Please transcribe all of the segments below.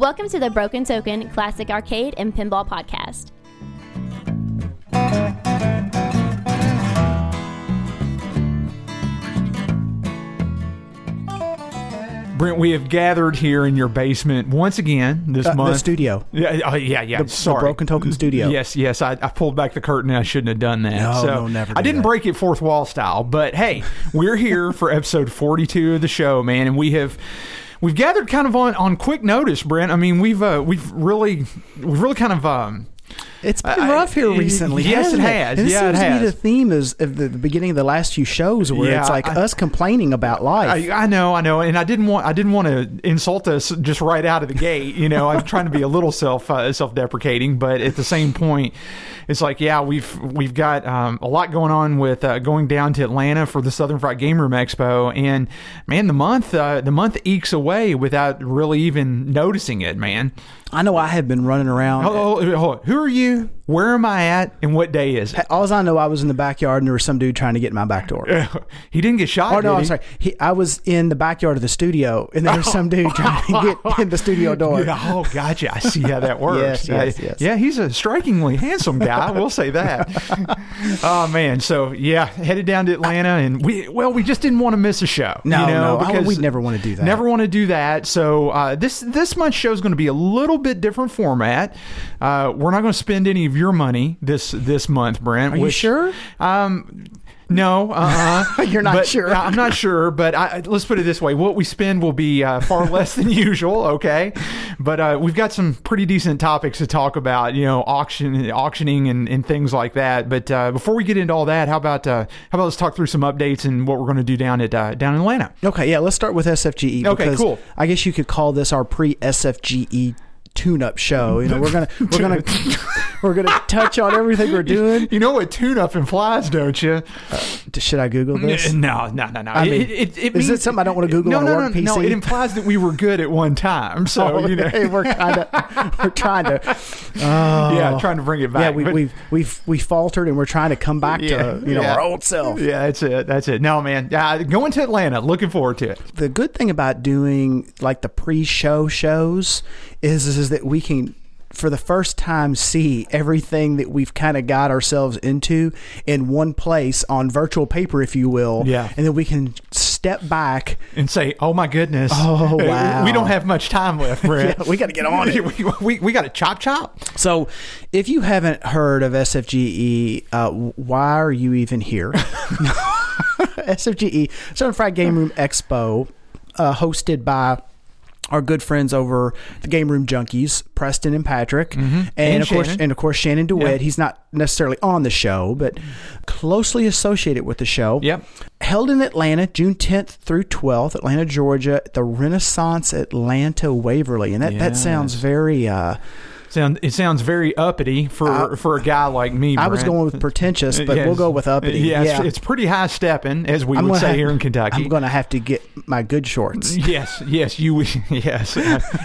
Welcome to the Broken Token Classic Arcade and Pinball Podcast. Brent, we have gathered here in your basement once again this Uh, month. the studio. Yeah, oh, yeah, yeah. The- the Sorry, Broken Token studio. Yes, yes. I, I pulled back the curtain. I shouldn't have done that. No, so no, never I do didn't that. break it fourth wall style, but hey, we're here for episode forty-two of the show, man, and we have. We've gathered kind of on, on quick notice, Brent. I mean, we've uh, we've really we've really kind of um, It's been I- rough here I- recently. yes, hasn't it has. And it Yeah, it seems to be the theme is of the, the beginning of the last few shows where Yeah, it's like I- us complaining about life. I, know, I know, and I didn't want I didn't want to insult us just right out of the gate. You know, I'm trying to be a little self uh, self deprecating, but at the same point, it's like, yeah, we've we've got um, a lot going on with uh, going down to Atlanta for the Southern Fried Game Room Expo, and man, the month uh, the month ekes away without really even noticing it, man. I know I have been running around. Hold, hold on. Who are you? you. Where am I at? And what day is it? All I know, I was in the backyard and there was some dude trying to get in my back door. he didn't get shot. Oh no, I'm he? sorry. He, I was in the backyard of the studio, and there was some dude trying to get in the studio door. Yeah, oh, gotcha. I see how that works. Yes, yes, yes. Yeah, he's a strikingly handsome guy. We'll say that. oh man, so yeah, headed down to Atlanta, and we well, we just didn't want to miss a show. No, you know, no, because we'd never want to do that. Never want to do that. So uh, this this month's show is going to be a little bit different format. Uh, we're not going to spend any of your money this this month, Brent. Are you sure? Um, no, uh-uh. You're not But, sure. I'm not sure, but I, let's put it this way: what we spend will be uh, far less than usual. Okay, but uh, we've got some pretty decent topics to talk about. You know, auction, auctioning, and, and things like that. But uh, before we get into all that, how about uh, how about let's talk through some updates and what we're going to do down at uh, down in Atlanta. Okay, yeah, let's start with SFGE. Okay, cool. I guess you could call this our pre SFGE tune-up show. You know, we're gonna we're gonna we're gonna touch on everything we're doing. You know what tune-up implies, don't you? Should I Google this? No, no, no, no. I mean, it, it, it is means, it something I don't wanna Google no, on a no, work no, No, it implies that we were good at one time. So Oh, you know, hey, we're kind of we're trying to. Oh. yeah, trying to bring it back. Yeah, we, But- we've we've we faltered and we're trying to come back Yeah, to you know yeah. our old self. Yeah, that's it. That's it. No, man. Uh, going to Atlanta. Looking forward to it. the good thing about doing like the pre-show shows is is, that we can for the first time see everything that we've kind of got ourselves into in one place on virtual paper if you will Yeah. and then we can step back And say, "Oh my goodness! Oh, wow. We don't have much time left, Brett. Yeah, we gotta get on it. we, we, we got to chop chop. so if you haven't heard of sfge uh, why are you even here sfge southern fried game room expo uh, hosted by our good friends over the Game Room Junkies, Preston and Patrick, and, And of course, Shannon. and of course Shannon DeWitt. Yeah. He's not necessarily on the show, but closely associated with the show. Yep. Held in Atlanta, June 10th through 12th, Atlanta, Georgia, at the Renaissance Atlanta Waverly, and that, that sounds very. Uh, Sound it sounds very uppity for for a guy like me. I was going with pretentious, but Yes. we'll go with uppity. Yes, yeah, it's pretty high stepping, as we I'm would say have- here in Kentucky. I'm going to have to get my good shorts. Yes, yes, you wish. yes,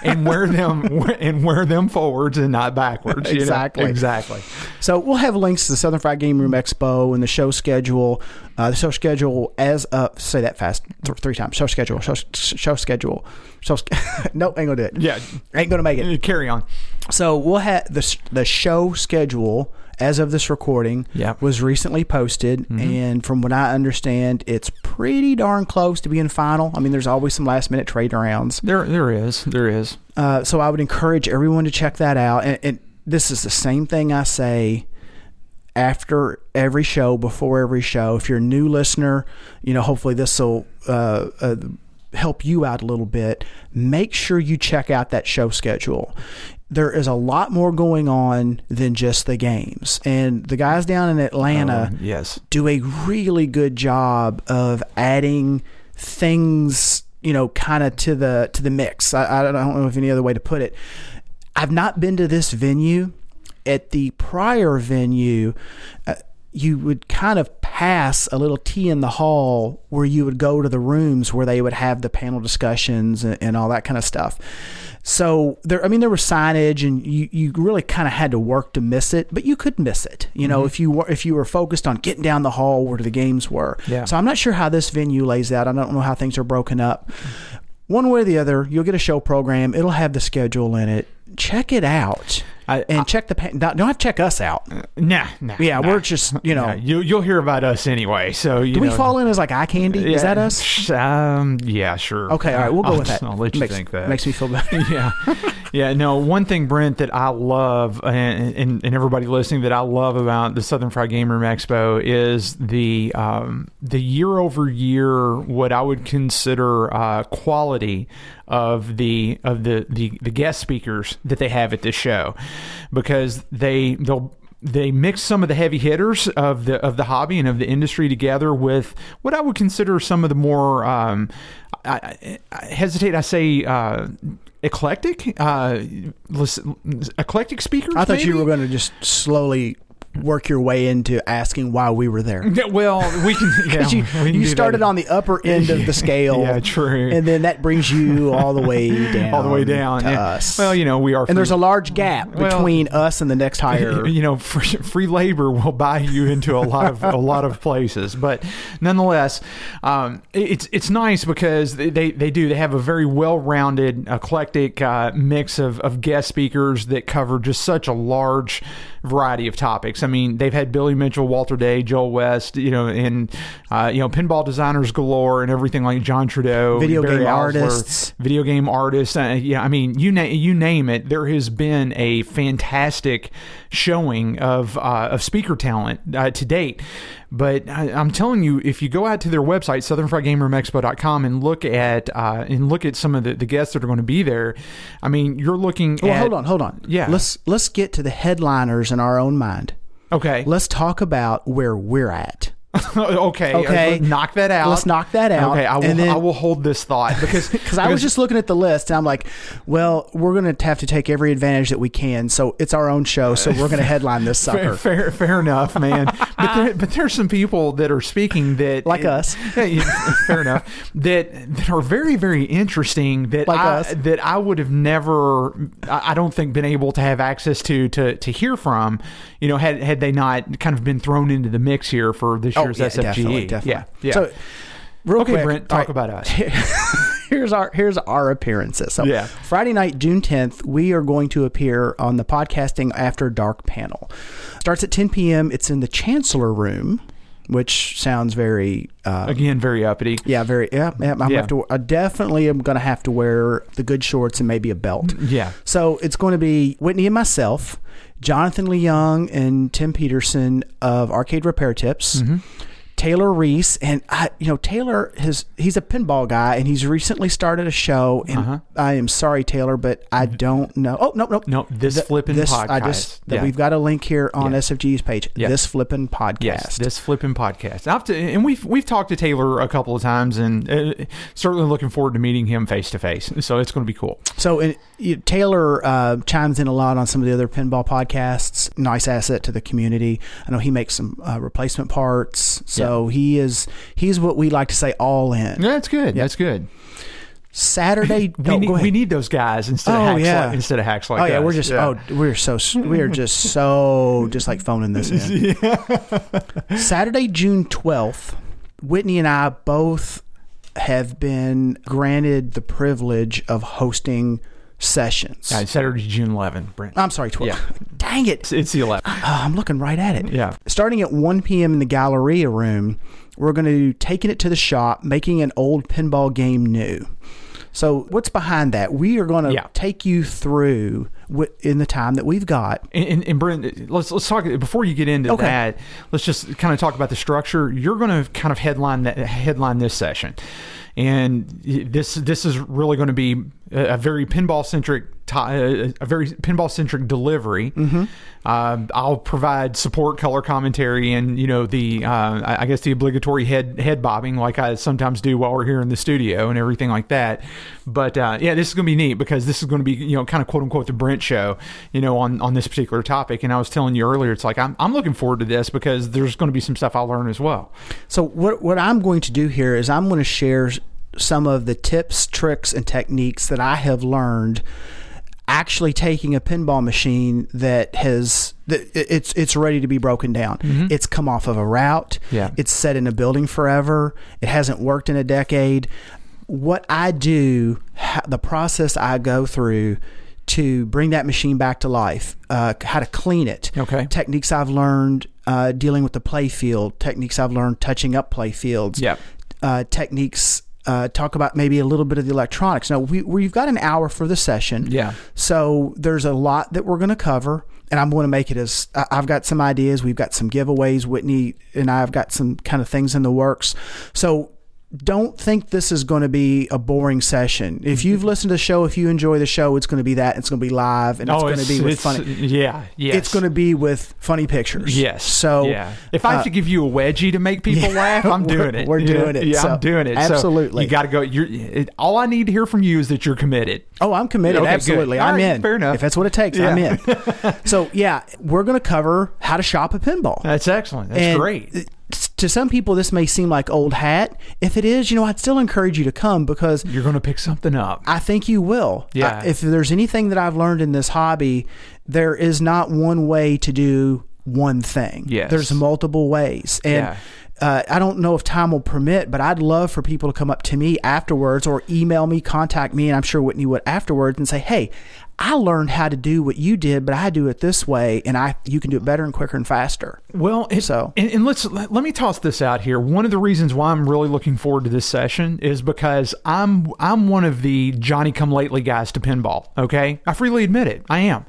and wear them and wear them forwards and not backwards. you know? Exactly. exactly. So we'll have links to the Southern Fried Game Room Expo and the show schedule. Uh, the show schedule as of say that fast th- three times. Show schedule. Show show schedule. Show. sch- no, ain't gonna do it. Yeah, ain't gonna make it. carry on. So we'll have the the show schedule as of this recording. Yep. was recently posted, and from what I understand, it's pretty darn close to being final. I mean, there's always some last minute trade rounds. There, there is, there is. Uh, so I would encourage everyone to check that out. And, and this is the same thing I say after every show, before every show. If you're a new listener, you know, hopefully this will uh, uh, help you out a little bit. Make sure you check out that show schedule. There is a lot more going on than just the games. And the guys down in Atlanta Uh, yes. do a really good job of adding things, you know, kind of to the to the mix. I, I don't know if any other way to put it. I've not been to this venue. At the prior venue, uh, you would kind of pass a little tea in the hall where you would go to the rooms where they would have the panel discussions and, and all that kind of stuff. So there, I mean, there was signage, and you, you really kind of had to work to miss it, but you could miss it. You know, if you were if you were focused on getting down the hall where the games were. Yeah. So I'm not sure how this venue lays out. I don't know how things are broken up. one way or the other, you'll get a show program. It'll have the schedule in it. Check it out. I- and I- check the pa- don't don't have to check us out. Nah, nah. Yeah, nah. we're just you know. Nah, you, you'll hear about us anyway. So you do we fall in as like eye candy? Is that us? Um, yeah, sure. Okay, all right, we'll go I'll, with that. I'll let you makes, think that. makes me feel better. yeah, yeah. No, one thing, Brent, that I love, and, and and everybody listening, that I love about the Southern Fried Game Room Expo is the um, the year over year what I would consider uh, quality of the of the, the the guest speakers that they have at this show, because they they'll they mix some of the heavy hitters of the of the hobby and of the industry together with what I would consider some of the more um, I, I, hesitate I say uh, eclectic uh, eclectic speakers. I thought you were going to just slowly work your way into asking why we were there. Yeah, well, we can. Yeah, you, we can you started that. on the upper end of the scale. Yeah, true. And then that brings you all the way down. all the way down to yeah. us. Well, you know, we are. and there's a large gap Well- between us and the next higher. you know free, free labor will buy you into a lot of a lot of places but nonetheless um, it's it's nice because they, they, they do they have a very well-rounded eclectic uh, mix of, of guest speakers that cover just such a large variety of topics I mean they've had Billy Mitchell Walter Day Joel West you know and uh, you know pinball designers galore and everything like John Trudeau Video Barry game Oursler, artists. video game artists. Uh, yeah, I mean, you name you name it. There has been a fantastic showing of uh, of speaker talent uh, to date. But I, I'm telling you, if you go out to their website, SouthernFriedGameRoomExpo.com, and look at uh, and look at some of the, the guests that are going to be there, I mean, you're looking. well, at, hold on, hold on. Yeah. Let's let's get to the headliners in our own mind. Okay. Let's talk about where we're at. Okay. Okay. uh, Knock that out. Let's knock that out, Okay. I will. then- I will hold this thought because Because I was just looking at the list and I'm like, well, we're going to have to take every advantage that we can. So it's our own show. So we're going to headline this sucker. fair, fair enough, man. but there, but there's some people that are speaking that Like us. Yeah, yeah, fair enough. That that are very, very interesting. That Like I, us. that I would have never, I don't think, been able to have access to to to hear from. You know, had had they not kind of been thrown into the mix here for this year's Oh, yeah, SFGE. definitely, definitely. Yeah, yeah. So, real okay, quick, Brent, talk right, about us. here's our here's our appearances. So Yeah. Friday night, June 10th, we are going to appear on the podcasting after dark panel. Starts at 10 p.m. It's in the Chancellor Room, which sounds very uh, Again, very uppity. yeah, very yeah. yeah I'm Yeah. Have to, I definitely am going to have to wear the good shorts and maybe a belt. Yeah. So it's going to be Whitney and myself, Jonathan Leung and Tim Peterson of Arcade Repair Tips. Mm-hmm. Taylor Reese and I, you know, Taylor has he's a pinball guy and he's recently started a show. And Uh-huh. I am sorry, Taylor, but I don't know. Oh no, no, No, this Th- flipping this, podcast. I just that Yeah. we've got a link here on Yeah. SFG's page. Yeah. This flipping podcast. Yes, this flipping podcast. I've to, and we've we've talked to Taylor a couple of times, and uh, certainly looking forward to meeting him face to face. So it's going to be cool. So and, you, Taylor uh, chimes in a lot on some of the other pinball podcasts. Nice asset to the community. I know he makes some uh, replacement parts. So he is he's what we like to say all in. Yeah, that's good. That's good. Saturday. We oh, need we need those guys instead Oh, of hacks yeah. like, instead of hacks like Oh yeah, we're just oh we're so we're just so just like phoning this in. Saturday, June twelfth, Whitney and I both have been granted the privilege of hosting sessions. Uh, Saturday, June 11th, Brent. I'm sorry, twelve. Yeah. Dang it! It's, it's the 11th. Oh, I'm looking right at it. Yeah. Starting at 1 p.m. in the Galleria room, we're going to taking it to the shop, making an old pinball game new. So, what's behind that? We are going to Yeah. take you through in the time that we've got. And, and, and Brent, let's let's talk before you get into Okay. that. Let's just kind of talk about the structure. You're going to kind of headline that headline this session, and this this is really going to be a, a very pinball centric a very pinball centric delivery. Mm-hmm. Um, I'll provide support, color commentary, and you know the uh, I guess the obligatory head head bobbing like I sometimes do while we're here in the studio and everything like that. But uh, yeah, this is going to be neat because this is going to be you know kind of quote unquote the Brent show, you know on on this particular topic. And I was telling you earlier, it's like I'm I'm looking forward to this because there's going to be some stuff I'll learn as well. So, what, what I'm going to do here is I'm going to share some of the tips, tricks, and techniques that I have learned actually taking a pinball machine that has that it's it's ready to be broken down. It's come off of a route. Yeah. It's set in a building forever. It hasn't worked in a decade. what I do, the process I go through to bring that machine back to life, uh, how to clean it, Okay. techniques I've learned uh, dealing with the play field, techniques I've learned touching up play fields, Yep. uh, techniques. Uh, talk about maybe a little bit of the electronics. Now we we've got an hour for the session, Yeah. so there's a lot that we're going to cover, and I'm going to make it as I've got some ideas. We've got some giveaways. Whitney and I have got some kind of things in the works. So don't think this is going to be a boring session. If you've listened to the show, if you enjoy the show, it's going to be that. It's going to be live, and it's going to be with Oh, funny. Yeah. Yes. It's going to be with funny pictures. Yes. So yeah. if I have uh, to give you a wedgie to make people yeah, laugh, I'm doing it. we're Yeah, doing it. Yeah, So, I'm doing it. So absolutely. you got to go. You're. It, all I need to hear from you is that you're committed. Oh, I'm committed. Okay. Absolutely. I'm right, in. fair enough. If that's what it takes, I'm in. so, yeah, we're going to cover how to shop a pinball. That's excellent. That's And great. To some people, this may seem like old hat. If it is, you know, I'd still encourage you to come because You're going to pick something up. I think you will. Yeah. I- if there's anything that I've learned in this hobby, there is not one way to do one thing. Yes. There's multiple ways. And Yeah. uh, I don't know if time will permit, but I'd love for people to come up to me afterwards or email me, contact me, and I'm sure Whitney would afterwards and say, hey, I learned how to do what you did, but I do it this way, and I you can do it better and quicker and faster. Well, it, So- and, and let's let, let me toss this out here. One of the reasons why I'm really looking forward to this session is because I'm I'm one of the Johnny Come Lately guys to pinball. Okay, I freely admit it. I am.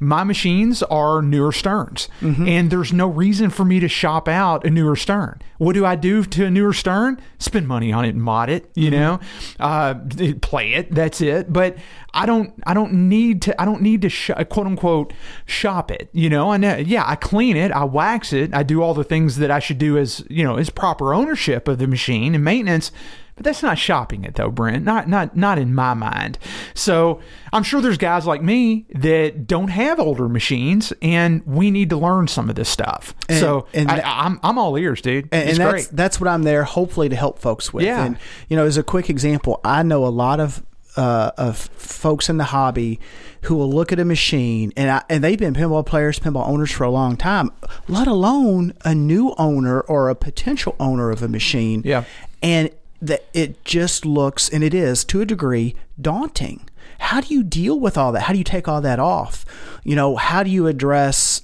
My machines are newer Sterns, and there's no reason for me to shop out a newer Stern. What do I do to a newer Stern? Spend money on it and mod it. You know, uh, play it. That's it. But I don't I don't need to I don't need to sh- quote unquote shop it. You know, and uh, yeah, I clean it, I wax it, I do all the things that I should do as you know as proper ownership of the machine and maintenance. But that's not shopping it though, Brent. Not not not in my mind. So I'm sure there's guys like me that don't have older machines, and we need to learn some of this stuff. And- so and I, that- I'm I'm all ears, dude. and, it's and great. that's that's what I'm there hopefully to help folks with. Yeah. And you know, as a quick example, I know a lot of uh, of folks in the hobby who will look at a machine and I, and they've been pinball players, pinball owners for a long time, let alone a new owner or a potential owner of a machine. Yeah. and that it just looks and it is to a degree daunting. How do you deal with all that? How do you take all that off? You know, how do you address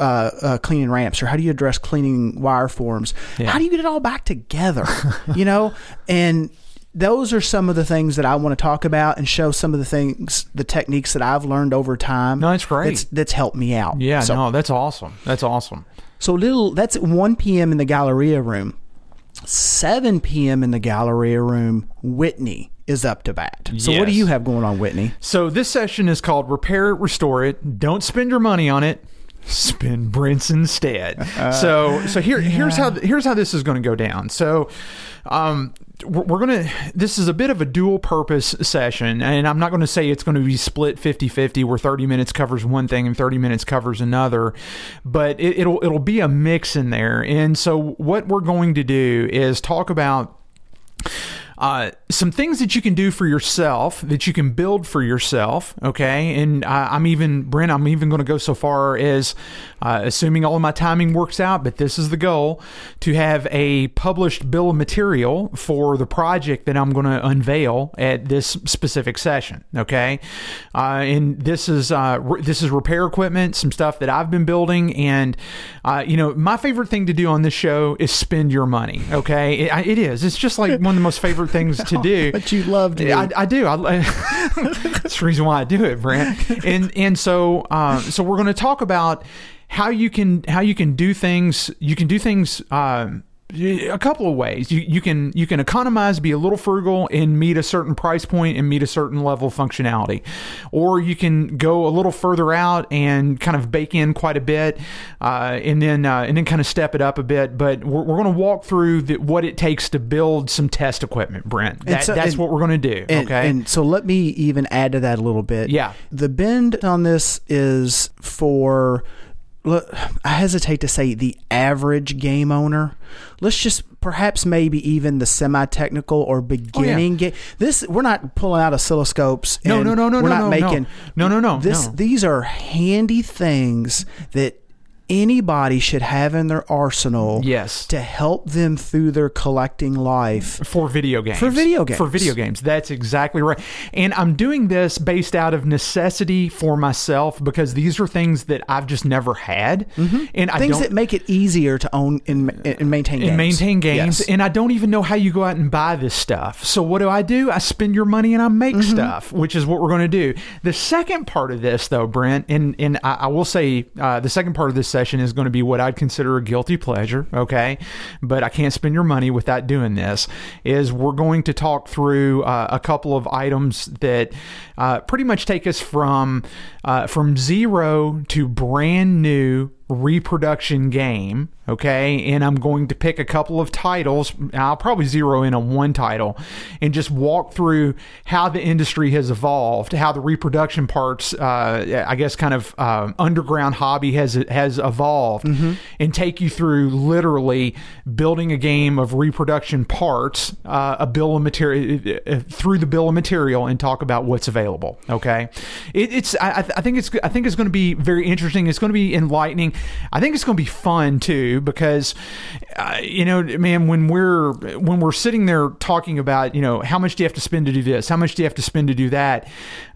uh, uh, cleaning ramps or how do you address cleaning wire forms? Yeah. How do you get it all back together? you know, and those are some of the things that I want to talk about and show some of the things, the techniques that I've learned over time. No, that's great. That's, that's helped me out. yeah, So, no, that's awesome. That's awesome. so little. That's at 1 p.m. in the Galleria room. 7 p.m. in the Galleria room. Whitney is up to bat. So what do you have going on, Whitney? So this session is called Repair It, Restore It. Don't spend your money on it. Spend Brent's instead. so so here here's how here's how this is going to go down. So um we're, going to this is a bit of a dual purpose session and I'm not going to say it's going to be split 50-50 where 30 minutes covers one thing and 30 minutes covers another, but it, it'll it'll be a mix in there. And so what we're going to do is talk about uh, some things that you can do for yourself that you can build for yourself okay? And uh, i'm even brent i'm even going to go so far as uh, assuming all of my timing works out but this is the goal to have a published bill of material for the project that i'm going to unveil at this specific session okay? Uh, and this is uh, re- this is repair equipment some stuff that i've been building and uh, you know my favorite thing to do on this show is spend your money okay? It, it is. It's just like one of the most favorite things to do But you love to. I, I do. I, that's the reason why I do it, Brent. And and so uh, so we're going to talk about how you can how you can do things. You can do things. Um, a couple of ways. You, you can you can economize be a little frugal and meet a certain price point and meet a certain level of functionality. Or you can go a little further out and kind of bake in quite a bit uh, and then uh, and then kind of step it up a bit. But we're, we're going to walk through the, what it takes to build some test equipment brent. That, so- that's and- what we're going to do And, okay? And so let me even add to that a little bit. Yeah. The bend on this is for, look, I hesitate to say the average game owner. Let's just perhaps maybe even the semi technical or oh, beginning game. This, we're not pulling out oscilloscopes. No, and no, no, no, We're no, not no, making. no. No, no, no, This, no. These are handy things that anybody should have in their arsenal Yes. to help them through their collecting life. for video games. For video games. For video games. That's exactly right. And I'm doing this based out of necessity for myself because these are things that I've just never had. And I Mm-hmm. Things that make it easier to own and, and maintain games. and maintain games. Yes. And I don't even know how you go out and buy this stuff. So what do I do? I spend your money and I make Mm-hmm. stuff, which is what we're going to do. The second part of this, though, Brent, and and I, I will say uh, the second part of this is going to be what I'd consider a guilty pleasure. Okay, but I can't spend your money without doing this. Is we're going to talk through uh, a couple of items that uh, pretty much take us from uh, from zero to brand new reproduction game. Okay. And I'm going to pick a couple of titles. I'll probably zero in on one title and just walk through how the industry has evolved, how the reproduction parts, uh, I guess, kind of um, underground hobby has has evolved, and take you through literally building a game of reproduction parts, uh, a bill of material uh, through the bill of material, and talk about what's available. Okay, it, it's I, I think it's I think it's going to be very interesting. It's going to be enlightening. I think it's going to be fun too because uh, you know, man, when we're when we're sitting there talking about you know how much do you have to spend to do this, how much do you have to spend to do that,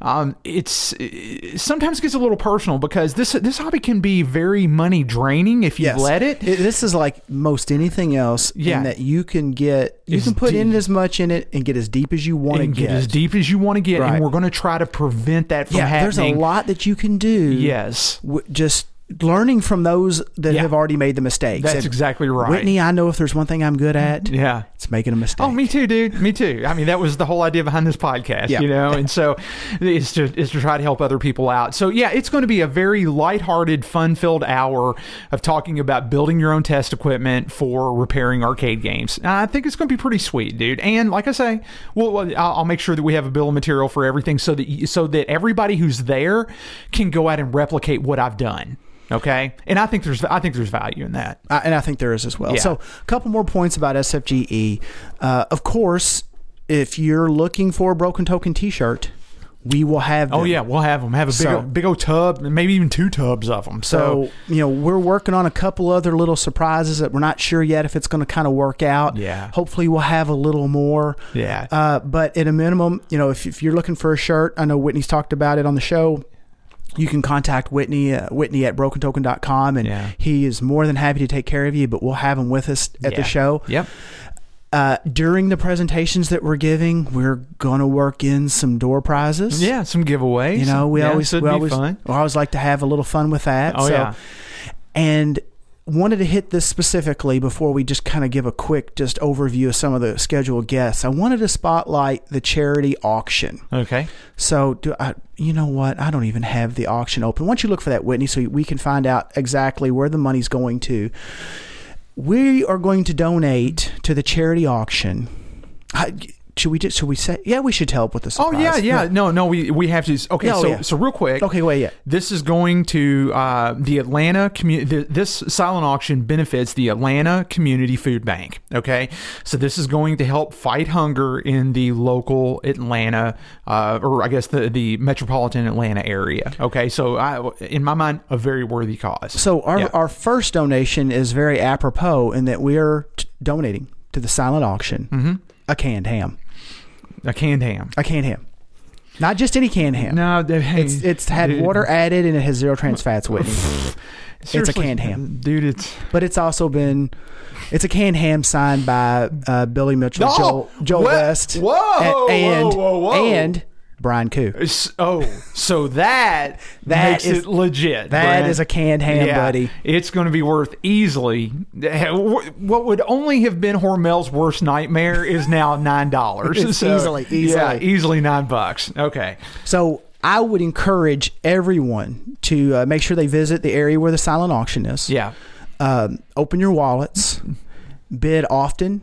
um, it's it sometimes gets a little personal because this this hobby can be very money draining if you Yes. let it. This is like most anything else Yeah. in that you can get, you can put in as much in it and get as deep as you want to and get. get as deep as you want to get, Right. and we're going to try to prevent that from yeah, happening. there's a lot that you can do. Yes, w- just learning from those that Yeah. have already made the mistakes. that's And exactly right. Whitney, I know if there's one thing I'm good at, yeah. it's making a mistake. Oh, me too, dude. Me too. I mean, that was the whole idea behind this podcast, Yeah. you know. And so, it's to is to try to help other people out. So, yeah, it's going to be a very lighthearted, fun-filled hour of talking about building your own test equipment for repairing arcade games. I think it's going to be pretty sweet, dude. And like I say, well, I'll, I'll make sure that we have a bill of material for everything, so that you, so that everybody who's there can go out and replicate what I've done. Okay, and I think there's I think there's value in that. I, and I think there is as well. Yeah. So, a couple more points about SFGE. Uh, of course, if you're looking for a Broken Token T-shirt, we will have. Oh yeah, we'll have them. Have a big, So- old, big old tub, maybe even two tubs of them. So, So you know we're working on a couple other little surprises that we're not sure yet if it's going to kind of work out. Yeah. Hopefully we'll have a little more. Yeah. Uh, but at a minimum, you know, if, if you're looking for a shirt, I know Whitney's talked about it on the show. You can contact Whitney, uh, Whitney at brokentoken.com, and Yeah. he is more than happy to take care of you. But we'll have him with us at Yeah. the show. Yep. Uh, during the presentations that we're giving, we're going to work in some door prizes. Yeah, some giveaways. You know, we yeah, always we always, we always like to have a little fun with that. Oh so, yeah. and wanted to hit this specifically before we just kind of give a quick just overview of some of the scheduled guests. I wanted to spotlight the charity auction. Okay. So, do I, you know what? I don't even have the auction open. Why don't you look for that, Whitney, so we can find out exactly where the money's going to. We are going to donate to the charity auction. I, should we just should we say? Yeah, we should help with the Oh surprise. yeah, yeah. No, no. We we have to. Okay. Oh, so yeah. so real quick. Okay, wait, yeah. This is going to uh, the Atlanta community. This silent auction benefits the Atlanta Community Food Bank. Okay, so this is going to help fight hunger in the local Atlanta, uh, or I guess the the metropolitan Atlanta area. Okay, so I, in my mind, a very worthy cause. So our, Yeah. our first donation is very apropos in that we are t- donating to the silent auction Mm-hmm. a canned ham, a canned ham. a canned ham, not just any canned ham. No, hey, It's it's had dude, water added and it has zero trans fats, With Whitney. seriously, canned ham. dude. It's but it's also been it's a canned ham signed by uh, Billy Mitchell, No! Joel, Joel What? West, Whoa, a- and whoa, whoa, whoa. and Brian Kuh. Oh, so that That makes is- it legit. That Brent. is a canned ham, yeah, buddy. It's going to be worth easily. What would only have been Hormel's worst nightmare is now nine dollars. It's easily, yeah, easily. easily nine bucks. Okay, So I would encourage everyone to uh, make sure they visit the area where the silent auction is. yeah, um, open your wallets, bid often,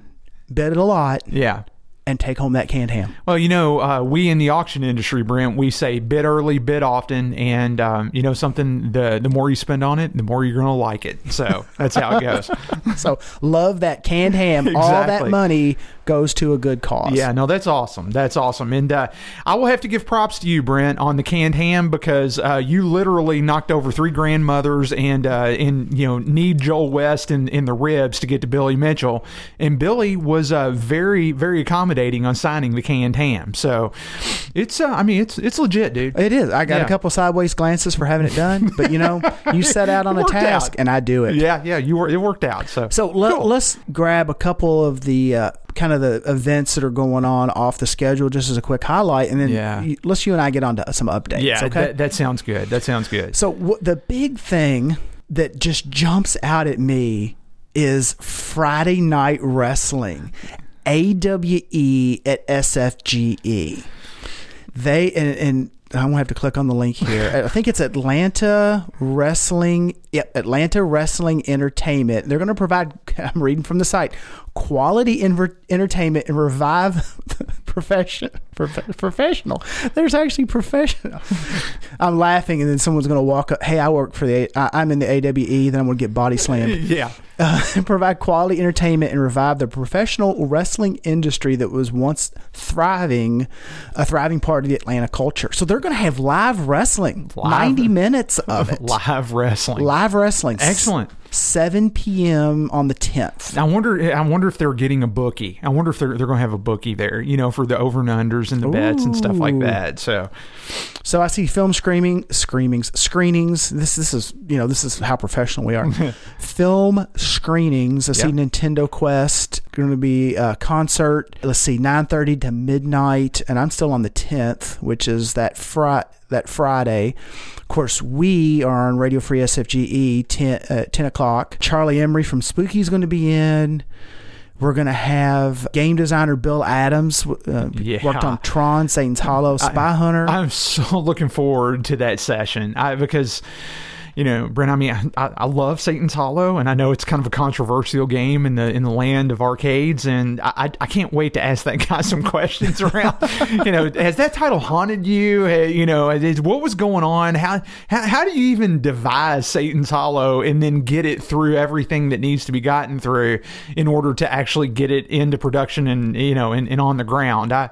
bid it a lot, yeah. And take home that canned ham. Well, you know, uh, we in the auction industry, Brent, we say bid early, bid often, and um, you know something. The the more you spend on it, the more you're going to like it. So that's how it goes. So love that canned ham. All that money goes to a good cause. Yeah, no, that's awesome. That's awesome. And uh, I will have to give props to you, Brent, on the canned ham because uh, you literally knocked over three grandmothers and uh, and you know need Joel West in, in the ribs to get to Billy Mitchell. And Billy was uh, very very accommodating on signing the canned ham. So it's uh, I mean it's it's legit, dude. It is. I got Yeah. a couple sideways glances for having it done, but you know, you set out on a task out. and I do it. Yeah, yeah, you were it worked out. So So let, Cool. let's grab a couple of the uh, kind of the events that are going on off the schedule, just as a quick highlight, and then Yeah. you, let's you and I get on to some updates. yeah, okay. that, that sounds good. That sounds good. so w- the big thing that just jumps out at me is Friday Night Wrestling, AWE at SFGE. They and, and I'm gonna have to click on the link here. I think it's Atlanta Wrestling. Yep, Atlanta Wrestling Entertainment. They're gonna provide. I'm reading from the site. Quality entertainment and revive profession prof- professional. There's actually professional. I'm laughing, and then someone's gonna walk up. Hey, I work for the. I, I'm in the AWE. Then I'm gonna get body slammed Yeah. uh, provide quality entertainment and revive the professional wrestling industry that was once thriving, a thriving part of the Atlanta culture. So they're going to have live wrestling, Live- 90 minutes of it. Live wrestling. Live wrestling. Excellent. 7 p.m. on the 10th. I wonder. I wonder if they're getting a bookie. I wonder if they're they're going to have a bookie there. You know, for the over and unders and the bets and stuff like that. So So I see film screaming, screamings, screenings. This this is you know this is how professional we are. film screenings. I see Yeah. Nintendo Quest going to be a concert. Let's see, nine thirty to midnight, and I'm still on the tenth, which is that Friday. That Friday, of course, we are on Radio Free SFGE 10, uh, 10 o'clock. Charlie Emery from Spooky is going to be in. We're going to have game designer Bill Adams, uh, Yeah. worked on Tron, Satan's Hollow, Spy Hunter. I'm so looking forward to that session. I because. You know, Brent. I mean, I, I love Satan's Hollow, and I know it's kind of a controversial game in the in the land of arcades, and I, I, can't wait to ask that guy some questions around. you know, has that title haunted you? You know, is, what was going on? How, how how do you even devise Satan's Hollow and then get it through everything that needs to be gotten through in order to actually get it into production and you know and, and on the ground? I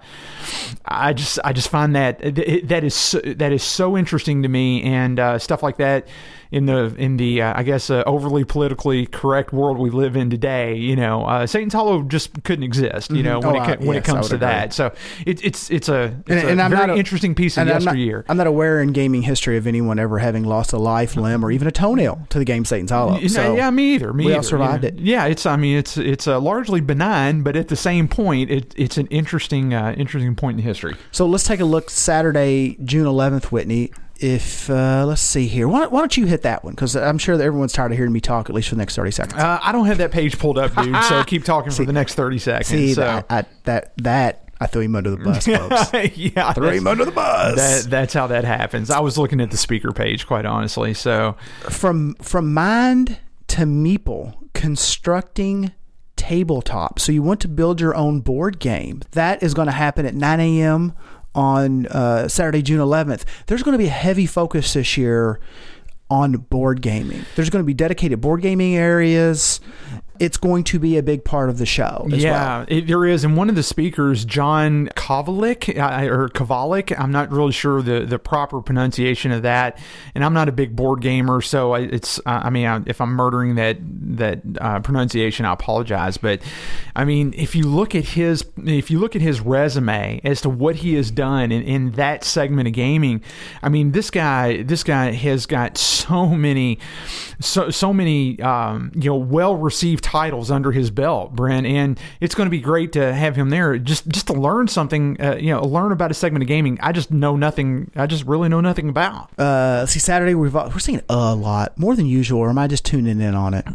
I just I just find that that is so, that is so interesting to me, and uh, stuff like that in the in the uh, I guess uh, overly politically correct world we live in today. You know, uh, Satan's Hollow just couldn't exist. You know, Mhm. when Oh, it uh, when yes, it comes to agree. that. So it, it's it's a, it's And- a and very a- interesting piece of and I'm not- I'm not aware in gaming history of anyone ever having lost a life, limb, or even a toenail to the game Satan's Hollow. So, yeah, me either. Me we all either, survived yeah. it. Yeah, it's. I mean, it's it's uh, largely benign, but at the same point, it, it's an interesting uh, interesting point in history. so let's take a look Saturday, June 11th, Whitney. If uh, let's see here, why, why don't you hit that one? Because I'm sure that everyone's tired of hearing me talk at least for the next 30 seconds. Uh, I don't have that page pulled up, dude. so keep talking for the next thirty seconds. see so. that, I, that that I threw him under the bus, folks. yeah, threw him under the bus. that, that's how that happens. I was looking at the speaker page, quite honestly. So from from mind to meeple constructing tabletop so you want to build your own board game that is going to happen at 9 a.m on uh, saturday june 11th there's going to be a heavy focus this year on board gaming. There's going to be dedicated board gaming areas it's going to be a big part of the show as yeah, well. it, there is. And one of the speakers, John Kovalic, or Kovalic, I'm not really sure the, the proper pronunciation of that. And I'm not a big board gamer, so I, it's. Uh, I mean, I, if I'm murdering that that uh, pronunciation, I apologize. But I mean, if you look at his if you look at his resume as to what he has done in, in that segment of gaming, I mean, this guy this guy has got so many so so many um, you know well received titles under his belt, Brent, and it's going to be great to have him there just just to learn something, uh, you know, learn about a segment of gaming. I just know nothing. I just really know nothing about. uh, see saturday we've, we're seeing a lot more than usual or am i just tuning in on it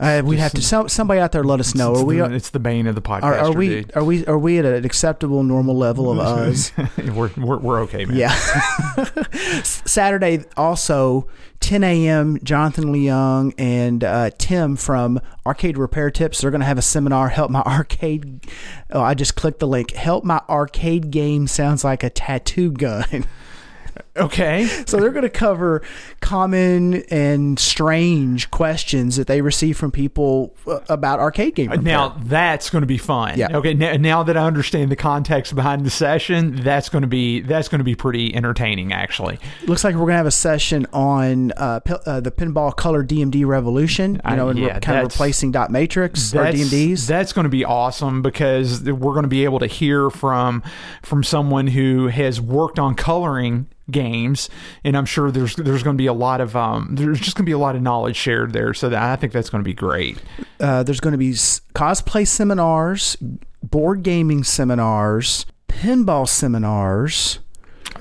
uh, we'd have to some, somebody out there let us know It's are we the, it's the bane of the podcast. Are, are we dude. are we are we at an acceptable normal level of us? we're, we're we're okay, man. yeah. Saturday also 10 a.m. Jonathan Leung and uh, Tim from Arcade Repair Tips. They're going to have a seminar. Help my arcade. Oh, I just clicked the link. Help my arcade game sounds like a tattoo gun. Okay. So they're going to cover common and strange questions that they receive from people uh, about arcade game. repair. Now that's going to be fun. Yeah. Okay. Now, now that I understand the context behind the session, that's going to be that's going to be pretty entertaining. Actually, looks like we're going to have a session on uh, uh, the pinball color DMD revolution. You know, and re- yeah, kind of replacing dot matrix or DMDs. That's going to be awesome because we're going to be able to hear from from someone who has worked on coloring games, and I'm sure there's there's going to be a lot of um there's just going to be a lot of knowledge shared there. So that, I think that's going to be great. uh, there's going to be cosplay seminars, board gaming seminars, pinball seminars.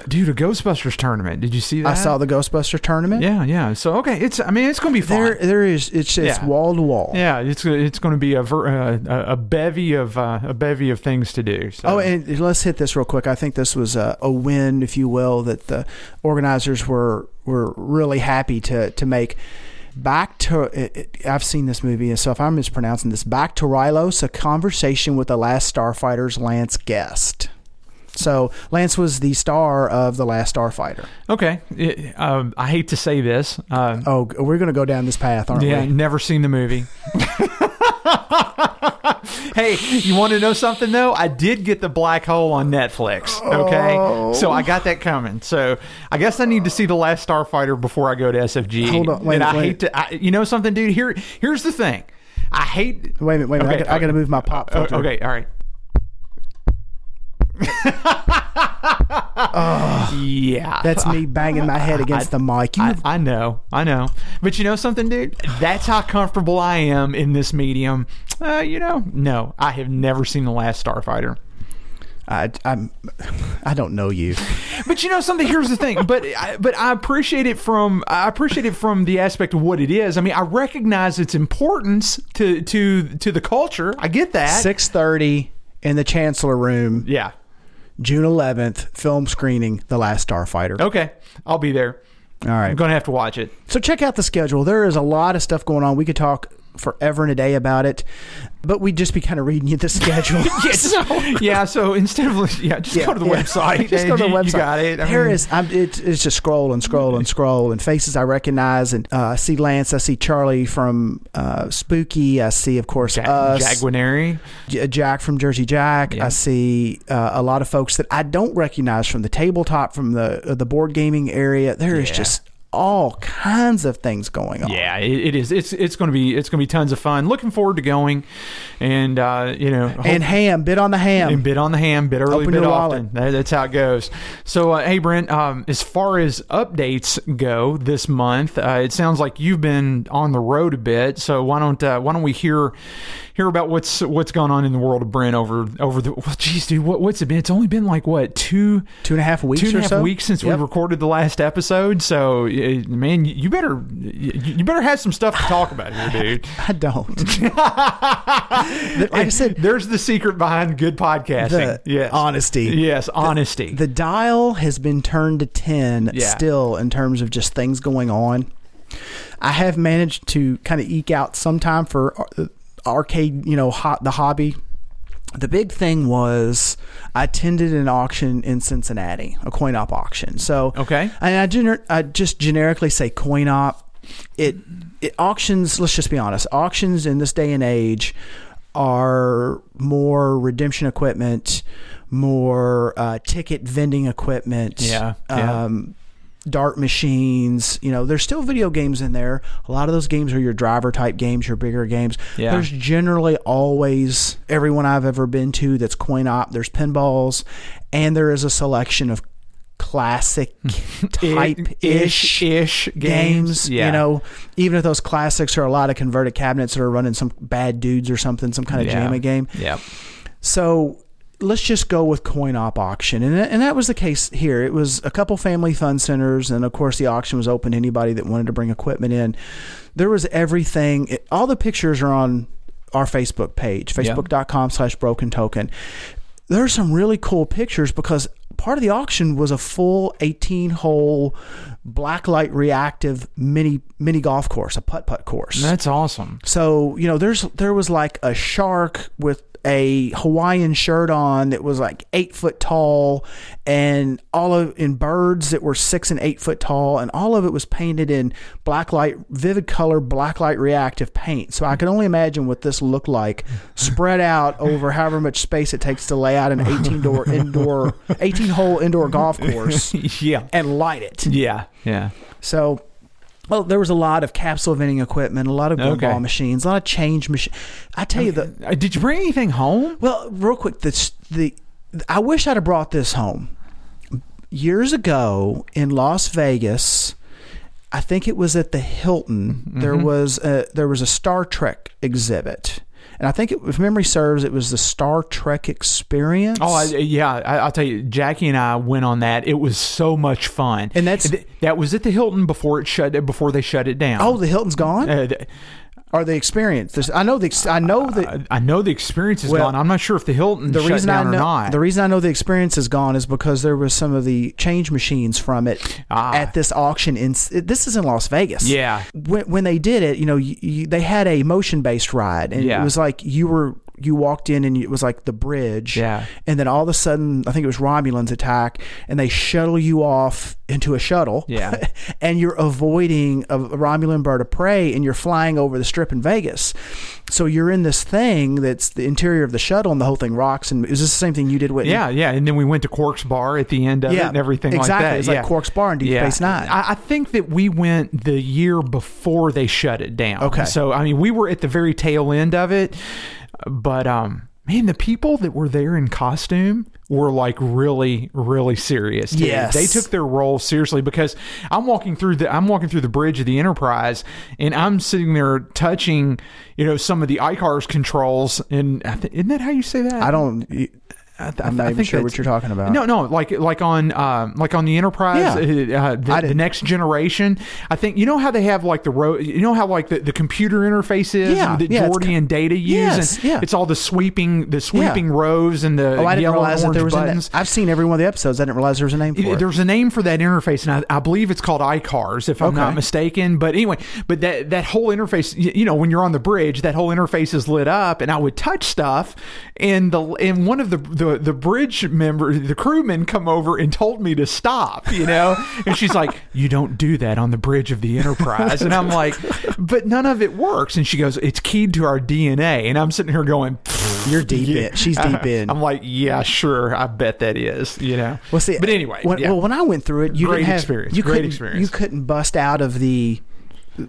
Dude, a Ghostbusters tournament. Did you see that? I saw the Ghostbuster tournament. Yeah, yeah. So okay, it's I mean it's going to be fun. There, there is. It's it's wall to wall. Yeah, it's it's going to be a ver, uh, a a bevy of uh, a bevy of things to do. So. Oh, and let's hit this real quick. I think this was a, a win, if you will, that the organizers were were really happy to to make. Back to it, it- I've seen this movie, and so if I'm mispronouncing this, back to Rylos, a conversation with the last Starfighter's Lance Guest. So Lance was the star of the last Starfighter. okay, It- um, I hate to say this. Uh, Oh, we're going to go down this path, aren't we? yeah, we? never seen the movie. hey, you want to know something though? I did get the Black Hole on Netflix. Okay, Oh. so I got that coming. So I guess I need to see the Last Starfighter before I go to SFG. Hold on, wait, and I wait. hate to. I, you know something, dude? Here, here's the thing. I hate. Wait a minute, wait a minute. I got- I got to move my pop filter. okay, all right. Yeah, That's me banging my head against the mic. I, I know, I know. But you know something, dude? That's how comfortable I am in this medium. Uh, you know, no, I have never seen the last Starfighter. I, I'm, I don't know you. But you know something. Here's the thing. But I, but I appreciate it from I appreciate it from the aspect of what it is. I mean, I recognize its importance to to to the culture. I get that. Six thirty in the Chancellor Room, Yeah. June eleventh, film screening, The Last Starfighter. Okay. I'll be there. All right. I'm gonna have to watch it. So check out the schedule. There is a lot of stuff going on. We could talk forever and a day about it, but we'd just be kind of reading you the schedule. So- yeah. So instead of yeah, just go to the yeah. website. just go to the website. You got it. I There mean- is. I'm, it's, it's just scroll and scroll and scroll and faces I recognize and uh, I see Lance. I see Charlie from uh, Spooky. I see, of course, Ja- us. Jack Guarnieri. J- Jack from Jersey Jack. Yeah. I see uh, a lot of folks that I don't recognize from the tabletop, from the uh, the board gaming area. There is Yeah. just all kinds of things going on. Yeah, it, it is. It's it's going to be it's going to be tons of fun. Looking forward to going, and uh, you know, hope- And ham, bit on the ham. and bid on the ham, bid early, Open your often. That, that's how it goes. So, uh, hey, Brent, um, as far as updates go this month, uh, it sounds like you've been on the road a bit. So why don't uh, why don't we hear hear about what's what's gone on in the world of Brent over over the? Well, geez, dude, what, what's it been? It's only been like what two Two and a half weeks two and a half so. weeks since Yep. we recorded the last episode. So, man, you better you, better have some stuff to talk about here, dude. I don't. like I said, There's the secret behind good podcasting. the yes, honesty. Yes, honesty. The dial has been turned to 10 Yeah. still in terms of just things going on. I have managed to kind of eke out some time for uh, arcade, you know, the hobby. The big thing was I attended an auction in Cincinnati, a coin op auction. So, Okay. and I, gener- I just generically say coin op. It, it auctions. Let's just be honest. Auctions in this day and age are more redemption equipment, more uh, ticket vending equipment. Yeah, yeah. Um, dart machines. You know, there's still video games in there. A lot of those games are your driver type games, your bigger games. Yeah. There's generally always everyone I've ever been to that's coin op. There's pinballs, and there is a selection of classic type ish ish games. Yeah. You know, even if those classics are a lot of converted cabinets that are running some bad dudes or something, some kind of Yeah. jammy game. Yeah. So let's just go with coin op auction, and that, and that was the case here. It was a couple family fun centers, and of course the auction was open to anybody that wanted to bring equipment in. There was everything. It, all the pictures are on our Facebook page, facebook.com slash broken token. There are some really cool pictures because part of the auction was a full 18 hole blacklight reactive mini mini golf course, a putt putt course. That's awesome. So you know, there's there was like a shark with a Hawaiian shirt on that was like eight foot tall, and all of in birds that were six and eight foot tall, and all of it was painted in black light, vivid color, black light reactive paint. So I can only imagine what this looked like spread out over however much space it takes to lay out an eighteen door indoor, eighteen hole indoor golf course yeah. and light it. Yeah. Yeah. So, well, there was a lot of capsule vending equipment, a lot of gumball Okay. machines, a lot of change machines. I tell you the Uh, Did you bring anything home? well, real quick, the the I wish I'd have brought this home years ago in Las Vegas. I think it was at the Hilton. There Mm-hmm. was a there was a Star Trek exhibit, and I think it, if memory serves, it was the Star Trek Experience. Oh, I, yeah. I, I'll tell you, Jackie and I went on that. It was so much fun. And that's that was at the Hilton before it shut before they shut it down. oh, the Hilton's gone, Uh, or the Experience? There's, I know the ex- I know that I, I know the experience is Well, gone. I'm not sure if the Hilton the shut reason I know not. the reason I know the experience is gone is because there was some of the change machines from it Ah. at this auction in this is in Las Vegas. Yeah. When, when they did it, you know, you, you, they had a motion based ride, and Yeah. it was like you were you walked in and it was like the bridge. Yeah. And then all of a sudden, I think it was Romulans attack, and they shuttle you off into a shuttle. Yeah. and you're avoiding a Romulan bird of prey, and you're flying over the strip in Vegas. So you're in this thing that's the interior of the shuttle, and the whole thing rocks. And is this the same thing you did, Whitney? yeah, yeah, and then we went to Quark's Bar at the end of it and everything exactly. like that. It's yeah. like Quark's Bar in Deep yeah. Space Nine. I, I think that we went the year before they shut it down. Okay. So I mean, we were at the very tail end of it, but um, man, the people that were there in costume were like really, really serious. too. Yes. they took their role seriously because I'm walking through the I'm walking through the bridge of the Enterprise, and I'm sitting there touching, you know, some of the ICARS controls, and th- isn't that how you say that? I don't. I th- I'm not I even think sure what you're talking about. No, no, like like on um, like on the Enterprise, Yeah. uh, uh, the, the next generation. I think you know how they have like the ro- you know how like the, the computer interface is Yeah, that yeah, Geordi and Data use. Yes, and yeah. It's all the sweeping the sweeping rows and the Oh, I didn't realize that there was buttons. A, I've seen every one of the episodes. I didn't realize there was a name for it. There's a name for that interface, and I, I believe it's called iCars, if I'm Okay. not mistaken. But anyway, but that that whole interface, you, you know, when you're on the bridge, that whole interface is lit up, and I would touch stuff, and the and one of the the, the bridge member, the crewmen, come over and told me to stop, you know, and she's like, "You don't do that on the bridge of the Enterprise," and I'm like, "But none of it works," and she goes, "It's keyed to our DNA," and I'm sitting here going. You're deep in. She's deep in. I'm like, yeah, sure. I bet that is, you know. Well, see, but anyway, when, yeah. well, when I went through it, you Great didn't have experience. You Great experience. You couldn't bust out of the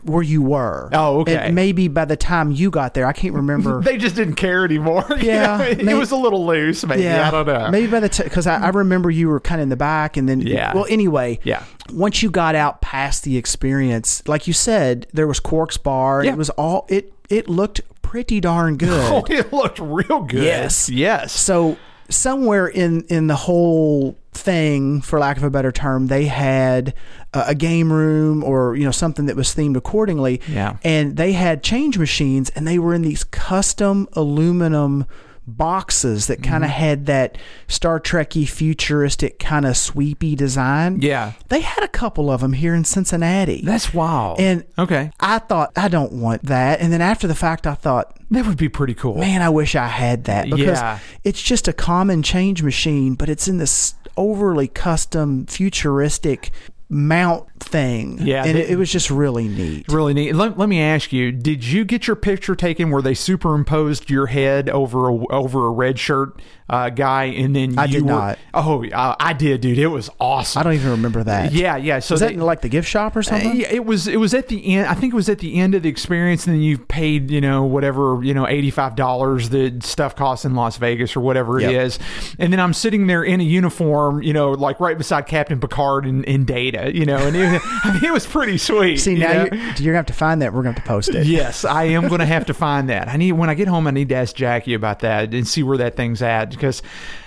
where you were. Oh, okay. And maybe by the time you got there, I can't remember. they just didn't care anymore. you Yeah, know? it was a little loose, maybe. I don't know. Maybe by the time, because I, I remember you were kind of in the back, and then Yeah. Well, anyway, Yeah. Once you got out past the experience, like you said, there was Quark's Bar. Yeah. It was all it. It looked pretty darn good. Oh, it looked real good. Yes. Yes. So somewhere in in the whole thing, for lack of a better term, they had a, a game room or you know something that was themed accordingly. Yeah. And they had change machines, and they were in these custom aluminum boxes that kind of Mm-hmm. had that Star Trekky futuristic kind of sweepy design. Yeah. They had a couple of them here in Cincinnati. That's wild. and okay. I thought I don't want that, and then after the fact, I thought That would be pretty cool. man, I wish I had that because Yeah. it's just a common change machine, but it's in this overly custom, futuristic mount thing. Yeah, and it, it was just really neat. Really neat. Let, let me ask you: Did you get your picture taken where they superimposed your head over a, over a red shirt uh, guy, and then I you did were- not. Oh, uh, I did, dude. It was awesome. I don't even remember that. Yeah, yeah. So was that in like the gift shop or Uh, something? yeah, it was. It was at the end. I think it was at the end of the experience, and then you paid, you know, whatever, you know, eighty five dollars that stuff costs in Las Vegas or whatever Yep. it is. And then I'm sitting there in a uniform, you know, like right beside Captain Picard and, and Data, you know, and it, I mean, it was pretty sweet. See, you now you're, you're gonna have to find that. We're gonna have to post it. Yes, I am going to have to find that. I need when I get home. I need to ask Jackie about that and see where that thing's at because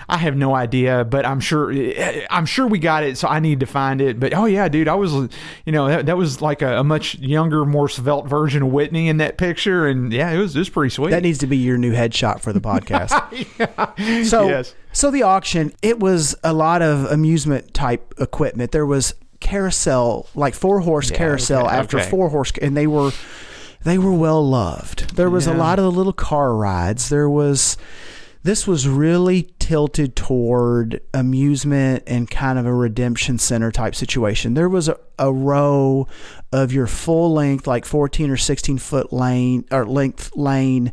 I have no idea. But I'm sure eh, I'm sure we got it. So I need to find it. But oh yeah, dude, I was you know that, that was like a, a much younger, more svelte version of Whitney in that picture, and yeah, it was it was pretty sweet. That needs to be your new headshot for the podcast. So, Yes. so the auction, it was a lot of amusement type equipment. There was carousel, like four horse Yeah, carousel okay, after okay. four horse, and they were they were well loved. There was a lot of the little car rides. There was this was really tilted toward amusement and kind of a redemption center type situation. There was a, a row of your full length, like 14 or 16 foot lane or length lane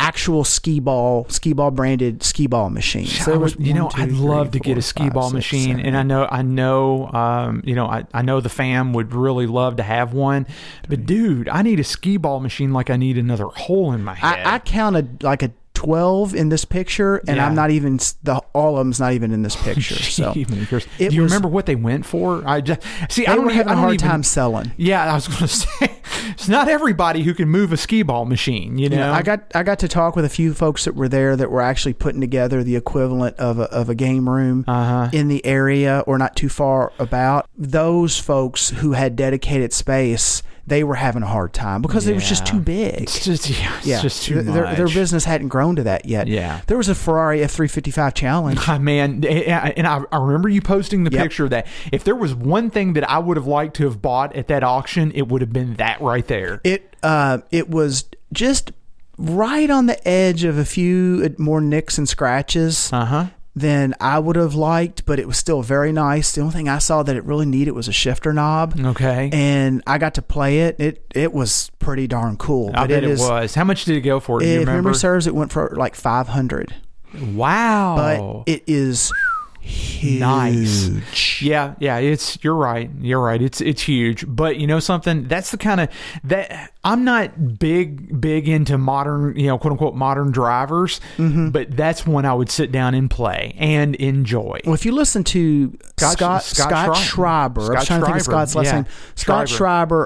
actual skee ball, skee ball branded skee ball machines. I There was, was you know, one, two, I'd three, love to get a skee five, ball six, machine, seven, and I know, I know, um, you know, I, I know the fam would really love to have one, but dude, I need a skee ball machine like I need another hole in my head. I, I counted like a 12 in this picture, and Yeah. I'm not even, the all of them's not even in this picture. so. Do you was- remember what they went for? I just see. I don't were even, having I a hard even- time selling. Yeah, I was going to say it's not everybody who can move a skee ball machine. You know, Yeah, I got I got to talk with a few folks that were there that were actually putting together the equivalent of a, of a game room Uh-huh. in the area or not too far about. Those folks who had dedicated space, they were having a hard time because it was just too big. It's just yeah, it's yeah, just too Th- much. their, their business hadn't grown to that yet. Yeah. there was a Ferrari F three fifty five challenge. Ah, man, and I, I remember you posting the Yep. picture of that if there was one thing that I would have liked to have bought at that auction, it would have been that right there. It uh, it was just right on the edge of a few more nicks and scratches. Uh huh. Than I would have liked, but it was still very nice. The only thing I saw that it really needed was a shifter knob. Okay. And I got to play it. It it was pretty darn cool. I But bet it, is- was. How much did it go for? Do you If remember? memory serves, it went for like five hundred. wow. But it is huge. Nice. Yeah, yeah, it's you're right. You're right. It's it's huge. But you know something? That's the kind of that I'm not big big into modern, you know, quote unquote modern drivers, Mm-hmm. but that's one I would sit down and play and enjoy. Well, if you listen to Scott- Scott Scott Scott, Schreiber. Schreiber, I was Scott trying to think of Scott's last yeah. name. Scott Schreiber.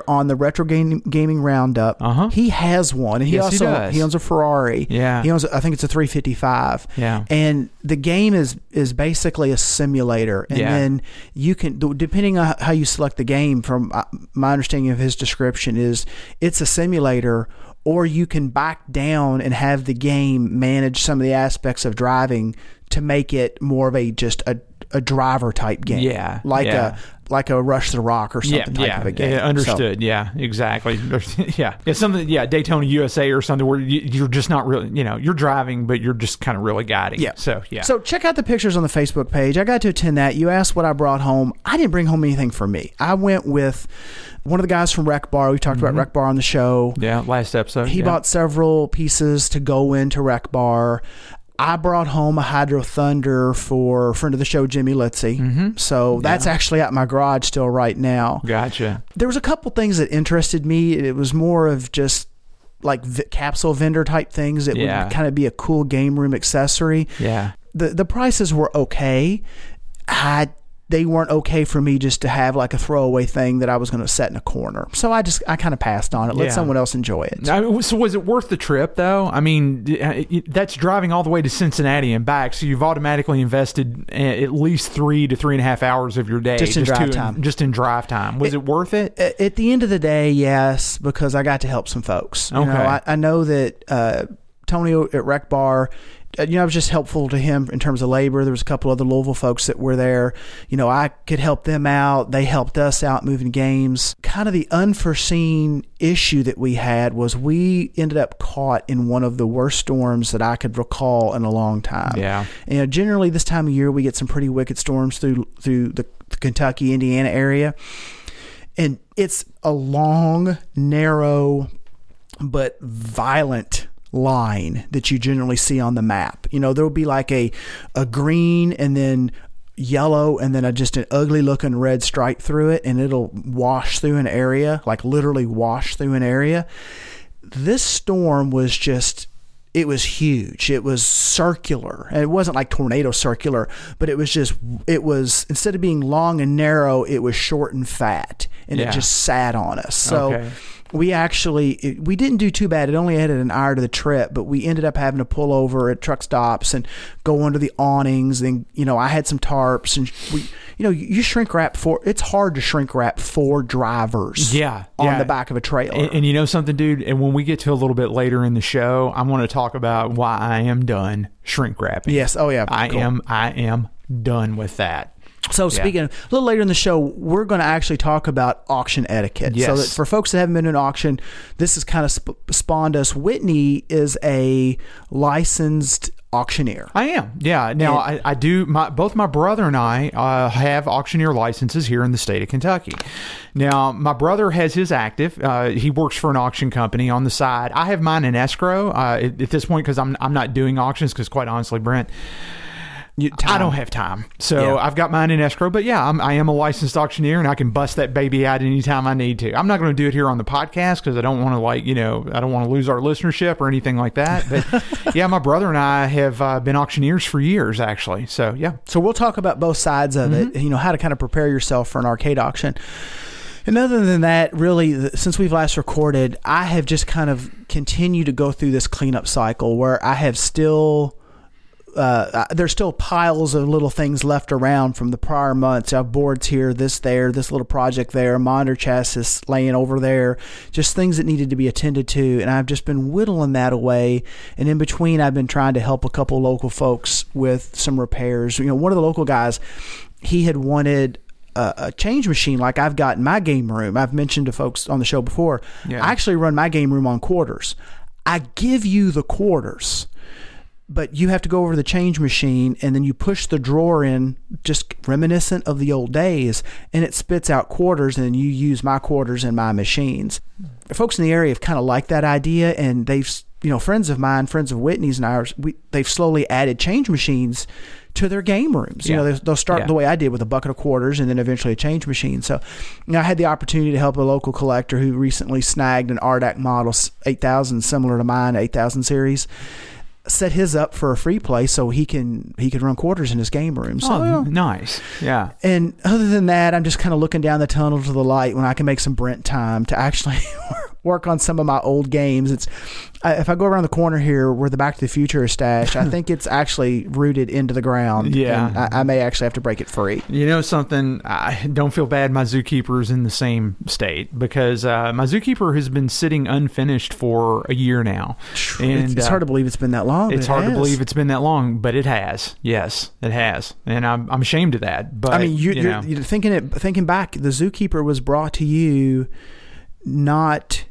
Schreiber on the Retro Game, Gaming Roundup. Uh-huh. He has one, and he Yes, he also does. owns a Ferrari. Yeah. he owns. I think it's a 355. Yeah. and the game is is basically a simulator, and Yeah. then you can depending on how you select the game. From uh, my understanding of his description, is it's a simulator. Or you can back down and have the game manage some of the aspects of driving to make it more of a just a, a driver type game. Yeah, Like yeah. a like a Rush the Rock or something yeah, type yeah, of a game. yeah, So- understood. Yeah, exactly. yeah, it's something. Yeah, Daytona USA or something where you, you're just not really, you know, you're driving, but you're just kind of really guiding. Yeah. So yeah. So check out the pictures on the Facebook page. I got to attend that. You asked what I brought home. I didn't bring home anything for me. I went with one of the guys from Rec Bar. We talked about mm-hmm. Rec Bar on the show. yeah, last episode. He yeah. bought several pieces to go into Rec Bar. I brought home a Hydro Thunder for a friend of the show, Jimmy Litzy. Mm-hmm. So that's actually at my garage still right now. Gotcha. There was a couple things that interested me. It was more of just like v- capsule vendor type things that Yeah. would kind of be a cool game room accessory. Yeah. The the prices were okay. I they weren't okay for me just to have like a throwaway thing that I was going to set in a corner. So I just I kind of passed on it. Let Yeah. someone else enjoy it. I mean, so was it worth the trip though? I mean, uh, it- that's driving all the way to Cincinnati and back, so you've automatically invested uh, at least three to three and a half hours of your day Just in drive to, time. Just in drive time. Was it, worth it? At the end of the day, yes, because I got to help some folks. You Okay. know, I, I know that uh, Tony at Rec Bar, you know, I was just helpful to him in terms of labor. There was a couple other Louisville folks that were there. You know, I could help them out. They helped us out moving games. Kind of the unforeseen issue that we had was we ended up caught in one of the worst storms that I could recall in a long time. Yeah. You know, generally this time of year we get some pretty wicked storms through through the Kentucky, Indiana area and it's a long, narrow, but violent line that you generally see on the map. You know, there will be like a a green and then yellow and then a, just an ugly looking red stripe through it and it'll wash through an area, like literally wash through an area. This storm was just it was huge. It was circular. And it wasn't like tornado circular, but it was just it was instead of being long and narrow, it was short and fat and Yeah. it just sat on us. So Okay. We actually it, we didn't do too bad. It only added an hour to the trip, but we ended up having to pull over at truck stops and go under the awnings. And you know, I had some tarps, and we, you know, you shrink wrap for. It's hard to shrink wrap for drivers. Yeah, on yeah. the back of a trailer. And, and you know something, dude? And when we get to a little bit later in the show, I want to talk about why I am done shrink wrapping. yes. Oh yeah. I Cool. am I am done with that. So speaking a little later in the show, we're going to actually talk about auction etiquette. So that for folks that haven't been to an auction, this has kind of sp- spawned us. Whitney is a licensed auctioneer. I am. Yeah. Now I, I do. My both my brother and I uh, have auctioneer licenses here in the state of Kentucky. Now my brother has his active. Uh, he works for an auction company on the side. I have mine in escrow uh, at, at this point because I'm I'm not doing auctions because quite honestly, Brent. You- I don't have time, so Yeah. I've got mine in escrow. But yeah, I'm, I am a licensed auctioneer, and I can bust that baby out anytime I need to. I'm not going to do it here on the podcast because I don't want to like you know I don't want to lose our listenership or anything like that. But yeah, my brother and I have uh, been auctioneers for years, actually. So yeah, So we'll talk about both sides of Mm-hmm. it. You know how to kind of prepare yourself for an arcade auction. And other than that, really, since we've last recorded, I have just kind of continued to go through this cleanup cycle where I have still. Uh, there's still piles of little things left around from the prior months. I have boards here, this there, this little project there, monitor chassis laying over there, just things that needed to be attended to. And I've just been whittling that away. And in between, I've been trying to help a couple local folks with some repairs. You know, one of the local guys, he had wanted a, a change machine like I've got in my game room. I've mentioned to folks on the show before. Yeah. I actually run my game room on quarters. I give you the quarters but you have to go over the change machine and then you push the drawer in just reminiscent of the old days and it spits out quarters and you use my quarters in my machines. Folks in the area have kind of liked that idea and they've you know friends of mine friends of whitney's and ours we, they've slowly added change machines to their game rooms. You know they, they'll start Yeah. the way i did with a bucket of quarters and then eventually a change machine. So you know, i had the opportunity to help a local collector who recently snagged an ardac model 8000 similar to mine 8000 series set his up for a free play so he can he can run quarters in his game room. So oh, nice. Yeah. and other than that, I'm just kind of looking down the tunnel to the light when I can make some Brent time to actually work on some of my old games. It's I, if I go around the corner here where the Back to the Future is stashed, I think it's actually rooted into the ground. Yeah. and I, I may actually have to break it free. You know something? I don't feel bad. My zookeeper is in the same state because uh, my zookeeper has been sitting unfinished for a year now, and it's, it's uh, hard to believe it's been that long. It's it hard to believe it's been that long, but it has. Yes, it has, and I'm I'm ashamed of that. But I mean, you, you you're, you're thinking it. Thinking back, the Zookeeper was brought to you not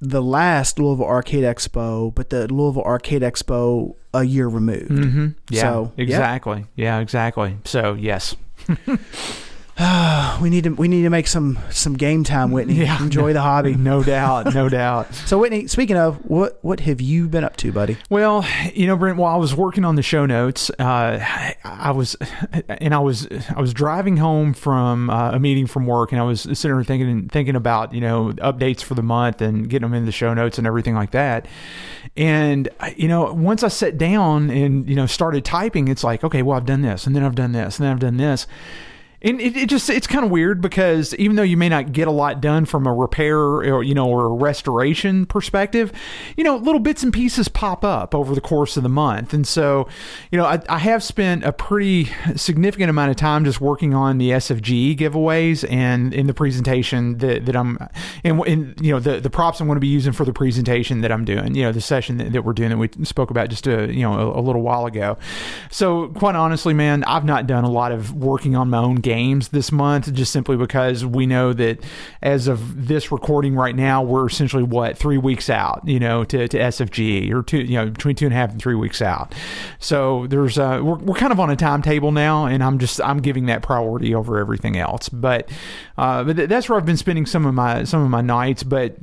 the last Louisville Arcade Expo, but the Louisville Arcade Expo a year removed. hmm yeah, So, exactly. Yeah, exactly. So yes, We need to we need to make some some game time, Whitney. Yeah. Enjoy the hobby. no doubt, no doubt. So, Whitney, speaking of what what have you been up to, buddy? Well, you know, Brent, while I was working on the show notes, uh, I was, and I was, I was driving home from uh, a meeting from work, and I was sitting there thinking, thinking about, you know, updates for the month and getting them in the show notes and everything like that. And you know, once I sat down and you know started typing, it's like, okay, well, I've done this, and then I've done this, and then I've done this. And it, it just it's kind of weird because even though you may not get a lot done from a repair or you know or a restoration perspective, you know little bits and pieces pop up over the course of the month, and so you know I, I have spent a pretty significant amount of time just working on the SFG giveaways and in the presentation that, that I'm and, and you know the the props I'm going to be using for the presentation that I'm doing, you know the session that, that we're doing that we spoke about just a you know a, a little while ago. So quite honestly, man, I've not done a lot of working on my own games this month, just simply because we know that as of this recording right now, we're essentially what three weeks out, you know, to, to SFG or two, you know, between two and a half and three weeks out. So there's uh, we're we're kind of on a timetable now, and I'm just I'm giving that priority over everything else. But uh, but th- that's where I've been spending some of my some of my nights, but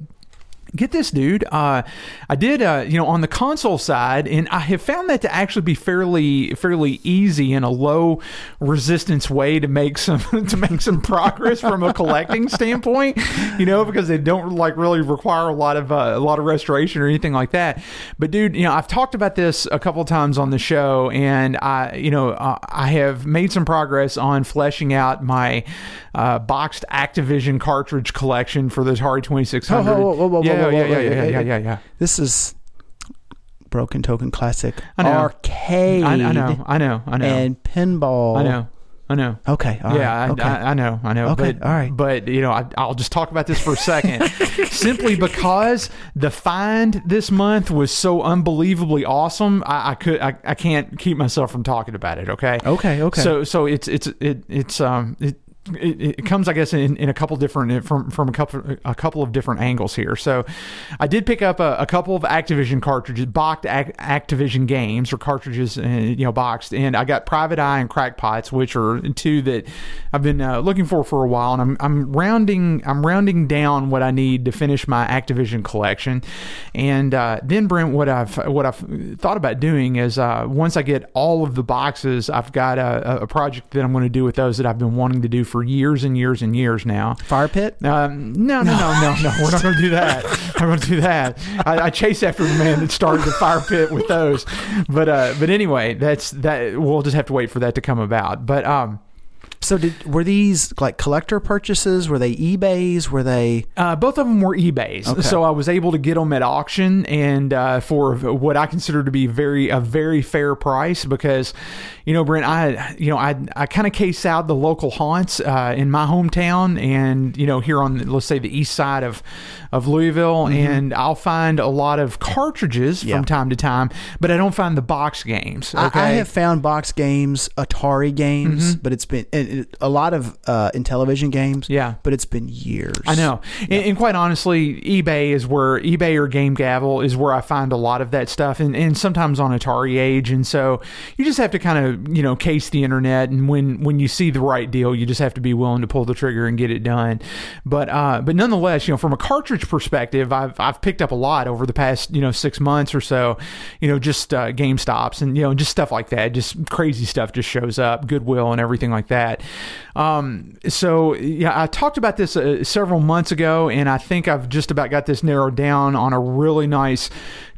get this dude. Uh, i did uh, you know on the console side and i have found that to actually be fairly fairly easy and a low resistance way to make some to make some progress from a collecting standpoint you know because they don't like really require a lot of uh, a lot of restoration or anything like that. But dude you know i've talked about this a couple times on the show and i you know uh, i have made some progress on fleshing out my uh, boxed activision cartridge collection for the atari 2600 Whoa, whoa, whoa, whoa, yeah, yeah, yeah, whoa, yeah, yeah, yeah, yeah. This is Broken Token Classic I know. Arcade I, I know, I know, I know, and pinball. I know, I know. Okay. all yeah, right, I, okay. I, I know, I know. Okay, but, all right. But you know, I, I'll just talk about this for a second, simply because the find this month was so unbelievably awesome. I, I could, I, I can't keep myself from talking about it. Okay. Okay, okay. So, so it's it's it, it's um it, it, it comes, I guess, in, in a couple different from from a couple a couple of different angles here. So, I did pick up a, a couple of Activision cartridges, boxed Ac- Activision games or cartridges, uh, you know, boxed, and I got Private Eye and Crackpots, which are two that I've been uh, looking for for a while, and I'm I'm rounding I'm rounding down what I need to finish my Activision collection, and uh, then Brent, what I've what I've thought about doing is uh, once I get all of the boxes, I've got a, a project that I'm going to do with those that I've been wanting to do for years and years and years now. Fire pit. Um, no, no, no, no, no. We're not going to do that. I'm going to do that. I, I chase after the man that started the fire pit with those, but uh, but anyway, that's that. We'll just have to wait for that to come about. But um, So did were these like collector purchases? Were they eBay's? Were they? Uh, both of them were eBay's, Okay. so I was able to get them at auction and uh, for what I consider to be very a very fair price because, you know, Brent, I you know I I kind of case out the local haunts uh, in my hometown and you know here on let's say the east side of of Louisville, and I'll find a lot of cartridges Mm-hmm. Yeah. from time to time, but I don't find the box games. I- Okay, I, have found box games, Atari games, Mm-hmm. but it's been and it, a lot of uh, Intellivision games. Yeah. but it's been years. I know. And, and quite honestly, eBay is where eBay or GameGavel is where I find a lot of that stuff, and, and sometimes on AtariAge. And so you just have to kind of you know case the internet, and when when you see the right deal, you just have to be willing to pull the trigger and get it done. But uh, but nonetheless, you know, from a cartridge perspective, I've I've picked up a lot over the past you know six months or so. You know, just uh, Game Stops and you know just stuff like that, just crazy stuff just shows up, Goodwill and everything like that. Um, so yeah, I talked about this uh, several months ago, and I think I've just about got this narrowed down on a really nice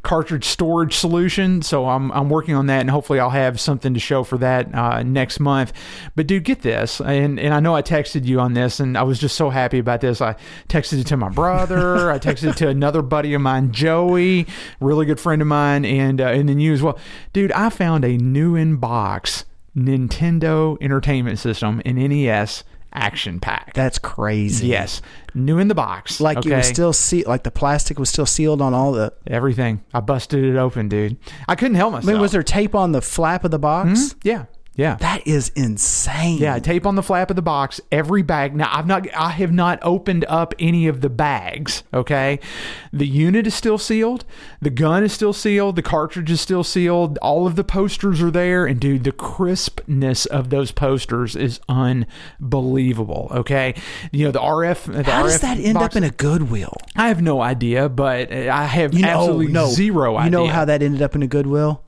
cartridge storage solution. So I'm I'm working on that, and hopefully I'll have something to show for that uh, next month. But dude, get this, and and I know I texted you on this, and I was just so happy about this. I texted it to my brother, I texted it to another buddy of mine, Joey, really good friend of mine, and uh, and then you as well, dude. I found a new in box Nintendo Entertainment System, an NES action pack. That's crazy. Yes, new in the box. like it was still sealed. Like the plastic was still sealed on all the. everything. I busted it open, dude. I couldn't help I myself. mean, was there tape on the flap of the box? Mhm. Yeah, yeah. That is insane. Yeah, tape on the flap of the box, every bag. Now, I've not, I have not opened up any of the bags. Okay, the unit is still sealed, the gun is still sealed, the cartridge is still sealed. All of the posters are there, and dude, the crispness of those posters is unbelievable. Okay, you know the RF. The How RF does that end box- up in a Goodwill? I have no idea, but I have You know, absolutely no, zero idea. You know how that ended up in a Goodwill?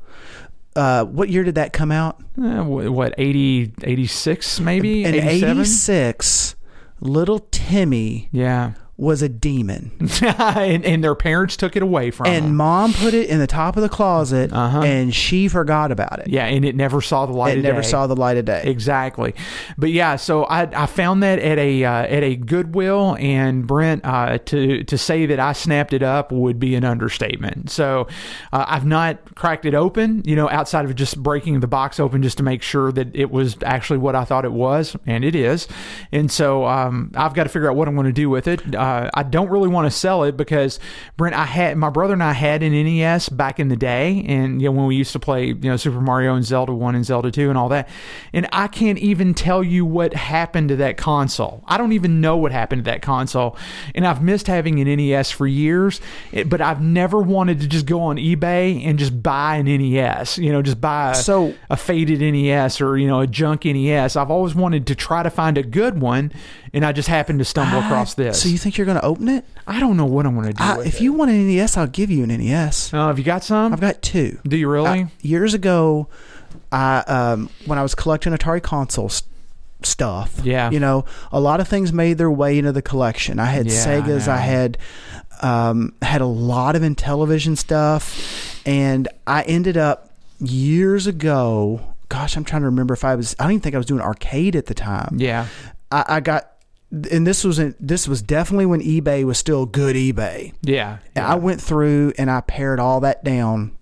Uh, what year did that come out? Uh, what 80, 86 maybe? In 87? '86, little Timmy Yeah. Was a demon, and, and their parents took it away from and them. Mom put it in the top of the closet, Uh-huh. and she forgot about it. Yeah, and it never saw the light it of never day. saw the light of day. Exactly, but yeah. So I, I found that at a uh, at a Goodwill, and Brent uh, to to say that I snapped it up would be an understatement. So uh, I've not cracked it open, you know, outside of just breaking the box open just to make sure that it was actually what I thought it was, and it is. And so um, I've got to figure out what I'm going to do with it. Uh, I don't really want to sell it because Brent, I had my brother and I had an NES back in the day, and you know when we used to play, you know, Super Mario and Zelda One and Zelda Two and all that, and I can't even tell you what happened to that console. I don't even know what happened to that console, and I've missed having an NES for years, it- but I've never wanted to just go on eBay and just buy an NES. You know, just buy a, So- a faded NES or you know a junk NES. I've always wanted to try to find a good one, and I just happened to stumble across Ah, this. So you think you're going to open it? I don't know what I'm going to do. I, with if it. you want an NES, I'll give you an NES. uh, have you got some? I've got two. do you really? I- years ago, I um, when I was collecting Atari console st- stuff. Yeah. you know, a lot of things made their way into the collection. I had Yeah, Segas. know. I, had um, had a lot of Intellivision stuff, and I ended up years ago. Gosh, I'm trying to remember if I was. I don't even think I was doing arcade at the time. yeah. I, I got. And this was in, this was definitely when eBay was still good eBay. Yeah. And I went through and I pared all that down,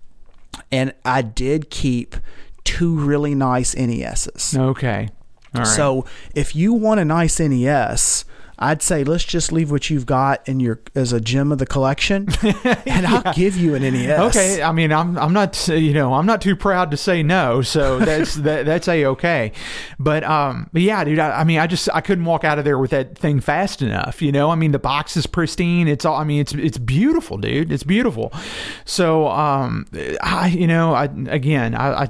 and I did keep two really nice NESs. Okay. All right. So if you want a nice NES, I'd say let's just leave what you've got in your as a gem of the collection, and I'll give you an NES. Okay, I mean, I'm I'm not you know I'm not too proud to say no, so that's that, that's a okay, but um, but yeah, dude, I, I mean, I just I couldn't walk out of there with that thing fast enough, you know. I mean, the box is pristine. It's all. I mean, it's it's beautiful, dude. It's beautiful. So um, I you know I again I. I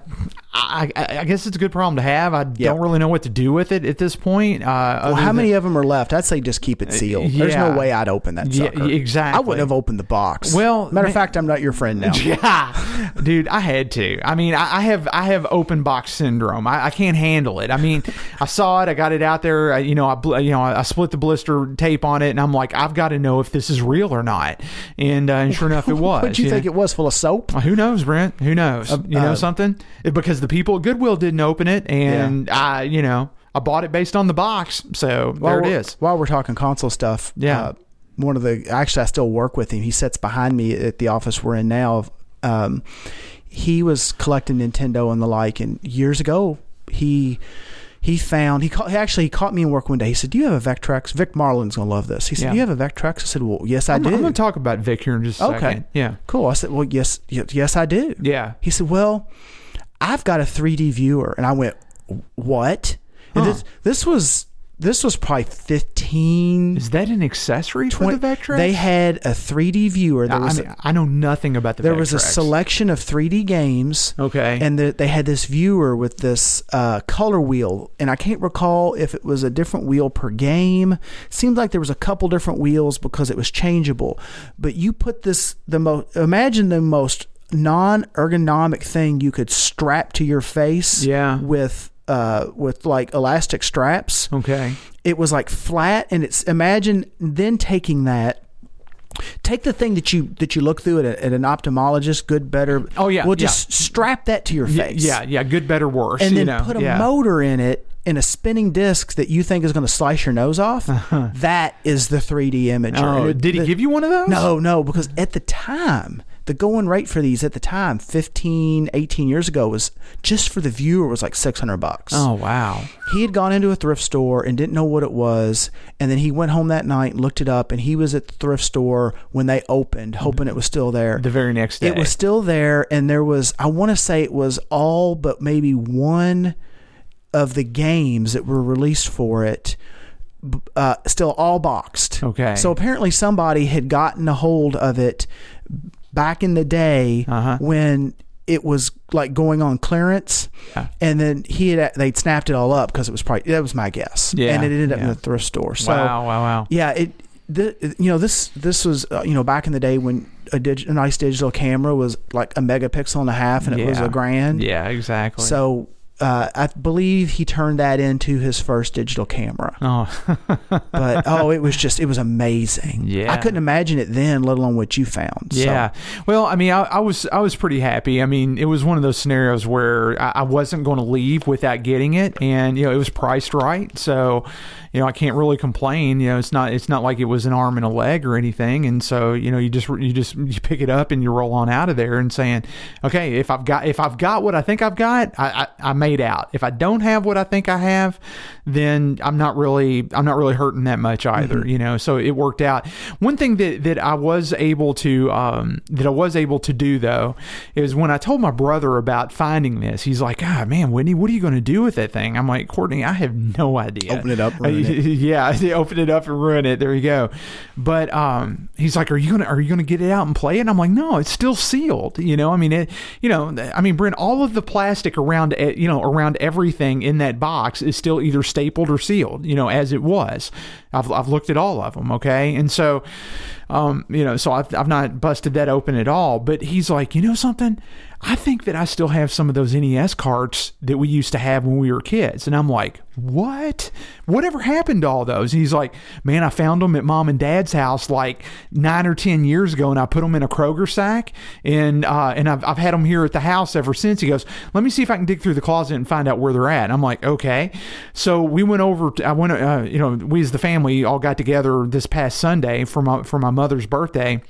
I, I guess it's a good problem to have. I don't really know what to do with it at this point. Uh, Well, how than- many of them are left? I'd say just keep it sealed. There's yeah. no way I'd open that Yeah, sucker. exactly. I wouldn't have opened the box. Well, matter of fact, I'm not your friend now. Yeah, dude, I had to. I mean, I, I have I have open box syndrome. I, I can't handle it. I mean, I saw it. I got it out there. I, you know, I you know I split the blister tape on it, and I'm like, I've got to know if this is real or not. And, uh, and sure enough, it was. What'd you think know? it was? Full of soap? Who knows, Brent? Who knows? you know uh, something? It- because the people at Goodwill didn't open it, and I, you know, I bought it based on the box. So While there it is. While we're talking console stuff, Yeah. uh, one of the actually I still work with him. He sits behind me at the office we're in now. Um, he was collecting Nintendo and the like, and years ago he he found he, caught, he actually he caught me in work one day. He said, "Do you have a Vectrex?" Vic Marlin's gonna love this. He said, Yeah. "Do you have a Vectrex?" I said, "Well, yes, I I'm, do." I'm to talk about Vic here in just a Okay. second. Yeah. Cool. I said, "Well, yes, yes, I do." Yeah. He said, "Well, I've got a 3D viewer," and I went, "What?" And Huh. this this was this was probably 15 Is that an accessory for 20 the Vectrex? They had a 3D viewer. There I, was mean, a, I know nothing about the there was a selection of 3D games. Okay. And the, they had this viewer with this uh, color wheel, and I can't recall if it was a different wheel per game. Seemed like there was a couple different wheels because it was changeable. But you put this the most imagine the most non-ergonomic thing you could strap to your face. Yeah. With uh, with like elastic straps okay. it was like flat and it's imagine then taking that take the thing that you that you look through at, a, at an ophthalmologist good better Oh, yeah, we'll just strap that to your Yeah, face yeah, yeah. Good, better, worse. and you then know, put a yeah. motor in it in a spinning disc that you think is going to slice your nose off That is the 3d imager Oh, did he the- give you one of those? no no because at the time the going rate for these at the time 15 18 years ago was just for the viewer was like 600 bucks Oh wow. he had gone into a thrift store and didn't know what it was and then he went home that night and looked it up and he was at the thrift store when they opened hoping it was still there The very next day. it was still there and there was i want to say it was all but maybe one of the games that were released for it uh, still all boxed Okay. so apparently somebody had gotten a hold of it back in the day Uh-huh. when it was like going on clearance Yeah. and then he had they'd snapped it all up because it was probably that was my guess Yeah, and it ended up in yeah. a thrift store so wow, wow, wow. yeah it the, you know this this was uh, you know back in the day when a, dig, a nice digital camera was like a megapixel and a half and it was a grand Yeah, exactly. so uh, I believe he turned that into his first digital camera Oh, but oh it was just it was amazing Yeah. I couldn't imagine it then let alone what you found So, yeah. Well, I mean, I, I was I was pretty happy. I mean, it was one of those scenarios where I, I wasn't going to leave without getting it, and you know, it was priced right. So, you know, I can't really complain. You know, it's not it's not like it was an arm and a leg or anything. And so, you know, you just you just you pick it up and you roll on out of there and saying, okay, if I've got if I've got what I think I've got, I I, I made out. If I don't have what I think I have, then I'm not really I'm not really hurting that much either. You know, so it worked out. One thing that that I was able to um, that I was able to do though is when I told my brother about finding this, he's like, "Ah, man, Whitney, what are you going to do with that thing?" I'm like, "Courtney, I have no idea." Open it up, Uh, ruin it. yeah, open it up and ruin it. There you go. But um, he's like, "Are you gonna Are you gonna get it out and play it?" And I'm like, "No, it's still sealed." You know, I mean, it. You know, I mean, Brent, all of the plastic around it, you know, around everything in that box is still either stapled or sealed. You know, as it was. I've I've looked at all of them. Okay, and so. Um, you know, so I've, I've not busted that open at all. But he's like, you know something? I think that I still have some of those NES carts that we used to have when we were kids. And I'm like, what? Whatever happened to all those? And he's like, man, I found them at mom and dad's house like nine or 10 years ago and I put them in a Kroger sack and, uh, and I've, I've had them here at the house ever since. He goes, let me see if I can dig through the closet and find out where they're at. And I'm like, okay. So we went over, to, I went, uh, you know, we as the family all got together this past Sunday for my, for my mother's birthday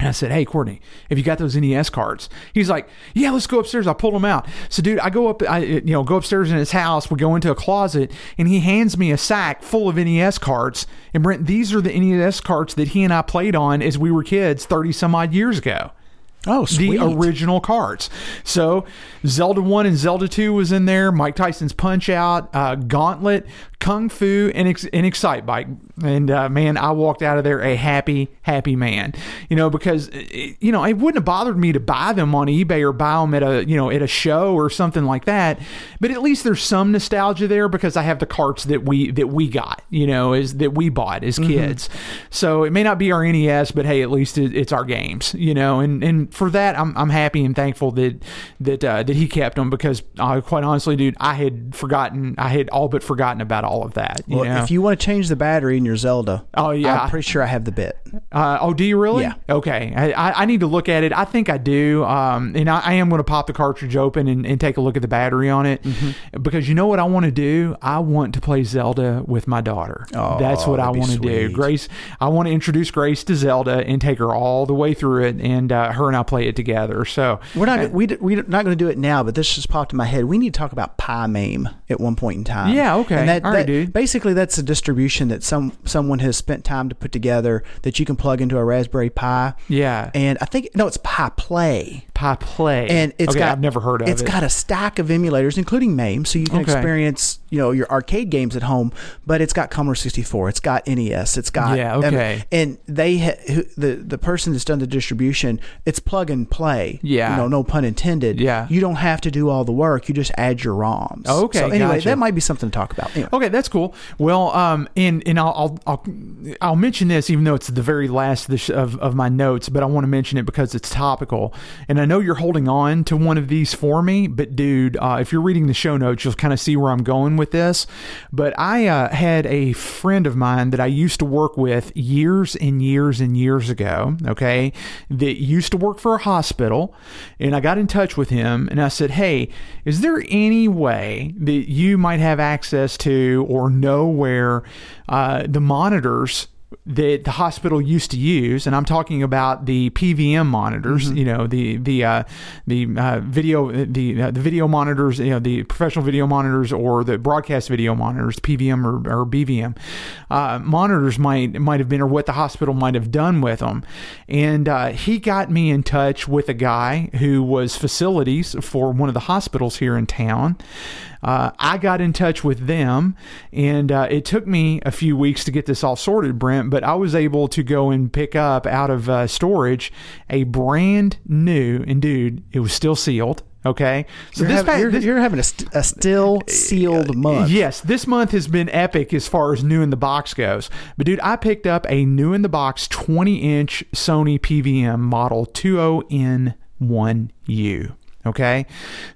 And I said, "Hey, Courtney, have you got those NES cards?" He's like, "Yeah, let's go upstairs." I pulled them out. So, dude, I go up, I you know, go upstairs in his house. We go into a closet, and he hands me a sack full of NES cards. And Brent, these are the NES cards that he and I played on as we were kids, thirty some odd years ago Oh, sweet. the original cards. So Zelda 1 and Zelda 2 was in there, Mike Tyson's Punch Out, uh, Gauntlet, Kung Fu, and, and Excitebike. And uh, man, I walked out of there a happy, happy man. You know, because it, you know it wouldn't have bothered me to buy them on eBay or buy them at a you know at a show or something like that. But at least there's some nostalgia there because I have the carts that we that we got. You know, is that we bought as kids. So it may not be our NES, but hey, at least it, it's our games. You know, and and for that, I'm I'm happy and thankful that that uh, that he kept them because uh, quite honestly, dude, I had forgotten, I had all but forgotten about all of that. You Well, know? if you want to change the battery in your Zelda, Oh, yeah. I'm pretty sure I have the bit. Uh, oh, do you really? Yeah. Okay. I, I, need to look at it. I think I do. Um, and I, I am going to pop the cartridge open and, and take a look at the battery on it Mm-hmm. because you know what I want to do? I want to play Zelda with my daughter. Oh, That's what I want to do. Grace, I want to introduce Grace to Zelda and take her all the way through it, and uh, her and I play it together. So We're not we we're not going to do it now, but this just popped in my head. We need to talk about PiMAME at one point in time. Yeah, okay. And that, All right, that- dude. Basically, that's a distribution that some someone has spent time to put together that you can plug into a Raspberry Pi. yeah, And I think no, it's PiPlay. Pi Play, and it's okay, got I've never heard of It's It's got a stack of emulators, including MAME, so you can Okay. experience you know your arcade games at home. But it's got Commodore 64, it's got NES, it's got Yeah, okay. and, and they ha- who, the the person that's done the distribution, it's plug and play. Yeah. you know, no pun intended. Yeah. you don't have to do all the work. You just add your ROMs. Okay, so anyway, gotcha. that might be something to talk about. Anyway. Okay, that's cool. Well, um, and and I'll I'll I'll, mention this even though it's the very last of, of of my notes, but I want to mention it because it's topical. And I know you're holding on to one of these for me, but dude, uh, if you're reading the show notes, you'll kind of see where I'm going with this. But I uh, had a friend of mine that I used to work with years and years and years ago. Okay, that used to work for a hospital, and I got in touch with him and I said, "Hey, is there any way that you might have access to or know where uh, the monitors?" that the hospital used to use, and I'm talking about the PVM monitors. You know, the the uh, the uh, video the uh, the video monitors. You know, the professional video monitors or the broadcast video monitors, PVM or, or BVM uh, monitors might might have been, or what the hospital might have done with them. And uh, he got me in touch with a guy who was facilities for one of the hospitals here in town. Uh, I got in touch with them, and uh, it took me a few weeks to get this all sorted, Brent. But I was able to go and pick up out of uh, storage a brand new, and dude, it was still sealed. Okay, so You're, this, having, you're, this- you're having a, st- a still sealed month. Yes, this month has been epic as far as new in the box goes. But dude, I picked up a new in the box 20 inch Sony PVM model 20N1U. Okay,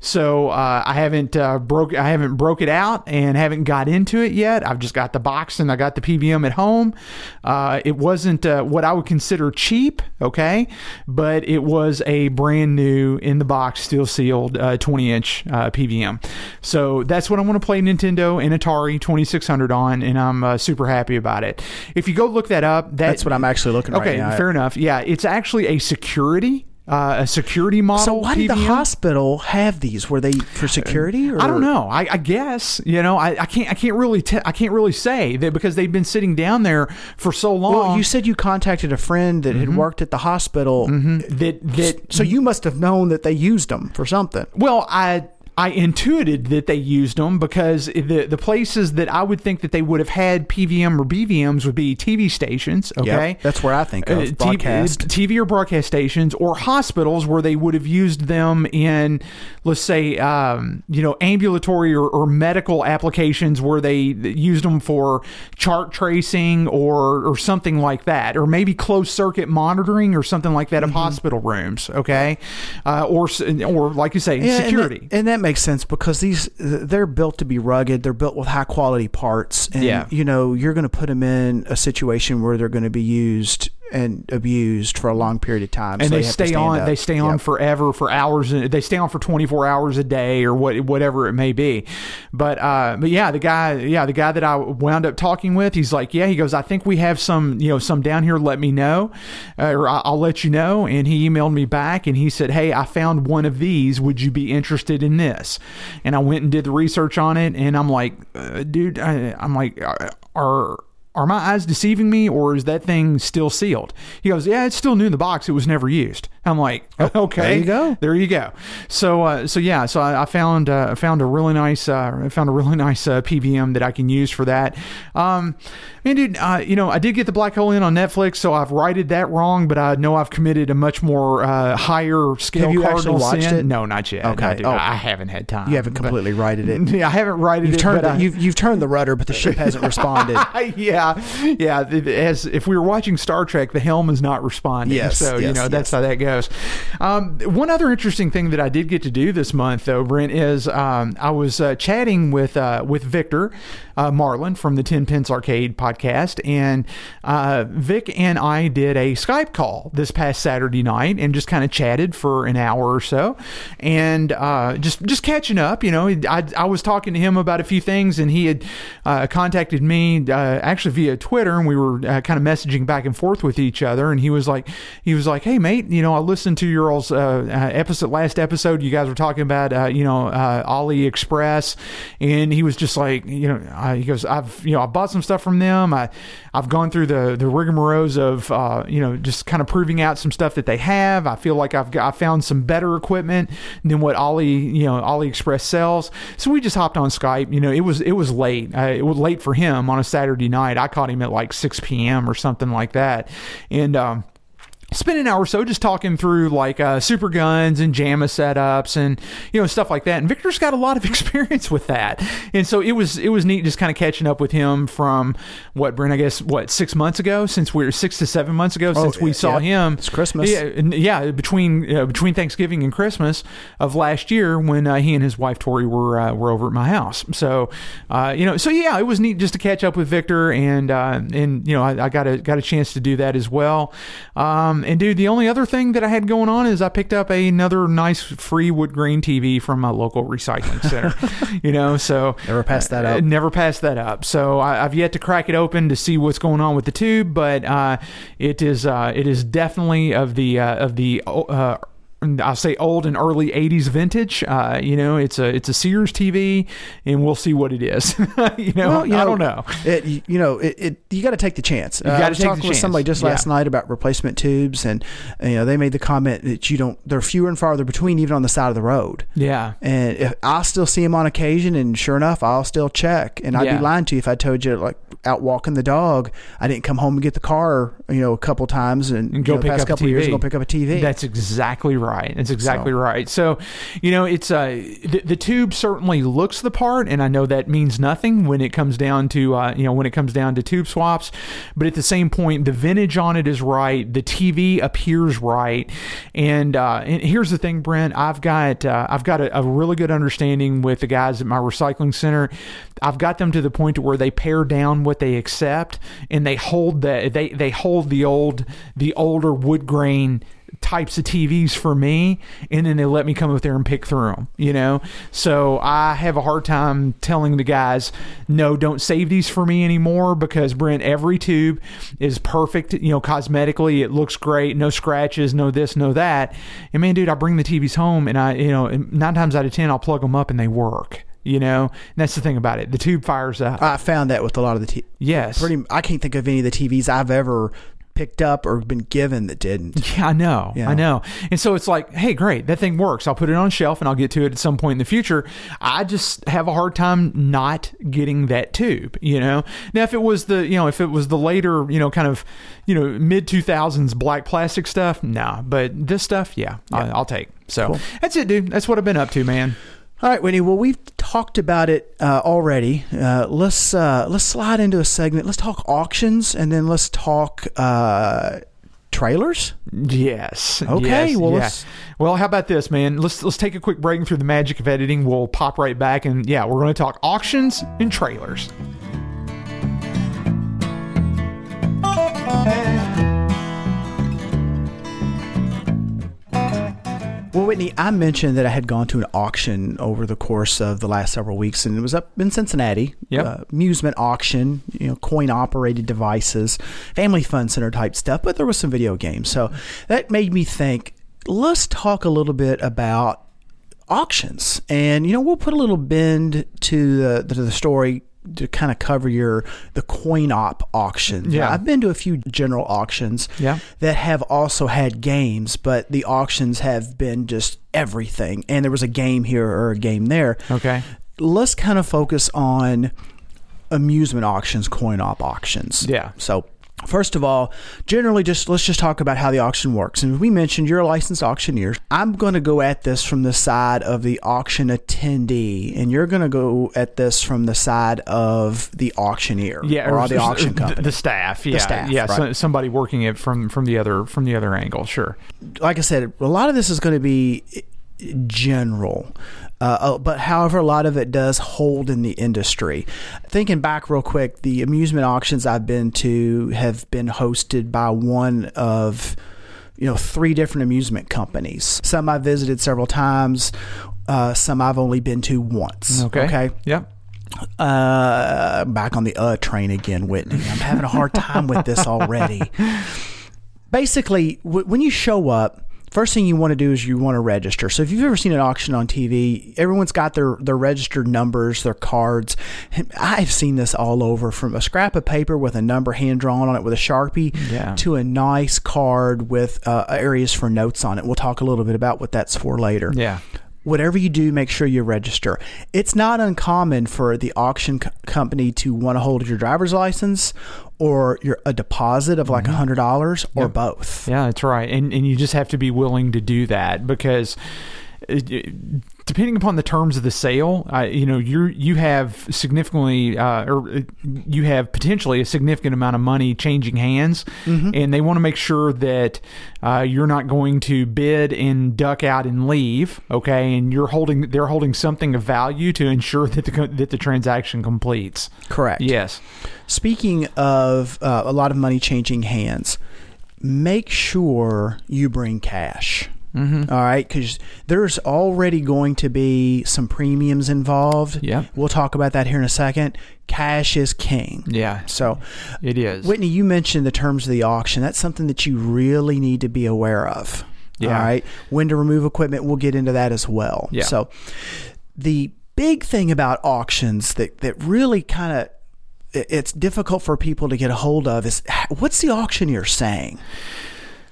so uh, I haven't uh, broke I haven't broke it out and haven't got into it yet. I've just got the box and I got the PVM at home. Uh, it wasn't uh, what I would consider cheap, okay, but it was a brand new in the box, steel sealed, uh, 20 inch uh, PVM. So that's what I want to play Nintendo and Atari 2600 on, and I'm uh, super happy about it. If you go look that up, that, That's what I'm actually looking at. Okay, right now. fair enough. Yeah, it's actually a security. Uh, a security model. So why did the hospital have these? Were they for security? Or? I don't know. I, I guess you know. I, I can't. I can't really. Te- I can't really say that because they've been sitting down there for so long. Well, you said you contacted a friend that Mm-hmm. had worked at the hospital. that that So you must have known that they used them for something. Well, I I intuited that they used them because the the places that I would think that they would have had PVM or BVMs would be TV stations. Okay, Yep, that's where I think of Uh, T- broadcast. TV or broadcast stations or hospitals where they would have used them in, let's say, um, you know, ambulatory or, or medical applications where they used them for chart tracing or or something like that, or maybe closed circuit monitoring or something like that Mm-hmm. of hospital rooms. Okay, uh, or or like you say, Yeah, and security. that- and that, makes sense because these they're built to be rugged. They're built with high quality parts, and Yeah. you know you're going to put them in a situation where they're going to be used and abused for a long period of time. and so they to stay on up. they stay on Yep. forever for hours they stay on for 24 hours a day or what whatever it may be but uh but yeah the guy yeah the guy that I wound up talking with he's like yeah he goes I think we have some you know some down here let me know uh, or I'll let you know and he emailed me back and he said hey I found one of these would you be interested in this and I went and did the research on it and I'm like uh, dude I, I'm like are are my eyes deceiving me or is that thing still sealed? He goes, yeah, it's still new in the box. It was never used. I'm like, okay, there you go. there you go. So, uh, so yeah, so I, I found uh, found a really nice uh, I found a really nice uh, PVM that I can use for that. Um, man, dude, uh, you know, I did get the Black Hole in on Netflix, so I've righted that wrong, but I know I've committed a much more uh, higher scale Have you actually watched sin. it? No, not yet. Okay. No, Oh. I haven't had time. You haven't But- completely righted it. yeah, I haven't righted You've it. turned but the, I- you've you've turned the rudder, but the ship hasn't responded. yeah, yeah. As if we were watching Star Trek, the helm is not responding. Yes, so you yes, know that's how that goes. Um, one other interesting thing that I did get to do this month, though, Brent, is um, I was uh, chatting with uh, with Victor uh, Marlin from the Ten Pence Arcade podcast, and uh, Vic and I did a Skype call this past Saturday night, and just kind of chatted for an hour or so, and uh, just just catching up. You know, I I was talking to him about a few things, and he had uh, contacted me actually via Twitter, and we were kind of messaging back and forth with each other. And he was like, he was like, "Hey, mate, you know, I listened to your all's uh, uh, episode last episode. You guys were talking about, uh, you know, AliExpress, and he was just like, you know, he goes, I've, you know, I bought some stuff from them. I, I've gone through the the rigmaroles of, uh, you know, just kind of proving out some stuff that they have. I feel like I've got, I found some better equipment than what Ali, you know, AliExpress sells. So we just hopped on Skype. You know, it was it was late. Uh, it was late for him on a Saturday night. I caught him at like 6 p.m. or something like that, and. um spent an hour or so just talking through like uh, super guns and JAMMA setups and you know stuff like that. And Victor's got a lot of experience with that, and so it was it was neat just kind of catching up with him from what Brent I guess what six months ago since we are six to seven months ago since we yeah, saw yeah. him. It's Christmas. Yeah, yeah, between uh, between Thanksgiving and Christmas of last year when uh, he and his wife Tori were uh, were over at my house. So uh, you know, so yeah, it was neat just to catch up with Victor and uh, and you know I, I got a got a chance to do that as well. Um, and dude, the only other thing that I had going on is I picked up another nice free wood grain TV from my local recycling center. you know, so Never passed that uh, up. never passed that up. So I, I've yet to crack it open to see what's going on with the tube, but uh, it is uh, it is definitely of the uh, of the uh, I'll say old and early '80s vintage. Uh, you know, it's a it's a Sears TV, and we'll see what it is. you know, Well, you I know, don't know. It, you- you know, it, it you got to take the chance. Uh, I was talking with chance. somebody just last Yeah. night about replacement tubes, and, you know they made the comment that you don't. They're fewer and farther between, even on the side of the road. Yeah, And if I still see them on occasion, and sure enough, I'll still check. And I'd Yeah. be lying to you if I told you like out walking the dog, I didn't come home and get the car, you know, a couple times and, and go you know, pick past up couple a TV. years and go pick up a TV. That's exactly right. That's exactly So- right. So, you know, it's uh, the, the tube certainly looks the part, and I know that means nothing when it comes down to uh, you know when it comes down to tube swaps. But at the same point, the vintage on it is right. The TV appears right, and uh, and here's the thing, Brent. I've got uh, I've got a, a really good understanding with the guys at my recycling center. I've got them to the point to where they pare down what they accept, and they hold the they they hold the old the older wood grain types of TVs for me, and then they let me come up there and pick through them. You know, so I have a hard time telling the guys, no, don't save these for me anymore because Brent, every tube is perfect. You know, cosmetically, it looks great, no scratches, no this, no that. And man, dude, I bring the TVs home, and I, you know, nine times out of ten, I'll plug them up and they work. You know, and that's the thing about it. The tube fires up. I found that with a lot of the t- yes. pretty. I can't think of any of the TVs I've ever picked up or been given that didn't. Yeah, I know. Yeah. I know. And so it's like, hey, great, that thing works. I'll put it on shelf and I'll get to it at some point in the future. I just have a hard time not getting that tube, you know? Now, if it was the, you know, if it was the later, you know, kind of, you know, mid 2000s black plastic stuff, nah. But this stuff, yeah, I, I'll take. So Cool. that's it, dude. That's what I've been up to, man. All right, Whitney. Well, we've talked about it uh, already. Uh, let's uh, let's slide into a segment. Let's talk auctions, and then let's talk uh, trailers. Yes. Okay, yes, well, yeah. let's- well, how about this, man? Let's let's take a quick break through the magic of editing. We'll pop right back, and yeah, we're going to talk auctions and trailers. Well, Whitney, I mentioned that I had gone to an auction over the course of the last several weeks, and it was up in Cincinnati. Yep. Uh, amusement auction, you know, coin operated devices, family fun center type stuff, but there was some video games. So that made me think let's talk a little bit about auctions. And, you know, we'll put a little bend to the, to the story to kind of cover your the coin op auction. Yeah. I've been to a few general auctions Yeah. that have also had games, but the auctions have been just everything. And there was a game here or a game there. Okay. Let's kind of focus on amusement auctions, coin op auctions. Yeah. So First of all, generally, just let's just talk about how the auction works. And we mentioned you're a licensed auctioneer. I'm going to go at this from the side of the auction attendee, and you're going to go at this from the side of the auctioneer Yeah, or, the auction the- company. The staff, yeah, staff, yeah, so- somebody working it from from the other from the other angle, sure. like I said, a lot of this is going to be general. Uh, uh, but however, a lot of it does hold in the industry. Thinking back real quick, the amusement auctions I've been to have been hosted by one of you know three different amusement companies. Some I've visited several times. Uh, some I've only been to once. Okay. Okay. Yep. Uh, back on the uh train again, Whitney. I'm having a hard time with this already. Basically, w- when you show up, first thing you want to do is you want to register. So if you've ever seen an auction on TV, everyone's got their their registered numbers, their cards. I've seen this all over, from a scrap of paper with a number hand drawn on it with a sharpie, Yeah. to a nice card with uh, areas for notes on it. We'll talk a little bit about what that's for later Yeah. whatever you do, make sure you register. It's not uncommon for the auction co- company to want to hold your driver's license or your a deposit of like mm-hmm. a hundred dollars or both. Yeah, that's right. And and you just have to be willing to do that because depending upon the terms of the sale, uh, you know, you you have significantly uh, or uh, you have potentially a significant amount of money changing hands, and they want to make sure that uh, you're not going to bid and duck out and leave. Okay, and you're holding they're holding something of value to ensure that the that the transaction completes. Correct. Yes. Speaking of uh, a lot of money changing hands, make sure you bring cash. Mm-hmm. right, because there's already going to be some premiums involved. Yeah. we'll talk about that here in a second. Cash is king. Yeah. So, It is. Whitney, you mentioned the terms of the auction. That's something that you really need to be aware of. Yeah. All right. When to remove equipment, we'll get into that as well. Yeah. So, the big thing about auctions that, that really kind of it's difficult for people to get a hold of is what's the auctioneer saying?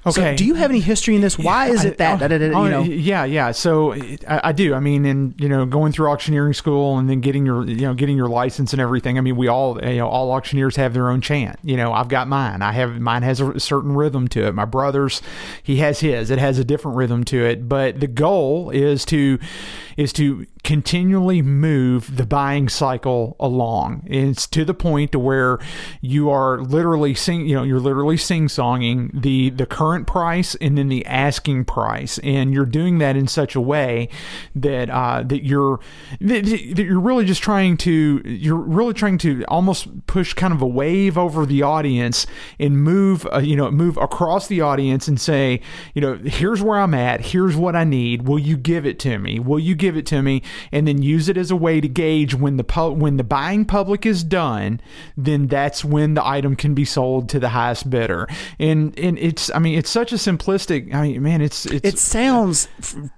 So Okay. do you have any history in this? Why is it that? oh, da- da- da- oh, you know, yeah, yeah. So I, I do. I mean, and you know, going through auctioneering school and then getting your, you know, getting your license and everything. I mean, we all, you know, all auctioneers have their own chant. You know, I've got mine. I have mine has a certain rhythm to it. My brother's, he has his. It has a different rhythm to it. But the goal is to, is to continually move the buying cycle along. It's to the point to where you are literally sing, you know, you're literally sing songing the the current price and then the asking price, and you're doing that in such a way that uh, that you're that, that you're really just trying to you're really trying to almost push kind of a wave over the audience and move uh, you know move across the audience and say you know here's where I'm at. Here's what I need. Will you give it to me? Will you give it to me and then use it as a way to gauge when the pu- when the buying public is done then that's when the item can be sold to the highest bidder and and it's I mean it's such a simplistic I mean man it's it's it sounds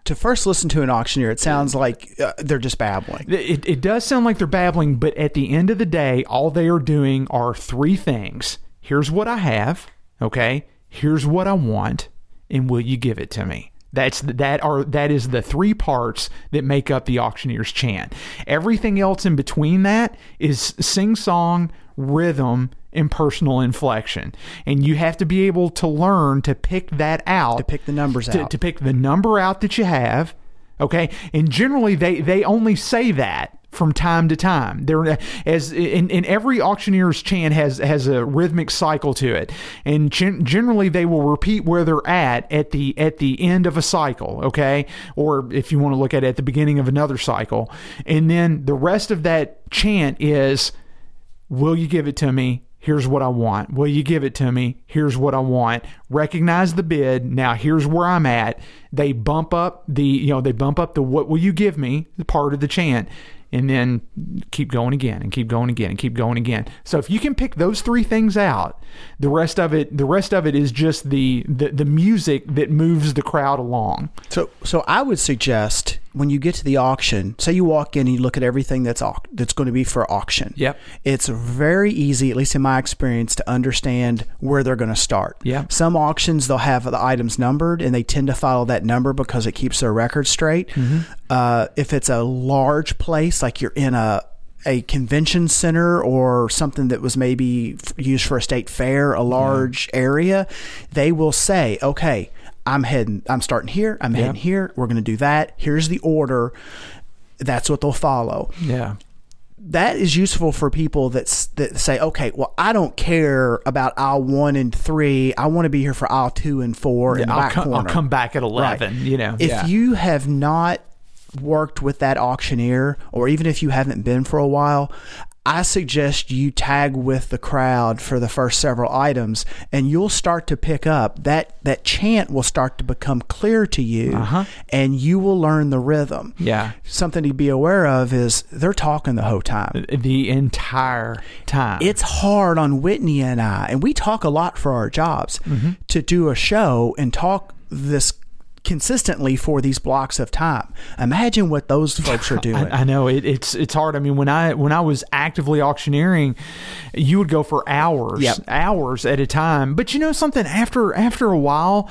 to first listen to an auctioneer, it sounds like uh, they're just babbling. It, it does sound like they're babbling, but at the end of the day, all they are doing are three things. Here's what I have, okay? Here's what I want, and will you give it to me? That's that are that is the three parts that make up the auctioneer's chant. Everything else in between that is sing song, rhythm, and personal inflection. And you have to be able to learn to pick that out. To pick the numbers to, out. to pick the number out that you have okay and generally they they only say that from time to time there as in, in every auctioneer's chant has has a rhythmic cycle to it and gen- generally they will repeat where they're at at the at the end of a cycle okay or if you want to look at it at the beginning of another cycle and then the rest of that chant is will you give it to me Here's what I want. Will you give it to me? Here's what I want. Recognize the bid. Now here's where I'm at. They bump up the, you know, they bump up the what will you give me part of the chant and then keep going again and keep going again and keep going again. So if you can pick those three things out, the rest of it the rest of it is just the the, the music that moves the crowd along. So, so I would suggest when you get to the auction, say you walk in and you look at everything that's au- that's going to be for auction. Yep. It's very easy, at least in my experience, to understand where they're going to start. Yeah. Some auctions they'll have the items numbered, and they tend to follow that number because it keeps their record straight. Uh, if it's a large place, like you're in a a convention center or something that was maybe f- used for a state fair, a large area, they will say, okay, I'm heading, I'm starting here, I'm heading here, we're going to do that. Here's the order. That's what they'll follow. Yeah. That is useful for people that, that say, okay, well, I don't care about aisle one and three. I want to be here for aisle two and four in the I'll come, I'll come back at 11, you know. If yeah. you have not worked with that auctioneer, or even if you haven't been for a while, I suggest you tag with the crowd for the first several items, and you'll start to pick up that that chant will start to become clear to you, Uh-huh. and you will learn the rhythm. yeah. Something to be aware of is they're talking the whole time. The entire time. It's hard on Whitney and I, and we talk a lot for our jobs Mm-hmm. to do a show and talk this consistently for these blocks of time. Imagine what those folks are doing. I, I know it, it's it's hard. I mean, when I when I was actively auctioneering, you would go for hours, Yep. hours at a time. But you know something? After after a while,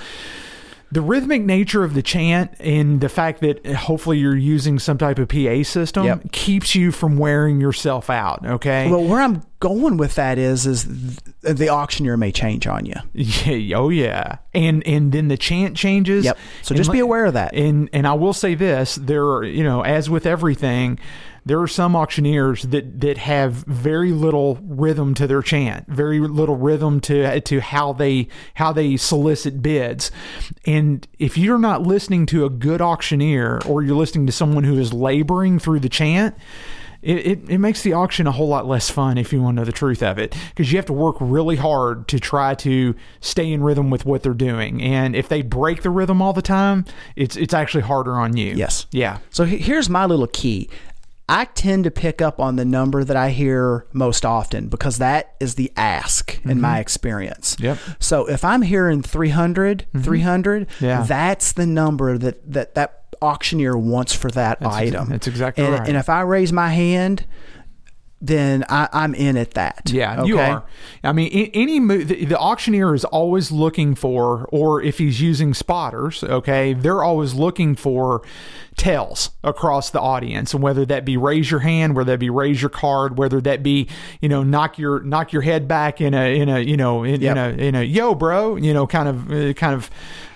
the rhythmic nature of the chant and the fact that hopefully you're using some type of PA system Yep. keeps you from wearing yourself out. Okay. well, where I'm going with that is, is the auctioneer may change on you. Yeah, oh yeah, and and then the chant changes. Yep. So And just be aware of that. And and I will say this: there, are, you know, as with everything, there are some auctioneers that that have very little rhythm to their chant, very little rhythm to to how they how they solicit bids. And if you're not listening to a good auctioneer, or you're listening to someone who is laboring through the chant. It, it, it makes the auction a whole lot less fun if you want to know the truth of it because you have to work really hard to try to stay in rhythm with what they're doing and if they break the rhythm all the time it's it's actually harder on you Yes. yeah So here's my little key. I tend to pick up on the number that I hear most often because that is the ask in mm-hmm. my experience. Yep. So if I'm hearing 300, mm-hmm. 300, Yeah. that's the number that that, that auctioneer wants for that ex- item. that's exactly and, right. And if I raise my hand, then I, I'm in at that. Yeah, you are. I mean, any mo- the, the auctioneer is always looking for, or if he's using spotters, okay, they're always looking for tells across the audience, and whether that be raise your hand, whether that be raise your card, whether that be you know knock your knock your head back in a in a you know in, Yep. in a in a yo bro, you know kind of uh, kind of.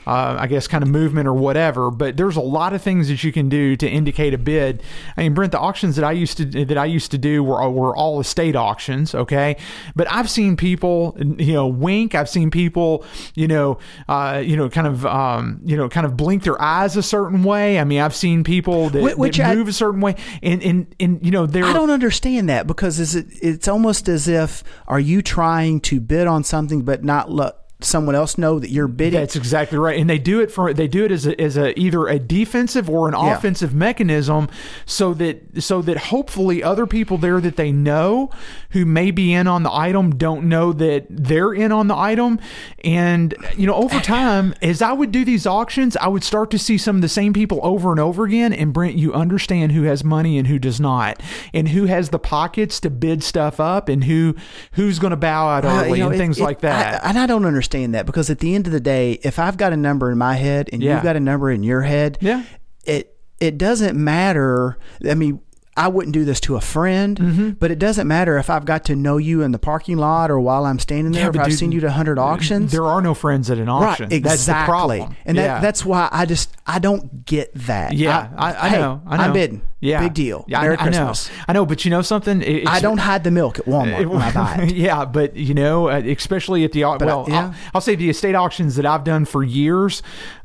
Uh, I guess kind of movement or whatever, but there's a lot of things that you can do to indicate a bid. I mean, Brent, the auctions that I used to that I used to do were were all estate auctions, okay. But I've seen people, you know, wink. I've seen people, you know, uh, you know, kind of, um, you know, kind of blink their eyes a certain way. I mean, I've seen people that, which that I- move a certain way, and and and you know, they're I don't understand that because is it it's almost as if are you trying to bid on something but not let someone else know that you're bidding? That's exactly right, and they do it for they do it as a, as a either a defensive or an Yeah. offensive mechanism, so that so that hopefully other people there that they know who may be in on the item don't know that they're in on the item, and you know over time as I would do these auctions, I would start to see some of the same people over and over again. And Brent, you understand who has money and who does not, and who has the pockets to bid stuff up, and who who's going to bow out Uh, early you know, and it- things it- like that. I, and I don't understand that because at the end of the day, if I've got a number in my head and Yeah. you've got a number in your head, Yeah. it it doesn't matter. I mean. I wouldn't do this to a friend, Mm-hmm. but it doesn't matter if I've got to know you in the parking lot or while I'm standing there. Yeah, if I've dude, seen you to hundred auctions, There are no friends at an auction. Right, exactly. That's the problem. And that, that's why I just I don't get that. yeah, I, I, hey, know. I know. I'm bidding. Yeah, big deal. Yeah, I- Merry I, Christmas. know. I know, but you know something? It- I don't hide the milk at Walmart when I buy it. yeah, but you know, uh, especially at the au- well, yeah. I'll, I'll say the estate auctions that I've done for years.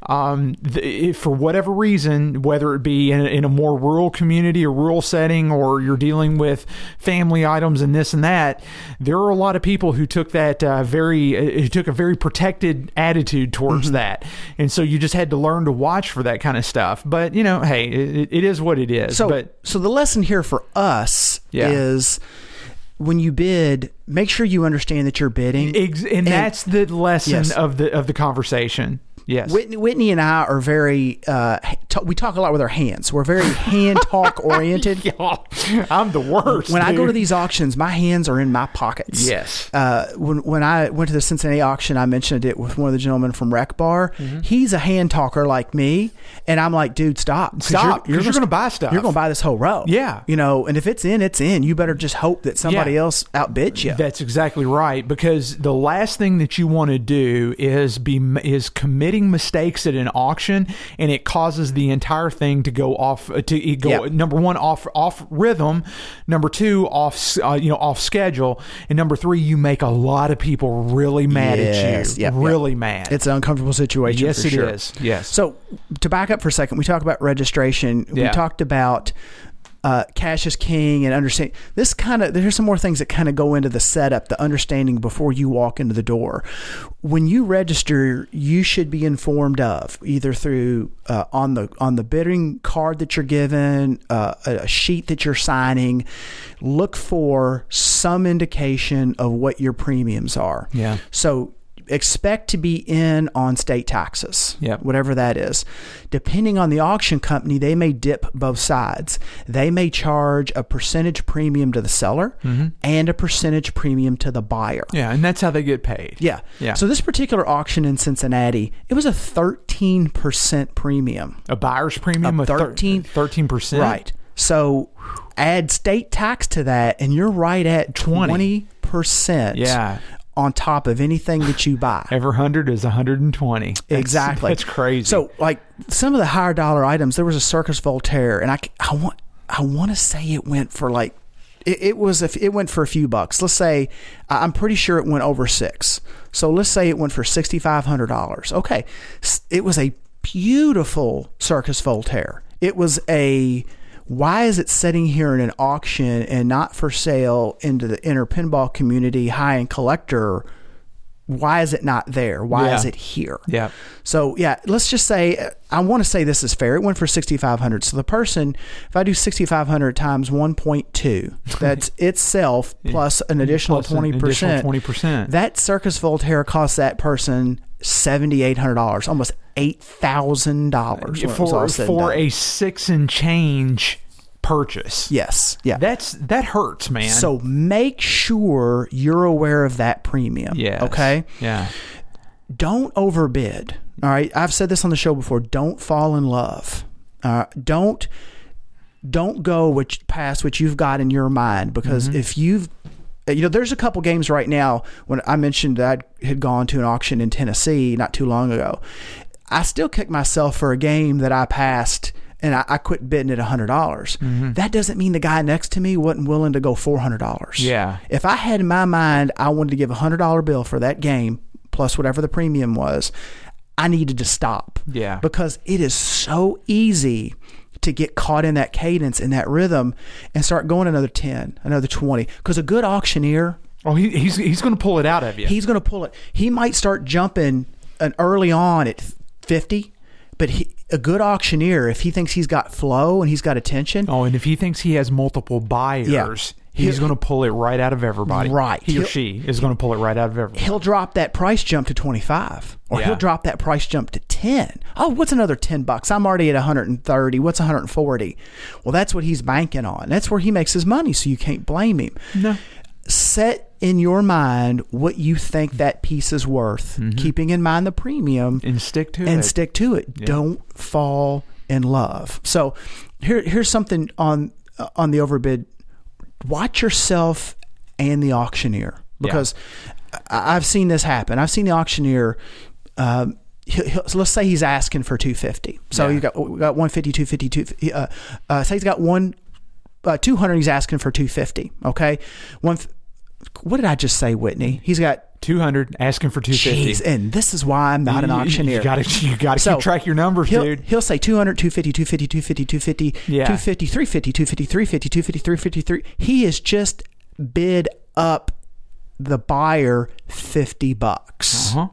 Um, the, if for whatever reason, whether it be in a, in a more rural community or rural setting setting or you're dealing with family items and this and that, there are a lot of people who took that uh, very uh, who took a very protected attitude towards Mm-hmm. that, and so you just had to learn to watch for that kind of stuff. But you know, hey, it, it is what it is. So, but so the lesson here for us Yeah. is when you bid, make sure you understand that you're bidding. Ex- and, that's the lesson Yes. of the of the conversation. Yes. Whitney, Whitney and I are very. Uh, t- we talk a lot with our hands. We're very hand talk oriented. Y'all, I'm the worst. When I go to these auctions, my hands are in my pockets. Yes. Uh, when when I went to the Cincinnati auction, I mentioned it with one of the gentlemen from Rec Bar. He's a hand talker like me, and I'm like, dude, stop, Stop, 'cause you're gonna buy stuff. You're gonna buy this whole row. Yeah. you know, and if it's in, it's in. You better just hope that somebody Yeah. else outbids you. That's exactly right. Because the last thing that you want to do is be is committing mistakes at an auction, and it causes the entire thing to go off uh, to go Yep. number one off off rhythm, number two off uh, you know off schedule, and number three you make a lot of people really mad Yes, at you, yep, yep. really mad. It's an uncomfortable situation. yes, it sure. is. Yes. So to back up for a second, we talked about registration. We talked about uh, cash is king and understand this kind of there's some more things that kind of go into the setup the understanding before you walk into the door. When you register you should be informed of either through uh, on the on the bidding card that you're given uh, a, a sheet that you're signing. Look for some indication of what your premiums are. Yeah. so expect to be in on state taxes, Yep. whatever that is. Depending on the auction company, they may dip both sides. They may charge a percentage premium to the seller mm-hmm. and a percentage premium to the buyer. yeah, and that's how they get paid. Yeah. Yeah. So this particular auction in Cincinnati, it was a 13% premium. A buyer's premium A of 13 thirteen percent. Right. So add state tax to that and you're right at 20. 20% Yeah. On top of anything that you buy. Every hundred is 120. That's- Exactly. That's crazy. So, like some of the higher dollar items, there was a Circus Voltaire, and I, I want I want to say it went for like it, it was a f it went for a few bucks. Let's say I'm pretty sure it went over six. So let's say it went for sixty five hundred dollars. Okay, it was a beautiful Circus Voltaire. It was a why is it sitting here in an auction and not for sale into the inner pinball community high end collector? Why is it not there? Why Yeah. is it here? Yeah. So yeah, let's just say I want to say this is fair. It went for sixty five hundred. So the person, if I do sixty five hundred times one point two, that's itself plus an additional twenty percent. 20%. That Circus Voltaire cost that person seventy eight hundred dollars, almost eight thousand dollars for for a six and change purchase. yes, yeah. That's that hurts, man. so make sure you're aware of that premium. yeah. Okay. Yeah. don't overbid. All right, I've said this on the show before. Don't fall in love. Uh, don't don't go which past what you've got in your mind because if you've Uh, you know there's a couple games right now when I mentioned that I had gone to an auction in Tennessee not too long ago. I still kick myself for a game that I passed and I, I quit bidding at hundred dollars. Mm-hmm. That doesn't mean the guy next to me wasn't willing to go four hundred dollars. Yeah. If I had in my mind I wanted to give a hundred dollar bill for that game plus whatever the premium was, I needed to stop. Yeah. Because it is so easy to get caught in that cadence and that rhythm and start going another 10, another 20. Because a good auctioneer, Oh, he, he's he's going to pull it out of you. he's going to pull it. He might start jumping an early on at 50, but he, a good auctioneer, if he thinks he's got flow and he's got attention, oh, and if he thinks he has multiple buyers, he's going to pull it right out of everybody. Right. He or He'll- she is going to pull it right out of everybody. he'll drop that price jump to 25 or Yeah. he'll drop that price jump to 10 oh what's another 10 bucks i'm already at 130 what's 140 well that's what he's banking on that's where he makes his money so you can't blame him No. set in your mind what you think that piece is worth keeping in mind the premium And stick to and it. And stick to it. Don't fall in love. So here here's something on uh, on the overbid. Watch yourself and the auctioneer because I, I've seen this happen. I've seen the auctioneer. Um, he'll, he'll, so let's say he's asking for 250. So Yeah. you got we got 150, 250, 250. Uh, uh, say he's got one uh, 200. He's asking for 250. Okay, one. What did I just say, Whitney? He's got 200 asking for 250 Jeez, and this is why I'm not an auctioneer. you gotta you gotta So, keep track your numbers he'll, dude He'll say 200, 250, 250, 250, 250, Yeah. 250, 350, 250, 350, 250, 353. He is just bid up the buyer 50 bucks. Uh-huh.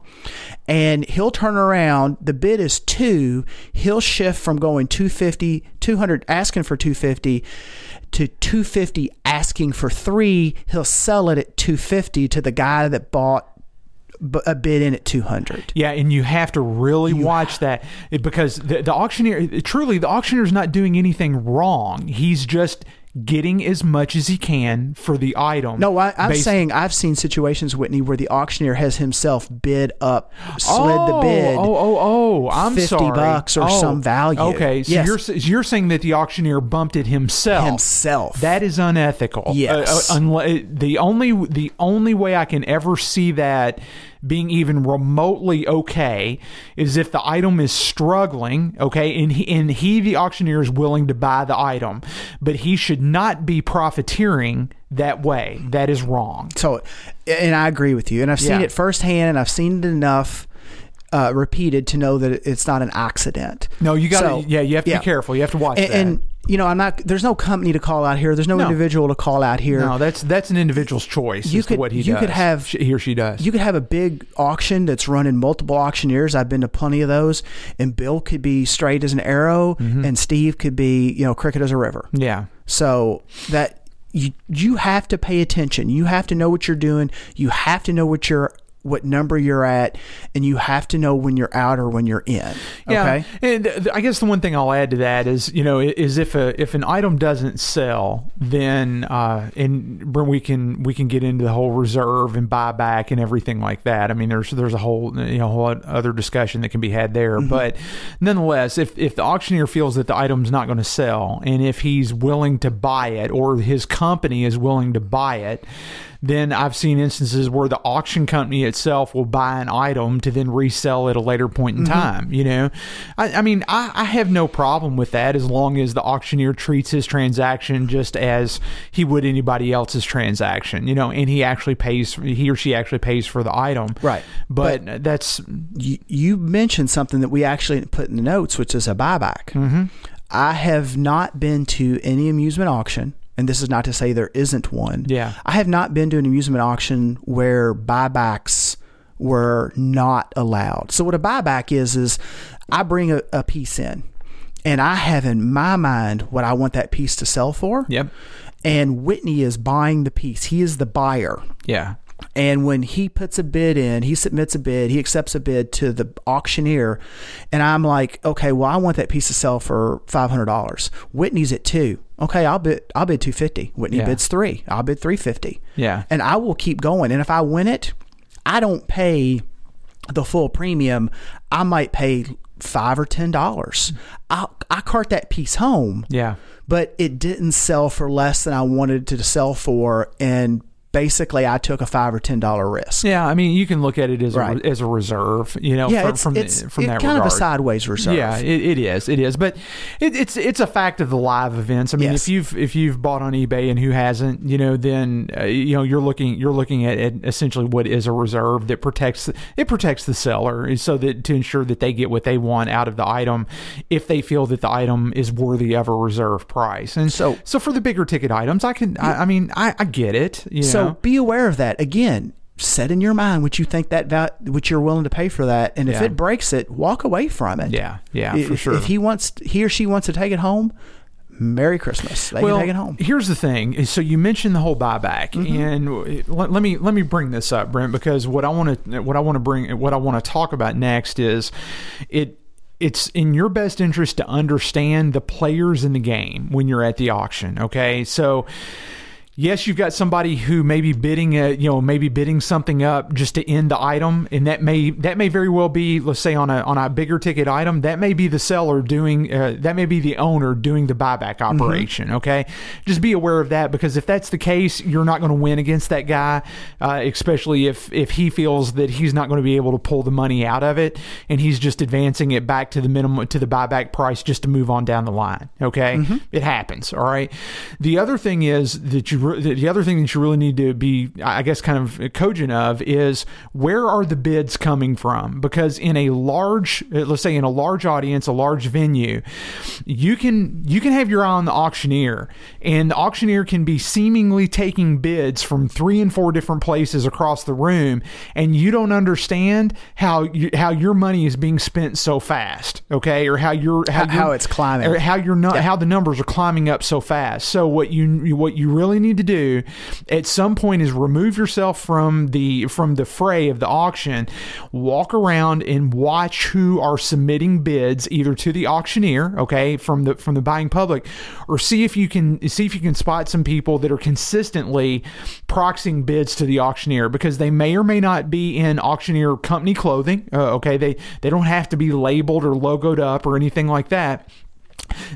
And he'll turn around, the bid is 2, he'll shift from going 250, 200 asking for 250 to 250 asking for 3, he'll sell it at 250 to the guy that bought a bid in at 200. Yeah, and you have to really watch that because the, the auctioneer, truly, the auctioneer's not doing anything wrong. He's just getting as much as he can for the item. No, I, I'm based- saying I've seen situations, Whitney, where the auctioneer has himself bid up, slid the Oh, bid. Oh, oh, oh! I'm 50 sorry. bucks or Oh, some value. Okay, so Yes. you're you're saying that the auctioneer bumped it himself. Himself. That is unethical. Yes. Uh, uh, the only the only way I can ever see that being even remotely okay is if the item is struggling. Okay, and he and he the auctioneer is willing to buy the item, but he should not be profiteering that way. That is wrong. So, and I agree with you. And I've seen Yeah. it firsthand, and I've seen it enough uh, repeated to know that it's not an accident. No, you got to. So, yeah, you have to yeah. be careful. You have to watch And, that. and you know, I'm not. There's no company to call out here. There's no, No. individual to call out here. No, that's that's an individual's choice. You as to could- what he you does. could have- he or she does. You could have a big auction that's running multiple auctioneers. I've been to plenty of those, and Bill could be straight as an arrow, Mm-hmm. and Steve could be, you know, cricket as a river. yeah, So that you you have to pay attention. You have to know what you're doing. You have to know what you're what number you're at, and you have to know when you're out or when you're in. yeah. Okay. And th- th- I guess the one thing I'll add to that is, you know, is if a if an item doesn't sell, then uh, and we can we can get into the whole reserve and buyback and everything like that. I mean, there's there's a whole you know whole other discussion that can be had there. Mm-hmm. But nonetheless, if if the auctioneer feels that the item's not going to sell, and if he's willing to buy it, or his company is willing to buy it. Then I've seen instances where the auction company itself will buy an item to then resell at a later point in time. You know, I, I mean, I, I have no problem with that as long as the auctioneer treats his transaction just as he would anybody else's transaction. You know, and he actually pays, he or she actually pays for the item. Right. But, that's You, you mentioned something that we actually put in the notes, which is a buyback. Mm-hmm. I have not been to any amusement auction. And this is not to say there isn't one. Yeah. I have not been to an amusement auction where buybacks were not allowed. So what a buyback is is I bring a, a piece in and I have in my mind what I want that piece to sell for. yep, And Whitney is buying the piece. He is the buyer. yeah, And when he puts a bid in, he submits a bid, he accepts a bid to the auctioneer. And I'm like, okay, well, I want that piece to sell for $500. Whitney's at two. Okay, I'll bid, I'll bid 250. Whitney Yeah. bids three. I'll bid 350. yeah. And I will keep going. And if I win it, I don't pay the full premium. I might pay five or ten dollars. I I cart that piece home Yeah. but it didn't sell for less than I wanted it to sell for, and basically I took a five or ten dollar risk. Yeah, I mean, you can look at it as Right. a, as a reserve, you know, Yeah, from, it's from, it's from that kind of a sideways reserve. Yeah, it, it is. It is. But it, it's it's a fact of the live events. I mean, Yes. if you've if you've bought on eBay and who hasn't, you know, then uh, you know you're looking you're looking at, at essentially what is a reserve that protects it protects the seller so that to ensure that they get what they want out of the item if they feel that the item is worthy of a reserve price. And So- so for the bigger ticket items, I can I, I mean I, I get it. You So know? be aware of that. Again, set in your mind what you think that val- what you're willing to pay for that, and if Yeah. it breaks it, walk away from it. Yeah, yeah, if, for sure. If he wants, he or she wants to take it home. Merry Christmas. They well, can take it home. Mm-hmm. here's the thing. So you mentioned the whole buyback, and let, let me let me bring this up, Brent, because what I want to what I want to bring what I want to talk about next is it. It's in your best interest to understand the players in the game when you're at the auction. Okay, so yes, you've got somebody who may be bidding a, you know, maybe bidding something up just to end the item, and that may that may very well be, let's say on a on a bigger ticket item, that may be the seller doing, uh, that may be the owner doing the buyback operation. Okay, just be aware of that because if that's the case, you're not going to win against that guy, uh, especially if if he feels that he's not going to be able to pull the money out of it, and he's just advancing it back to the minimum to the buyback price just to move on down the line. Okay, it happens. All right. The other thing is that you the other thing that you really need to be, I guess, kind of cogent of is where are the bids coming from? Because in a large, uh, let's say in a large audience, a large venue, you can you can have your eye on the auctioneer, and the auctioneer can be seemingly taking bids from three and four different places across the room, and you don't understand how you, how your money is being spent so fast, okay, or how you're How- you're- how it's climbing. or how you're not how the numbers are climbing up so fast. So what you what you really need to do at some point is remove yourself from the from the fray of the auction, walk around and watch who are submitting bids either to the auctioneer, okay, from the from the buying public, or see if you can see if you can spot some people that are consistently proxying bids to the auctioneer because they may or may not be in auctioneer company clothing. Uh, okay, they they don't have to be labeled or logoed up or anything like that.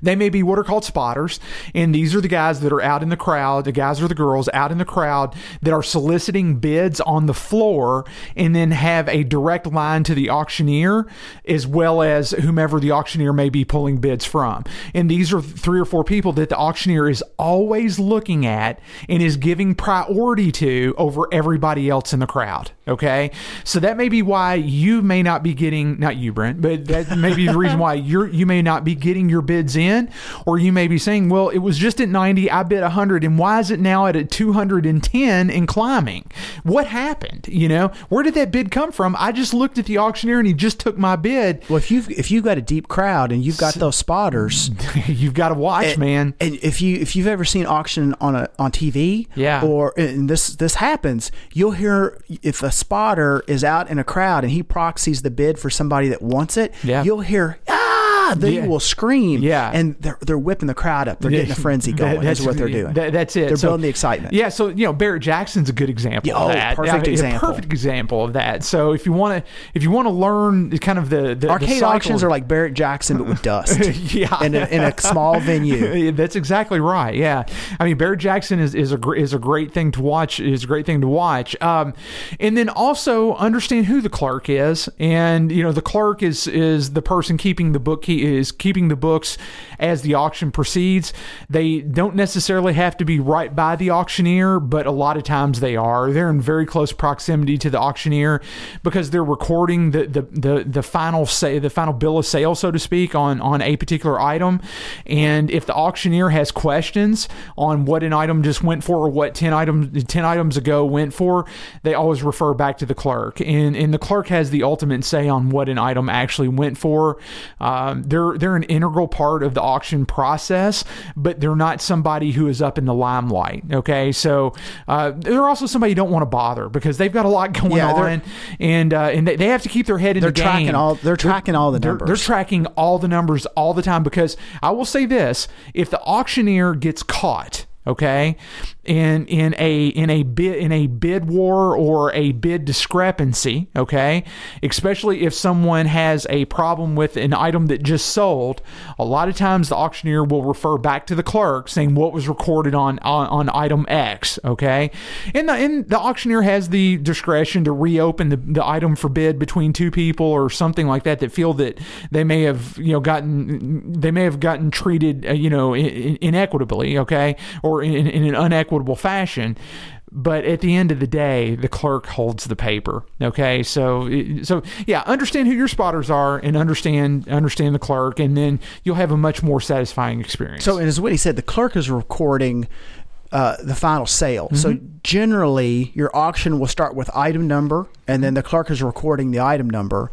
They may be what are called spotters, and these are the guys that are out in the crowd, the guys or the girls out in the crowd that are soliciting bids on the floor and then have a direct line to the auctioneer as well as whomever the auctioneer may be pulling bids from. And these are three or four people that the auctioneer is always looking at and is giving priority to over everybody else in the crowd. Okay. So that may be why you may not be getting, not you, Brent, but that may be the reason why you're, you may not be getting your bids in, or you may be saying, well, it was just at 90, I bid 100, and why is it now at a 210 and climbing? What happened? You know, where did that bid come from? I just looked at the auctioneer and he just took my bid. Well, if you've if you've got a deep crowd and you've got those spotters, You've got to watch, and, man. And if you if you've ever seen auction on a on TV, Yeah. or and this this happens, you'll hear if a spotter is out in a crowd and he proxies the bid for somebody that wants it, Yeah. you'll hear ah, they Yeah. will scream, Yeah. and they're they're whipping the crowd up, they're getting a frenzy going. That- That's what they're doing. that- that's it. They're So- building the excitement. Yeah, so you know Barrett Jackson's a good example Yeah, of oh, that. perfect a example. perfect example of that. So if you want to, if you want to learn kind of the, the the Arcade cycle- auctions are like Barrett Jackson, but with dust. yeah, in a, in a small venue. That's exactly right. Yeah, I mean Barrett Jackson is, is a is a great thing to watch. Is a great thing to watch. Um, and then also understand who the clerk is, and you know the clerk is is the person keeping the book he is keeping the books as the auction proceeds. They don't necessarily have to be right by the auctioneer, but a lot of times they are. They're in very close proximity to the auctioneer because they're recording the the the, the final say the final bill of sale, so to speak, on on a particular item. And if the auctioneer has questions on what an item just went for or what ten items ten items ago went for, they always refer back to the clerk. And and the clerk has the ultimate say on what an item actually went for. Um, they're they're an integral part of the auction process, but they're not somebody who is up in the limelight. Okay, so uh, they're also somebody you don't want to bother because they've got a lot going Yeah, on, and uh, and they, have to keep their head in They're the tracking game. all- they're tracking all the they're- numbers. They're tracking all the numbers all the time because I will say this: if the auctioneer gets caught. Okay, in in a in a bid in a bid war or a bid discrepancy. Okay, especially if someone has a problem with an item that just sold, a lot of times the auctioneer will refer back to the clerk saying what was recorded on on, on item X. Okay, and the and the auctioneer has the discretion to reopen the, the item for bid between two people or something like that that feel that they may have you know gotten they may have gotten treated uh, you know in, in, inequitably. Okay, or in, in an unequitable fashion. But at the end of the day, the clerk holds the paper. Okay, so so yeah, understand who your spotters are and understand understand the clerk, and then you'll have a much more satisfying experience. So, and as Whitney said, the clerk is recording uh, the final sale. So, Mm-hmm. generally, your auction will start with item number, and then the clerk is recording the item number,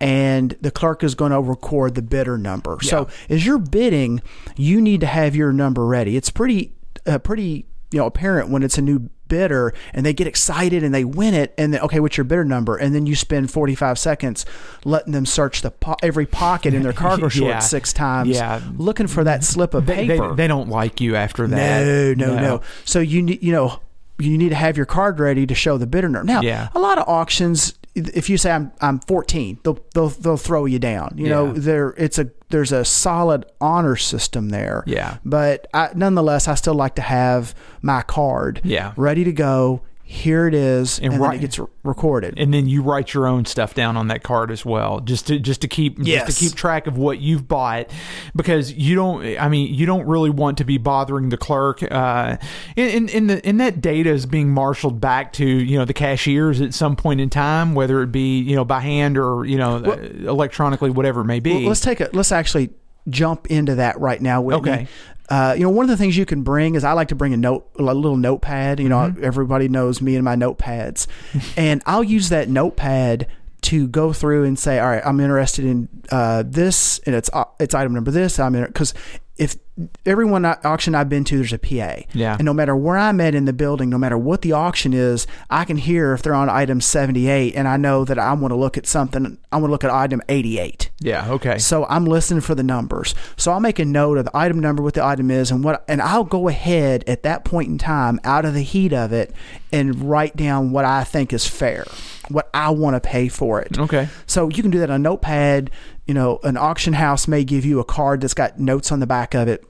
and the clerk is going to record the bidder number. So, as you're bidding, you need to have your number ready. It's pretty, uh, pretty, you know, apparent when it's a new bidder and they get excited and they win it and then okay what's your bidder number and then you spend 45 seconds letting them search the po- every pocket in their cargo shorts Yeah. six times Yeah. looking for that slip of they, they, paper they don't like you after that. no, no, no, So you need, you know, you need to have your card ready to show the bidder number. Now, Yeah. a lot of auctions, if you say I'm I'm 14, they'll they'll they'll throw you down. You know, there it's a there's a solid honor system there. Yeah. But I, nonetheless, I still like to have my card Yeah. ready to go. Here it is, And and, right- it gets re- recorded. and then you write your own stuff down on that card as well just to just to keep Yes. just to keep track of what you've bought because you don't i mean you don't really want to be bothering the clerk uh and, and, the and that data is being marshaled back to you know the cashiers at some point in time whether it be you know by hand or you know uh, electronically whatever it may be Well, let's take a let's actually jump into that right now. Whitney. Okay. Uh, you know, one of the things you can bring is I like to bring a note, a little notepad. You know, Mm-hmm. everybody knows me and my notepads, and I'll use that notepad to go through and say, all right, I'm interested in uh, this, and it's uh, it's item number this. I'm in because if everyone uh, auction I've been to, there's a PA. Yeah. And no matter where I'm at in the building, no matter what the auction is, I can hear if they're on item 78, and I know that I want to look at something. I want to look at item 88. yeah okay So I'm listening for the numbers. So I'll make a note of the item number, what the item is, and what, and I'll go ahead at that point in time, out of the heat of it, and write down what I think is fair, what I want to pay for it. okay So you can do that on a notepad. You know, an auction house may give you a card that's got notes on the back of it.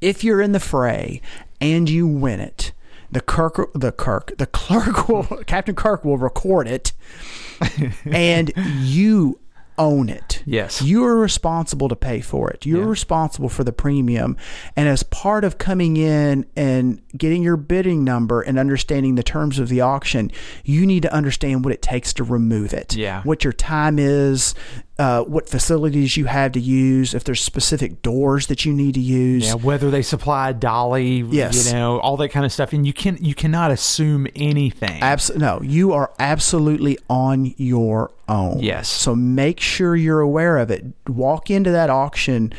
If you're in the fray and you win it, the Kirk, the Kirk, the clerk will, Captain Kirk will record it, and you own it. Yes. You are responsible to pay for it. You're Yeah. responsible for the premium. And as part of coming in and getting your bidding number and understanding the terms of the auction, you need to understand what it takes to remove it. Yeah. What your time is, uh, what facilities you have to use, if there's specific doors that you need to use. Yeah, whether they supply dolly, Yes. you know, all that kind of stuff, and you can you cannot assume anything. Abs- no, you are absolutely on your own. Yes. So make sure you're aware of it. Walk into that auction.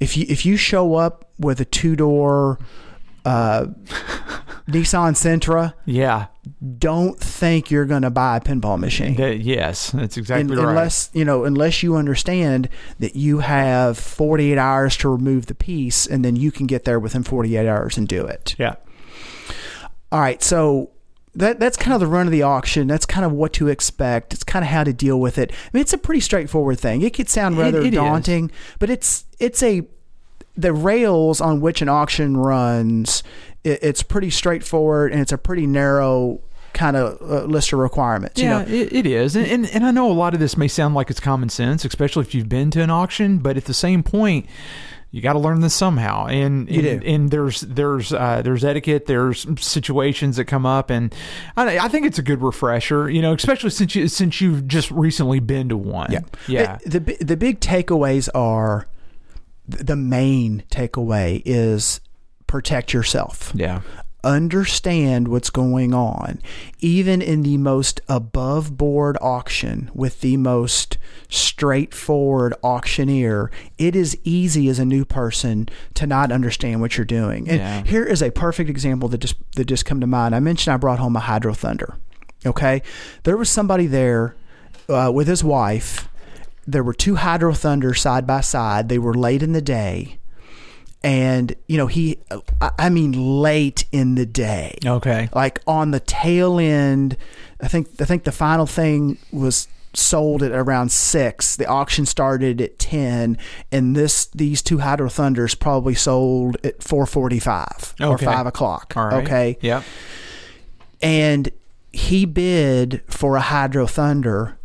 If you if you show up with a two door uh, Nissan Sentra, yeah, don't think you're going to buy a pinball machine. that, yes, that's exactly Un- right. Unless you know, unless you understand that you have 48 hours to remove the piece, and then you can get there within 48 hours and do it. yeah, All right, so that that's kind of the run of the auction. That's kind of what to expect. It's kind of how to deal with it. I mean, it's a pretty straightforward thing. It could sound It- rather it is. daunting, but it's it's a the rails on which an auction runs. It, it's pretty straightforward, and it's a pretty narrow kind of uh, list of requirements. yeah, You know, it, it is, and, and and I know a lot of this may sound like it's common sense, especially if you've been to an auction, but at the same point. You got to learn this somehow, and and, and there's there's uh, there's etiquette, there's situations that come up, and I, I think it's a good refresher, you know, especially since you since you've just recently been to one. yeah, yeah, The, the the big takeaways are the main takeaway is protect yourself. yeah. understand what's going on, even in the most above board auction with the most straightforward auctioneer, it is easy as a new person to not understand what you're doing. And Yeah. here is a perfect example that just that just come to mind. I mentioned I brought home a Hydro Thunder. Okay, there was somebody there uh, with his wife. There were two Hydro Thunders side by side. They were late in the day and you know he I- mean late in the day Okay. like on the tail end i think i think the final thing was sold at around six the auction started at 10 and this these two hydro thunders probably sold at 445 or 5 o'clock All right. okay Yep. and he bid for a hydro thunder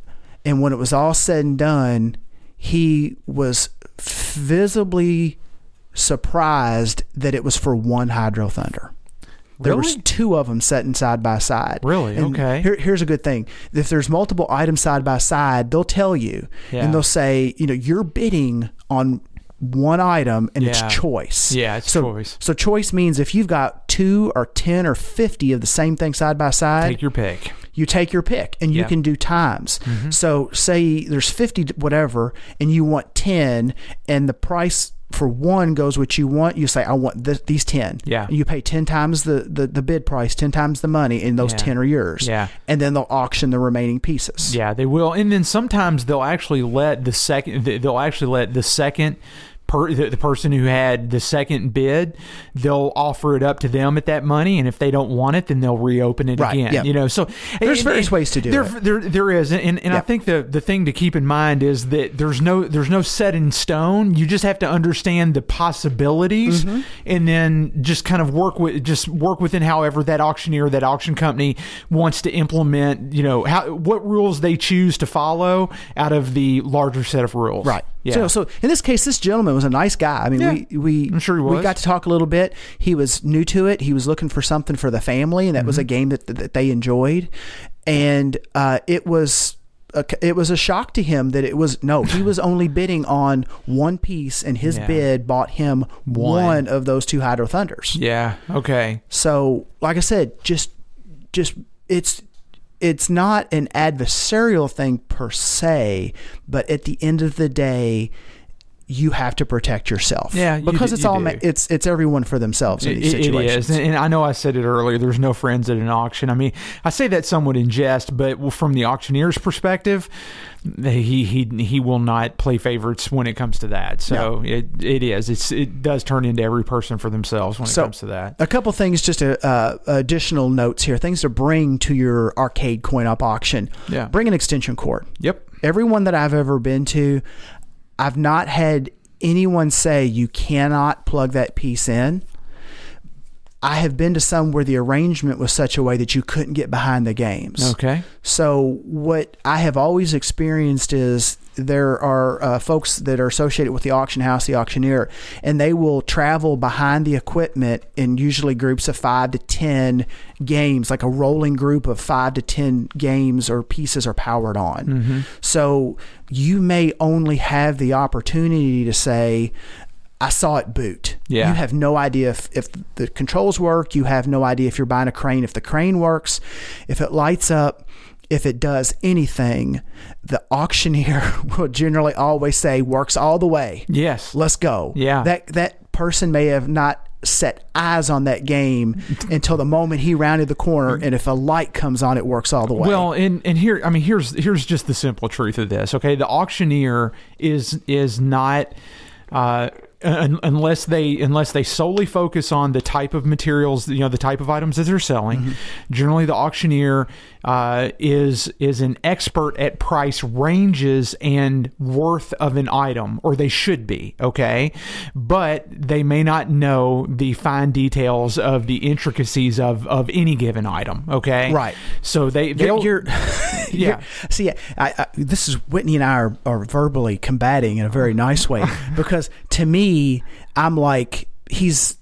and when it was all said and done he was visibly surprised that it was for one hydro thunder there was two of them sitting side by side. Really? And Okay. Here, here's a good thing: if there's multiple items side by side, they'll tell you, Yeah. and they'll say, you know, you're bidding on one item and Yeah. it's choice. Yeah, it's so, choice. So choice means if you've got two or ten or fifty of the same thing side by side, Take your pick. You take your pick and you Yeah. Mm-hmm. can do times. So say there's 50 whatever and you want 10 and the price for one goes what you want, you say I want th- these 10. Yeah. And you pay 10 times the, the, the bid price, 10 times the money and those Yeah. 10 are yours. Yeah. And then they'll auction the remaining pieces. Yeah, they will. And then sometimes they'll actually let the second they'll actually let the second per, the, the person who had the second bid, they'll offer it up to them at that money, and if they don't want it, then they'll reopen it Right, again. yeah. You know, so There's and- various and ways to do there, it. There, there is, and, and I think the the thing to keep in mind is that there's no there's no set in stone. You just have to understand the possibilities, Mm-hmm. and then just kind of work with just work within however that auctioneer, that auction company wants to implement. You know, how what rules they choose to follow out of the larger set of rules. Right. Yeah. So, so in this case, this gentleman was a nice guy. I mean, Yeah. we we I'm sure he we got to talk a little bit. He was new to it. He was looking for something for the family, and that Mm-hmm. was a game that that they enjoyed. And uh, it was. A, it was a shock to him that it was no. He was only bidding on one piece, and his Yeah. bid bought him One. one. of those two Hydro Thunders. yeah. Okay. So, like I said, just just it's it's not an adversarial thing per se, but at the end of the day, you have to protect yourself. Yeah, you because do- it's all do. it's it's everyone for themselves in these it situations. is, and, I know I said it earlier. There's no friends at an auction. I mean, I say that somewhat in jest, but from the auctioneer's perspective, he he he will not play favorites when it comes to that. So it it is. It's it does turn into every person for themselves when it So- comes to that. A couple things, just a, uh, additional notes here. Things to bring to your arcade coin op auction. Yeah. Bring an extension cord. Yep. everyone that I've ever been to, I've not had anyone say you cannot plug that piece in. I have been to some where the arrangement was such a way that you couldn't get behind the games. Okay. So what I have always experienced is there are uh, folks that are associated with the auction house, the auctioneer, and they will travel behind the equipment in usually groups of five to ten games, like a rolling group of five to ten games or pieces are powered on. So you may only have the opportunity to say. I saw it boot. Yeah. You have no idea if, if the controls work. You have no idea if you're buying a crane, if the crane works, if it lights up, if it does anything. The auctioneer will generally always say, works all the way. Yes. Let's go. Yeah. That, that person may have not set eyes on that game until the moment he rounded the corner. And if a light comes on, it works all the way. Well, and and here, I mean, here's here's just the simple truth of this. Okay, the auctioneer is is not. Uh, unless they unless they solely focus on the type of materials, you know, the type of items that they're selling, Mm-hmm. generally the auctioneer uh, is is an expert at price ranges and worth of an item, or they should be. Okay, but they may not know the fine details of the intricacies of of any given item. Okay, Right. So they they'll you're- Yeah. you're- see, I, I, this is Whitney and I are, are verbally combating in a very nice way because to me, I'm like he's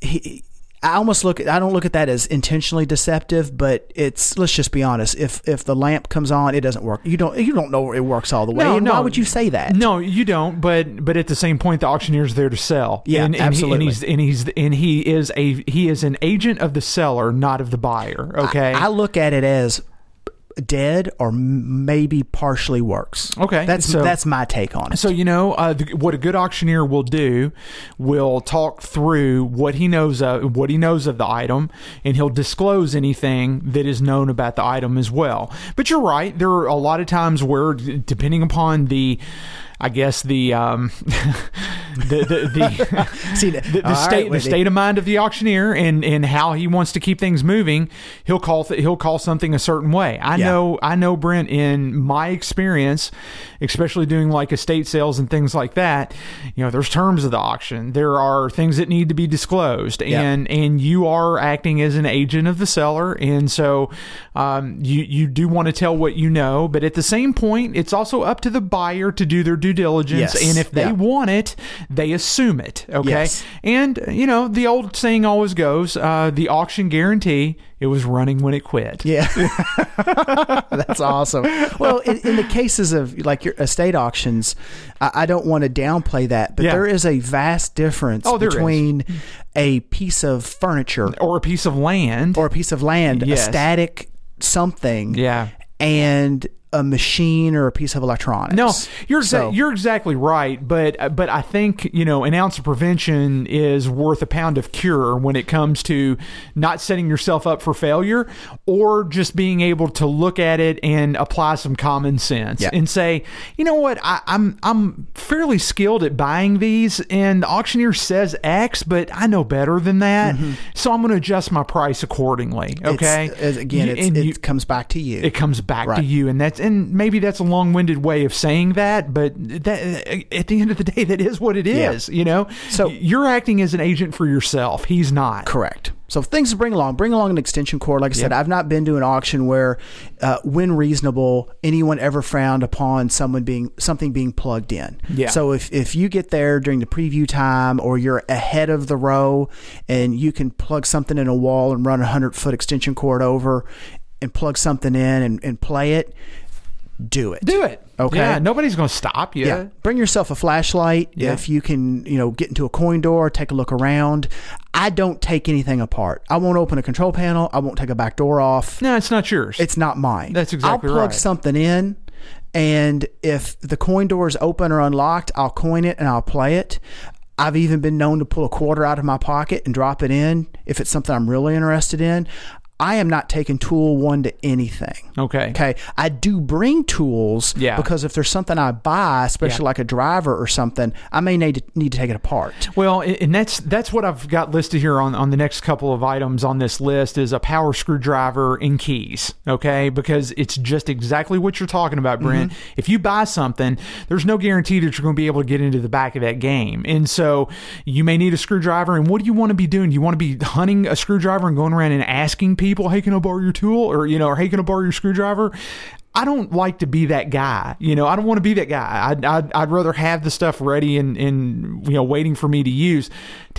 he. I almost look at I don't look at that as intentionally deceptive, but it's let's just be honest. If if the lamp comes on, it doesn't work. You don't you don't know it works all the way. and why would you say that? No, you don't. But but at the same point, the auctioneer's there to sell. Yeah, and, and absolutely. He, and he's and he's and he is a he is an agent of the seller, not of the buyer. Okay. I look at it as dead or maybe partially works. Okay, that's so- that's my take on it. So you know uh, the, what a good auctioneer will do, will talk through what he knows of what he knows of the item, and he'll disclose anything that is known about the item as well. But you're right; there are a lot of times where, depending upon the, I guess the um, the the, the See, the, the state right, the state of mind of the auctioneer and and how he wants to keep things moving he'll call th- he'll call something a certain way. I Yeah. know i know brent in my experience especially doing like estate sales and things like that you know there's terms of the auction. There are things that need to be disclosed. Yeah. and and you are acting as an agent of the seller. And so um, you you do want to tell what you know. But at the same point it's also up to the buyer to do their due diligence Yes. and if they Yeah. want it they assume it okay Yes. and you know the old saying always goes uh, the auction guarantee it was running when it quit Yeah, that's awesome. Well, in, in the cases of like your estate auctions, I, I don't want to downplay that, but Yeah. there is a vast difference Oh, there is. between a piece of furniture or a piece of land or a piece of land, Yes. a static something, yeah and a machine or a piece of electronics. No, you're exa- So- you're exactly right, but but I think you know an ounce of prevention is worth a pound of cure when it comes to not setting yourself up for failure or just being able to look at it and apply some common sense Yeah. and say, you know what, I, I'm I'm fairly skilled at buying these, and the auctioneer says X, but I know better than that, so I'm going to adjust my price accordingly. Mm-hmm. It's- Okay, again, You- it's, it you- comes back to you. it comes back to you and that's and maybe that's a long-winded way of saying that but that at the end of the day that is what it is. Yeah. you know So- you're acting as an agent for yourself he's not Correct. So things to bring along, bring along an extension cord. Like I said, Yep. I've not been to an auction where, uh, when reasonable, anyone ever frowned upon someone being something being plugged in. Yeah. So if if you get there during the preview time or you're ahead of the row and you can plug something in a wall and run a hundred foot extension cord over and plug something in and, and play it, do it. do it Okay. yeah nobody's going to stop you Yeah. Bring yourself a flashlight Yeah. if you can, you know, get into a coin door, take a look around. I don't take anything apart. I won't open a control panel. I won't take a back door off. no it's not yours It's not mine. That's exactly right. I'll plug right. something in and if the coin door is open or unlocked, I'll coin it and I'll play it. I've even been known to pull a quarter out of my pocket and drop it in if it's something I'm really interested in. I am not taking tool one to anything. okay Okay. I do bring tools Yeah. because if there's something I buy, especially Yeah. like a driver or something, I may need to need to take it apart. Well, and that's that's what I've got listed here on, on the next couple of items on this list is a power screwdriver and keys. Okay, because it's just exactly what you're talking about, Brent. Mm-hmm. If you buy something, there's no guarantee that you're going to be able to get into the back of that game, and so you may need a screwdriver. And what do you want to be doing? Do you want to be hunting a screwdriver and going around and asking people, "Hey, can I borrow your tool?" or you know, or "Hey, can I borrow your screwdriver?" I don't like to be that guy. You know, I don't want to be that guy. I'd, I'd, I'd rather have the stuff ready and, and, you know, waiting for me to use.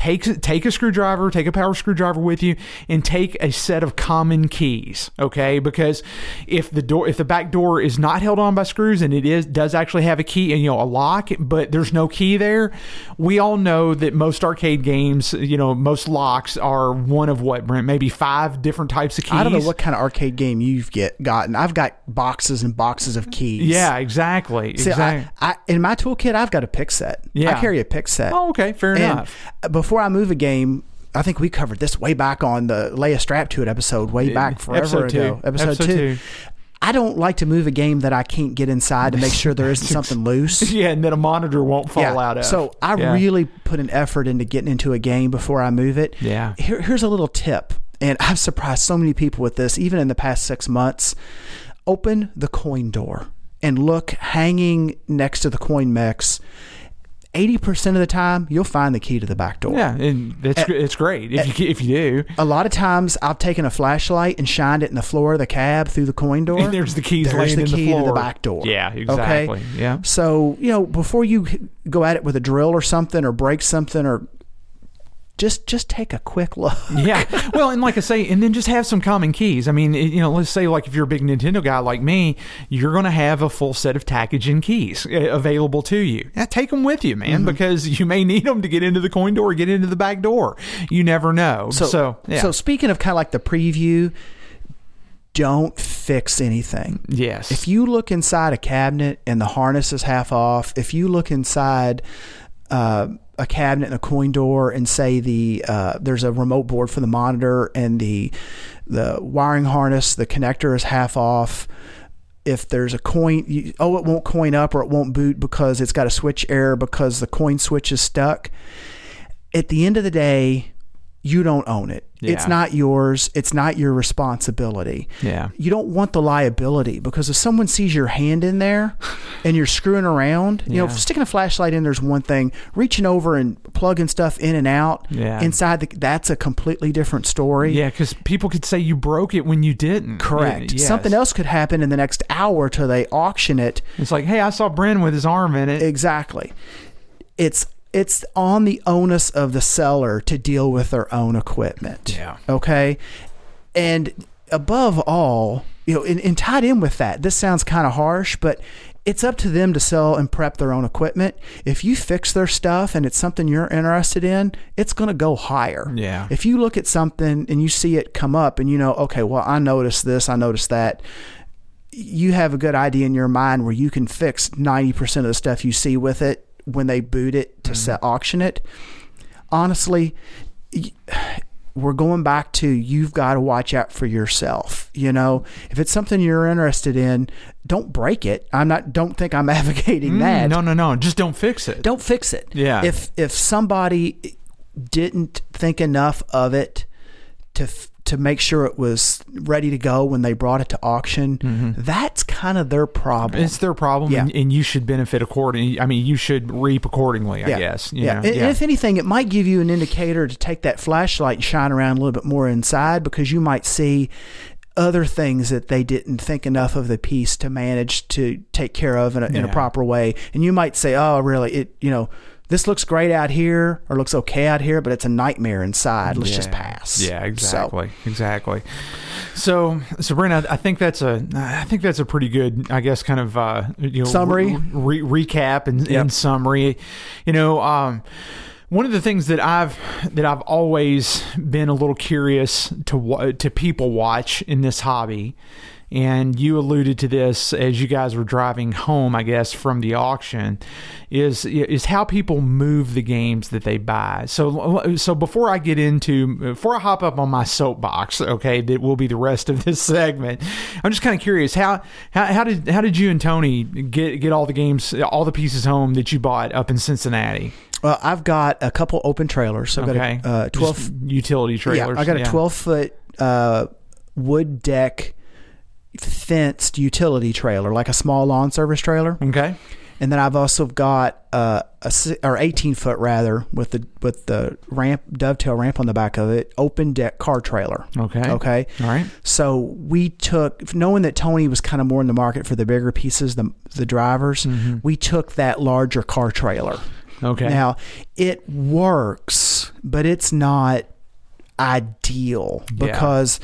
Take, take a screwdriver, take a power screwdriver with you and take a set of common keys. Okay. Because if the door, if the back door is not held on by screws and it is, does actually have a key and, you know, a lock, but there's no key there, we all know that most arcade games, you know, most locks are one of what, Brent, maybe five different types of keys. I don't know what kind of arcade game you've get gotten. I've got boxes and boxes of keys. Yeah, exactly. See, exactly. I, I, in my toolkit, I've got a pick set. Yeah. I carry a pick set. Oh, okay, fair And enough. before I move a game, I think we covered this way back on the lay a strap to it episode, way back forever Episode two. ago. Episode, Episode two. two. I don't like to move a game that I can't get inside to make sure there isn't something loose. Yeah, and then a monitor won't fall out of. So I Yeah. really put an effort into getting into a game before I move it. Yeah. Here, here's a little tip, and I've surprised so many people with this, even in the past six months. Open the coin door and look hanging next to the coin mech. 80% of the time, you'll find the key to the back door. Yeah, and it's eh, gr- it's great if eh, you if you do. A lot of times, I've taken a flashlight and shined it in the floor of the cab through the coin door. And there's the keys There's the key the to the back door. Yeah, exactly. Yeah. So, you know, before you go at it with a drill or something or break something or just just take a quick look. yeah. Well, and like I say, and then just have some common keys. I mean, you know, let's say like if you're a big Nintendo guy like me, you're going to have a full set of Takigen keys uh, available to you. Yeah, take them with you, man, Mm-hmm. because you may need them to get into the coin door, or get into the back door. You never know. So, So, yeah. so speaking of kind of like the preview, don't fix anything. yes. If you look inside a cabinet and the harness is half off, if you look inside uh, a cabinet and a coin door and say the uh, there's a remote board for the monitor and the the wiring harness, the connector is half off. If there's a coin, you, oh, it won't coin up or it won't boot because it's got a switch error because the coin switch is stuck. At the end of the day, you don't own it. It's not yours. It's not your responsibility yeah. you don't want the liability because if someone sees your hand in there and you're screwing around, you know, sticking a flashlight in there's one thing, reaching over and plugging stuff in and out Yeah. inside the that's a completely different story. Yeah, because people could say you broke it when you didn't. Correct. Yeah, yes. Something else could happen in the next hour till they auction it. It's like, hey, I saw Bren with his arm in it. Exactly. It's it's on the onus of the seller to deal with their own equipment. Yeah. Okay. And above all, you know, and, and tied in with that, this sounds kind of harsh, but it's up to them to sell and prep their own equipment. If you fix their stuff and it's something you're interested in, it's going to go higher. Yeah. If you look at something and you see it come up and you know, okay, well, I noticed this, I noticed that, you have a good idea in your mind where you can fix 90% of the stuff you see with it when they boot it to set, auction it. Honestly, we're going back to you've got to watch out for yourself. You know, if it's something you're interested in, don't break it. I'm not. Don't think I'm advocating that. Mm, no, no, no. Just don't fix it. Don't fix it. Yeah. If if somebody didn't think enough of it to to make sure it was ready to go when they brought it to auction, that's kind of their problem. Mm-hmm. It's their problem, Yeah. and, and you should benefit accordingly. I mean, you should reap accordingly. I guess. you yeah. know? And, and if anything, it might give you an indicator to take that flashlight and shine around a little bit more inside because you might see other things that they didn't think enough of the piece to manage to take care of in a, in a proper way. And you might say, "Oh, really? It you know." This looks great out here, or looks okay out here, but it's a nightmare inside. Let's just pass. Yeah, So- exactly, exactly. So, Sabrina, I think that's a, I think that's a pretty good, I guess, kind of uh, you know, Summary? re- re- recap, and, Yep. and summary. You know, um, one of the things that I've that I've always been a little curious to to people watch in this hobby. And you alluded to this as you guys were driving home, I guess, from the auction, is is how people move the games that they buy. So, so before I get into, before I hop up on my soapbox, okay, that will be the rest of this segment. I'm just kind of curious how, how how did how did you and Tony get get all the games, all the pieces home that you bought up in Cincinnati? Well, I've got a couple open trailers. So I've Okay, got a uh, twelve. Just utility trailers. Yeah, I got a twelve foot uh, wood deck fenced utility trailer, like a small lawn service trailer. Okay. And then I've also got uh, a or eighteen foot rather with the with the ramp dovetail ramp on the back of it, open deck car trailer. Okay. Okay. All right. So we took, knowing that Tony was kind of more in the market for the bigger pieces, the the drivers, we took that larger car trailer. Okay. Now it works, but it's not ideal because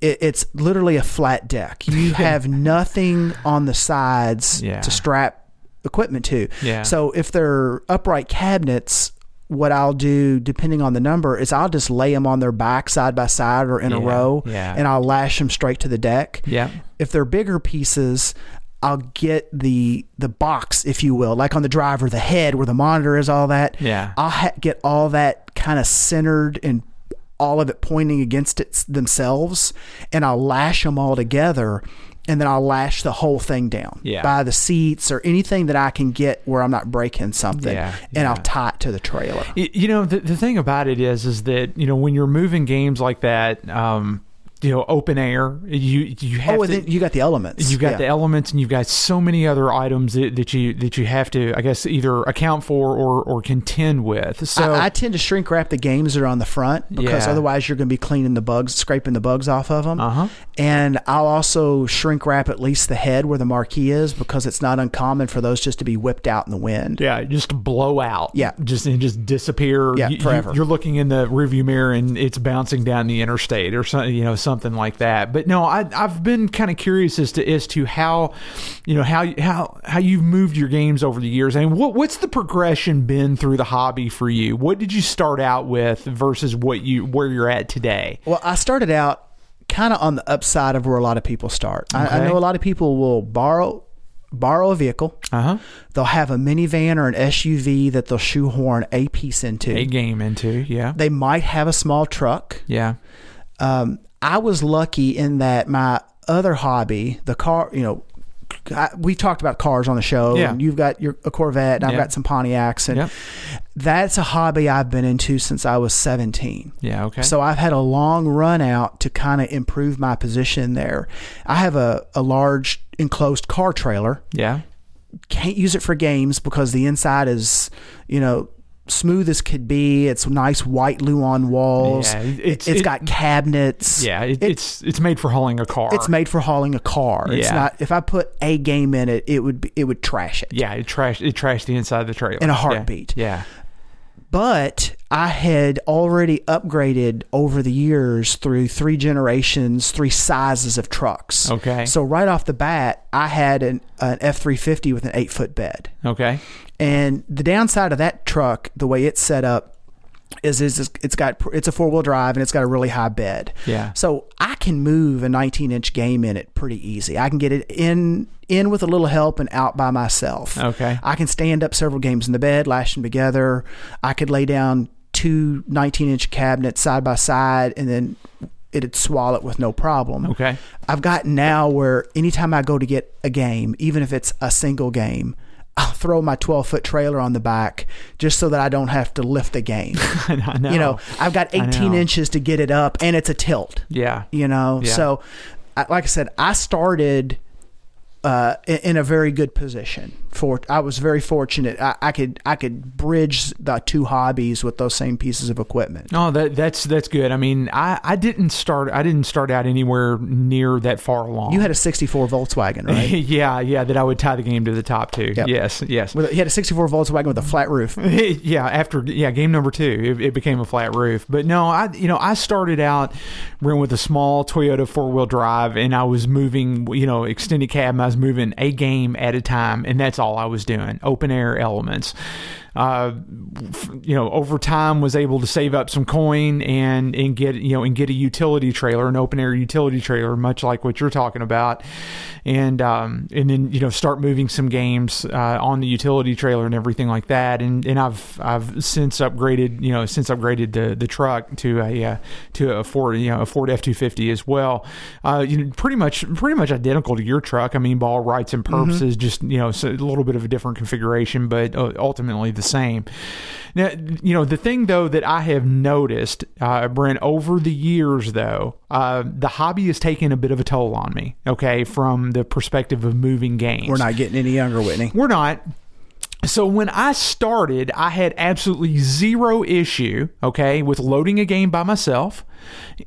it, it's literally a flat deck. You have nothing on the sides Yeah. to strap equipment to. Yeah. So if they're upright cabinets, what I'll do, depending on the number, is I'll just lay them on their back side by side or in a row, yeah. and I'll lash them straight to the deck. Yeah. If they're bigger pieces, I'll get the the box, if you will, like on the driver, the head where the monitor is, all that. Yeah. I'll ha- get all that kind of centered and all of it pointing against it themselves, and I'll lash them all together, and then I'll lash the whole thing down Yeah. by the seats or anything that I can get where I'm not breaking something, Yeah, and yeah. I'll tie it to the trailer. You know, the, the thing about it is, is that, you know, when you're moving games like that, um, you know, open air, you, you have Oh, to, then you got the elements. You've got Yeah. the elements, and you've got so many other items that, that you that you have to, I guess, either account for or, or contend with. So I, I tend to shrink wrap the games that are on the front because Yeah. otherwise you're going to be cleaning the bugs, scraping the bugs off of them. Uh-huh. And I'll also shrink wrap at least the head where the marquee is because it's not uncommon for those just to be whipped out in the wind. yeah, just blow out. Yeah. just and just disappear. Yeah, You- you- forever. You're looking in the rearview mirror, and it's bouncing down the interstate or something, you know, something like that. But no, I, I've been kind of curious as to as to how, you know, how how how you've moved your games over the years. I mean, what what's the progression been through the hobby for you? What did you start out with versus what you where you're at today? Well, I started out kind of on the upside of where a lot of people start. I, I know a lot of people will borrow borrow a vehicle. Uh huh. They'll have a minivan or an SUV that they'll shoehorn a piece into. A game into, yeah, They might have a small truck. yeah, um, I was lucky in that my other hobby, the car, you know, I, we talked about cars on the show. Yeah. and you've got your a Corvette, and I've Yeah. got some Pontiacs, and Yep. that's a hobby I've been into since I was 17. yeah. Okay. So I've had a long run out to kind of improve my position there. I have a, a large enclosed car trailer. yeah, Can't use it for games because the inside is, you know, smooth as could be. It's nice white Luan walls. Yeah, It- it's- it's it- got cabinets. yeah. It, It- it's it's made for hauling a car. It's made for hauling a car. It's not. If I put a game in it, it would be, it would trash it. Yeah, it trashed it trashed the inside of the trailer In a Yeah. heartbeat. Yeah. But I had already upgraded over the years through three generations, three sizes of trucks. Okay. So right off the bat, I had an, an F three fifty with an eight foot bed. Okay. And the downside of that truck, the way it's set up, is is it's got it's a four wheel drive and it's got a really high bed. Yeah. So I can move a 19 inch game in it pretty easy. I can get it in in with a little help and out by myself. Okay. I can stand up several games in the bed, lash them together. I could lay down two 19 inch cabinets side by side and then it'd swallow it with no problem. Okay. I've gotten now where anytime I go to get a game, even if it's a single game, I'll throw my 12 foot trailer on the back just so that I don't have to lift the game. I know. You know, I've got 18 inches to get it up and it's a tilt, Yeah. you know? Yeah. So, I, like I said, I started uh, in a very good position. For I was very fortunate. I, I could I could bridge the two hobbies with those same pieces of equipment. No, that that's that's good. I mean, I, I didn't start I didn't start out anywhere near that far along. You had a 64 Volkswagen, right? yeah, yeah, that I would tie the game to the top two. Yep. Yes, yes. With he had a 64 Volkswagen with a flat roof. yeah, after yeah, game number two, it, it became a flat roof. But no, I you know I started out with a small Toyota four wheel drive, and I was moving you know extended cab. And I was moving a game at a time, and that's all I was doing. Open air elements. Uh, you know, over time was able to save up some coin and and get you know and get a utility trailer, an open air utility trailer, much like what you're talking about, and um, and then you know start moving some games uh, on the utility trailer and everything like that. And and I've I've since upgraded you know since upgraded the the truck to a uh, to a Ford you know a Ford F two fifty as well. Uh, you know, pretty much pretty much identical to your truck. I mean, ball rights and purposes, just you know so a little bit of a different configuration, but uh, ultimately the same. Now, you know, the thing though that I have noticed, uh, Brent, over the years though, uh, the hobby has taken a bit of a toll on me. Okay, from the perspective of moving games, We're not getting any younger, Whitney. we're not. So when I started, I had absolutely zero issue, okay, with loading a game by myself,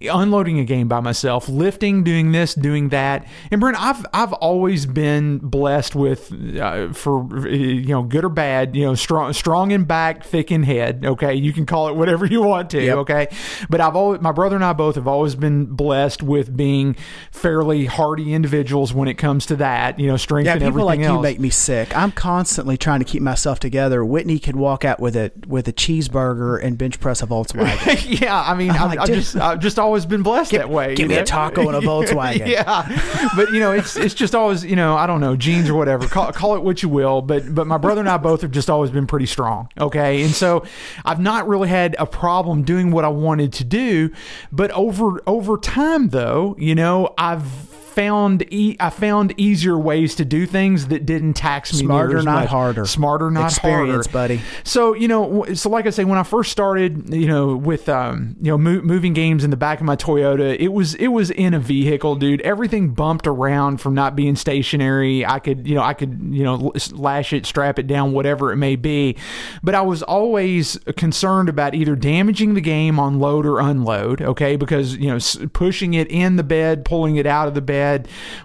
unloading a game by myself, lifting, doing this, doing that. And Brent, I've I've always been blessed with, uh, for you know, good or bad, you know, strong strong in back, thick in head. Okay, you can call it whatever you want to. Yep. Okay, but I've always my brother and I both have always been blessed with being fairly hardy individuals when it comes to that. You know, strength Yeah, and people like everything you make me sick. I'm constantly trying to keep myself together. Whitney could walk out with a with a cheeseburger and bench press a Volkswagen. yeah, I mean, I'm I've, like, I've just I've just always been blessed that way. give me a taco and a Volkswagen. yeah, but you know, it's it's just always you know I don't know genes or whatever. Call, call it what you will, but but my brother and I both have just always been pretty strong. Okay, and so I've not really had a problem doing what I wanted to do, but over over time though, you know, I've found e- I found easier ways to do things that didn't tax me Smarter, not much. harder. Smarter, not harder. Experience, harder, buddy. so you know, so like I say, when I first started, you know, with um, you know, mo- moving games in the back of my Toyota, it was it was in a vehicle, dude. Everything bumped around from not being stationary. I could, you know, I could, you know, lash it, strap it down, whatever it may be. But I was always concerned about either damaging the game on load or unload. Okay, because you know, s- pushing it in the bed, pulling it out of the bed,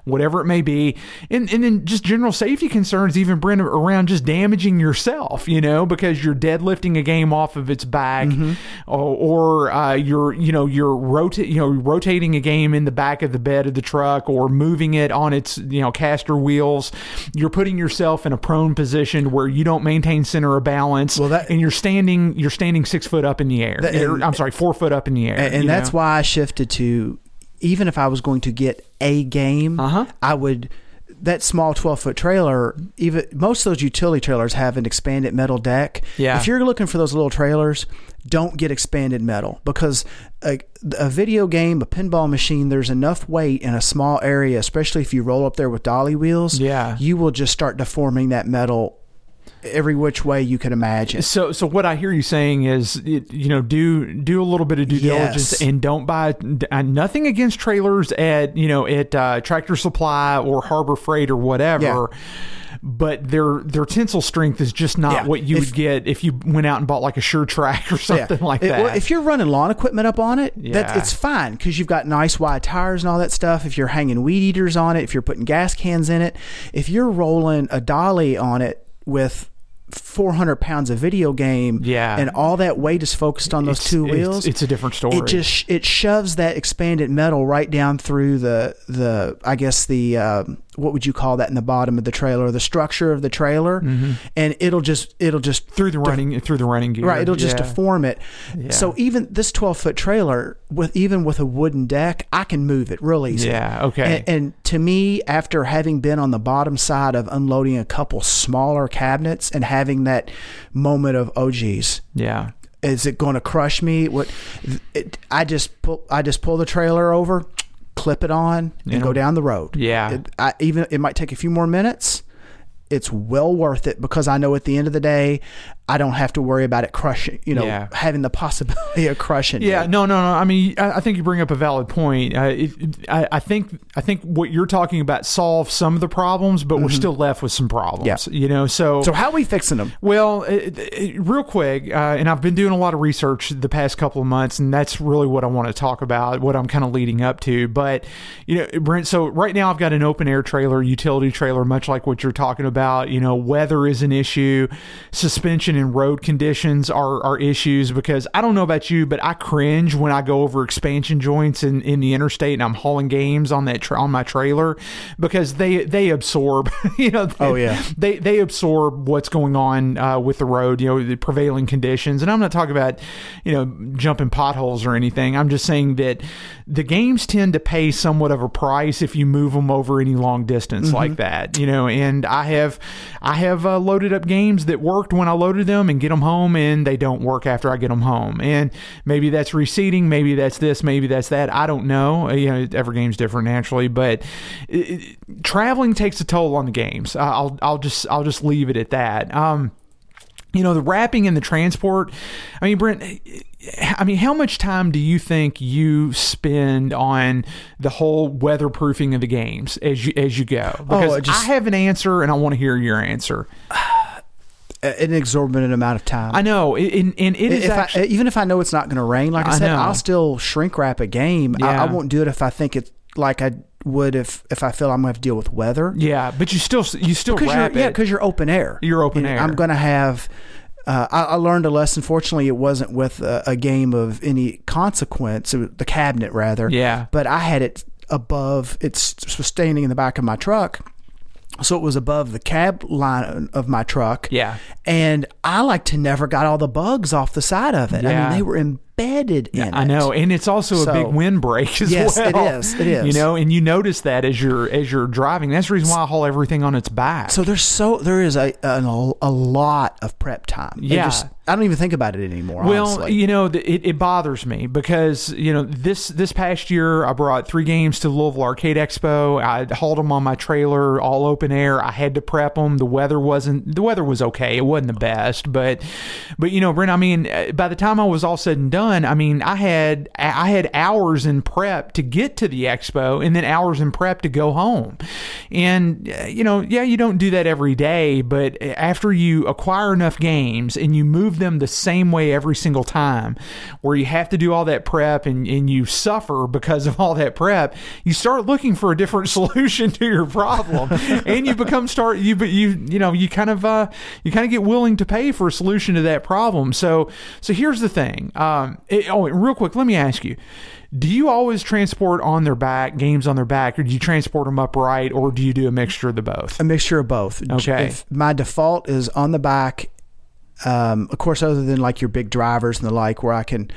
whatever it may be, and and then just general safety concerns, even Brent, around just damaging yourself, you know, because you're deadlifting a game off of its back, or, or uh, you're you know you're rota- you know rotating a game in the back of the bed of the truck, or moving it on its you know caster wheels. You're putting yourself in a prone position where you don't maintain center of balance, Well, that- and you're standing you're standing six foot up in the air. That- Or, I'm sorry, four foot up in the air, and, and that's know? why I shifted to even if I was going to get a game, Uh-huh. I would that small 12 foot trailer even most of those utility trailers have an expanded metal deck Yeah. if you're looking for those little trailers don't get expanded metal because a, a video game a pinball machine there's enough weight in a small area especially if you roll up there with dolly wheels Yeah. you will just start deforming that metal every which way you can imagine So, so what I hear you saying is, you know, do do a little bit of due Yes. diligence and don't buy uh, nothing against trailers at you know at uh, Tractor Supply or Harbor Freight or whatever. Yeah. But their their tensile strength is just not Yeah. what you If- would get if you went out and bought like a Sure-Trac or something like It- that. well, if you're running lawn equipment up on it, that it's fine because you've got nice wide tires and all that stuff. If you're hanging weed eaters on it, if you're putting gas cans in it, if you're rolling a dolly on it with 400 pounds of video game Yeah. and all that weight is focused on those It's- two it's- wheels it's a different story. it just it shoves that expanded metal right down through the the i guess the um, what would you call that in the bottom of the trailer the structure of the trailer and it'll just it'll just Mm-hmm. through the running through the running gear. Right, it'll just Yeah. deform it. Yeah. So even this twelve foot trailer, with even with a wooden deck, I can move it real easy. Yeah, okay. And, and to me, after having been on the bottom side of unloading a couple smaller cabinets and having that moment of oh geez, Yeah. is it going to crush me? What? It, I just pull, I just pull the trailer over, clip it on, and You know, go down the road. yeah. It, I, even it might take a few more minutes. It's well worth it because I know at the end of the day, I don't have to worry about it crushing. You know, Yeah. having the possibility of crushing. Yeah, no, no, no. I mean, I, I think you bring up a valid point. Uh, it, I, I think, I think what you're talking about solves some of the problems, but we're still left with some problems. Mm-hmm. Yeah. You know, so So how are we fixing them? Well, it, real quick, uh, and I've been doing a lot of research the past couple of months, and that's really what I want to talk about, what I'm kind of leading up to. But, you know, Brent, so right now I've got an open air trailer, utility trailer, much like what you're talking about. You know, weather is an issue, suspension and road conditions are, are issues because I don't know about you, but I cringe when I go over expansion joints in, in the interstate and I'm hauling games on that tra- on my trailer because they they absorb, you know, Oh, yeah. they they absorb what's going on uh, with the road, you know, the prevailing conditions. And I'm not talking about, you know, jumping potholes or anything. I'm just saying that the games tend to pay somewhat of a price if you move them over any long distance like that, you know. And I have I have uh, loaded up games that worked when I loaded them and get them home, and they don't work after I get them home. And maybe that's receding, maybe that's this, maybe that's that. I don't know. Uh, You know, every game's different naturally, but it, it- traveling takes a toll on the games. Uh, I'll I'll just I'll just leave it at that. Um, you know, the wrapping and the transport. I mean, Brent. I mean, how much time do you think you spend on the whole weatherproofing of the games as you as you go? Because I just- I have an answer, and I want to hear your answer. An exorbitant amount of time. I know, and, and it is if actually, I, even if I know it's not going to rain, like I, I said, know. I'll still shrink wrap a game. I, Yeah. I won't do it if I think it's like I would if if I feel I'm going to have to deal with weather. yeah, but you still you still because wrap you're, yeah, because you're open air. You're open know, air. I'm going to have. Uh, I, I learned a lesson. Fortunately, it wasn't with a, a game of any consequence. The cabinet, rather. Yeah. But I had it above. It's standing in the back of my truck, so it was above the cab line of my truck. Yeah. And I like to never got all the bugs off the side of it. Yeah. I mean, they were embedded in I it. know, and it's also a So- big windbreak as Yes, well. it is, it is. You know, and you notice that as you're as you're driving. That's the reason why I haul everything on its back. So there's so there is a a, a lot of prep time. Yeah. just- I don't even think about it anymore. Well, honestly. you know, it, it bothers me because you know this this past year I brought three games to the Louisville Arcade Expo. I hauled them on my trailer, all open air. I had to prep them. The weather wasn't the weather was okay. It wasn't the best, but but you know, Brent. I mean, uh, by the time I was all said and done, I mean, I had I had hours in prep to get to the expo, and then hours in prep to go home. And uh, you know, yeah, you don't do that every day, but after you acquire enough games and you move them the same way every single time, where you have to do all that prep and, and you suffer because of all that prep, you start looking for a different solution to your problem, and you become start you but you you know you kind of uh you kind of get willing to pay for a solution to that problem. So so here's the thing. Um, it, oh, real quick, let me ask you. Do you always transport on their back games on their back, or do you transport them upright, or do you do a mixture of the both? a mixture of both. Okay. If my default is on the back, um, of course, other than like your big drivers and the like, where I can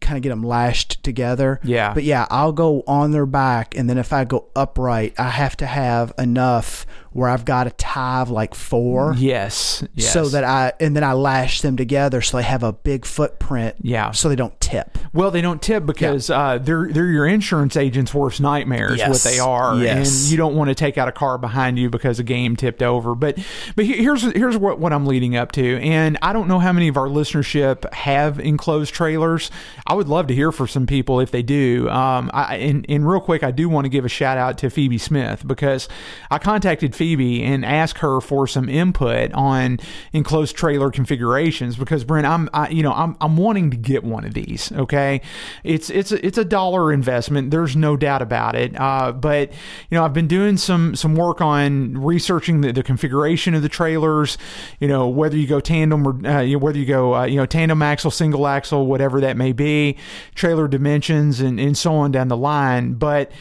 kind of get them lashed together. Yeah. But yeah, I'll go on their back, and then if I go upright, I have to have enough where I've got a tie of like four. Yes, yes. So that I and then I lash them together so they have a big footprint. Yeah. So they don't tip. Well, they don't tip because uh, they're they're your insurance agent's worst nightmares. Yes. What they are, Yes. and you don't want to take out a car behind you because a game tipped over. But but here's here's what what I'm leading up to, and I don't know how many of our listenership have enclosed trailers. I would love to hear from some people if they do. Um, I, and and real quick, I do want to give a shout out to Phoebe Smith because I contacted Phoebe and ask her for some input on enclosed trailer configurations because Brent, I'm I, you know I'm I'm wanting to get one of these. Okay, it's it's a, it's a dollar investment. There's no doubt about it. Uh, but you know I've been doing some some work on researching the, the configuration of the trailers. You know whether you go tandem or uh, you know, whether you go uh, you know tandem axle, single axle, whatever that may be, trailer dimensions and and so on down the line. But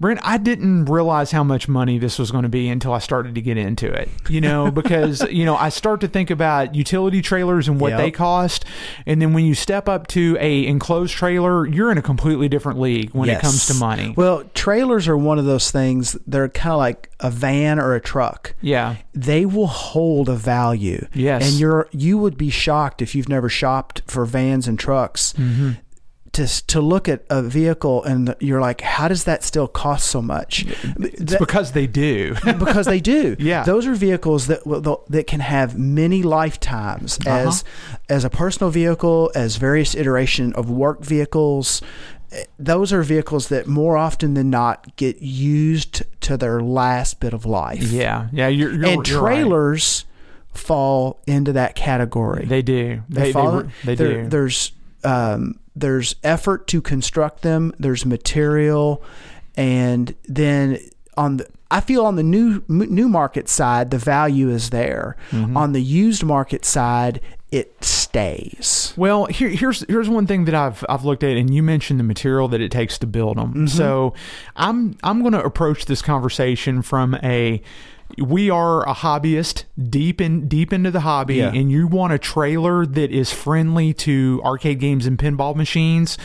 Brent, I didn't realize how much money this was going to be until I started to get into it. You know, because you know I start to think about utility trailers and what Yep. they cost, and then when you step up to a enclosed trailer, you're in a completely different league when it comes to money. Well, trailers are one of those things. They're kind of like a van or a truck. yeah, They will hold a value. Yes. and you're you would be shocked if you've never shopped for vans and trucks. Mm-hmm. To, to look at a vehicle and you're like, how does that still cost so much? it's That- because they do. because they do. Yeah. those are vehicles that will- that can have many lifetimes Uh-huh. as as a personal vehicle, as various iteration of work vehicles. Eh, Those are vehicles that more often than not get used to their last bit of life. yeah, yeah, you're, you're and you're right. trailers fall into that category. They do. They, they, fall. re- they do. There's um, there's effort to construct them. There's material, and then on the I feel on the new new market side, the value is there. Mm-hmm. On the used market side, it stays. Well, here, here's here's one thing that I've I've looked at, and you mentioned the material that it takes to build them. Mm-hmm. So, I'm I'm going to approach this conversation from a we are a hobbyist deep in deep into the hobby, Yeah. and you want a trailer that is friendly to arcade games and pinball machines.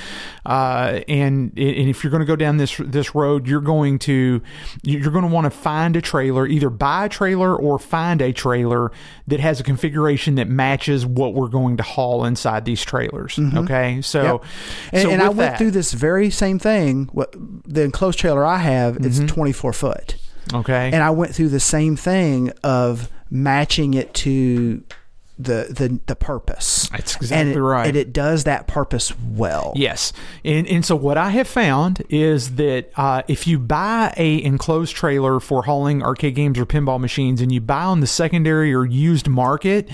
Uh, and and if you're going to go down this this road, you're going to you're going to want to find a trailer, either buy a trailer or find a trailer that has a configuration that matches what we're going to haul inside these trailers. Okay, so Mm-hmm. Yep. And, so and I went that- through this very same thing. What the enclosed trailer I have Mm-hmm. is 24 foot. Okay, and I went through the same thing of matching it to the the the purpose. That's and exactly it, right. And it does that purpose well. Yes, and and so what I have found is that uh, if you buy a enclosed trailer for hauling arcade games or pinball machines, and you buy on the secondary or used market,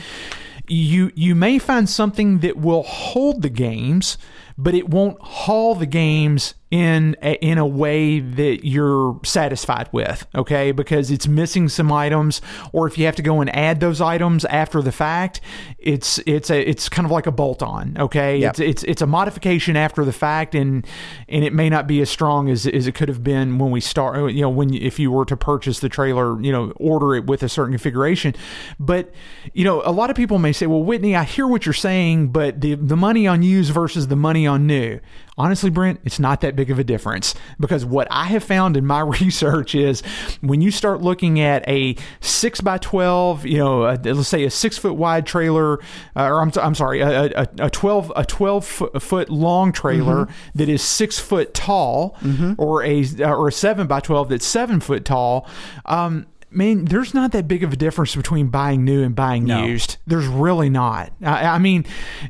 you you may find something that will hold the games, but it won't haul the games in a, in a way that you're satisfied with. Okay, because it's missing some items, or if you have to go and add those items after the fact, it's it's a it's kind of like a bolt on. Okay, Yep. it's it's it's a modification after the fact, and and it may not be as strong as as it could have been when we start. You know, when if you were to purchase the trailer, you know, order it with a certain configuration. But you know, a lot of people may say, "Well, Whitney, I hear what you're saying, but the the money on used versus the money on new." Honestly, Brent, it's not that big of a difference because what I have found in my research is when you start looking at a six by twelve, you know, a, let's say a six foot wide trailer, uh, or I'm, I'm sorry, a, a, a twelve a twelve foot, foot long trailer that is six foot tall, or a or a seven by twelve that's seven foot tall. Um, Man, there's not that big of a difference between buying new and buying No. used. There's really not. I, I mean,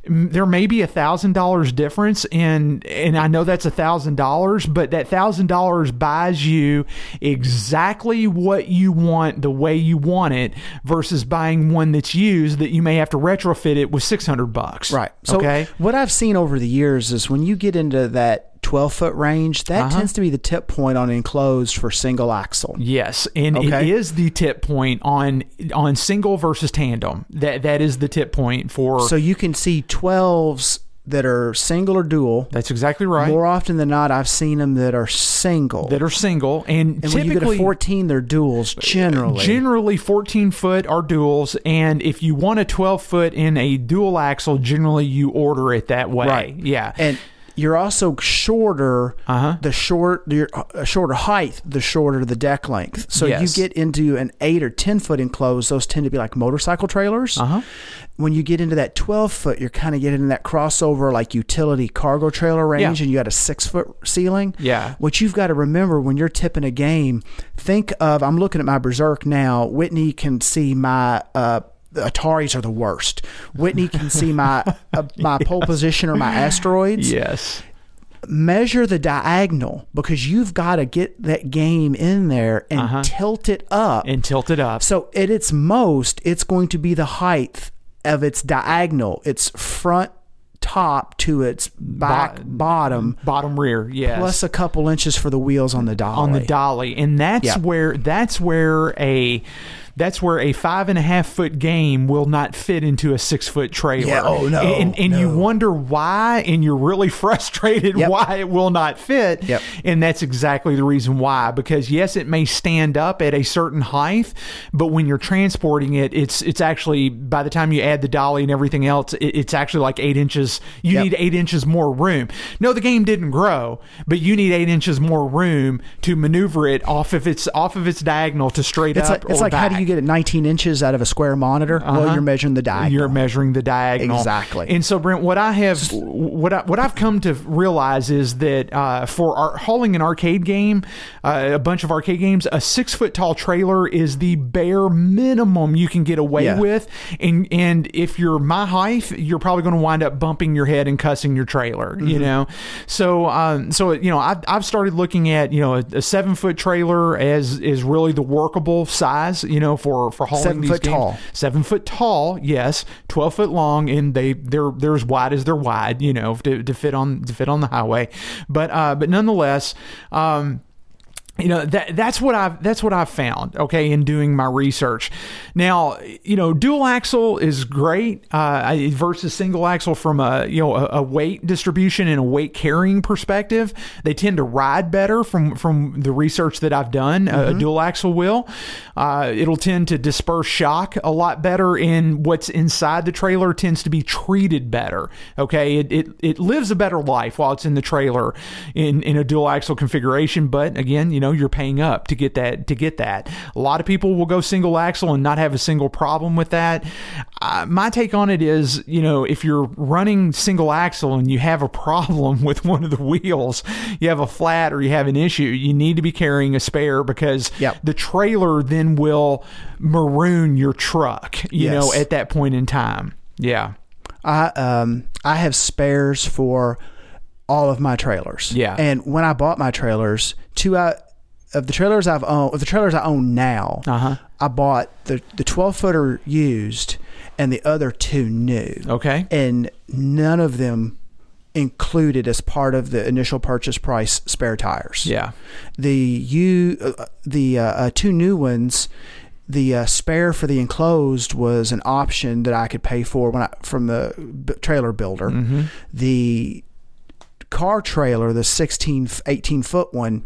there may be a thousand dollars difference, and and I know that's a thousand dollars, but that thousand dollars buys you exactly what you want, the way you want it, versus buying one that's used that you may have to retrofit it with six hundred bucks. Right. So okay. what I've seen over the years is when you get into that 12 foot range, that Uh-huh. tends to be the tip point on enclosed for single axle. Yes, and it Okay. is the tip point on on single versus tandem. That that is the tip point for. So you can see 12s that are single or dual. that's exactly right. More often than not, I've seen them that are single. that are single, and, and when you get typically, a 14, they're duals generally. generally 14 foot are duals, and if you want a 12 foot in a dual axle, generally you order it that way. Right. Yeah. and you're also shorter. Uh-huh. The short, your uh, shorter height, the shorter the deck length. So Yes. you get into an eight or ten foot enclosed. Those tend to be like motorcycle trailers. Uh-huh. When you get into that twelve foot, you're kind of getting in that crossover like utility cargo trailer range, Yeah. and you got a six foot ceiling. Yeah. What you've got to remember when you're tipping a game, think of. I'm looking at my Berserk now. Whitney can see my. Uh, the Ataris are the worst. Whitney can see my uh, my pole position or my asteroids yes. measure the diagonal because you've got to get that game in there and Uh-huh. tilt it up. and tilt it up. so at its most, it's going to be the height of its diagonal, its front top to its back Bo- bottom, Bottom rear, yes. plus a couple inches for the wheels on the dolly. on the dolly, and that's Yeah. where that's where a that's where a five and a half foot game will not fit into a six foot trailer. Yeah, oh, no, And, and you wonder why, and you're really frustrated Yep. why it will not fit. Yep. And that's exactly the reason why. Because yes, it may stand up at a certain height, but when you're transporting it, it's it's actually by the time you add the dolly and everything else, it, it's actually like eight inches. You Yep. need eight inches more room. No, the game didn't grow, but you need eight inches more room to maneuver it off of its off of its diagonal to straight It's up. like it's or like how do back. You get it 19 inches out of a square monitor? Well, Uh-huh. you're measuring the diagonal. You're measuring the diagonal Exactly. And so, Brent, what I have, what I, what I've come to realize is that uh, for our, hauling an arcade game, uh, a bunch of arcade games, a six foot tall trailer is the bare minimum you can get away Yeah. with. And and if you're my height, you're probably going to wind up bumping your head and cussing your trailer. Mm-hmm. You know, so um, so you know, I've, I've started looking at you know a, a seven foot trailer as is really the workable size. You know, for for hauling Seven these foot games. tall. Seven foot tall, yes. Twelve foot long, and they they're they're as wide as they're wide, you know, to, to fit on to fit on the highway. But uh, but nonetheless, um, you know that that's what I've that's what I've found. Okay, in doing my research. Now, you know, dual axle is great uh, versus single axle from a you know a, a weight distribution and a weight carrying perspective. They tend to ride better from from the research that I've done. A- A, dual axle will. Uh, it'll tend to disperse shock a lot better, and what's inside the trailer tends to be treated better. Okay, it it, it lives a better life while it's in the trailer in in a dual axle configuration. But again, you know, you're paying up to get that to get that. A lot of people will go single axle and not have a single problem with that. Uh, my take on it is, you know, if you're running single axle and you have a problem with one of the wheels, you have a flat or you have an issue, you need to be carrying a spare because Yep. the trailer then will maroon your truck, you Yes. know, at that point in time. Yeah. I um I have spares for all of my trailers. Yeah. And when I bought my trailers, two out of the trailers I've owned, of the trailers I own now, Uh-huh. I bought the the 12 footer used and the other two new. Okay. And none of them included as part of the initial purchase price spare tires. Yeah. The you uh, the uh, uh, two new ones the uh, spare for the enclosed was an option that I could pay for when I from the b- trailer builder. Mm-hmm. The car trailer, the 16 18 foot one,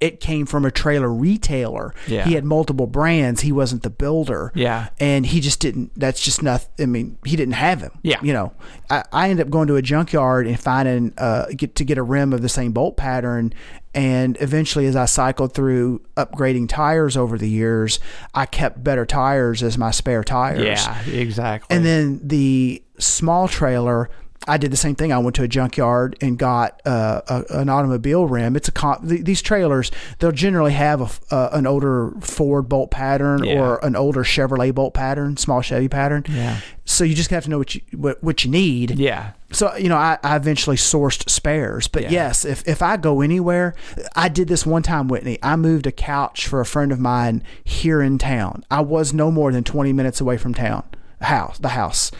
it came from a trailer retailer. Yeah. He had multiple brands. He wasn't the builder. Yeah. And he just didn't, that's just nothing. I mean, he didn't have him. Yeah. You know, I, I ended up going to a junkyard and finding, uh, get to get a rim of the same bolt pattern. And eventually, as I cycled through upgrading tires over the years, I kept better tires as my spare tires. Yeah. Exactly. And then the small trailer, I did the same thing. I went to a junkyard and got uh, a, an automobile rim. It's a con- th- these trailers. They'll generally have a uh, an older Ford bolt pattern Yeah. or an older Chevrolet bolt pattern, small Chevy pattern. Yeah. So you just have to know what you what, what you need. yeah. So you know, I, I eventually sourced spares. But Yeah. yes, if if I go anywhere, I did this one time, Whitney. I moved a couch for a friend of mine here in town. I was no more than twenty minutes away from town house, the house.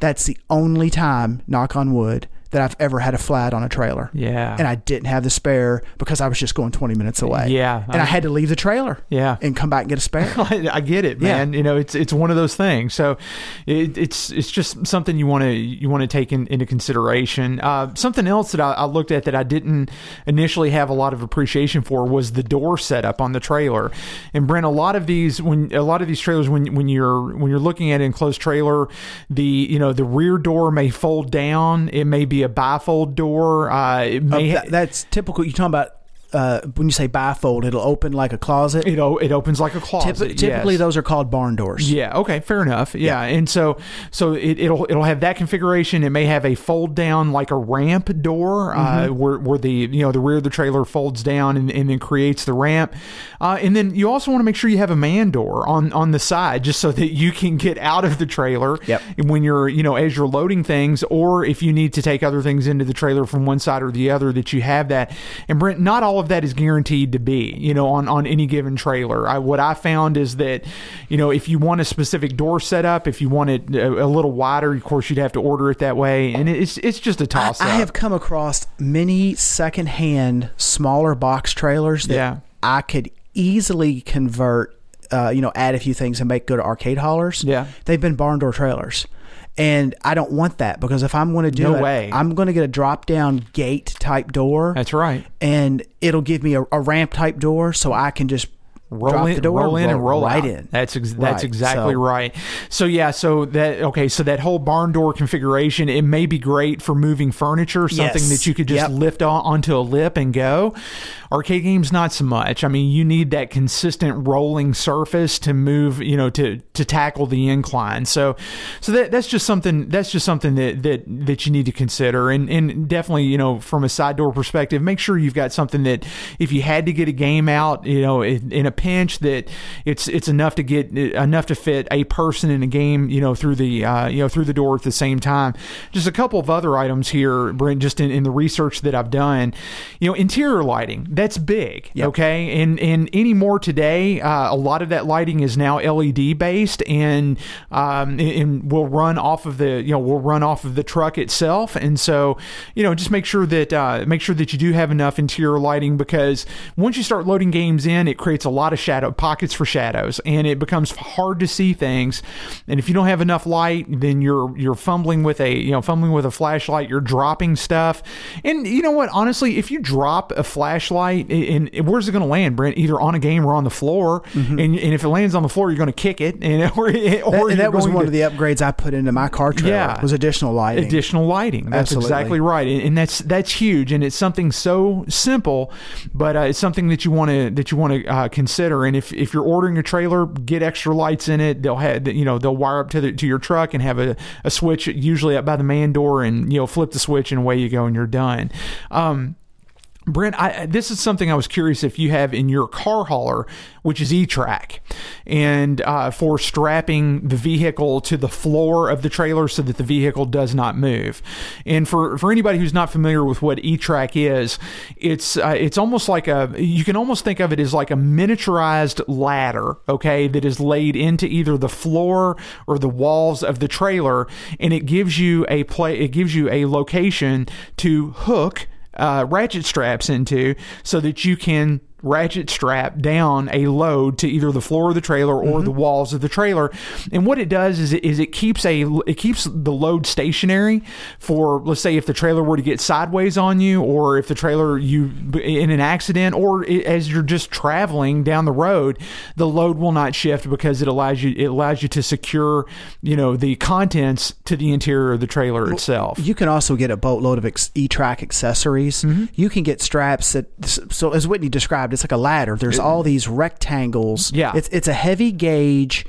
That's the only time, knock on wood, that I've ever had a flat on a trailer. Yeah. And I didn't have the spare because I was just going 20 minutes away. Yeah, And I, I- had to leave the trailer. Yeah. And come back and get a spare. I, get it, Yeah. man. You know, it's it's one of those things. So it, it's it's just something you want to you want to take in, into consideration. Uh, something else that I, I looked at that I didn't initially have a lot of appreciation for was the door setup on the trailer. And Brent, a lot of these when a lot of these trailers when when you're when you're looking at an enclosed trailer, the you know the rear door may fold down. It may be a bifold door. Uh, Uh, that- that's typical. You're talking about uh, when you say bifold, it'll open like a closet. It o- it opens like a closet. Typ- typically, yes. those are called barn doors. Yeah. Okay. Fair enough. Yeah. And so, so it, it'll it'll have that configuration. It may have a fold down like a ramp door, uh, where where the you know the rear of the trailer folds down and, and then creates the ramp. Uh, and then you also want to make sure you have a man door on on the side, just so that you can get out of the trailer. Yep. When you're you know as you're loading things, or if you need to take other things into the trailer from one side or the other, that you have that. And Brent, not all of that is guaranteed to be you know on on any given trailer. I, what I found is that you know if you want a specific door setup, if you want it a, a little wider, of course you'd have to order it that way, and it's it's just a toss I up. have come across many secondhand smaller box trailers that Yeah. I could easily convert. Uh, you know, add a few things and make good arcade haulers. Yeah. they've been barn door trailers. And I don't want that because if I'm going to do No it, way. I'm going to get a drop down gate type door. That's right. and it'll give me a, a ramp type door so I can just roll in, the door, roll in, and roll right out. in. That's ex- that's Right. exactly So- right. So yeah, so that okay, so that whole barn door configuration, it may be great for moving furniture, something Yes. that you could just Yep. lift on, onto a lip and go. Arcade games, not so much. I mean, you need that consistent rolling surface to move, you know, to to tackle the incline. So, so that that's just something that's just something that that that you need to consider, and and definitely, you know, from a side door perspective, make sure you've got something that if you had to get a game out, you know, in, in a pinch, that it's it's enough to get enough to fit a person in a game, you know, through the uh, you know through the door at the same time. Just a couple of other items here, Brent, just in, in the research that I've done, you know, interior lighting that's big, Yep. okay, and and anymore today, uh, a lot of that lighting is now LED based and um, and will run off of the you know will run off of the truck itself, and so you know just make sure that uh, make sure that you do have enough interior lighting because once you start loading games in, it creates a lot of shadow pockets for shadows, and it becomes hard to see things. And if you don't have enough light, then you're you're fumbling with a you know fumbling with a flashlight. You're dropping stuff, and you know what? Honestly, if you drop a flashlight, and, where's it going to land, Brent? Either on a game or on the floor. And, and if it lands on the floor, you're going to kick it, and or, or That, and that was one to- of the upgrades I put into my car trailer. Yeah. was additional lighting. additional lighting. That's Absolutely. exactly right, and, and that's that's huge, and it's something so simple, but uh, it's something that you want to that you want to uh, consider. And if if you're ordering a trailer, get extra lights in it. They'll have you know they'll wire up to the to your truck and have a, a switch usually up by the man door, and you know flip the switch and away you go, and you're done. Um, Brent, I, this is something I was curious if you have in your car hauler, which is E-Track, and uh, for strapping the vehicle to the floor of the trailer so that the vehicle does not move. And for, for anybody who's not familiar with what E-Track is, it's uh, it's almost like a you can almost think of it as like a miniaturized ladder, okay, that is laid into either the floor or the walls of the trailer, and it gives you a play it gives you a location to hook uh, ratchet straps into so that you can ratchet strap down a load to either the floor of the trailer or the walls of the trailer and what it does is it, is it keeps a it keeps the load stationary for let's say if the trailer were to get sideways on you or if the trailer you in an accident or it, as you're just traveling down the road the load will not shift because it allows you it allows you to secure you know the contents to the interior of the trailer itself You can also get a boatload of ex- E-Track accessories. Mm-hmm. You can get straps that, so as Whitney described, it's like a ladder. There's all these rectangles. Yeah. it's it's a heavy gauge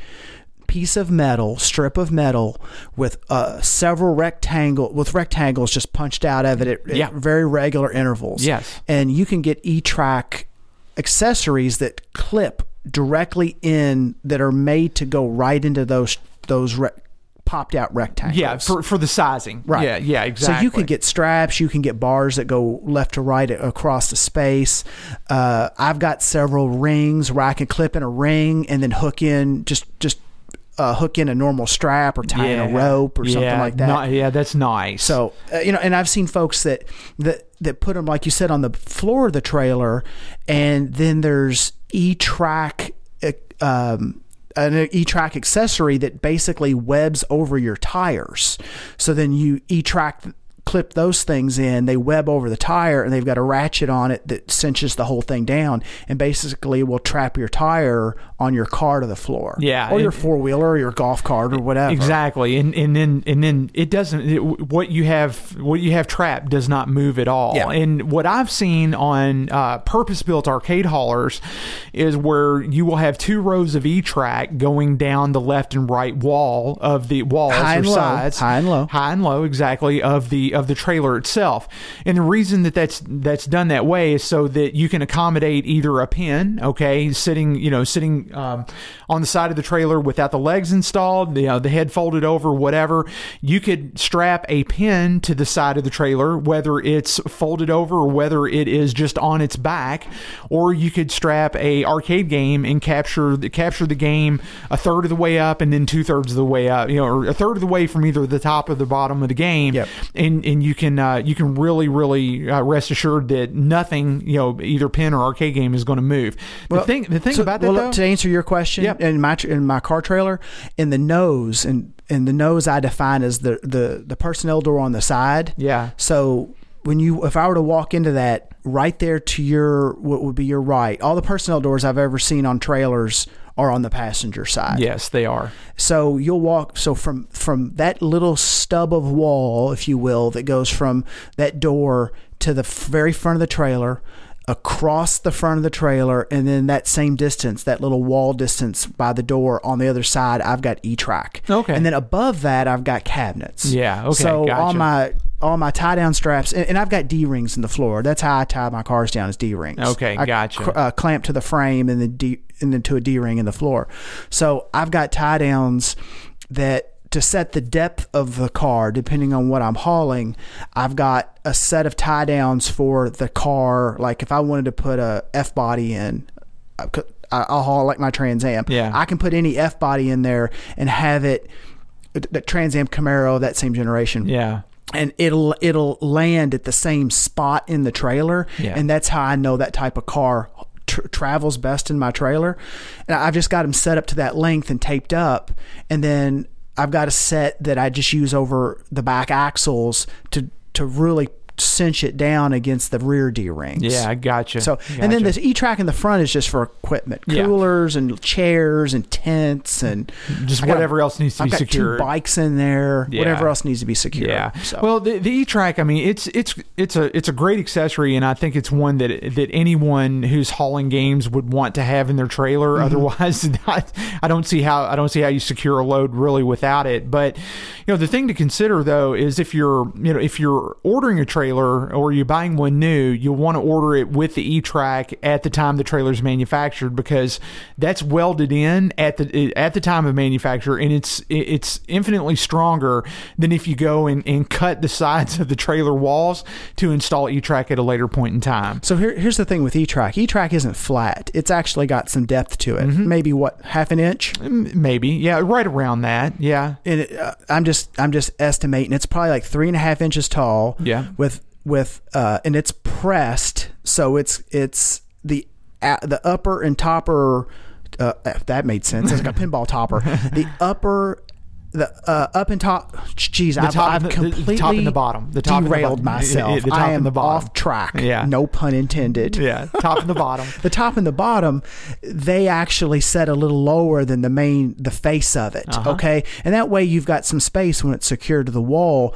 piece of metal, strip of metal with uh, several rectangle with rectangles just punched out of it at, at Yeah. very regular intervals. Yes. and you can get E-Track accessories that clip directly in that are made to go right into those those re- popped out rectangles. Yeah, for for the sizing. Right. Yeah, yeah, exactly. So you can get straps, you can get bars that go left to right across the space. Uh, I've got several rings where I can clip in a ring and then hook in just just uh, hook in a normal strap or tie in a rope or something like that. yeah, that's nice. So uh, you know, and I've seen folks that that that put them like you said on the floor of the trailer, and then there's E track. Um, an E-track accessory that basically webs over your tires. So then you E-track clip those things in, they web over the tire and they've got a ratchet on it that cinches the whole thing down and basically will trap your tire on your car to the floor. Yeah, Or your four wheeler or your golf cart or whatever. Exactly, and and then and then it doesn't. It, what you have what you have trapped does not move at all. Yeah. And what I've seen on uh, purpose built arcade haulers is where you will have two rows of E track going down the left and right wall of the walls High or low. sides, High and low. high and low, exactly of the of the trailer itself. And the reason that that's that's done that way is so that you can accommodate either a pin, okay, sitting you know sitting um, on the side of the trailer without the legs installed, you know, the head folded over, whatever. You could strap a pin to the side of the trailer, whether it's folded over or whether it is just on its back, or you could strap a arcade game and capture the capture the game a third of the way up and then two thirds of the way up, you know, or a third of the way from either the top or the bottom of the game. Yep. And and you can uh, you can really really uh, rest assured that nothing you know either pin or arcade game is going to move. The thing the thing So, about that well, though, answer your question, in my in my car trailer, in the nose and in the nose, I define as the the the personnel door on the side. yeah. So when you, if I were to walk into that right there to your what would be your right, all the personnel doors I've ever seen on trailers are on the passenger side. Yes, they are. So you'll walk so from from that little stub of wall, if you will, that goes from that door to the very front of the trailer, across the front of the trailer, and then that same distance, that little wall distance by the door on the other side, I've got E track. Okay. And then above that, I've got cabinets. Yeah, okay, So all my all my tie down straps, and, and I've got D rings in the floor. That's how I tie my cars down is D rings. Okay, I gotcha. cr- uh, clamp to the frame and then D and then to a D ring in the floor. So I've got tie downs that to set the depth of the car, depending on what I'm hauling, I've got a set of tie downs for the car. Like if I wanted to put a F body in, I could- I- I'll haul like my Trans Am. Yeah. I can put any F body in there and have it. The Trans Am Camaro, that same generation Yeah. and it'll it'll land at the same spot in the trailer Yeah. and that's how i know that type of car tr- travels best in my trailer and i've just got them set up to that length and taped up and then i've got a set that i just use over the back axles to to really cinch it down against the rear D rings. Yeah, I gotcha. So, and then Gotcha. this E track in the front is just for equipment, Yeah. coolers and chairs and tents and just I got- whatever else needs to I've be secured. bikes in there, Yeah. whatever else needs to be secured. Yeah. So. Well, the, the E-Track, I mean, it's it's it's a it's a great accessory, and I think it's one that that anyone who's hauling games would want to have in their trailer. Mm-hmm. Otherwise, I, I don't see how I don't see how you secure a load really without it. But you know, the thing to consider though is if you're you know if you're ordering a trailer or you're buying one new, you'll want to order it with the E-Track at the time the trailer's manufactured because that's welded in at the at the time of manufacture, and it's it's infinitely stronger than if you go and, and cut the sides of the trailer walls to install E-Track at a later point in time. So here, here's the thing with E-Track. E-Track isn't flat. It's actually got some depth to it. Mm-hmm. Maybe what half an inch. Maybe, yeah, right around that, yeah, And it, uh, I'm just I'm just estimating. It's probably like three and a half inches tall. Yeah. With with uh, and it's pressed, so it's it's the uh, the upper and topper. Uh, if that made sense. It's like a pinball topper. The upper. The uh, up and top, jeez, I've, top I've the- the completely top and the bottom. The top the derailed bottom. myself. The I am the bottom. off track. Yeah. no pun intended. yeah, top and the bottom. the top and the bottom they actually set a little lower than the main the face of it Uh-huh. okay and that way you've got some space when it's secured to the wall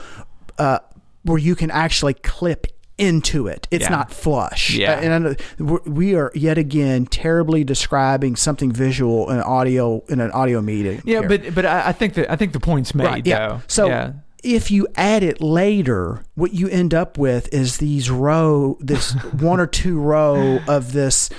uh, where you can actually clip into it it's Yeah. not flush Yeah. And know we're- yet again terribly describing something visual in audio in an audio meeting Yeah, here. but but I, I think that I think the point's made Right, yeah. though. So yeah. if you add it later, what you end up with is these row, this one or two row of this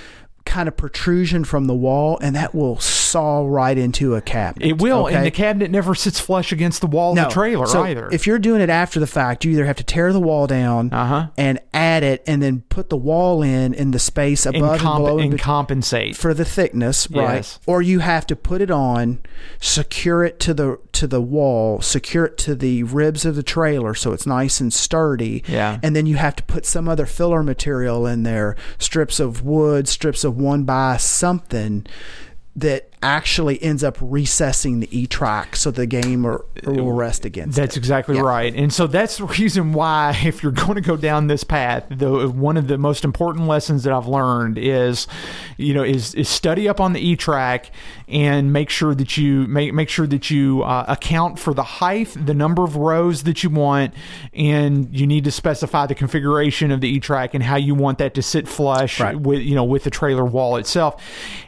kind of protrusion from the wall, and that will saw right into a cabinet. It will, okay? and the cabinet never sits flush against the wall of the trailer so either. If you're doing it after the fact, you either have to tear the wall down Uh-huh. and add it, and then put the wall in in the space above and, comp- below and and bet- compensate. for the thickness, right? Yes. Or you have to put it on, secure it to the to the wall, secure it to the ribs of the trailer so it's nice and sturdy. Yeah. And then you have to put some other filler material in there, strips of wood, strips of one by something that actually ends up recessing the E track so the game or, will rest against That's it. exactly Yeah. right. And so that's the reason why, if you're going to go down this path, the one of the most important lessons that I've learned is, you know, is is study up on the E track and make sure that you make make sure that you uh, account for the height, the number of rows that you want, and you need to specify the configuration of the E track and how you want that to sit flush Right. with you know with the trailer wall itself.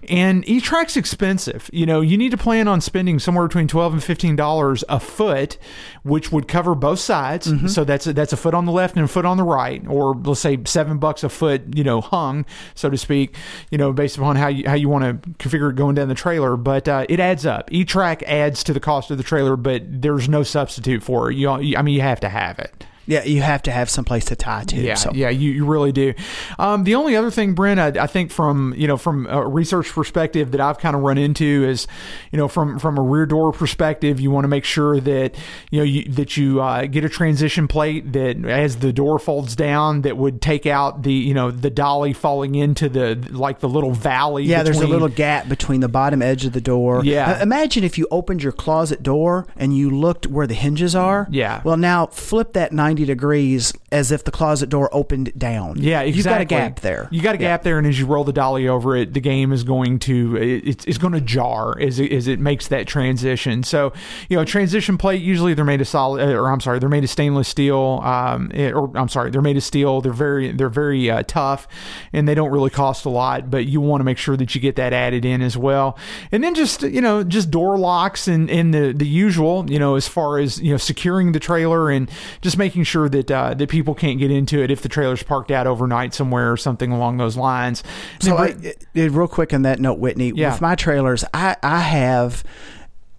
And E track's expensive. You know, you need to plan on spending somewhere between twelve and fifteen dollars a foot, which would cover both sides. Mm-hmm. So that's a, that's a foot on the left and a foot on the right, or let's say seven bucks a foot. You know, hung so to speak. You know, based upon how you how you want to configure it going down the trailer. But uh, it adds up. E track adds to the cost of the trailer, but there's no substitute for it. You, I mean, you have to have it. Yeah, you have to have someplace to tie to. Yeah, so. yeah, you, you really do. Um, the only other thing, Brent, I, I think from you know from a research perspective that I've kind of run into is, you know, from from a rear door perspective, you want to make sure that you know you, that you uh, get a transition plate that as the door folds down that would take out the you know the dolly falling into the like the little valley. Yeah, there's a little gap between the bottom edge of the door. Yeah. Uh, imagine if you opened your closet door and you looked where the hinges are. Yeah. Well, now flip that 90 degrees as if the closet door opened down. Yeah, exactly. You've got a gap there. You got a Yeah. gap there, and as you roll the dolly over it, the game is going to it, it's, it's going to jar as it, as it makes that transition. So, you know, transition plate usually they're made of solid, uh, or I'm sorry, they're made of stainless steel. Um, or I'm sorry, they're made of steel. They're very they're very uh, tough, and they don't really cost a lot. But you want to make sure that you get that added in as well. And then just you know just door locks and and the the usual you know as far as you know securing the trailer and just making sure that uh, that people can't get into it if the trailer's parked out overnight somewhere or something along those lines. So, I, it- it- real quick on that note, Whitney, Yeah. with my trailers, I, I have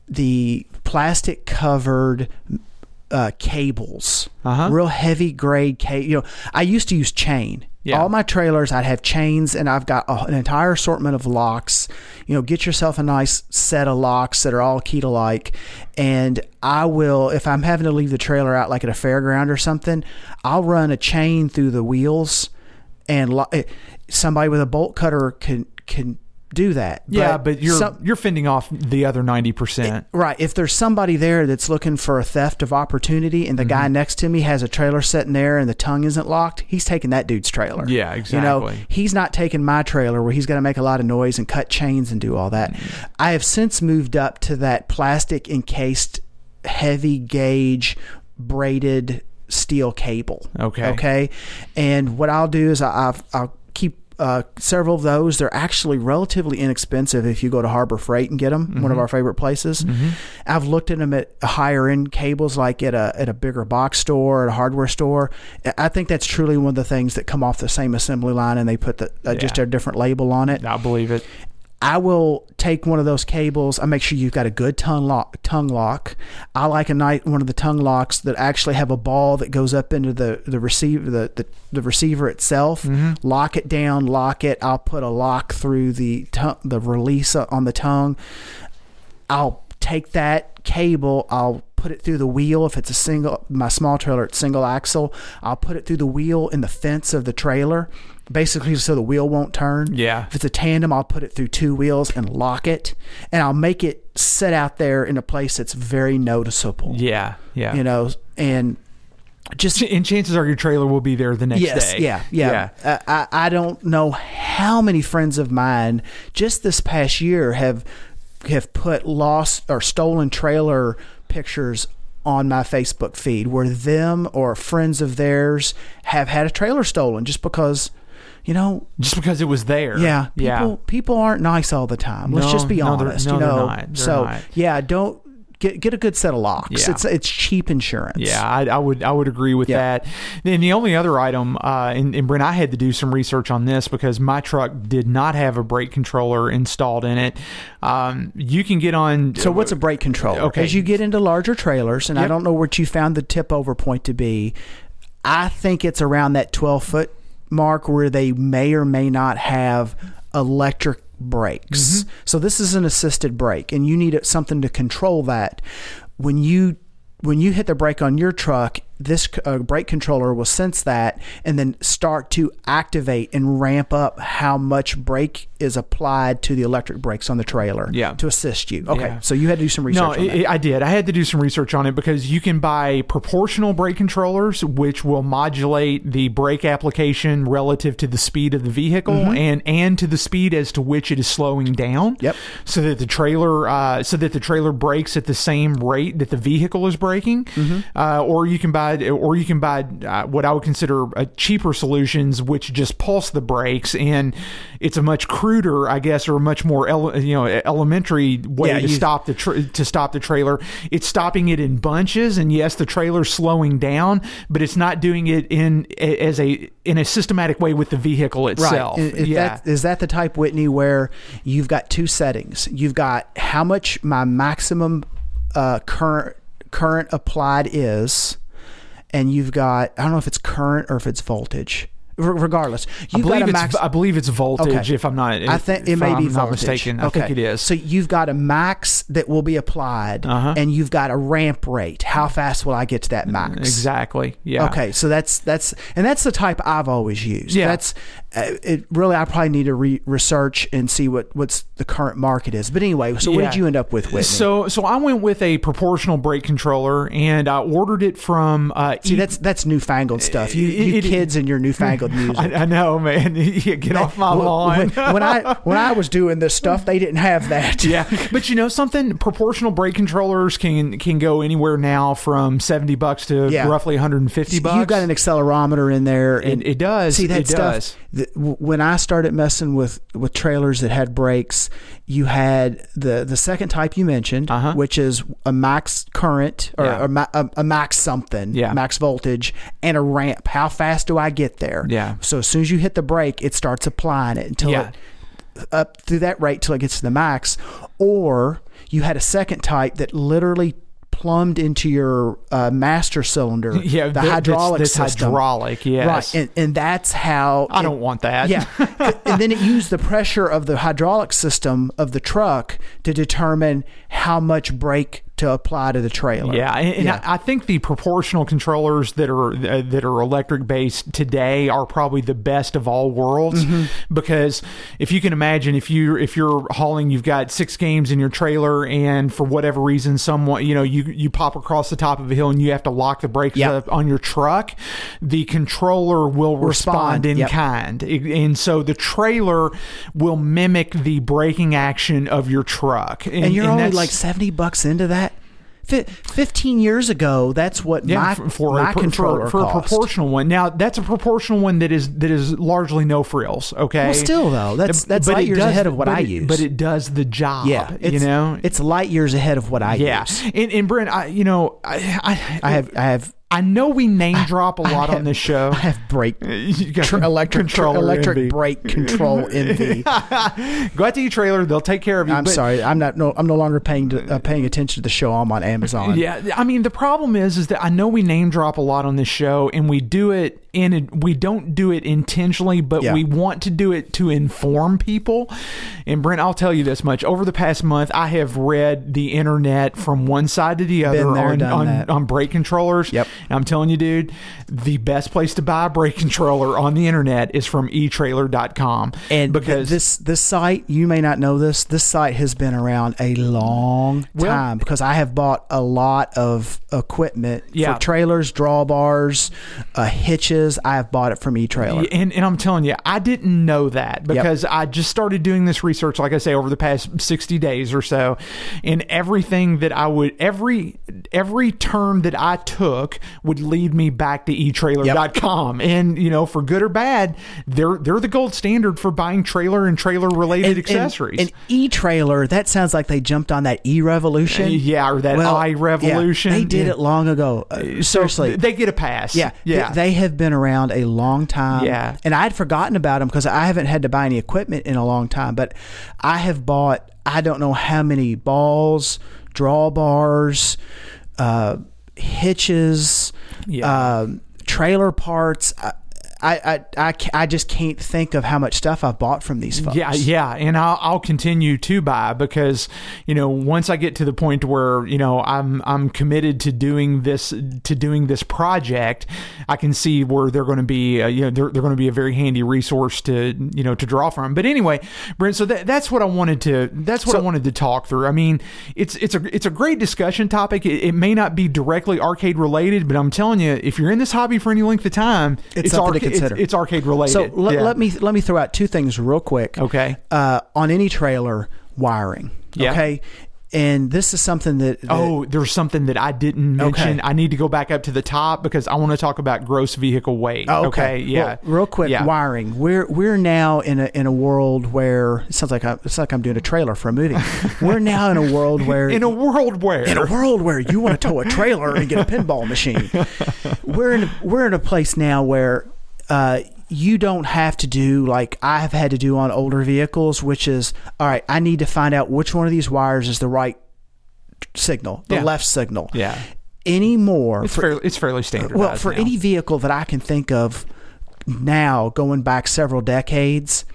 the plastic covered uh, cables, Uh-huh. real heavy grade cable. You know, I used to use chain. Yeah. All my trailers, I'd have chains, and I've got a, an entire assortment of locks. You know, get yourself a nice set of locks that are all key to like, and I will, if I'm having to leave the trailer out like at a fairground or something, I'll run a chain through the wheels, and lo- eh, somebody with a bolt cutter can can do that. yeah, but you're some- you're fending off the other ninety percent. Right. If there's somebody there that's looking for a theft of opportunity and the guy Mm-hmm. next to me has a trailer sitting there and the tongue isn't locked, he's taking that dude's trailer. Yeah, exactly. You know, he's not taking my trailer where he's going to make a lot of noise and cut chains and do all that. Mm-hmm. I have since moved up to that plastic encased heavy gauge braided steel cable. Okay. Okay. And what I'll do is I, I've, I'll uh, several of those. They're actually relatively inexpensive if you go to Harbor Freight and get them. One of our favorite places. I've looked at them at higher end cables, like at a at a bigger box store, at a hardware store. I think that's truly one of the things that come off the same assembly line, and they put the uh, just a different label on it. I believe it. I will take one of those cables. I make sure you've got a good tongue lock. Tongue lock. I like a night one of the tongue locks that actually have a ball that goes up into the the receiver the the, the receiver itself. Mm-hmm. Lock it down. Lock it. I'll put a lock through the tongue, the release on the tongue. I'll take that cable. I'll put it through the wheel if it's a single my small trailer it's single axle i'll put it through the wheel in the fence of the trailer basically so the wheel won't turn Yeah. if it's a tandem, I'll put it through two wheels and lock it, and I'll make it sit out there in a place that's very noticeable. Yeah, yeah. You know, and just and chances are your trailer will be there the next yes, day. yeah, yeah. Uh, I I don't know how many friends of mine just this past year have have put lost or stolen trailer pictures on my Facebook feed where them or friends of theirs have had a trailer stolen just because you know Just because it was there. Yeah, people yeah. people aren't nice all the time. Let's No, just be no, honest. no, you know, so not. yeah, don't get get a good set of locks. Yeah. It's it's cheap insurance. Yeah, I, I would I would agree with Yeah. that. And the only other item, uh, and, and Brent, I had to do some research on this because my truck did not have a brake controller installed in it. Um, you can get on. So what's a brake controller? Okay. As you get into larger trailers, and I don't know what you found the tip over point to be. I think it's around that twelve foot mark where they may or may not have electric brakes. Mm-hmm. So this is an assisted brake, and you need something to control that. When you when you hit the brake on your truck, this uh, brake controller will sense that and then start to activate and ramp up how much brake is applied to the electric brakes on the trailer Yeah. to assist you. Okay, Yeah. so you had to do some research No, on that. I I did. I had to do some research on it because you can buy proportional brake controllers, which will modulate the brake application relative to the speed of the vehicle and and to the speed as to which it is slowing down. Yep. So that the trailer, uh, so that the trailer brakes at the same rate that the vehicle is braking. Uh, or you can buy, or you can buy uh, what I would consider uh, cheaper solutions, which just pulse the brakes, and it's a much cruder, I guess, or a much more ele- you know elementary way Yeah, to stop the tra- to stop the trailer. It's stopping it in bunches, and yes, the trailer's slowing down, but it's not doing it in as a in a systematic way with the vehicle itself. Right. Is, yeah. that, is that the type, Whitney, where you've got two settings? You've got how much my maximum uh, current current applied is, and you've got I don't know if it's current or if it's voltage. R- regardless, I you've got believe a it's max. I believe it's voltage. Okay. If I'm not, I think it may I'm be voltage. mistaken. I Okay. think it is. So you've got a max that will be applied, Uh-huh. and you've got a ramp rate. How fast will I get to that max? exactly. Yeah. Okay, so that's that's and that's the type I've always used. Yeah. That's it. Really, I probably need to re- research and see what what's the current market is. But anyway, so what did you end up with, Whitney? So, so I went with a proportional brake controller, and I ordered it from. Uh, see, E- that's that's newfangled stuff. You, It- you it- kids and your newfangled music. I, I know, man. Yeah, Get off my When- lawn. When, when I when I was doing this stuff, they didn't have that. yeah, but you know something? Proportional brake controllers can can go anywhere now from seventy bucks to Yeah. roughly one hundred and fifty bucks. You've got an accelerometer in there, and It, it does. See that it stuff. does. When I started messing with with trailers that had brakes, you had the the second type you mentioned, Uh-huh. which is a max current or, Yeah. ma- a, a max something, Yeah. max voltage, and a ramp. How fast do I get there? Yeah. So as soon as you hit the brake, it starts applying it until Yeah. it up through that rate till it gets to the max, or you had a second type that literally plumbed into your uh, master cylinder, Yeah, the th- hydraulic that's, that's system. hydraulic. Yes. Right, and, and that's how I it- don't want that. Yeah, and then it used the pressure of the hydraulic system of the truck to determine how much brake to apply to the trailer. Yeah, and, and Yeah. I, I think the proportional controllers that are uh, that are electric based today are probably the best of all worlds Mm-hmm. because if you can imagine if you if you're hauling you've got six games in your trailer and for whatever reason someone you know you you pop across the top of a hill and you have to lock the brakes Yep. up on your truck the controller will respond, Respond, in yep. kind and so the trailer will mimic the braking action of your truck and you're only like seventy bucks into that. Fi- Fifteen years ago, that's what my, for, for my a, controller for, a cost. proportional one. Now that's a proportional one that is that is largely no frills. Okay, Well, still though, that's that's But light years does- ahead of what I it- use. But it does the job. yeah, it's, you know. it's light years ahead of what I yeah, use. and, and Brent, I you know I I, I have I have I know we name drop a lot have- on this show. I have brake tr- electric tr- electric brake control envy. Go out to your trailer; they'll take care of you. I'm but- sorry, I'm not no I'm no longer paying to, uh, paying attention to the show. I'm on Amazon. Yeah, I mean the problem is is that I know we name drop a lot on this show, and we do it in we don't do it intentionally, but Yeah. we want to do it to inform people. And Brent, I'll tell you this much: over the past month, I have read the internet from one side to the other there, on on, on brake controllers. Yep. And I'm telling you, dude, the best place to buy a brake controller on the internet is from eTrailer.com, And because this this site, you may not know this. This site has been around a long Well- time because I have bought a lot of equipment Yeah. for trailers, drawbars, uh, hitches. I have bought it from eTrailer. And, and I'm telling you, I didn't know that because I just started doing this research, like I say, over the past 60 days or so. And everything that I would, every every term that I took would lead me back to eTrailer.com. And, you know, for good or bad, they're they're the gold standard for buying trailer and trailer related accessories. And, e-trailer, that sounds like they jumped on that e-revolution. yeah, or that Well, i revolution. yeah, they did Yeah. it long ago. Uh, So seriously. they get a pass. Yeah, yeah. They, they have been around a long time. Yeah. and I'd forgotten about them because I haven't had to buy any equipment in a long time. But I have bought I don't know how many balls, drawbars, uh, hitches, Yeah. um, trailer parts. I, I, I, I, I just can't think of how much stuff I've bought from these folks. Yeah, yeah, and I'll, I'll continue to buy because you know once I get to the point where you know I'm I'm committed to doing this to doing this project, I can see where they're going to be uh, you know they're, they're going to be a very handy resource to you know to draw from. But anyway, Brent, so that, that's what I wanted to that's what I wanted to talk through. I mean, it's it's a it's a great discussion topic. It, it may not be directly arcade related, but I'm telling you, if you're in this hobby for any length of time, It's something to arca- consider. It's, it's arcade related. So let, Yeah. let me let me throw out two things real quick. Okay. Uh, on any trailer, wiring. Yeah. Okay. And this is something that, that Oh, there's something that I didn't mention. Okay. I need to go back up to the top because I want to talk about gross vehicle weight. Oh, okay. Yeah. Well, real quick, Yeah. wiring. We're we're now in a in a world where it sounds like I, it's like I'm doing a trailer for a movie. we're now in a world where In a world where in a world where you want to tow a trailer and get a pinball machine. We're in we're in a place now where uh, you don't have to do like I have had to do on older vehicles, which is all right. I need to find out which one of these wires is the right signal, the Yeah. left signal. yeah, Anymore, it's for- fairly it's fairly standard. well, for any vehicle that I can think of now, going back several decades,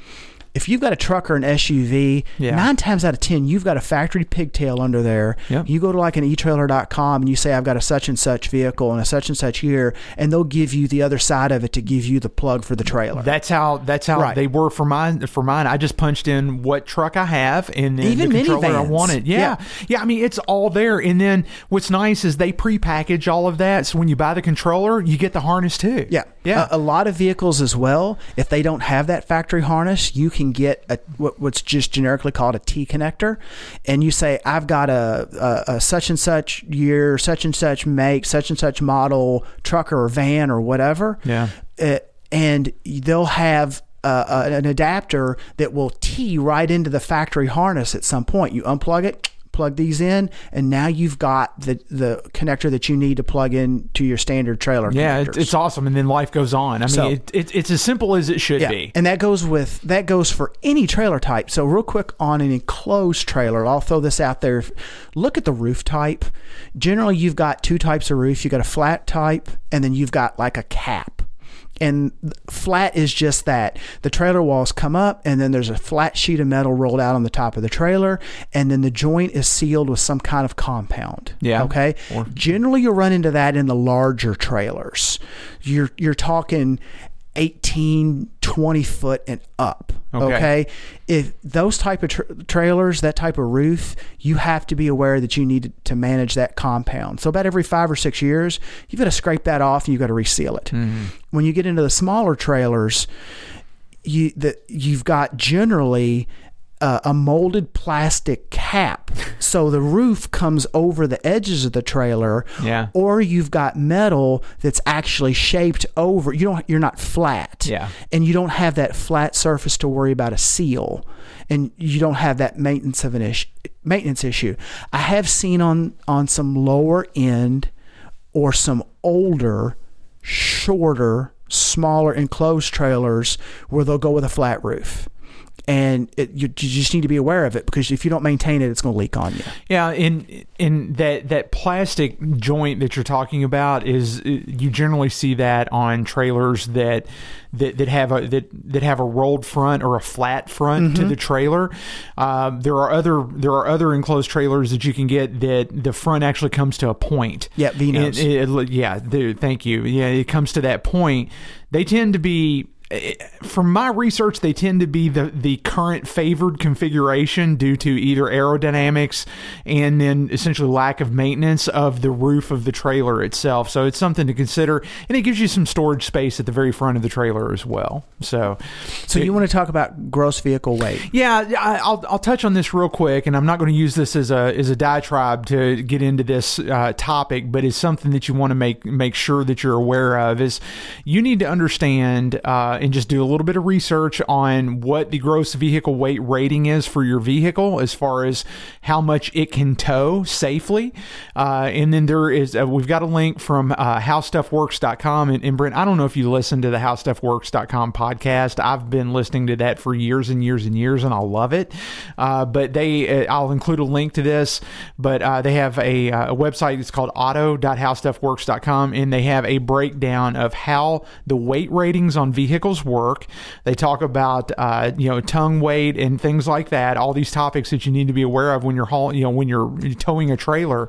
if you've got a truck or an SUV, Yeah. nine times out of ten, you've got a factory pigtail under there. Yep. You go to like an etrailer.com and you say, I've got a such and such vehicle and a such and such year, and they'll give you the other side of it to give you the plug for the trailer. That's how that's how Right. they were for mine. For mine, I just punched in what truck I have and then Even the controller I minivans. wanted. Yeah. Yeah. yeah, I mean it's all there. And then what's nice is they prepackage all of that, so when you buy the controller, you get the harness too. Yeah, yeah. A, a lot of vehicles as well. If they don't have that factory harness, you can get a what, what's just generically called a T connector, and you say, "I've got a, a, a such and such year, such and such make, such and such model truck or van or whatever." Yeah. Uh, and they'll have. Uh, an adapter that will tee right into the factory harness at some point. You unplug it, plug these in, and now you've got the the connector that you need to plug in to your standard trailer. yeah, connectors. it's awesome, and then life goes on. I mean, So- it, it, it's as simple as it should Yeah, be. and that goes with that goes for any trailer type. So real quick on an enclosed trailer, I'll throw this out there. Look at the roof type. Generally, you've got two types of roof. You got a flat type, and then you've got like a cap. And flat is just that. The trailer walls come up, and then there's a flat sheet of metal rolled out on the top of the trailer, and then the joint is sealed with some kind of compound. Yeah. Okay. Or- Generally, you'll run into that in the larger trailers. You're you're talking 18, 20 foot and up. Okay. Okay. If those type of tra- trailers, that type of roof, you have to be aware that you need to manage that compound. So about every five or six years, you've got to scrape that off and you've got to reseal it. Mm-hmm. When you get into the smaller trailers, you that you've got generally uh, a molded plastic cap, so the roof comes over the edges of the trailer. Yeah. Or you've got metal that's actually shaped over. You don't. You're not flat. Yeah. And you don't have that flat surface to worry about a seal, and you don't have that maintenance of an issue. Maintenance issue. I have seen on on some lower end or some older, shorter, smaller enclosed trailers where they'll go with a flat roof. And it, you, you just need to be aware of it because if you don't maintain it, it's going to leak on you. Yeah, in in that that plastic joint that you're talking about is you generally see that on trailers that that, that have a that, that have a rolled front or a flat front Mm-hmm. to the trailer. Um, there are other there are other enclosed trailers that you can get that the front actually comes to a point. Yeah, it- yeah, dude, thank you. Yeah, it comes to that point. They tend to be from my research, they tend to be the, the current favored configuration due to either aerodynamics and then essentially lack of maintenance of the roof of the trailer itself. So it's something to consider, and it gives you some storage space at the very front of the trailer as well. So, So you want to talk about gross vehicle weight? yeah, I- I'll I'll touch on this real quick, and I'm not going to use this as a as a diatribe to get into this uh, topic, but it's something that you want to make make sure that you're aware of. Is you need to understand uh, uh, and just do a little bit of research on what the gross vehicle weight rating is for your vehicle as far as how much it can tow safely. Uh, and then there is uh, we've got a link from uh, howstuffworks.com and, and Brent, I don't know if you listen to the howstuffworks.com podcast. I've been listening to that for years and years and years, and I love it. Uh, but they, uh, I'll include a link to this. But uh, they have a, a website. It's called auto.howstuffworks.com, and they have a breakdown of how the weight ratings on vehicles work. They talk about uh, you know tongue weight and things like that. All these topics that you need to be aware of when you're haul, you know when you're towing a trailer.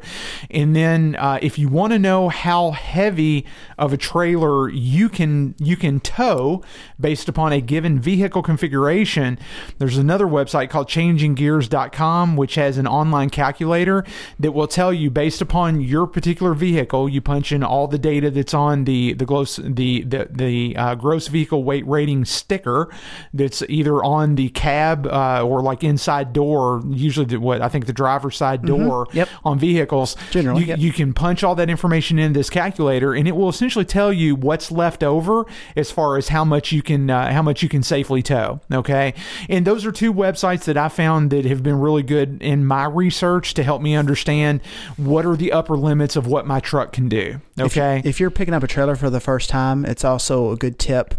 And then uh, if you want to know how heavy of a trailer you can you can tow based upon a given vehicle configuration, there's another website called changinggears.com which has an online calculator that will tell you based upon your particular vehicle, you punch in all the data that's on the the gross the the, the uh, gross vehicle weight rating sticker that's either on the cab uh, or like inside door, usually the, what I think the driver's side door Yep. on vehicles. Generally, you, yep. you can punch all that information in this calculator, and it will essentially tell you what's left over as far as how much you can uh, how much you can safely tow. Okay, and those are two websites that I found that have been really good in my research to help me understand what are the upper limits of what my truck can do. If Okay, If, you're picking up a trailer for the first time, it's also a good tip.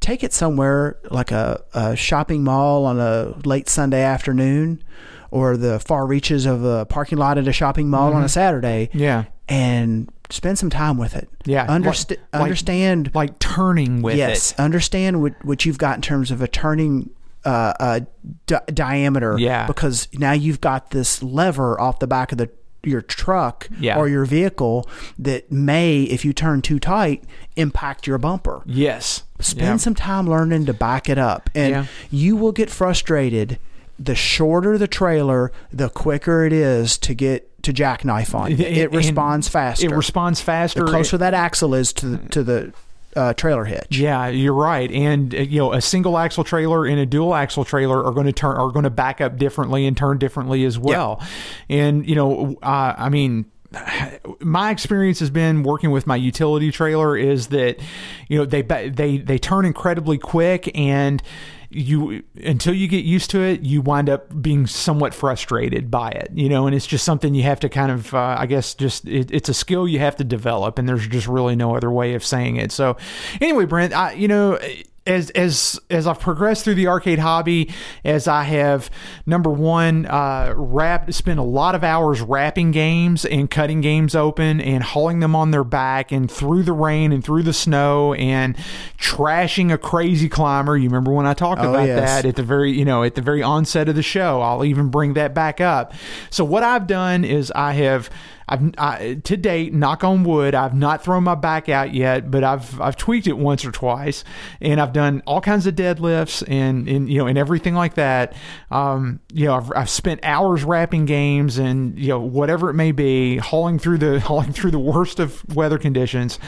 Take it somewhere like a, a shopping mall on a late Sunday afternoon or the far reaches of a parking lot at a shopping mall Mm-hmm. on a Saturday yeah, and spend some time with it. Yeah, Underst- like- understand. like turning with yes. it. Understand what, what you've got in terms of a turning uh, uh, di- diameter. Yeah. Because now you've got this lever off the back of the your truck Yeah. or your vehicle that may, if you turn too tight, impact your bumper. Yes, Spend Yeah. some time learning to back it up, and Yeah. you will get frustrated. The shorter the trailer, the quicker it is to get to jackknife on. It and responds faster. It responds faster. the closer that axle is to the, to the uh, trailer hitch. Yeah, you're right. And uh, you know, a single axle trailer and a dual axle trailer are going to turn are going to back up differently and turn differently as well. And you know, uh, I mean. My experience has been working with my utility trailer is that you know they they they turn incredibly quick and you until you get used to it you wind up being somewhat frustrated by it you know and it's just something you have to kind of uh, i guess just it, it's a skill you have to develop and there's just really no other way of saying it. So anyway brent I, you know as as as I've progressed through the arcade hobby, as I have number one, uh, wrapped spent a lot of hours wrapping games and cutting games open and hauling them on their back and through the rain and through the snow and trashing a crazy climber. You remember when I talked Oh, about yes. that at the very you know at the very onset of the show? I'll even bring that back up. So what I've done is I have. I've I, to date, knock on wood, I've not thrown my back out yet, but I've I've tweaked it once or twice, and I've done all kinds of deadlifts and and you know and everything like that. Um, you know, I've, I've spent hours wrapping games and you know whatever it may be, hauling through the hauling through the worst of weather conditions.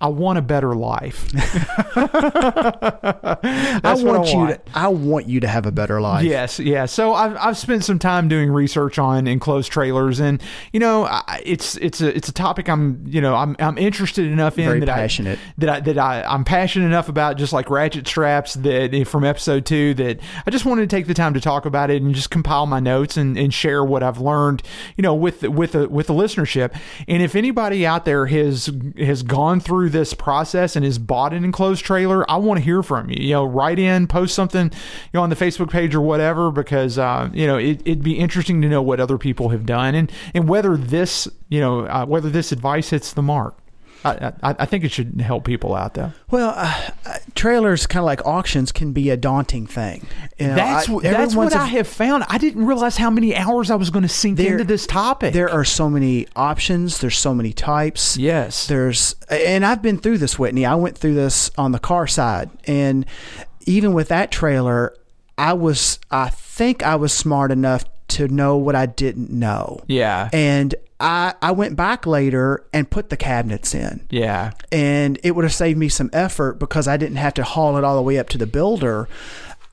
I want a better life. I want I you want. to. I want you to have a better life. Yes, yeah. So I've, I've spent some time doing research on enclosed trailers, and you know, I, it's it's a it's a topic I'm you know I'm I'm interested enough in Very that passionate. I, that I that I I'm passionate enough about just like ratchet straps that eh, from episode two that I just wanted to take the time to talk about it and just compile my notes and, and share what I've learned you know with with the with the listenership. And if anybody out there has has gone through this process and has bought an enclosed trailer, I want to hear from you. You know, write in, post something, you know, on the Facebook page or whatever, because uh, you know it, it'd be interesting to know what other people have done and and whether this you know uh, whether this advice hits the mark. I, I, I think it should help people out though. Well, uh, uh, trailers, kind of like auctions, can be a daunting thing. You know, that's I- what- that's what a- I have found. I didn't realize how many hours I was going to sink There- into this topic. There are so many options. There's so many types. yes, There's, and I've been through this, Whitney. I went through this on the car side, and even with that trailer, I was, I think I was smart enough to know what I didn't know. yeah, And I, I went back later and put the cabinets in. yeah, and it would have saved me some effort because I didn't have to haul it all the way up to the builder.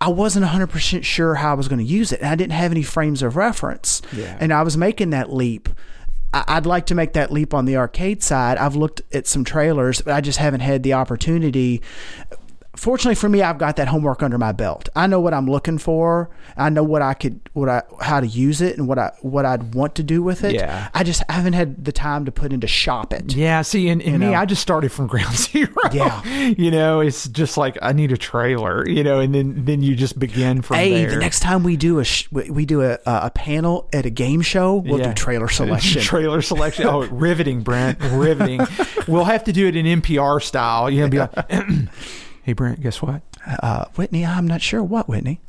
I wasn't 100% sure how I was going to use it, and I didn't have any frames of reference. Yeah. And I was making that leap. I'd like to make that leap on the arcade side. I've looked at some trailers, but I just haven't had the opportunity. Fortunately for me, I've got that homework under my belt. I know what I'm looking for. I know what I could, what I, how to use it, and what I, what I'd want to do with it. Yeah. I just haven't had the time to put into shop it. Yeah, see, and, and me, know? I just started from ground zero. Yeah. you know, it's just like I need a trailer, you know, and then then you just begin from Hey, there. the next time we do a sh- we we do a, a panel at a game show, we'll Yeah. do trailer selection. trailer selection. Oh, riveting, Brent, riveting. we'll have to do it in NPR style. You know, be like, hey, Brent, guess what? uh, Whitney, I'm not sure what Whitney.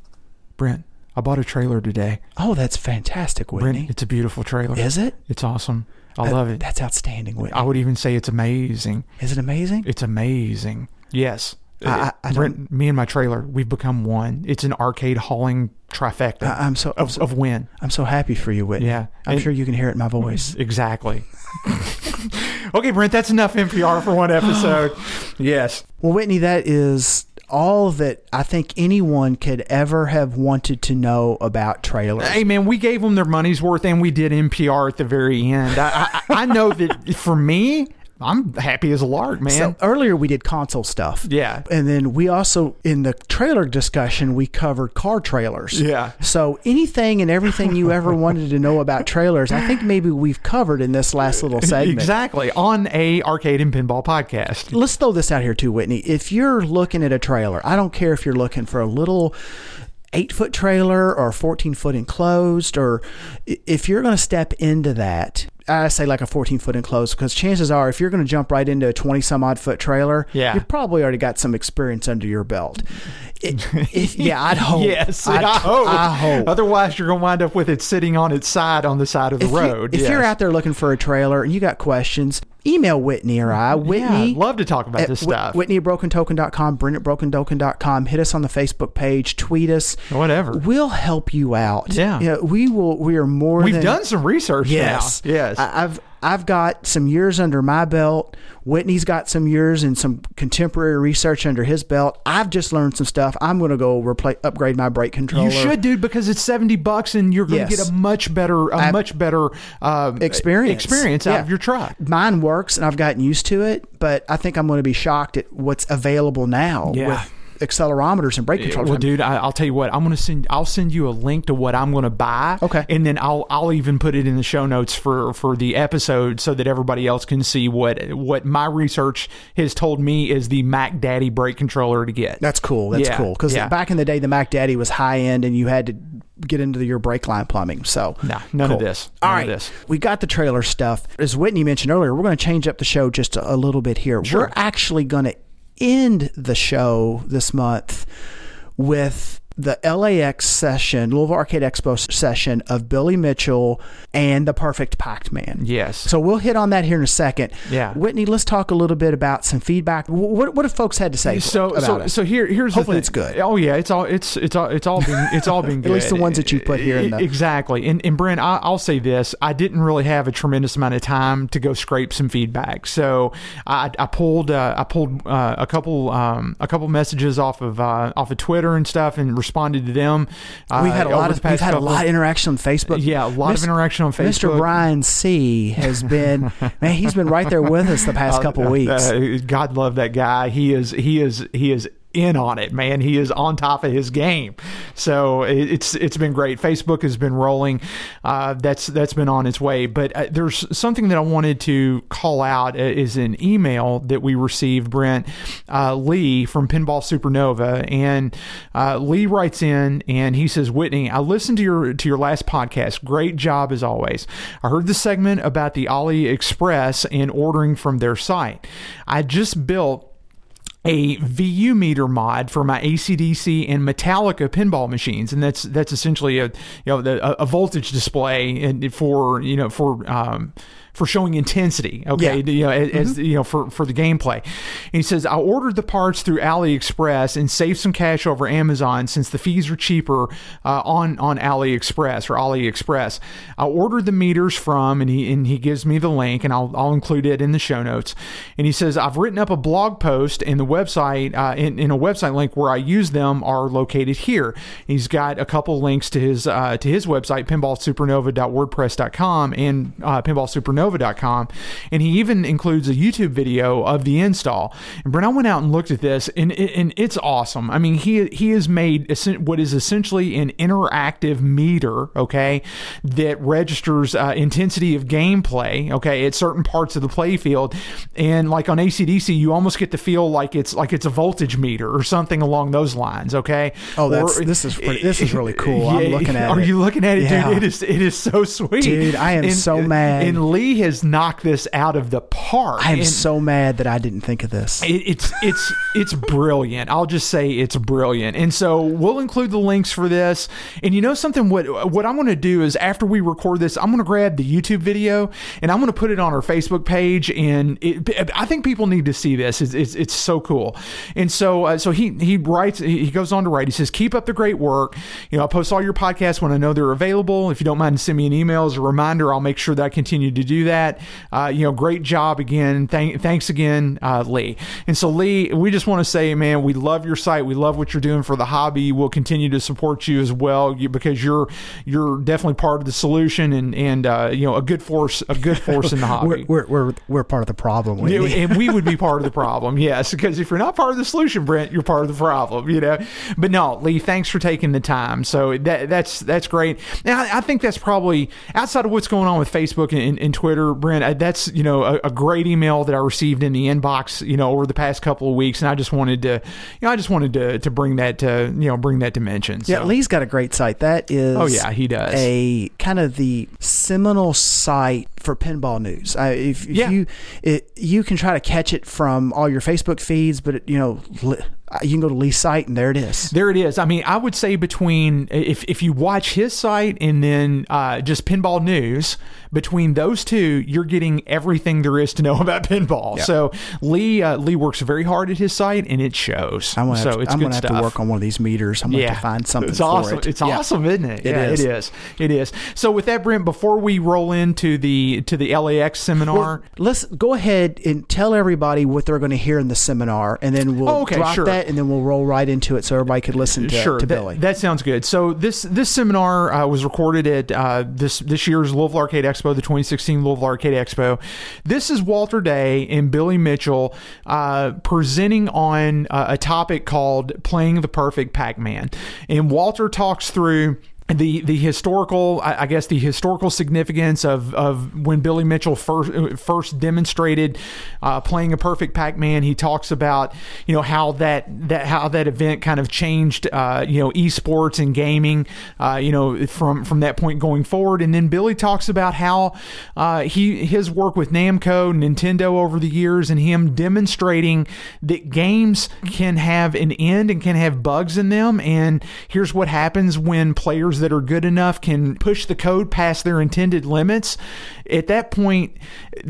Brent, I bought a trailer today. Oh, that's fantastic, Whitney. Brent, it's a beautiful trailer. Is it? It's awesome. I That- love it. That's outstanding, Whitney. I would even say it's amazing. Is it amazing? It's amazing. Yes. I- I- I Brent, me and my trailer, we've become one. It's an arcade hauling trifecta I- I'm so- I'm of, so- of win. I'm so happy for you, Whitney. Yeah. I'm And- sure you can hear it in my voice. Exactly. okay, Brent, that's enough NPR for one episode. yes. Well, Whitney, that is all that I think anyone could ever have wanted to know about trailers. Hey, man, we gave them their money's worth and we did NPR at the very end. I, I, I know that for me, I'm happy as a lark, man. So earlier we did console stuff. Yeah. And then we also in the trailer discussion we covered car trailers. Yeah. So anything and everything you ever wanted to know about trailers, I think maybe we've covered in this last little segment. Exactly. On a arcade and pinball podcast. Let's throw this out here too, Whitney. If you're looking at a trailer, I don't care if you're looking for a little eight foot trailer or 14 foot enclosed, or if you're going to step into that, I say like a 14 foot enclosed because chances are if you're going to jump right into a 20 some odd foot trailer, Yeah. you've probably already got some experience under your belt. It- if- yeah, I'd hope. Yes, I'd- I hope. I hope. Otherwise, you're going to wind up with it sitting on its side on the side of the if you- road. if you're out there looking for a trailer and you got questions, email Whitney or I. yeah, Whitney, I'd love to talk about this stuff. Whitney at brokentoken.com, Brent at brokentoken.com. Hit us on the Facebook page, tweet us. Whatever. We'll help you out. Yeah. You know, we will. We are more. We've than, done some research Yes. now. Yes. I, I've I've got some years under my belt. Whitney's got some years and some contemporary research under his belt. I've just learned some stuff. I'm going to go repla upgrade my brake controller. You should, dude, because it's seventy bucks, and you're going to Yes. get a much better, a I've- much better um, Experience. experience out Yeah. of your truck. Mine works, and I've gotten used to it. But I think I'm going to be shocked at what's available now Yeah. with accelerometers and brake controllers. Well, dude, I, I'll tell you what. I'm going to send. I'll send you a link to what I'm going to buy. Okay. And then I'll I'll even put it in the show notes for for the episode so that everybody else can see what what my research has told me is the Mac Daddy brake controller to get. That's cool. That's Yeah, cool. Because yeah. back in the day, the Mac Daddy was high end, and you had to get into your brake line plumbing. So No, none of this. All None of this. we got the trailer stuff. As Whitney mentioned earlier, we're going to change up the show just a, a little bit here. Sure. We're actually going to end the show this month with the LAX session, Louisville Arcade Expo session of Billy Mitchell and the Perfect Pac-Man. Yes. So we'll hit on that here in a second. Yeah. Whitney, let's talk a little bit about some feedback. What what have folks had to say so about so it? so here here's Hopefully it's good. Oh yeah, it's all it's it's all it's all been it's all been At least the ones that you put here in the- exactly. And and Brent, I, I'll say this: I didn't really have a tremendous amount of time to go scrape some feedback, so I, I pulled uh, I pulled uh, a couple um, a couple messages off of uh, off of Twitter and stuff and responded to them. Uh, We've had a lot of we've had a lot of interaction on Facebook. Yeah, a lot Mis- of interaction on Facebook. Mr. Brian C has been man, he's been right there with us the past couple Uh, weeks. uh, God love that guy. He is he is he is in on it, man. He is on top of his game. So it, it's it's been great. Facebook has been rolling. Uh, that's that's been on its way. But uh, there's something that I wanted to call out uh, is an email that we received, Brent uh, Lee from Pinball Supernova, and uh, Lee writes in and he says, Whitney, I listened to your to your last podcast. Great job as always. I heard the segment about the AliExpress and ordering from their site. I just built a VU meter mod for my ACDC and Metallica pinball machines, and that's that's essentially a you know the, a, voltage display for you know for um, for showing intensity. Okay, Yeah. you know as, as you know for for the gameplay. And he says I ordered the parts through AliExpress and saved some cash over Amazon since the fees are cheaper uh, on on AliExpress or AliExpress. I ordered the meters from and he and he gives me the link and I'll I'll include it in the show notes. And he says I've written up a blog post and the website uh, in, in a website link where I use them are located here. He's got a couple links to his uh, to his website pinballsupernova.wordpress.com and uh, pinball Lenovo.com, and he even includes a YouTube video of the install. And Brent, I went out and looked at this, and and it's awesome. I mean, he he has made what is essentially an interactive meter, okay, that registers uh, intensity of gameplay, okay, at certain parts of the playfield, and like on ACDC, you almost get to feel like it's like it's a voltage meter or something along those lines, okay. Oh, that's Or- this is pretty, this is really cool. I'm looking at Are it. you looking at it, Yeah. dude? It is it is so sweet, Dude, I am so mad. And Lee has knocked this out of the park. I am And so mad that I didn't think of this. it, it's it's it's brilliant. I'll just say it's brilliant. And so we'll include the links for this. And you know something? What what I'm going to do is after we record this, I'm going to grab the YouTube video and I'm going to put it on our Facebook page. And it, I think people need to see this. It's it's, it's so cool. And so uh, so he he writes. He goes on to write. He says, "Keep up the great work. You know, I post all your podcasts when I know they're available. If you don't mind, send me an email as a reminder. I'll make sure that I continue to do that. Uh, you know, great job again. Thank, thanks again, uh, Lee. And so, Lee, we just want to say, man, we love your site. We love what you're doing for the hobby. We'll continue to support you as well because you're you're definitely part of the solution and and uh, you know a good force a good force in the hobby. We're, we're we're we're part of the problem. And we would be part of the problem, yes. Because if you're not part of the solution, Brent, you're part of the problem, you know. But no, Lee, thanks for taking the time. So that that's that's great. Now I, I think that's probably outside of what's going on with Facebook and, and, and Twitter, Brent. That's you know a, a great email that I received in the inbox, you know, over the past couple of weeks, and I just wanted to, you know, I just wanted to to bring that to you know bring that to mention. Yeah, Lee's got a great site. That is, Oh, yeah, he does. a kind of the seminal site for pinball news. Uh, if, if Yeah. you it, you can try to catch it from all your Facebook feeds, but it, you know li- you can go to Lee's site and there it is. There it is. I mean, I would say between if if you watch his site and then uh, just pinball news, between those two, you're getting everything there is to know about pinball. Yeah. So Lee uh, Lee works very hard at his site, and it shows. I'm gonna, so have, to, it's I'm good gonna have to work on one of these meters. I'm gonna have to find something it's for awesome. it. It's Yeah. awesome, isn't it? It yeah, is. It is. It is. So with that, Brent, before we roll into the to the LAX seminar, Well, let's go ahead and tell everybody what they're going to hear in the seminar, and then we'll Oh, okay, drop sure. that, and then we'll roll right into it so everybody could listen to, sure, to that, Billy. that sounds good. So this this seminar uh, was recorded at uh, this this year's Louisville Arcade Expo, the 2016 Louisville Arcade Expo. This is Walter Day and Billy Mitchell uh, presenting on uh, a topic called "Playing the Perfect Pac-Man," and Walter talks through the the historical I guess the historical significance of of when Billy Mitchell first first demonstrated uh, playing a perfect Pac-Man. He talks about you know how that that how that event kind of changed uh, you know esports and gaming uh, you know from from that point going forward. And then Billy talks about how uh, he his work with Namco, Nintendo over the years, and him demonstrating that games can have an end and can have bugs in them. And here's what happens when players that are good enough can push the code past their intended limits. At that point,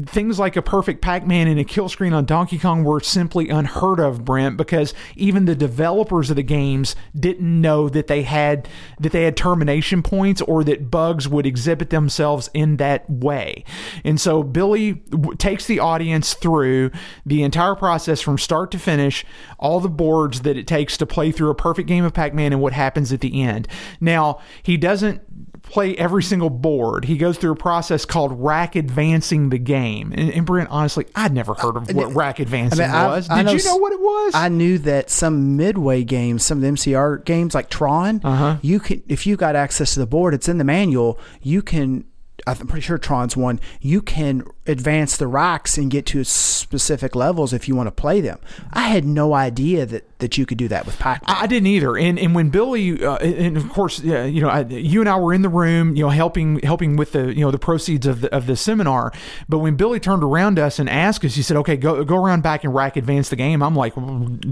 things like a perfect Pac-Man and a kill screen on Donkey Kong were simply unheard of, Brent, because even the developers of the games didn't know that they had that they had termination points or that bugs would exhibit themselves in that way. And so Billy w- takes the audience through the entire process from start to finish, all the boards that it takes to play through a perfect game of Pac-Man and what happens at the end. Now, he doesn't play every single board. He goes through a process called rack advancing the game. And, and Brent, honestly, I'd never heard of what rack advancing I mean, I- was. I Did know you know what it was? I knew that some midway games, some of the MCR games like Tron, Uh-huh. you can if you got access to the board, it's in the manual. You can. I'm pretty sure Tron's one. You can advance the rocks and get to specific levels if you want to play them. I had no idea that that you could do that with Pac-Man. I didn't either, and and when Billy, uh, and of course, uh, you know, I, you and I were in the room, you know, helping helping with the you know the proceeds of the of the seminar. But when Billy turned around to us and asked us, he said, "Okay, go go around back and rack advance the game." I'm like,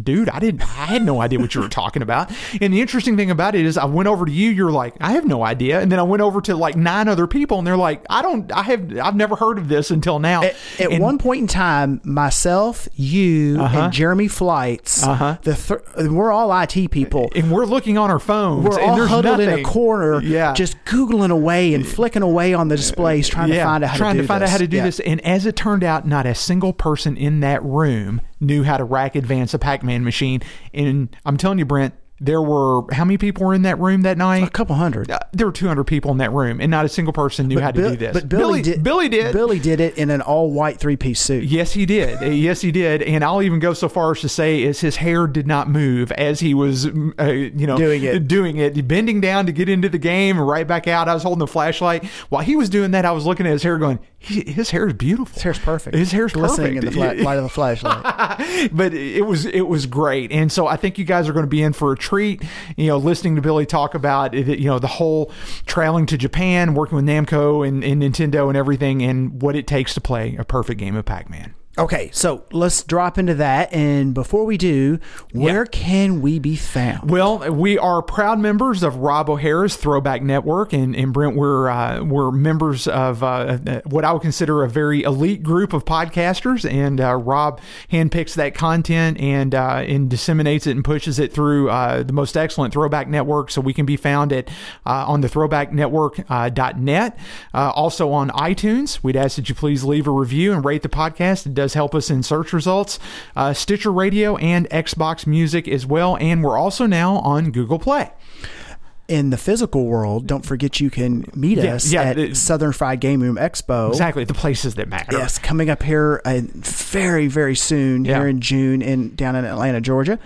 "Dude, I didn't, I had no idea what you were talking about." And the interesting thing about it is, I went over to you, you're like, "I have no idea," and then I went over to like nine other people, and they're like, "I don't, I have, I've never heard of this until now." At, at And- one point in time, myself, you, Uh-huh. and Jeremy Flights, Uh-huh. the th- we're all IT people. and we're looking on our phones, We're and all there's huddled in a corner, Yeah. just googling away and flicking away on the displays, trying to find out how trying to do to find this. out how to do Yeah. this. And as it turned out, not a single person in that room knew how to rack advance a Pac-Man machine. And I'm telling you, Brent, there were how many people were in that room that night? A couple hundred. Uh, there were 200 people in that room, and not a single person knew how to do this. But Billy, did. Billy did. Billy did it in an all white three piece suit. Yes, he did. Uh, Yes, he did. And I'll even go so far as to say, is his hair did not move as he was, uh, you know, Doing it. doing it, bending down to get into the game and right back out. I was holding the flashlight while he was doing that. I was looking at his hair, going, he, his hair is beautiful. His hair's perfect. His hair's glistening perfect. in the fla- light of the flashlight. but it was it was great, and so I think you guys are going to be in for a treat. You know, listening to Billy talk about it, you know the whole traveling to Japan, working with Namco and, and Nintendo and everything, and what it takes to play a perfect game of Pac Man. Okay, so let's drop into that. And before we do, where can we be found? Well, we are proud members of Rob O'Hara's Throwback Network, and, and Brent, we're uh, we're members of uh, what I would consider a very elite group of podcasters. And uh, Rob handpicks that content and uh, and disseminates it and pushes it through uh, the most excellent Throwback Network. So we can be found at uh, on the ThrowbackNetwork.net, uh, also on iTunes. We'd ask that you please leave a review and rate the podcast. Does help us in search results. Uh, Stitcher Radio and Xbox Music as well, and we're also now on Google Play. In the physical world, don't forget you can meet Yeah, us yeah, at it- Southern Fried Game Room Expo. Exactly, the places that matter. Yes, coming up here uh, very, very soon, Yeah. here in June, in down in Atlanta, Georgia.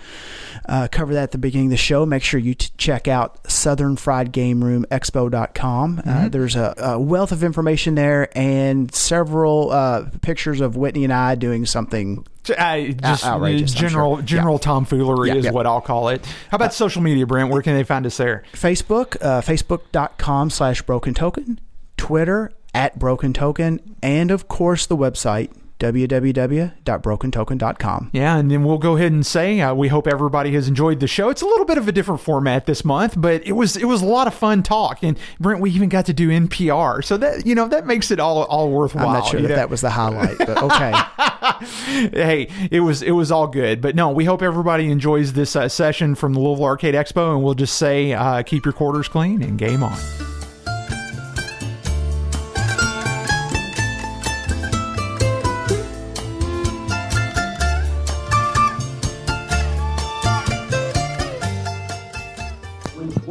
Uh, cover that at the beginning of the show. Make sure you t- check out southernfriedgameroomexpo.com. Mm-hmm. Uh, there's a, a wealth of information there and several uh, pictures of Whitney and I doing something. Uh, just outrageous, general sure. general tomfoolery Yeah, is yeah. what I'll call it. How about social media, Brent? Where can they find us there? Facebook, uh, facebook.com slash broken token, Twitter at broken token, and of course the website www.brokentoken.com. Yeah, and then we'll go ahead and say uh, we hope everybody has enjoyed the show. It's a little bit of a different format this month, but it was it was a lot of fun talk. And Brent, we even got to do NPR, so that you know that makes it all all worthwhile. I'm not sure that know? that was the highlight, but okay. hey, it was it was all good. But no, we hope everybody enjoys this uh, session from the Louisville Arcade Expo, and we'll just say uh, keep your quarters clean and game on.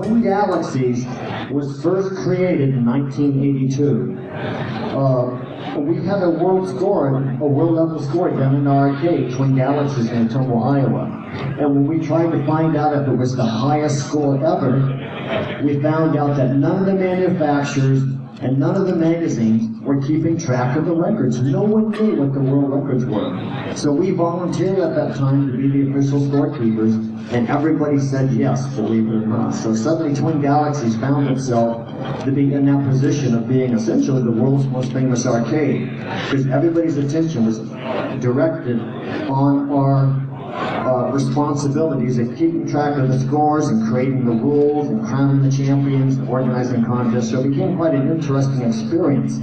Twin Galaxies was first created in 1982, uh, we had a world score, a world level score down in our arcade, Twin Galaxies in Ottumwa, Iowa. And when we tried to find out if it was the highest score ever, we found out that none of the manufacturers and none of the magazines were keeping track of the records. No one knew what the world records were. So we volunteered at that time to be the official scorekeepers, and everybody said yes, believe it or not. So suddenly Twin Galaxies found itself to be in that position of being essentially the world's most famous arcade, because everybody's attention was directed on our uh, responsibilities of keeping track of the scores and creating the rules and crowning the champions and organizing contests. So it became quite an interesting experience.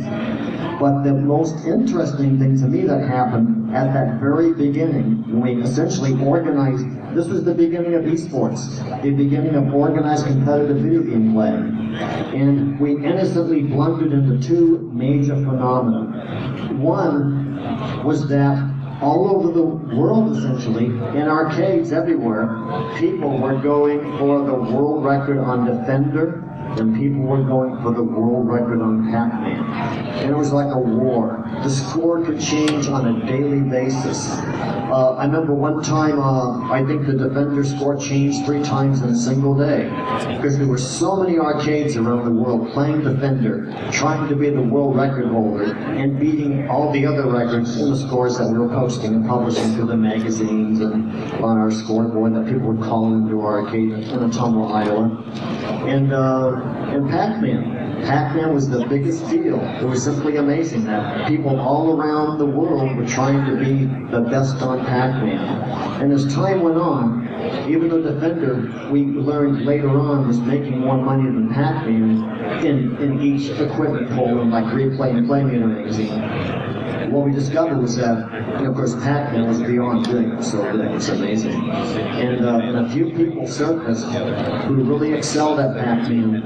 But the most interesting thing to me that happened at that very beginning, when we essentially organized, this was the beginning of esports, the beginning of organized competitive video game play. And we innocently blundered into two major phenomena. One was that all over the world, essentially, in arcades everywhere, people were going for the world record on Defender, and people were going for the world record on Pac-Man. And it was like a war. The score could change on a daily basis. Uh, I remember one time, uh, I think the Defender score changed three times in a single day, because there were so many arcades around the world playing Defender, trying to be the world record holder, and beating all the other records in the scores that we were posting and publishing through the magazines and on our scoreboard that people would call into our arcade in Ottumwa, Iowa. And, uh, and Pac-Man. Pac-Man was the biggest deal. It was simply amazing that people all around the world were trying to be the best on Pac-Man. And as time went on, even though Defender, we learned later on, was making more money than Pac-Man in, in each equipment poll in like Replay and Playmeter magazine. What we discovered was that, know, of course, Pac-Man was beyond. It was so big, it's amazing. And, uh, and a few people surfaced who really excelled at Pac-Man,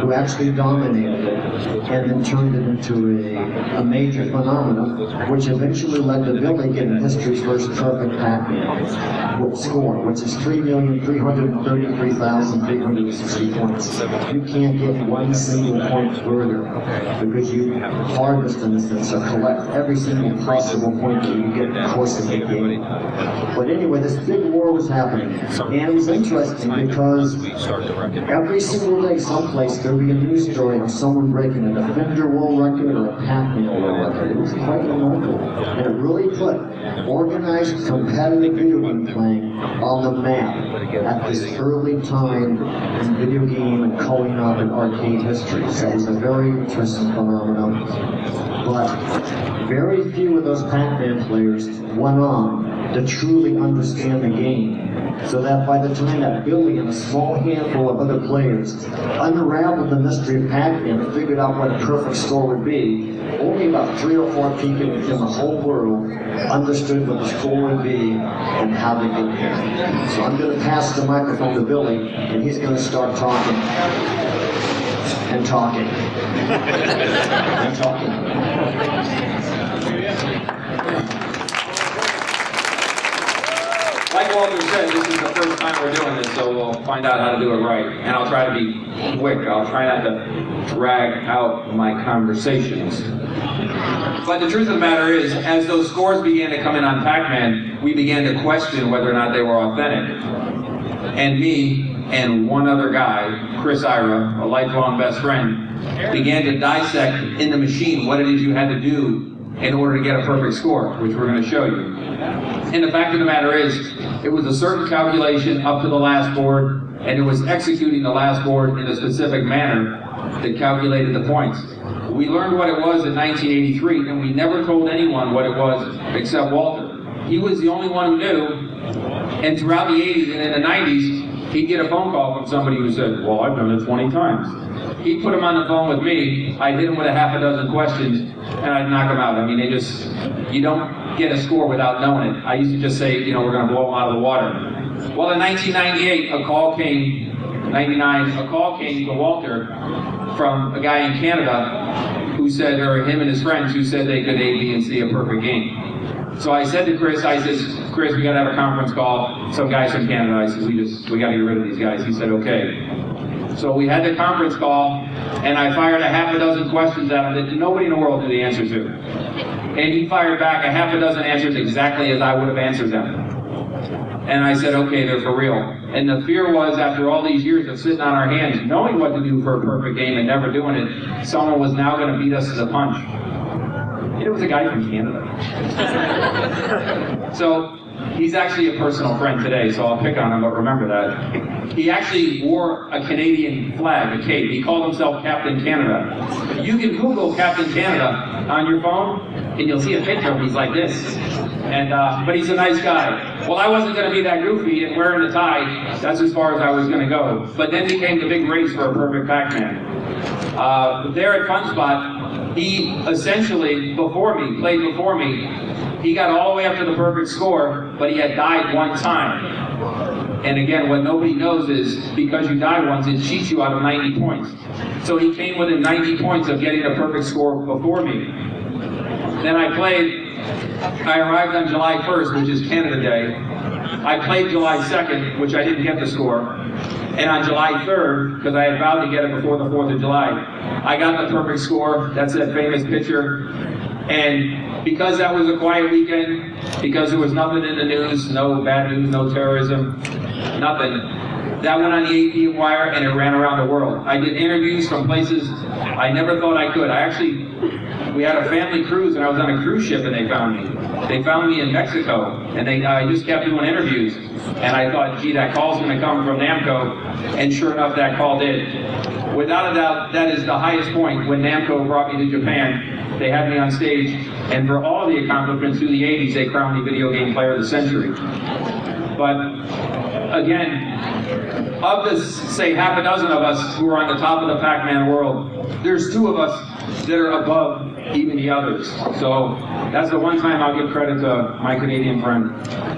who actually dominated it, and then turned it into a, a major phenomenon, which eventually led to Billy getting history's first perfect Pac-Man score, which is 3,333,360 points. You can't get one single point further because you harvest, in a sense, or collect every single possible point that you get in the course the game. But anyway, this big war was happening. And it was interesting because every single day, someplace, there would be a news story of someone breaking a Defender world record or a Pac-Man world record. It was quite remarkable. And it really put organized competitive video game playing on the map at this early time in video game and calling up in arcade history. So it was a very interesting phenomenon. But very few of those Pac-Man players went on to truly understand the game. So that by the time that Billy and a small handful of other players unraveled the mystery of Pac-Man and figured out what a perfect score would be, only about three or four people in the whole world understood what the score would be and how to get there. So I'm going to pass the microphone to Billy, and he's going to start talking and talking and talking. Like Walter said, this is the first time we're doing this, so we'll find out how to do it right. And I'll try to be quick. I'll try not to drag out my conversations. But the truth of the matter is, as those scores began to come in on Pac-Man, we began to question whether or not they were authentic. And me and one other guy, Chris Ayra, a lifelong best friend, began to dissect in the machine what it is you had to do in order to get a perfect score, which we're going to show you. And the fact of the matter is, it was a certain calculation up to the last board, and it was executing the last board in a specific manner that calculated the points. We learned what it was in 1983, and we never told anyone what it was except Walter. He was the only one who knew, and throughout the 80s and in the 90s, he'd get a phone call from somebody who said, Well, I've done it 20 times. He'd put him on the phone with me, I'd hit him with a half a dozen questions, and I'd knock him out. I mean, they just, you don't get a score without knowing it. I used to just say, you know, we're going to blow him out of the water. Well, in 1998, a call came, 99, a call came to Walter from a guy in Canada who said, or him and his friends who said they could A, B, and C a perfect game. So I said to Chris, I says, Chris, we got to have a conference call. Some guys from Canada. I says, we just, we got to get rid of these guys. He said, okay. So we had the conference call, and I fired a half a dozen questions at him that nobody in the world knew the answer to. And he fired back a half a dozen answers exactly as I would have answered them. And I said, okay, they're for real. And the fear was, after all these years of sitting on our hands, knowing what to do for a perfect game and never doing it, someone was now going to beat us to a punch. It was a guy from Canada. so he's actually a personal friend today, so I'll pick on him, but remember that. He actually wore a Canadian flag, a cape. He called himself Captain Canada. You can Google Captain Canada on your phone, and you'll see a picture of him. He's like this. And uh, but he's a nice guy. Well, I wasn't going to be that goofy and wearing the tie. That's as far as I was going to go. But then became the big race for a perfect Pac-Man. Uh, there at Fun Spot, he essentially before me played before me. He got all the way up to the perfect score, but he had died one time. And again, what nobody knows is because you die once, it cheats you out of 90 points. So he came within 90 points of getting a perfect score before me. Then I played I arrived on July 1st, which is Canada Day. I played July 2nd, which I didn't get the score. And on July 3rd, because I had vowed to get it before the 4th of July, I got the perfect score. That's that famous picture. And because that was a quiet weekend, because there was nothing in the news, no bad news, no terrorism, nothing, that went on the AP wire and it ran around the world. I did interviews from places I never thought I could. I actually we had a family cruise and I was on a cruise ship and they found me. They found me in Mexico and they I just kept doing interviews and I thought, gee, that call's going to come from Namco, and sure enough, that call did. Without a doubt, that is the highest point. When Namco brought me to Japan, they had me on stage, and for all the accomplishments through the 80s, they crowned me Video Game Player of the Century. But again, of the say half a dozen of us who are on the top of the Pac-Man world, there's two of us that are above even the others. So that's the one time I'll give credit to my Canadian friend.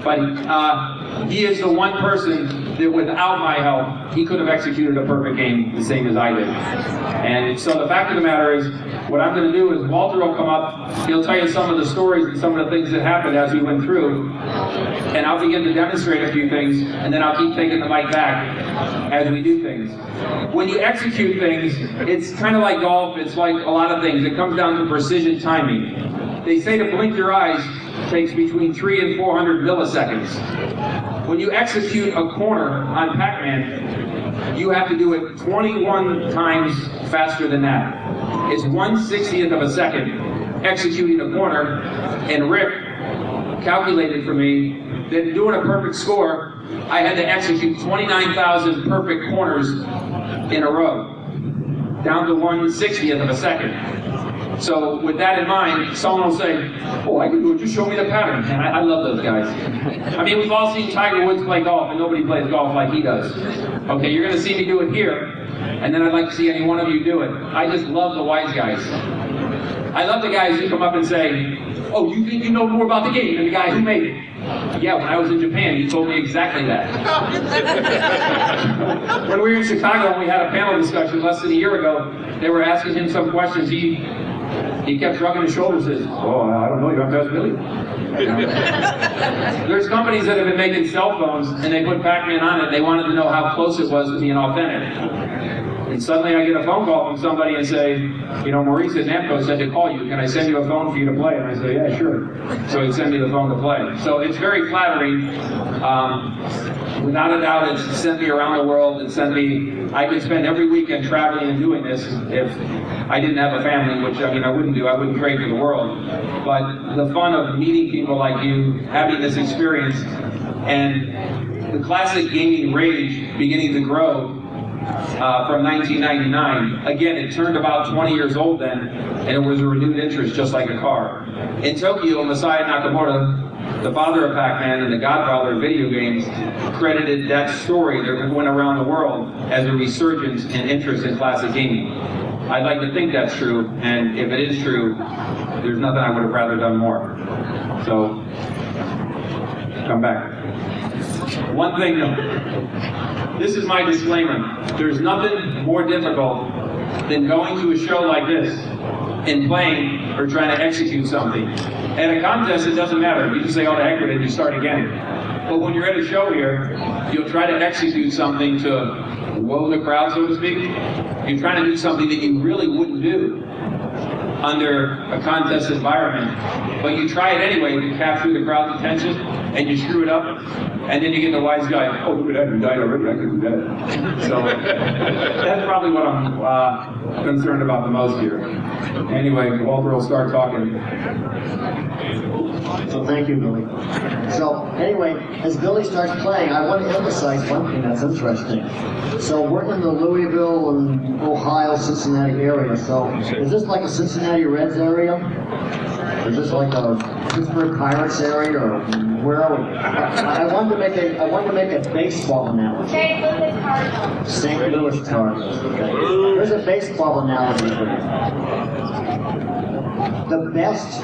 But uh, he is the one person that without my help, he could have executed a perfect game the same as I did. And so the fact of the matter is, what I'm going to do is Walter will come up, he'll tell you some of the stories and some of the things that happened as we went through, and I'll begin to demonstrate a few things, and then I'll keep taking the mic back as we do things. When you execute things, it's kind of like golf, it's like a lot of things. It comes down to precision timing. They say to blink your eyes takes between three and 400 milliseconds. When you execute a corner on Pac-Man, you have to do it 21 times faster than that. It's 1 60th of a second executing a corner, and Rick calculated for me that doing a perfect score, I had to execute 29,000 perfect corners in a row, down to 1 60th of a second. So with that in mind, someone will say, "Oh, I can do it. Just show me the pattern." I, I love those guys. I mean, we've all seen Tiger Woods play golf, and nobody plays golf like he does. Okay, you're going to see me do it here, and then I'd like to see any one of you do it. I just love the wise guys. I love the guys who come up and say, "Oh, you think you know more about the game than the guy who made it?" Yeah, when I was in Japan, you told me exactly that. when we were in Chicago and we had a panel discussion less than a year ago, they were asking him some questions. He he kept shrugging his shoulders and says, Oh, I don't know, you have to ask Billy. There's companies that have been making cell phones and they put Pac-Man on it and they wanted to know how close it was to being authentic. And suddenly I get a phone call from somebody and say, you know, Maurice at Namco said to call you. Can I send you a phone for you to play? And I say, yeah, sure. So he sent me the phone to play. So it's very flattering. Um, without a doubt, it's sent me around the world. It sent me, I could spend every weekend traveling and doing this if I didn't have a family, which I mean, I wouldn't do. I wouldn't trade for the world. But the fun of meeting people like you, having this experience, and the classic gaming rage beginning to grow uh, from 1999. Again, it turned about 20 years old then, and it was a renewed interest, just like a car. In Tokyo, Masaya Nakamura, the father of Pac-Man and the godfather of video games, credited that story that went around the world as a resurgence in interest in classic gaming. I'd like to think that's true, and if it is true, there's nothing I would have rather done more. So, come back. One thing though, this is my disclaimer. There's nothing more difficult than going to a show like this and playing or trying to execute something. At a contest, it doesn't matter. You just say, oh, the heck with it, and you start again. But when you're at a show here, you'll try to execute something to woe the crowd, so to speak. You're trying to do something that you really wouldn't do under a contest environment, but you try it anyway to capture the crowd's attention, and you screw it up, and then you get the wise guy, oh, look at that, you died already, I can do that. So that's probably what I'm uh, concerned about the most here. Anyway, Walter will start talking. So thank you, Billy. So anyway, as Billy starts playing, I want to emphasize one thing that's interesting. So we're in the Louisville and Ohio, Cincinnati area. So is this like a Cincinnati Reds area? Is this like a Pittsburgh Pirates area, or where are we? I, I wanted to make a I wanted to make a baseball analogy. St. Louis Cardinals. St. Louis Cardinals. Okay. Here's a baseball analogy for you. The best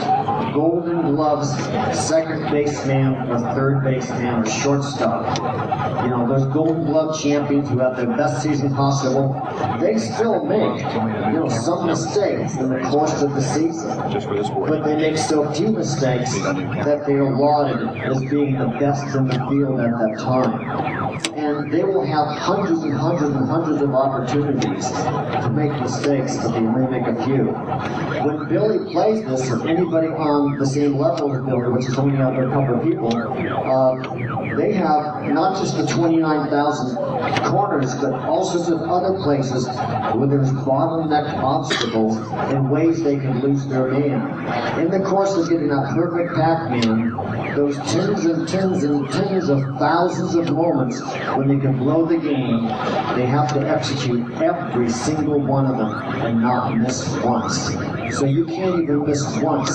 Golden Gloves second baseman or third baseman or shortstop, you know, those Golden Glove champions who have their best season possible, they still make, you know, some mistakes in the course of the season. But they make so few mistakes that they are lauded as being the best in the field at that time and they will have hundreds and hundreds and hundreds of opportunities to make mistakes, but they may make a few. When Billy plays this, or anybody on the same level as Billy, which is only out there a couple of people, uh, they have not just the 29,000 corners, but all sorts of other places where there's bottleneck obstacles and ways they can lose their man. In the course of getting that perfect Pac-Man, those tens and tens and tens of thousands of moments when they can blow the game, they have to execute every single one of them and not miss once. So you can't even this once.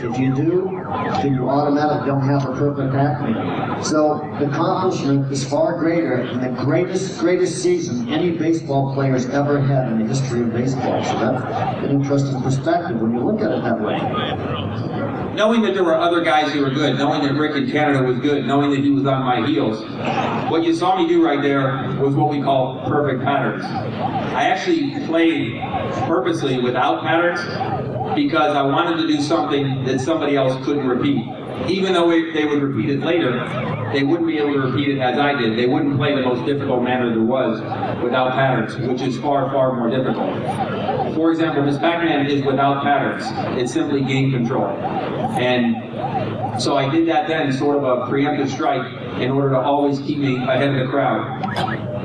If you do, then you automatically don't have a perfect Pac-Man. So the accomplishment is far greater than the greatest, greatest season any baseball player's ever had in the history of baseball. So that's an interesting perspective when you look at it that way. knowing that there were other guys who were good, knowing that Rick in Canada was good, knowing that he was on my heels, what you saw me do right there was what we call perfect patterns. I actually played purposely without patterns because I wanted to do something that somebody else couldn't repeat. Even though it- they would repeat it later, they wouldn't be able to repeat it as I did. They wouldn't play the most difficult manner there was without patterns, which is far, far more difficult. For example, Miss Pac-Man is without patterns. It's simply game control. And so I did that then, sort of a preemptive strike, in order to always keep me ahead of the crowd.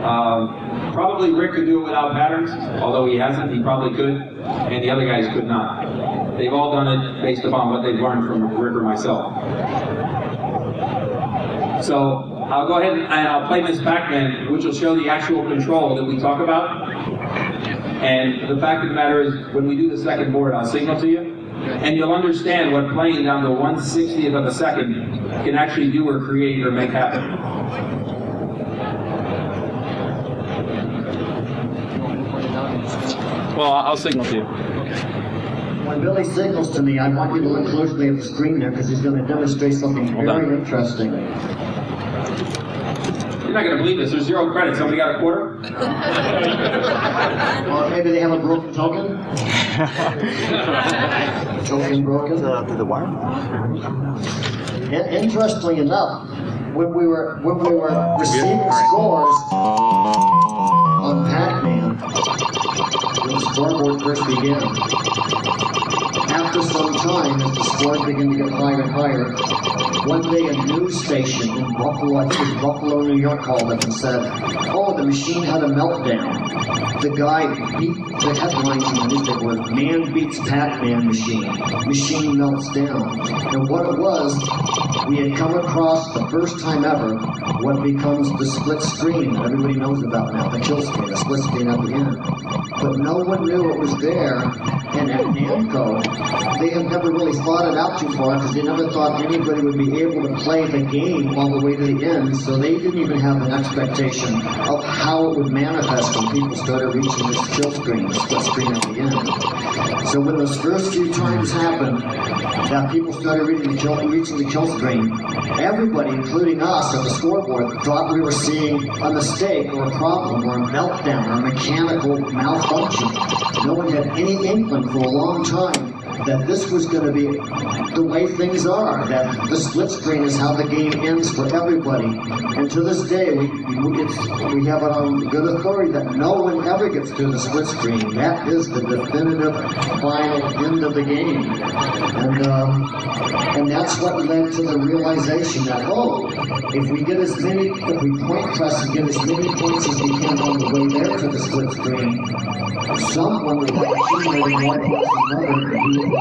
Um, probably Rick could do it without patterns, although he hasn't, he probably could, and the other guys could not. They've all done it based upon what they've learned from Rick or myself. So I'll go ahead and I'll play Miss Pac-Man, which will show the actual control that we talk about. And the fact of the matter is, when we do the second board, I'll signal to you, and you'll understand what playing down to 160th of a second can actually do or create or make happen. Well, I'll signal to you. When Billy signals to me, I want you to look closely at the screen there because he's going to demonstrate something Hold very on. interesting. You're not going to believe this. There's zero credit. Somebody got a quarter? Or maybe they have a broken token. token broken. through the wire. In- Interestingly enough, when we were when we were receiving scores on Pac-Man, when the scoreboard first began, after some time, as the scores began to get higher and higher, one day a news station in Buffalo, I think Buffalo, New York, called up and said, "Oh, the machine had a meltdown." The guy beat the headlines in the newspaper was "Man beats Pac-Man machine. Machine melts down." And what it was, we had come across the first time ever what becomes the split screen that everybody knows about now, the kill screen, the split screen at the end. But no one knew it was there, and at Namco, they had never really thought it out too far because they never thought anybody would be able to play the game all the way to the end, so they didn't even have an expectation of how it would manifest when people started reaching this kill screen, the split screen at the end. So when those first few times happened, that people started reaching the kill, reaching the kill screen, everybody, including us at the scoreboard, thought we were seeing a mistake or a problem or a meltdown or a mechanical malfunction. No one had any inkling for a long time that this was going to be the way things are, that the split screen is how the game ends for everybody. And to this day, we, we- have it on good authority that no one ever gets to the split screen. That is the definitive final end of the game. And, um, and that's what led to the realization that, oh, if we get as many, if we point press and get as many points as we can on the way there to the split screen, someone will have than another and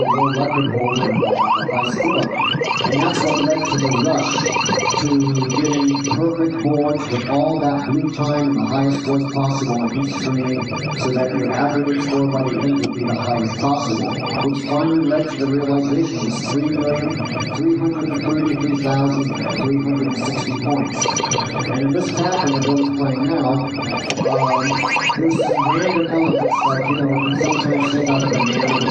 score. That's what led to the rush to getting perfect boards with all that blue time the highest scores possible on each screen so that your average score by the end would be the highest possible, which finally led to the realization it's 3,333,360 points. And in this pattern that Bill is playing now, um, there's some random elements like, you know, sometimes they got a banana,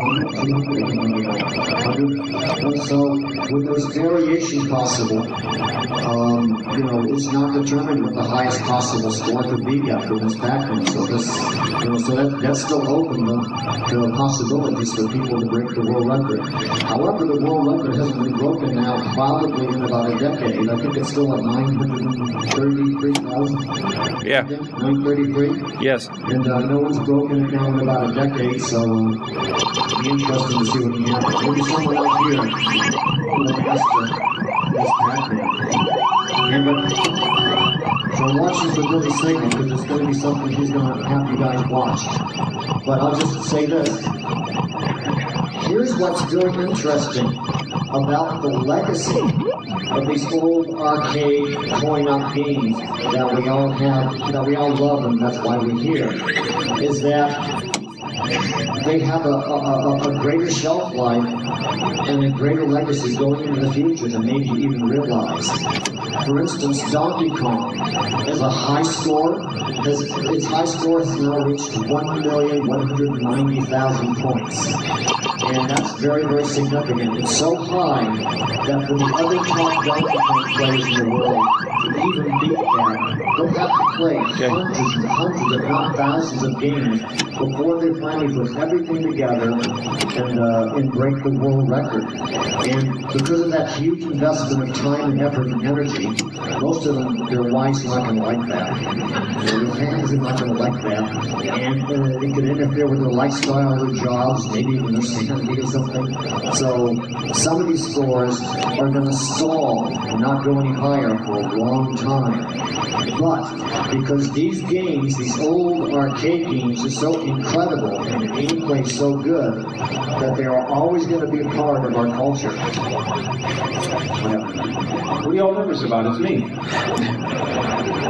so with those variations possible, um, you know, it's not determined what the highest possible score could be after this backroom. So this, you know, so that, that's still open the, the possibilities for people to break the world record. However, the world record hasn't been broken now probably in about a decade. I think it's still at 933,000. Yeah. 933. Yes. And uh, no one's broken it now in about a decade, so. Um, interesting to see what can happen. Maybe someone out here this Pac-Man. And, but, so I'm watching for Billy Signal because it's going to be something he's going to have you guys watch. But I'll just say this. Here's what's very interesting. about the legacy of these old arcade coin-op games that we all have, that we all love, and that's why we're here, is that they have a, a, a, a greater shelf life and a greater legacy going into the future than maybe even realized. For instance, Donkey Kong has a high score. Has, its high score has now reached 1,190,000 points. And that's very, very significant. It's so high that for the other top Donkey Kong players in the world to even beat that, they'll have to play hundreds and hundreds, if not thousands of games before they finally put everything together and, uh, and break the world record. And because of that huge investment of time and effort and energy, most of them, their wives not going to like that. Their fans are not going to like that. And uh, it could interfere with their lifestyle, their jobs, maybe even their sanity or something. So some of these scores are going to stall and not go any higher for a long time. But because these games, these old arcade games, are so incredible and the gameplay so good that they are always going to be a part of our culture. What are y'all nervous about? It's me.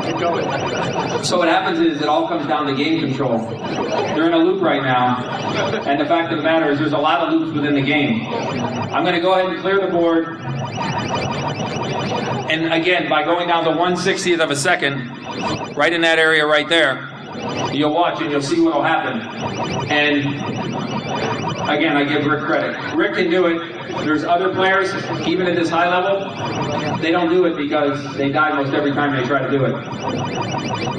Keep going. So what happens is it all comes down to game control. They're in a loop right now, and the fact of the matter is there's a lot of loops within the game. I'm going to go ahead and clear the board. And again, by going down to 1 60th of a second, right in that area right there, you'll watch and you'll see what will happen. And again, I give Rick credit. Rick can do it. There's other players, even at this high level, they don't do it because they die most every time they try to do it.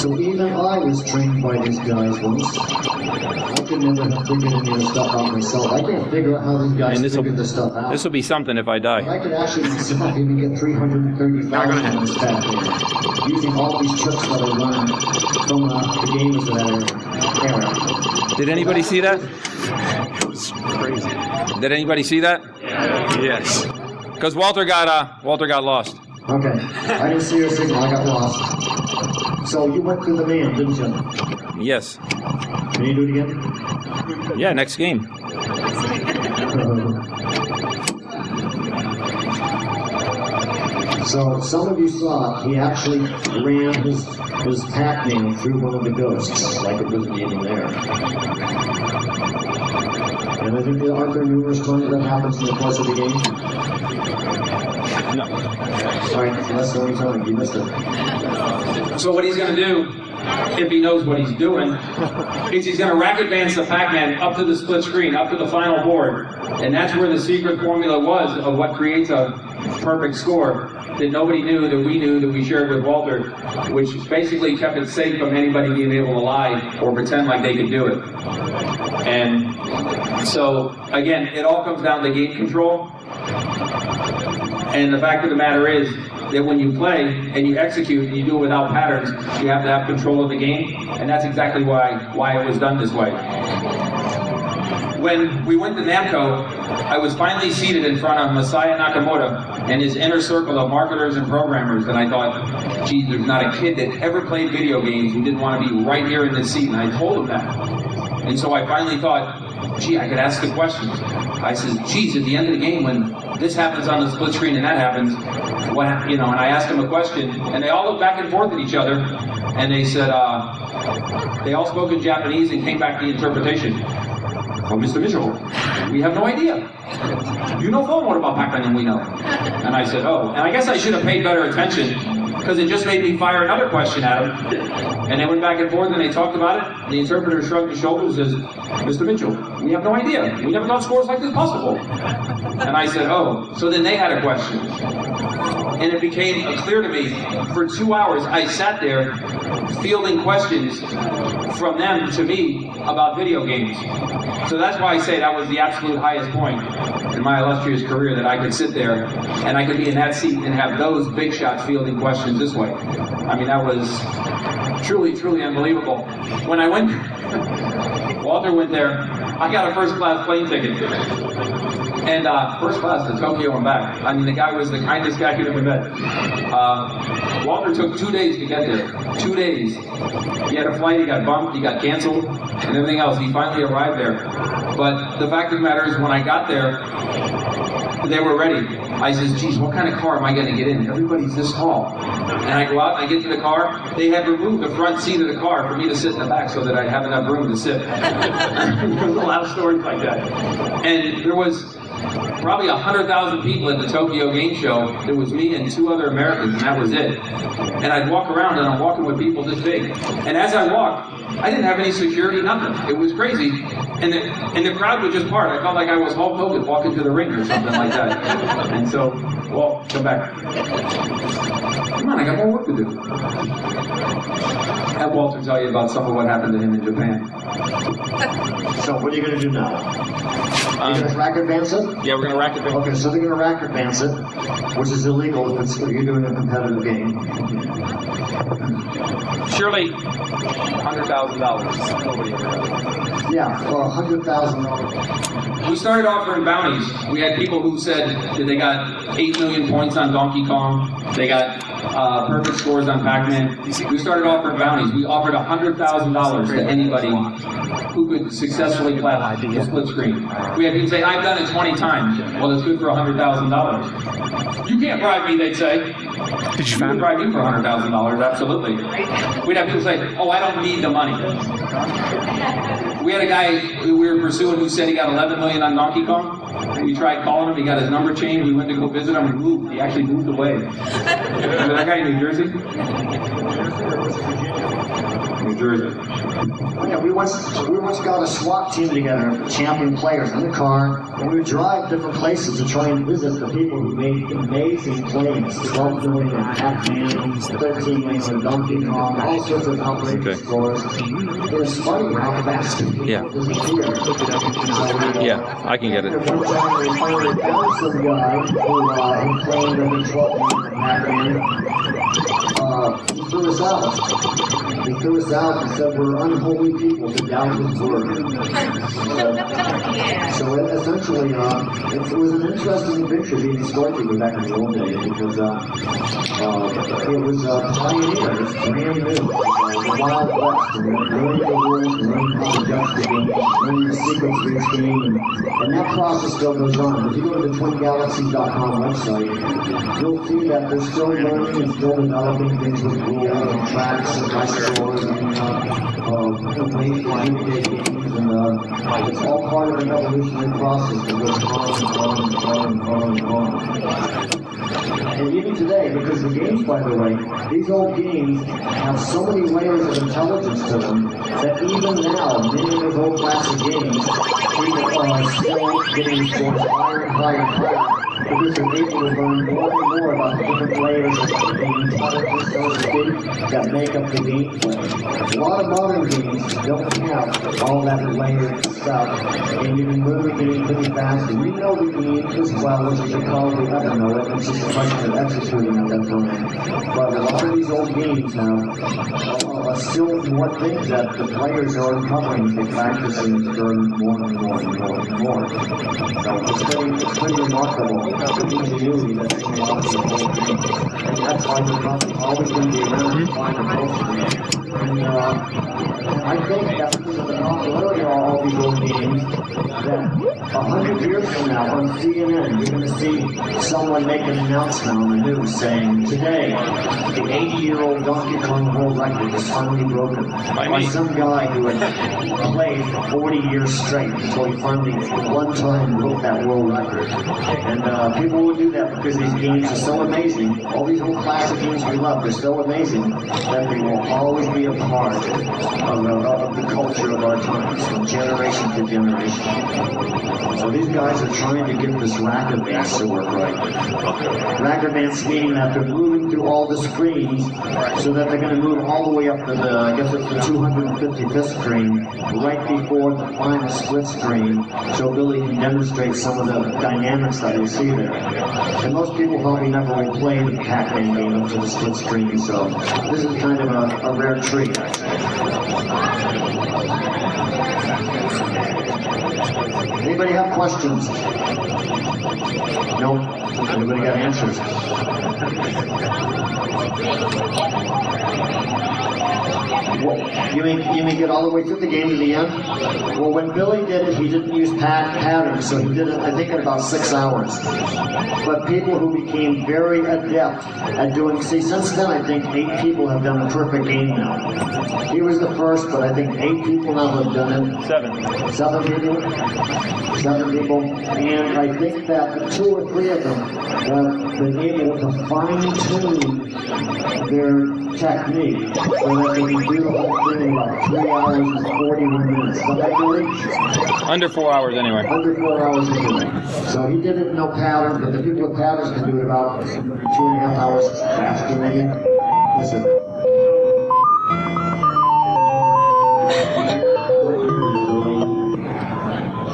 So even I was trained by these guys once. I could never have figured any of this stuff out myself. I can't figure out how these guys And this'll- figured this stuff out. This will be something if I die. I could actually myself even get 330,000 on this back there, using all these tricks that I learned from uh, the games of that era. Did anybody see that? Crazy. Did anybody see that? Yes. Because Walter got uh, Walter got lost. Okay, I didn't see your signal. I got lost. So you went through the man, didn't you? Yes. Can you do it again? Yeah. Next game. So some of you saw. He actually ran his his Pac-Man through one of the ghosts, like it wasn't even there. And I think there aren't there numerous times that happens in the course of the game. No. All right, so that's the only time you missed it. So what he's going to do, if he knows what he's doing, is he's going to rack advance the Pac-Man up to the split screen, up to the final board, and that's where the secret formula was of what creates a perfect score that nobody knew, that we knew, that we shared with Walter, which basically kept it safe from anybody being able to lie or pretend like they could do it. And so again, it all comes down to game control. And the fact of the matter is that when you play and you execute and you do it without patterns, you have to have control of the game, and that's exactly why why it was done this way. When we went to Namco, I was finally seated in front of Masaya Nakamura and his inner circle of marketers and programmers, and I thought, gee, there's not a kid that ever played video games who didn't want to be right here in this seat, and I told him that. And so I finally thought, gee, I could ask the questions. I said, geez, at the end of the game, when this happens on the split screen and that happens, what, you know, and I asked them a question, and they all looked back and forth at each other, and they said, uh, they all spoke in Japanese and came back the interpretation. Well, Mr. Mitchell, we have no idea. You know far more about Pac-Man than we know. And I said, oh. And I guess I should have paid better attention because it just made me fire another question at him. And they went back and forth and they talked about it. The interpreter shrugged his shoulders and says, Mr. Mitchell, we have no idea. We never thought scores like this possible. And I said, oh. So then they had a question. And it became clear to me for two hours I sat there fielding questions from them to me about video games. So that's why I say that was the absolute highest point in my illustrious career that I could sit there and I could be in that seat and have those big shots fielding questions this way. I mean, that was truly, truly unbelievable. When I went, Walter went there, I got a first class plane ticket. And uh, first class to Tokyo and back. I mean, the guy was the kindest guy you'd ever met. Uh, Walter took two days to get there. Two days. He had a flight, he got bumped, he got canceled, and everything else. He finally arrived there. But the fact of the matter is, when I got there, they were ready. I says, geez, what kind of car am I going to get in? Everybody's this tall. And I go out and I get to the car. They had removed the front seat of the car for me to sit in the back so that I'd have enough room to sit. There's a lot of stories like that. And there was probably 100,000 people at the Tokyo Game Show. It was me and two other Americans, and that was it. And I'd walk around, and I'm walking with people this big. And as I walked, I didn't have any security, nothing. It was crazy. And the, and the crowd would just part. I felt like I was Hulk Hogan walking to the ring or something like that. And so, well, come back. Come on, I got more work to do. Have Walter tell you about some of what happened to him in Japan. So what are you going to do now? You're going to um, rack advance it? Yeah, we're gonna rack advance it. Okay, so they're going to rack advance it, which is illegal if, it's, if you're doing a competitive game. Surely, hundred thousand dollars. Nobody ever does. Yeah, for a hundred thousand dollars. We started offering bounties. We had people who said that they got 8 million points on Donkey Kong. They got uh, perfect scores on Pac-Man. We started offering bounties. We offered $100,000 to anybody who could successfully play the split screen. We had people say, I've done it 20 times. Well, that's good for $100,000. You can't bribe me, they'd say. Did you You can find bribe me for $100,000, absolutely. We'd have people say, oh, I don't need the money. We had a guy who we were pursuing who said he got 11 million on Donkey Kong. We tried calling him. He got his number changed. We went to go visit him. He moved. He actually moved away. That guy in New Jersey? New Jersey. Oh, yeah, we once we once got a SWAT team together, of champion players in the car, and we would drive different places to try and visit the people who made amazing claims. 12 million in Pac-Man, 13 million in Donkey Kong, all sorts of outrageous scores. It was funny how fast Yeah. disappeared. So we, Yeah, I can get it. One time we finally found some guy who uh, he claimed that he 12 million Pac-Man. Uh, he threw us out. He threw us out and said we're unholy people to doubt his word. Uh, so it, essentially, uh, it, it was an interesting adventure being a storekeeper back in the old days because uh, uh, it was uh, pioneer, it was brand new, uh, the Wild West, and learning the rules, and learning how to judge the game, learning the secrets of each game, and, and that process still goes on. If you go to the TwinGalaxies.com website, you'll see that they're still learning and still developing things with rules and tracks and dice scores and uh, uh, communicate games, and uh, it's all part of an evolutionary process that goes on and on and on and on and on. And even today, because the games, by the way, these old games have so many layers of intelligence to them that even now, many of those old classic games, people are still getting scores higher and higher and higher they're able to learn more and more about the different layers of the speak, that make up the gameplay. A lot of modern games don't have all that layered stuff, and you can move the game pretty fast, and you know the game as well as you probably ever know it. It's just a question of executing at that time. But a lot of these old games now uh, still more things that the players are uncovering by practicing and learning more and more and more and more. So it's pretty, it's pretty remarkable the ingenuity that they come up with the whole thing. And that's why always going to be around to find a post. And uh, I think that because of the popularity of all these old games, that a hundred years from now on CNN, you're going to see someone make an announcement on the news saying, today, the 80-year-old Donkey Kong world record is finally broken by some guy who had played for 40 years straight until he finally one time broke that world record. And uh, people will do that because these games are so amazing. All these old classic games we love, they're so amazing that they will always be a part of of the culture of our times, from generation to generation. So these guys are trying to get this rack advance to work right. Rack advance meaning that they're moving through all the screens so that they're going to move all the way up to the, I guess it's the 255th screen, right before the final split screen, so Billy can demonstrate some of the dynamics that we see there. And most people probably never will play the Pac-Man game up to the split screen, so this is kind of a, a rare treat. Anybody have questions? No, anybody got answers? Well, you mean you mean get all the way through the game to the end? Well, when Billy did it, he didn't use pat- patterns, so he did it I think in about six hours. But people who became very adept at doing see since then I think eight people have done a perfect game now. He was the first, but I think eight people now have done it. Seven. Seven people? Seven people. And I think that two or three of them have been able to fine tune their technique so that they can do the whole thing in about three hours and 41 minutes. But I believe Under four hours anyway. under four hours a. So he did it in no pattern, but the people with patterns can do it about two and a half hours faster than you. Listen.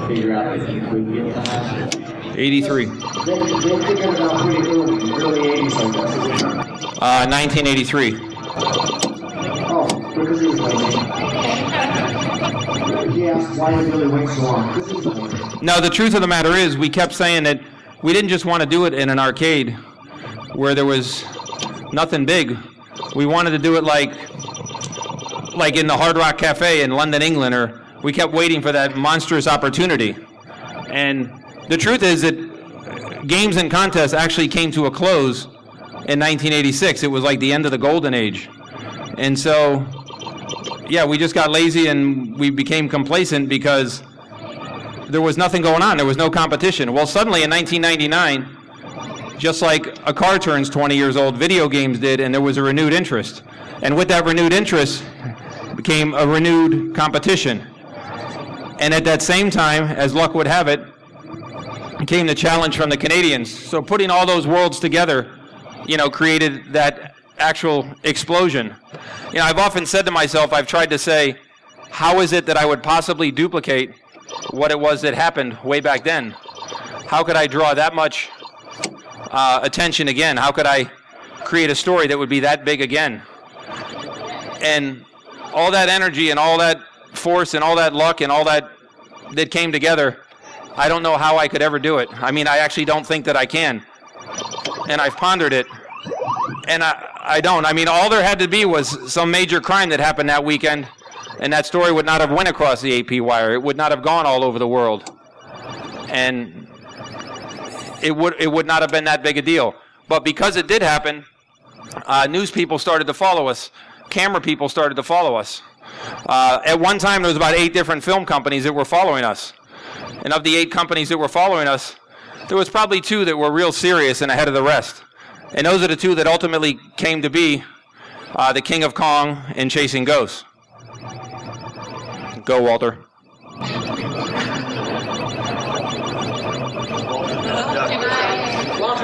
Figure out if you could get to that. 83. They, they figured it out pretty early, early 80s, I guess. Uh, 1983. Because he asked why so long? No, the truth of the matter is, we kept saying that we didn't just want to do it in an arcade where there was nothing big. We wanted to do it like, like in the Hard Rock Cafe in London, England, or we kept waiting for that monstrous opportunity. And the truth is that games and contests actually came to a close in 1986. It was like the end of the golden age. And so, yeah, we just got lazy and we became complacent because there was nothing going on. There was no competition. Well, suddenly in 1999, just like a car turns 20 years old, video games did, and there was a renewed interest. And with that renewed interest became a renewed competition. And at that same time, as luck would have it, came the challenge from the Canadians. So putting all those worlds together, you know, created that actual explosion. You know, I've often said to myself, I've tried to say, how is it that I would possibly duplicate what it was that happened way back then? How could I draw that much uh, attention again? How could I create a story that would be that big again? And all that energy and all that force and all that luck and all that that came together, I don't know how I could ever do it. I mean, I actually don't think that I can. And I've pondered it, and I, I don't. I mean, all there had to be was some major crime that happened that weekend, and that story would not have went across the AP wire. It would not have gone all over the world, and it would it would not have been that big a deal. But because it did happen, uh, news people started to follow us. Camera people started to follow us. Uh, at one time, there was about eight different film companies that were following us. And of the eight companies that were following us, there was probably two that were real serious and ahead of the rest. And those are the two that ultimately came to be uh, The King of Kong and Chasing Ghosts. Go, Walter.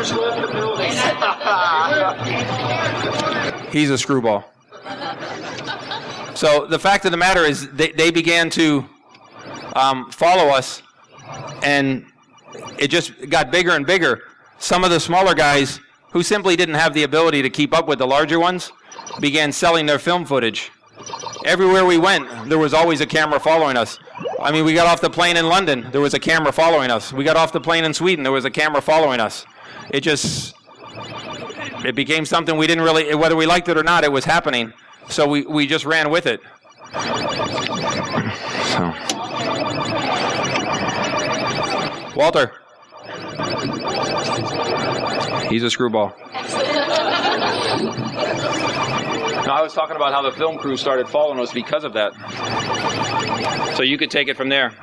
He's a screwball. So the fact of the matter is, they, they began to um, follow us, and it just got bigger and bigger. Some of the smaller guys who simply didn't have the ability to keep up with the larger ones began selling their film footage. Everywhere we went, there was always a camera following us. I mean, we got off the plane in London, there was a camera following us. We got off the plane in Sweden, there was a camera following us. It just it became something we didn't really whether we liked it or not, it was happening. So we, we just ran with it. So. Walter. He's a screwball. No, I was talking about how the film crew started following us because of that. So you could take it from there.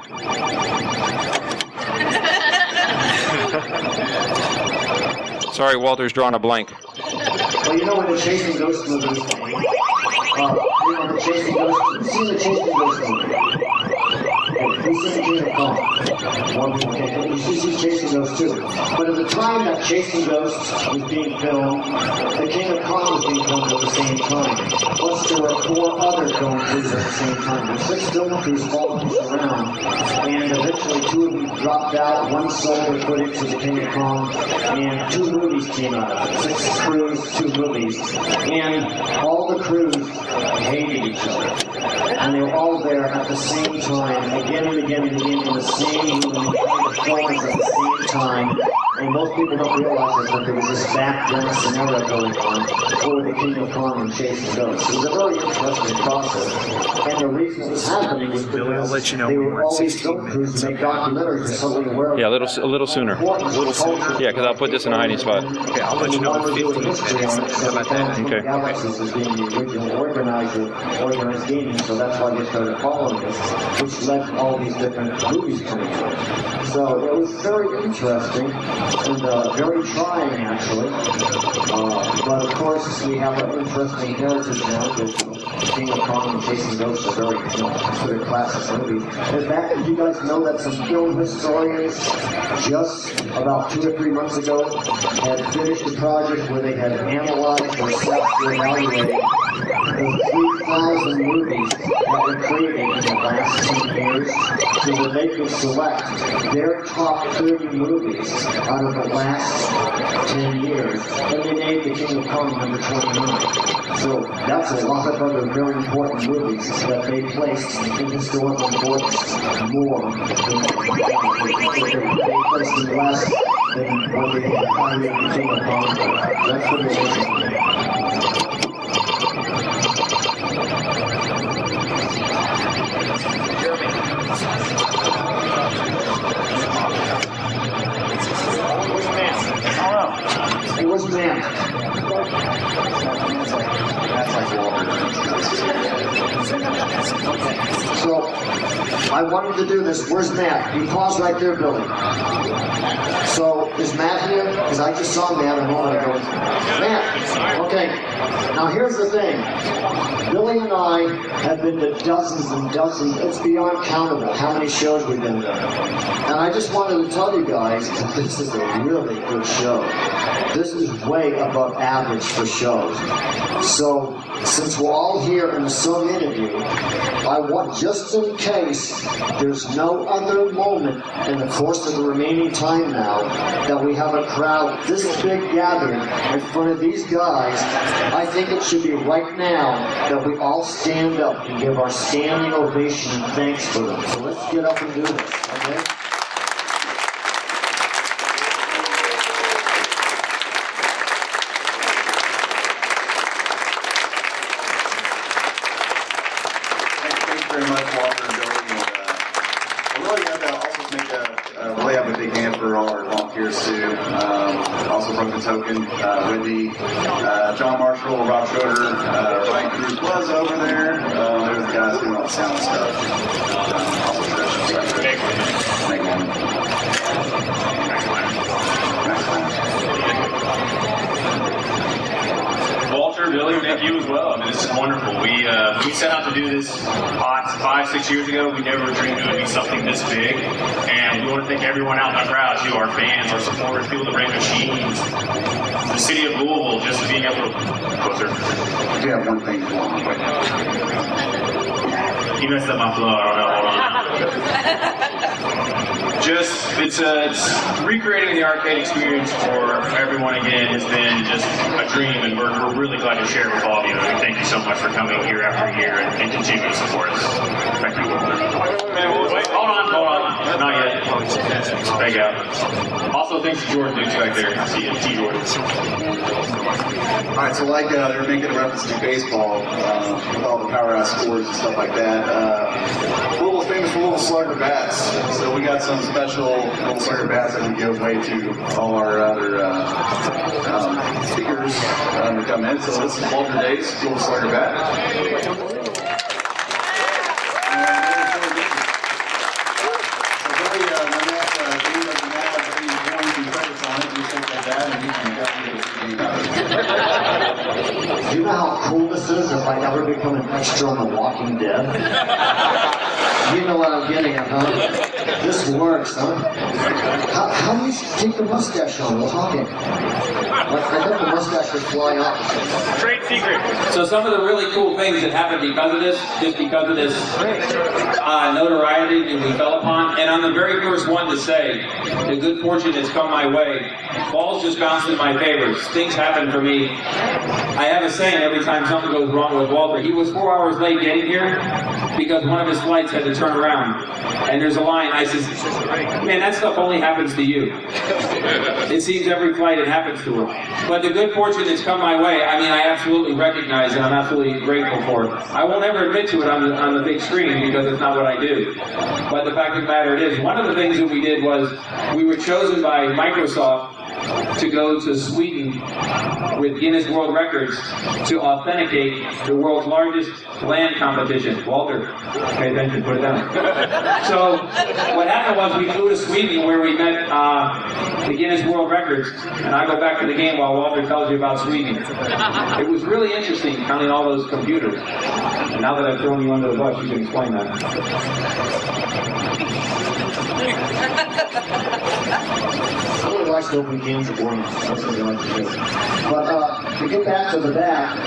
Sorry, Walter's drawn a blank. Well, you know when the Chasing Ghost movie, uh, you know the Chasing Ghost, you've seen the Chasing Ghost movie. King of Kong? One, okay, you see Chasing Ghost too. But at the time that Chasing Ghosts was being filmed, the King of Kong was being filmed at the same time. Plus there were four other film crews at the same time. There were six film crews us around, and eventually two of them dropped out. One sold their footage to the King of Kong, and two movies came out of it. Six crews, two movies, and all the crews hated each other, and they were all there at the same time, again and again and again in the same room at the same time. And most people don't realize is that there was this background scenario going on for the King of Kong and Chasing Ghosts. It was a very interesting process. And the reason it was happening was Billy will let you know they were we're at always 16 to make documentaries and suddenly aware of Yeah, a little, a little sooner. a little sooner. Yeah, 'cause I'll put this in a hiding spot. Okay, I'll let you know in 15 minutes. How about that? Okay. Galaxies as being the original organizer, organized gaming, so that's why they started following this, which led all these different movies coming out. So it was very interesting and uh, very trying, actually. Uh, but of course, we have an interesting heritage now because King of Kong and Chasing Ghosts are very you know, considered classic movies. In fact, you guys know that some film historians just about two or three months ago had finished a project where they had analyzed or set to evaluate the 3,000 movies that were created in the last 10 years so that they could select their top 30 movies out of the last 10 years. And they named The King of Kong number 29. So that's a lot of other very important movies that they placed in historical importance more than they placed in less than what they had hired The King of Kong. That's what It was man. So I wanted to do this. Where's Matt? You pause right there, Billy. So is Matt here? Because I just saw Matt a moment ago. Matt. Okay. Now here's the thing. Billy and I have been to dozens and dozens. It's beyond countable how many shows we've been to. And I just wanted to tell you guys that this is a really good show. This is way above average for shows. So since we're all here in the Zoom interview, I want just in case there's no other moment in the course of the remaining time now that we have a crowd this big gathered in front of these guys, I think it should be right now that we all stand up and give our standing ovation and thanks for them. So let's get up and do this, okay? Everyone out in the crowd, too, our fans, our supporters, people that bring machines, the city of Louisville, just being able to closer. I do have one thing for them, but You messed up my flow. I don't know. Hold on. Just it's uh, it's recreating the arcade experience for everyone again has been just a dream, and we're, we're really glad to share it with all of you. And thank you so much for coming year after year and, and continue to support us. Thank you. Wait, hold on, hold on, not yet. Thank you. Also, thanks to Jordan Dukes back there. See you, T. Jordan. All right, so like uh, they were making a reference to baseball uh, with all the powerhouse scores and stuff like that. Uh, Louisville's famous for Louisville Slugger bats, so we got some special Louisville Slugger bats that we give away to all our other uh, um, speakers um, to come in. So this is Walter Day's, Louisville Slugger bat. So Billy, uh, when that uh, game doesn't have like any points and credits on it, you take that bat and you can definitely get a game out of it. Do you cool this is if I ever become an extra on The Walking Dead? you know what I'm getting at, huh? This works, huh? How, how do you take the mustache on while talking? Like, I bet the mustache would fly off. Trade secret. So some of the really cool things that happened because of this, just because of this uh, notoriety that we fell upon, and I'm the very first one to say the good fortune has come my way. Balls just bounced in my favor. Things happen for me. I have a saying every time something goes wrong with Walter. He was four hours late getting here, because one of his flights had to turn around. And there's a line. I says, man, that stuff only happens to you. It seems every flight it happens to him. But the good fortune that's come my way, I mean, I absolutely recognize and I'm absolutely grateful for it. I won't ever admit to it on the, on the big screen because it's not what I do. But the fact of the matter is, one of the things that we did was we were chosen by Microsoft to go to Sweden with Guinness World Records to authenticate the world's largest LAN competition. Walter, pay attention, put it down. So what happened was we flew to Sweden where we met uh, the Guinness World Records, and I go back to the game while Walter tells you about Sweden. It was really interesting counting all those computers. And now that I've thrown you under the bus, you can explain that. I really like open cans of worms. That's what I like to do. But uh, to get back to the bat,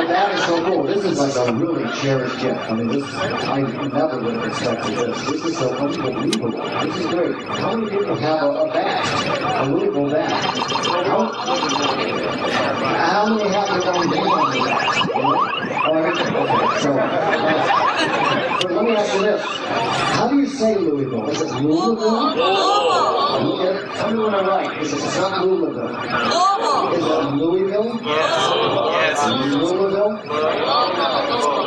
the bat is so cool. This is like a really cherished gift. I mean, this I never would have expected this. This is so unbelievable. This is great. How many people have a, a bat? A Louisville bat? How, how many have their own name on the bat? Okay. So, uh, so let me ask you this. How do you say Louisville? Is Louisville? Yeah, Tell me when I'm right. Is it it's not Louisville? Is it Louisville? Yes. Louisville? Louisville. Louisville.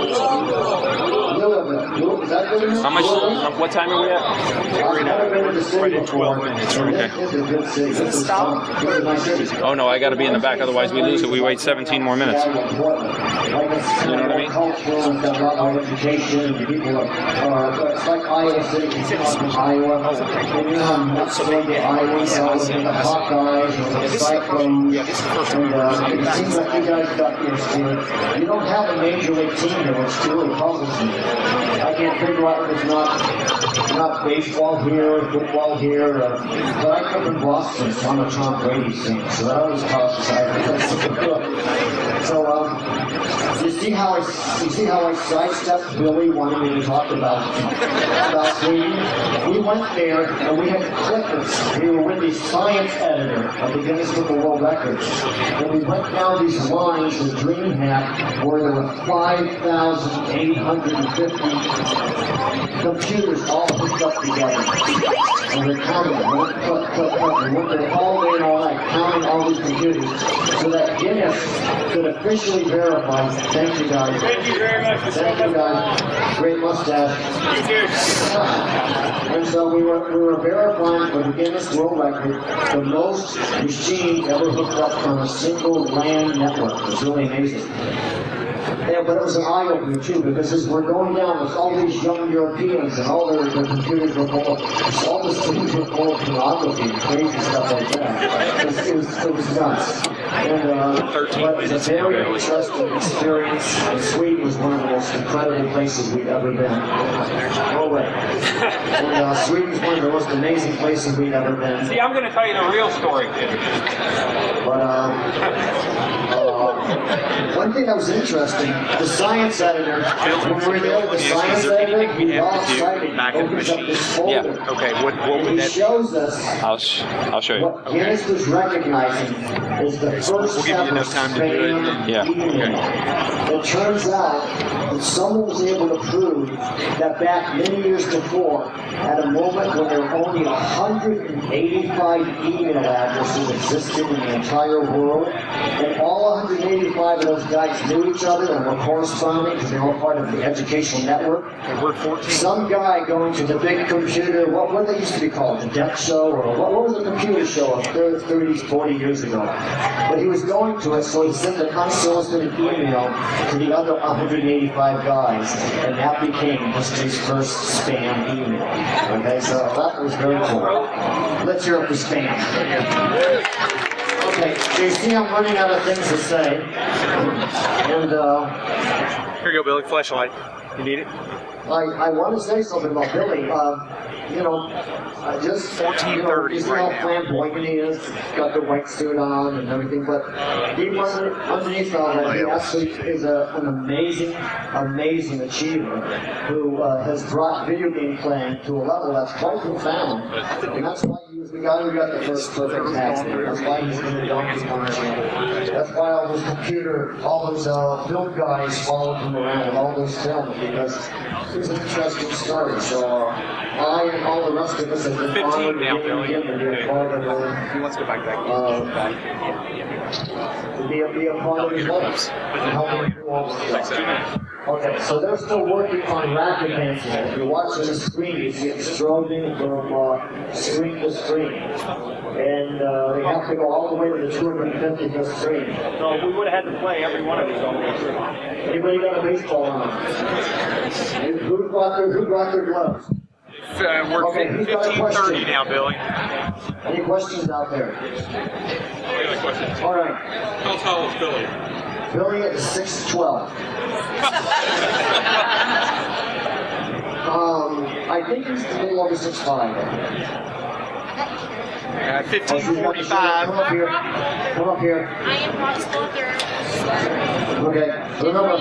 Is that good enough? How much? What time are we at? I've never been to the city before. This is a good city. This is, um, this is my city. Oh no, I got to be in the back, otherwise we lose it. We wait 17 more minutes. You know what I mean? Cultural and got a lot of education. and People are, are it's like Iowa City. People from Iowa. And you know how nuts they get Iowa, so with the Hawkeyes and the Cyclones. And uh, it seems like you guys got your spirit. You don't have a major league team here, which really puzzles me. I can't figure out it's not not baseball here, football here. Uh, but I come from Boston, so I'm a Tom Brady fan, so that always causes I So um, you see how I you see how I sidestepped Billy wanting me to talk about about Sweden. We went there and we had clippers. We were with the science editor of the Guinness Book of World Records, and we went down these lines with DreamHack where there were 5,850 computers all hooked up together. And we're counting. One click. We went there all day and all night counting all these computers so that Guinness could officially verify. Thank you guys. Thank you very much. Thank you guys. Great mustache. And so we were we were verifying for the Guinness World Record the most machines ever hooked up on a single LAN network. It was really amazing. Yeah, but it was an eye opener too, because as we're going down with all these young Europeans and all their, their computers were full of, all the students were full of pornography and crazy stuff like that. It was, it was, it was nuts. And, uh, but it was a very interesting experience. And Sweden was one of the most incredible places we'd ever been. No way. And uh, Sweden was one of the most amazing places we'd ever been. See, I'm going to tell you the real story. But uh, uh, one thing that was interesting, the science editor, when we were there, the science editor, he all excited, opens up this Yeah. folder, Okay. What? What would he that? shows us I'll sh- I'll show you. what Guinness was recognizing is the first We'll give you ever enough time to do it, spam and- Yeah, email. It turns out that someone was able to prove that back many years before, at a moment when there were only 185 email addresses existed in the entire world, and all 185 of those guys knew each other and were corresponding because they were all part of the educational network. We're 14. Some guy going to the big computer, what, what they used to be called, the Death Show, or what, what was the computer show of 30, 30, 40 years ago? But he was going to it, so he sent an unsolicited email to the other 185 guys, and that became history's first spam email. Okay, so that was very cool. Let's hear it for spam. Okay, so you see I'm running out of things to say, and uh, Here you go, Billy. Flashlight. You need it? I, I want to say something about Billy. Uh, you know, I just you know, 14:30 you see right how flamboyant he is, got the white suit on and everything, but deep under, underneath all that, he actually is a, an amazing, amazing achiever who uh, has brought video game playing to a level that's quite profound, and that's why the guy who got the first perfect name. That's why he's in the donkey corner. That's why all those computer, all those uh, film guys followed him around with all those films because it's an interesting story. So uh, I and all the rest of us have been honored to be him and be a part of uh, He wants to go back back. uh, to be a, be a part of his life and help him do all this stuff. Okay, so they're still working on rapid advancement. If you're watching the screen, you see it strobing from uh, screen to screen. And uh, they have to go all the way to the 250th screen. No, we would have had to play every one of these all the way through. Anybody got a baseball on? Who brought their, who brought their gloves? Uh, we're Okay, who's 15:30 now, Billy. Any questions out there? Any questions? All right, How tall is Billy? Billy is 6'12. Um, I think he's a little over 6'5. Uh, Oh, she's got the shirt. 1545. Come up here. Come up here. I am Ross Walker. Okay. Remember,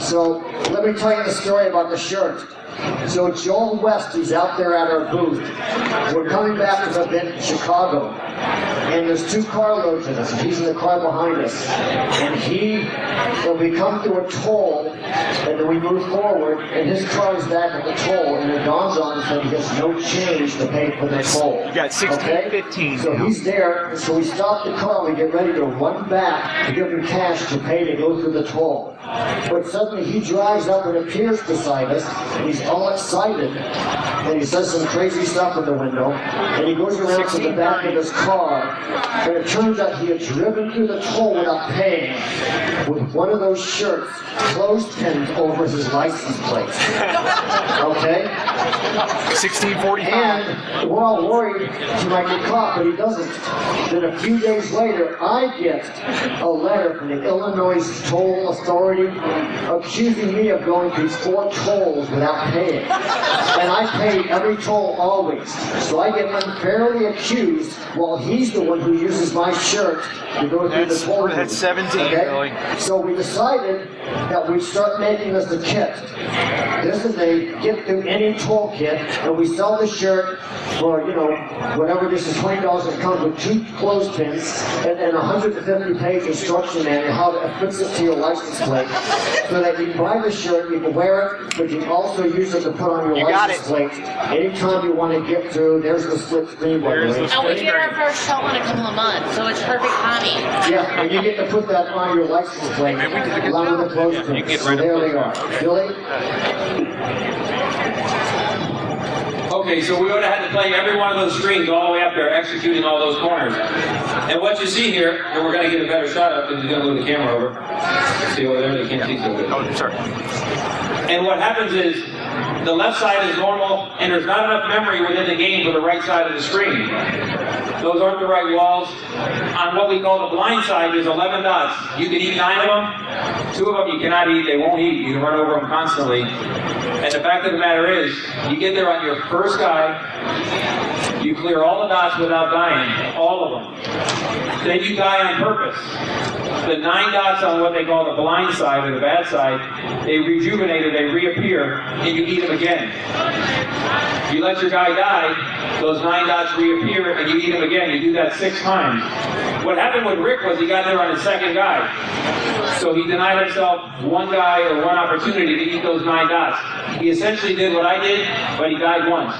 so let me tell you the story about the shirt. So Joel West, he's out there at our booth. We're coming back from an event in Chicago. And there's two carloads of us, and he's in the car behind us. And he, and we come to a toll, and then we move forward, and his car is back at the toll, and it dawns on us that he has no change to pay for the toll. You got 16, Okay? 15 So now. he's there, so we stop the car, we get ready to run back to give him cash to pay to go through the toll. But suddenly he drives up and appears beside us, and he's all excited, and he says some crazy stuff in the window, and he goes around to the back of his car, and it turns out he had driven through the toll without paying with one of those shirts clothespins over his license plate. Okay? 1645. And we're all worried he might get caught, but he doesn't. Then a few days later, I get a letter from the Illinois Toll Authority accusing me of going through four tolls without paying. And I pay every toll always. So I get unfairly accused while he's the one who uses my shirt to go through That's- the toll. that's booth. 17, Billy. So we decided that we'd start making this a kit. This is a get through any toll kit, and we sell the shirt for, you know, whatever this is, twenty dollars. It comes with two clothespins and, and a hundred and fifty page instruction manual how to fix it to your license plate, so that you can buy the shirt, you can wear it, but you can also use it to put on your You got license plate anytime you want to get through. There's the split screen. by the There's way. the And we get our first show in a couple of months, so it's perfect timing. Yeah, and you get to put that on your license plate Man, we did a good along with the job. clothes Yeah, you pins. get So right there they close. are. Billy? Uh, Okay, so we would have had to play every one of those screens all the way up there, executing all those corners. And what you see here, and we're going to get a better shot of because he's going to move the camera over. See over there, they can't see so good. Oh, sorry. And what happens is the left side is normal, and there's not enough memory within the game for the right side of the screen. Those aren't the right walls. On what we call the blind side, there's 11 dots. You can eat nine of them. Two of them you cannot eat. They won't eat. You can run over them constantly. And the fact of the matter is, you get there on your first guy, you clear all the dots without dying, all of them. Then you die on purpose. The nine dots on what they call the blind side or the bad side, they rejuvenate or they reappear, and you eat them again. You let your guy die, those nine dots reappear, and you eat them again. You do that six times. What happened with Rick was he got there on his second guy. So he denied himself one guy or one opportunity to eat those nine dots. He essentially did what I did, but he died once.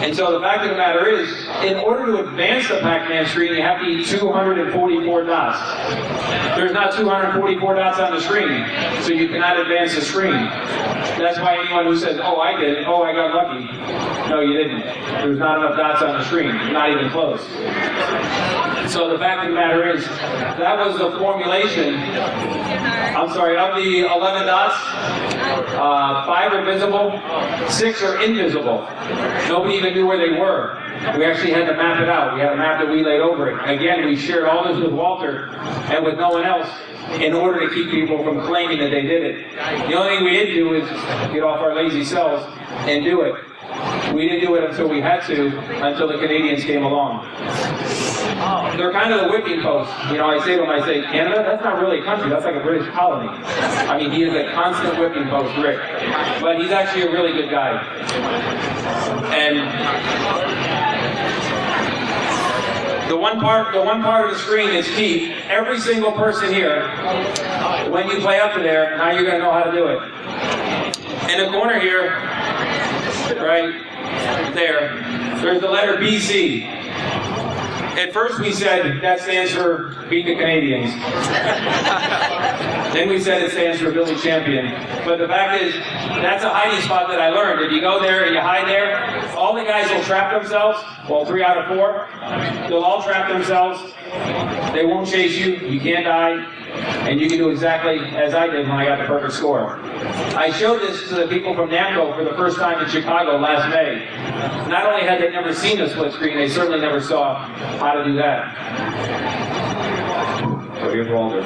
And so the fact of the matter is, in order to advance the Pac-Man screen, you have to eat 244 dots. There's not 244 dots on the screen, so you cannot advance the screen. That's why anyone who says, oh, I did, oh, I got lucky. No, you didn't. There's not enough dots on the screen, not even close. So the fact of the matter is, that was the formulation. I'm sorry, of the 11 dots, uh, five are visible, six are invisible. Nobody even knew where they were. We actually had to map it out. We had a map that we laid over it. Again, we shared all this with Walter and with no one else in order to keep people from claiming that they did it. The only thing we didn't do is get off our lazy selves and do it. We didn't do it until we had to, until the Canadians came along. They're kind of the whipping post. You know, I say to them, I say, Canada, that's not really a country, that's like a British colony. I mean, he is a constant whipping post, Rick. But he's actually a really good guy. And the one part, the one part of the screen is key. Every single person here, when you play up to there, now you're to know how to do it. In the corner here, right there, there's the letter BC. At first we said that stands for beat the Canadians. then we said it stands for Billy Champion. But the fact is, that's a hiding spot that I learned. If you go there and you hide there, all the guys will trap themselves. Well, three out of four. They'll all trap themselves. They won't chase you. You can't die. And you can do exactly as I did when I got the perfect score. I showed this to the people from NAMCO for the first time in Chicago last May. Not only had they never seen a split screen, they certainly never saw how to do that. So here's Walter.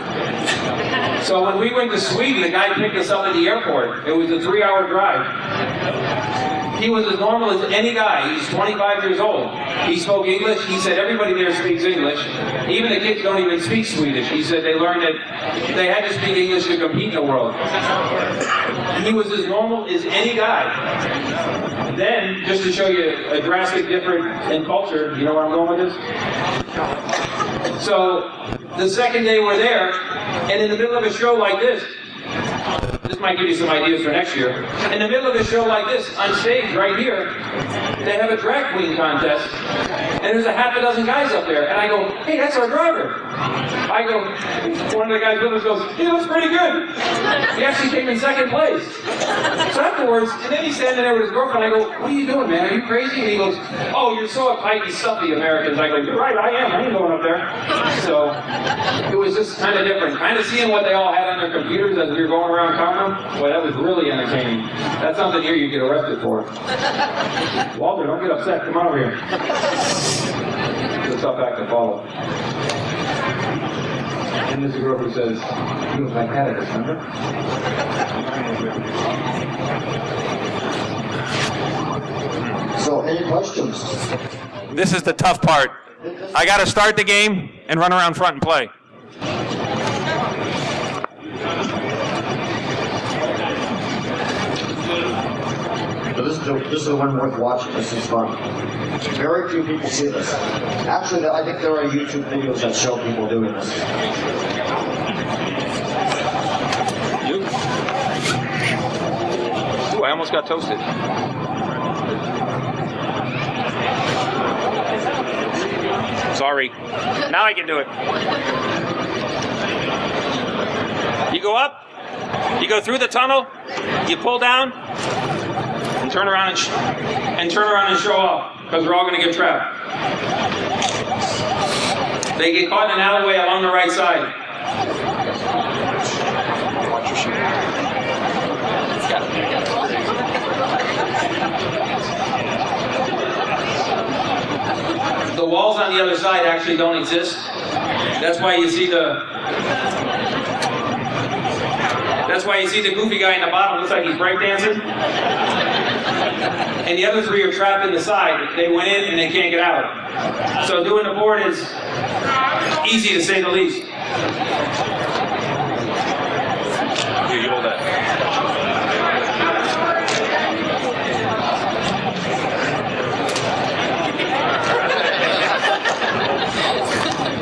So when we went to Sweden, the guy picked us up at the airport. It was a three-hour drive. He was as normal as any guy. He's 25 years old. He spoke English. He said everybody there speaks English. Even the kids don't even speak Swedish. He said they learned that they had to speak English to compete in the world. He was as normal as any guy. Then, just to show you a drastic difference in culture, you know where I'm going with this? So, the second day we're there, and in the middle of a show like this, this might give you some ideas for next year. In the middle of a show like this, on stage right here, they have a drag queen contest, and there's a half a dozen guys up there, and I go, hey, that's our driver. I go, one of the guys with us goes, he looks pretty good. He actually came in second place. So afterwards, and then he's standing there with his girlfriend. I go, what are you doing, man? Are you crazy? And he goes, oh, you're so uptight and stuffy, Americans. I go, you're right, I am. I ain't going up there. So it was just kind of different. Kind of seeing what they all had on their computers as we were going around counting. Boy, that was really entertaining. That's something here you get arrested for. Walter, don't get upset. Come on over here. It's a tough act to follow. And there's a girl who says, you look like Atticus, remember? So, any questions? This is the tough part. I got to start the game and run around front and play. This is the one worth watching. This is fun. Very few people see this. Actually, I think there are YouTube videos that show people doing this. Ooh, I almost got toasted. Sorry. Now I can do it. You go up, you go through the tunnel, you pull down, turn around and, sh- and turn around and show off because we're all going to get trapped. They get caught in an alleyway along the right side. The walls on the other side actually don't exist. That's why you see the that's why you see the goofy guy in the bottom looks like he's breakdancing. And the other three are trapped in the side. They went in and they can't get out. So doing the board is easy to say the least. Here, you hold that.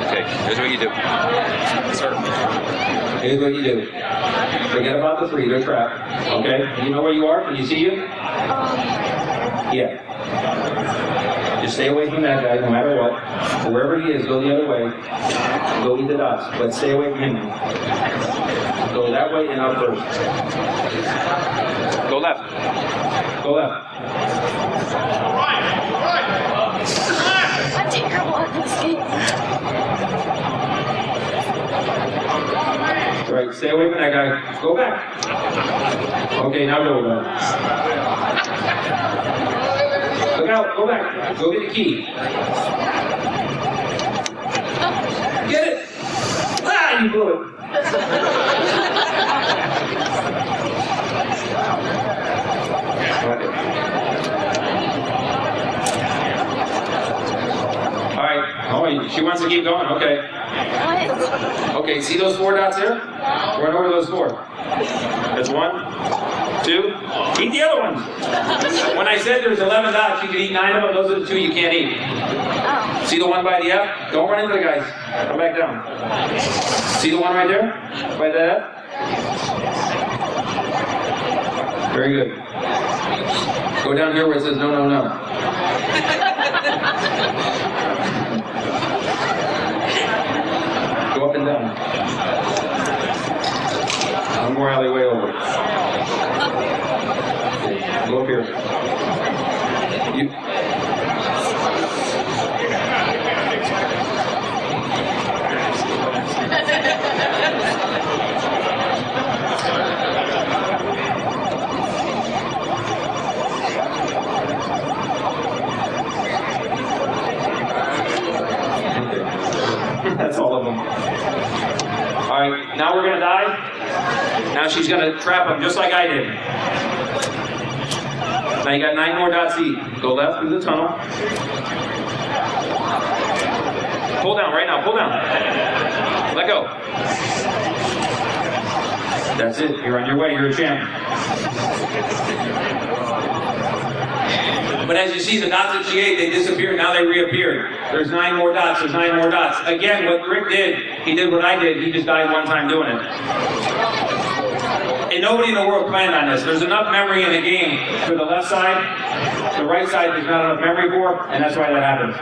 Okay, here's what you do. Sir. Here's what you do. Forget about the three, they're trapped. Okay? You know where you are? Can you see you? Yeah. Just stay away from that guy no matter what. Wherever he is, go the other way. Go eat the dots, but stay away from him. Go that way and out first. Go left. Go left. right? Stay away from that guy. Go back. Okay, now go back. Look out, go back. Go get the key. Get it. Ah, you blew it. All right. Oh, she wants to keep going. Okay. Okay, see those four dots there? Run over those four. That's one, two. Eat the other ones. When I said there's 11 dots, you can eat nine of them. Those are the two you can't eat. See the one by the F? Don't run into the guys. Come back down. See the one right there? By that F? Very good. Go down here where it says no, no, no. Go up and down. More alleyway over. Go up here. You, That's all of them. All right, now we're gonna die. Now she's gonna trap him just like I did. Now you got nine more dots to. Go left through the tunnel. Pull down right now. Pull down. Let go. That's it. You're on your way. You're a champ. But as you see, the dots that she ate, they disappeared. Now they reappeared. There's nine more dots. There's nine more dots. Again, what Rick did, he did what I did. He just died one time doing it. Nobody in the world planned on this. There's enough memory in the game for the left side. The right side, there's not enough memory for, and that's why that happened.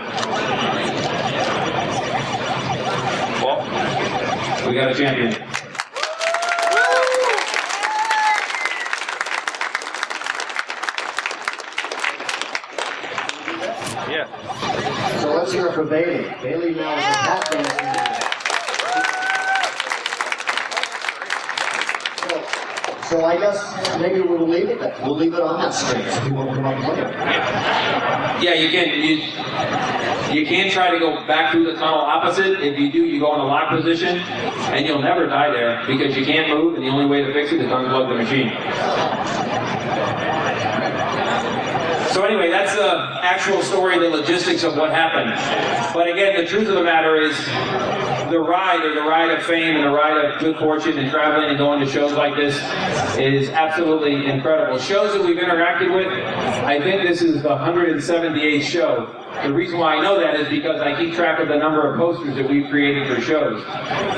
Well, we got a champion. Yeah. So let's hear it for Bailey. Bailey now is a tap dancer. So, so I guess maybe we'll leave it. We'll leave it on that screen so come up it. Yeah, you can. You, you can't try to go back through the tunnel opposite. If you do, you go in a lock position, and you'll never die there because you can't move, and the only way to fix it is to unplug the machine. So anyway, that's the actual story, the logistics of what happened. But again, the truth of the matter is, the ride or the ride of fame and the ride of good fortune and traveling and going to shows like this is absolutely incredible. Shows that we've interacted with, I think this is the 178th show. The reason why I know that is because I keep track of the number of posters that we've created for shows.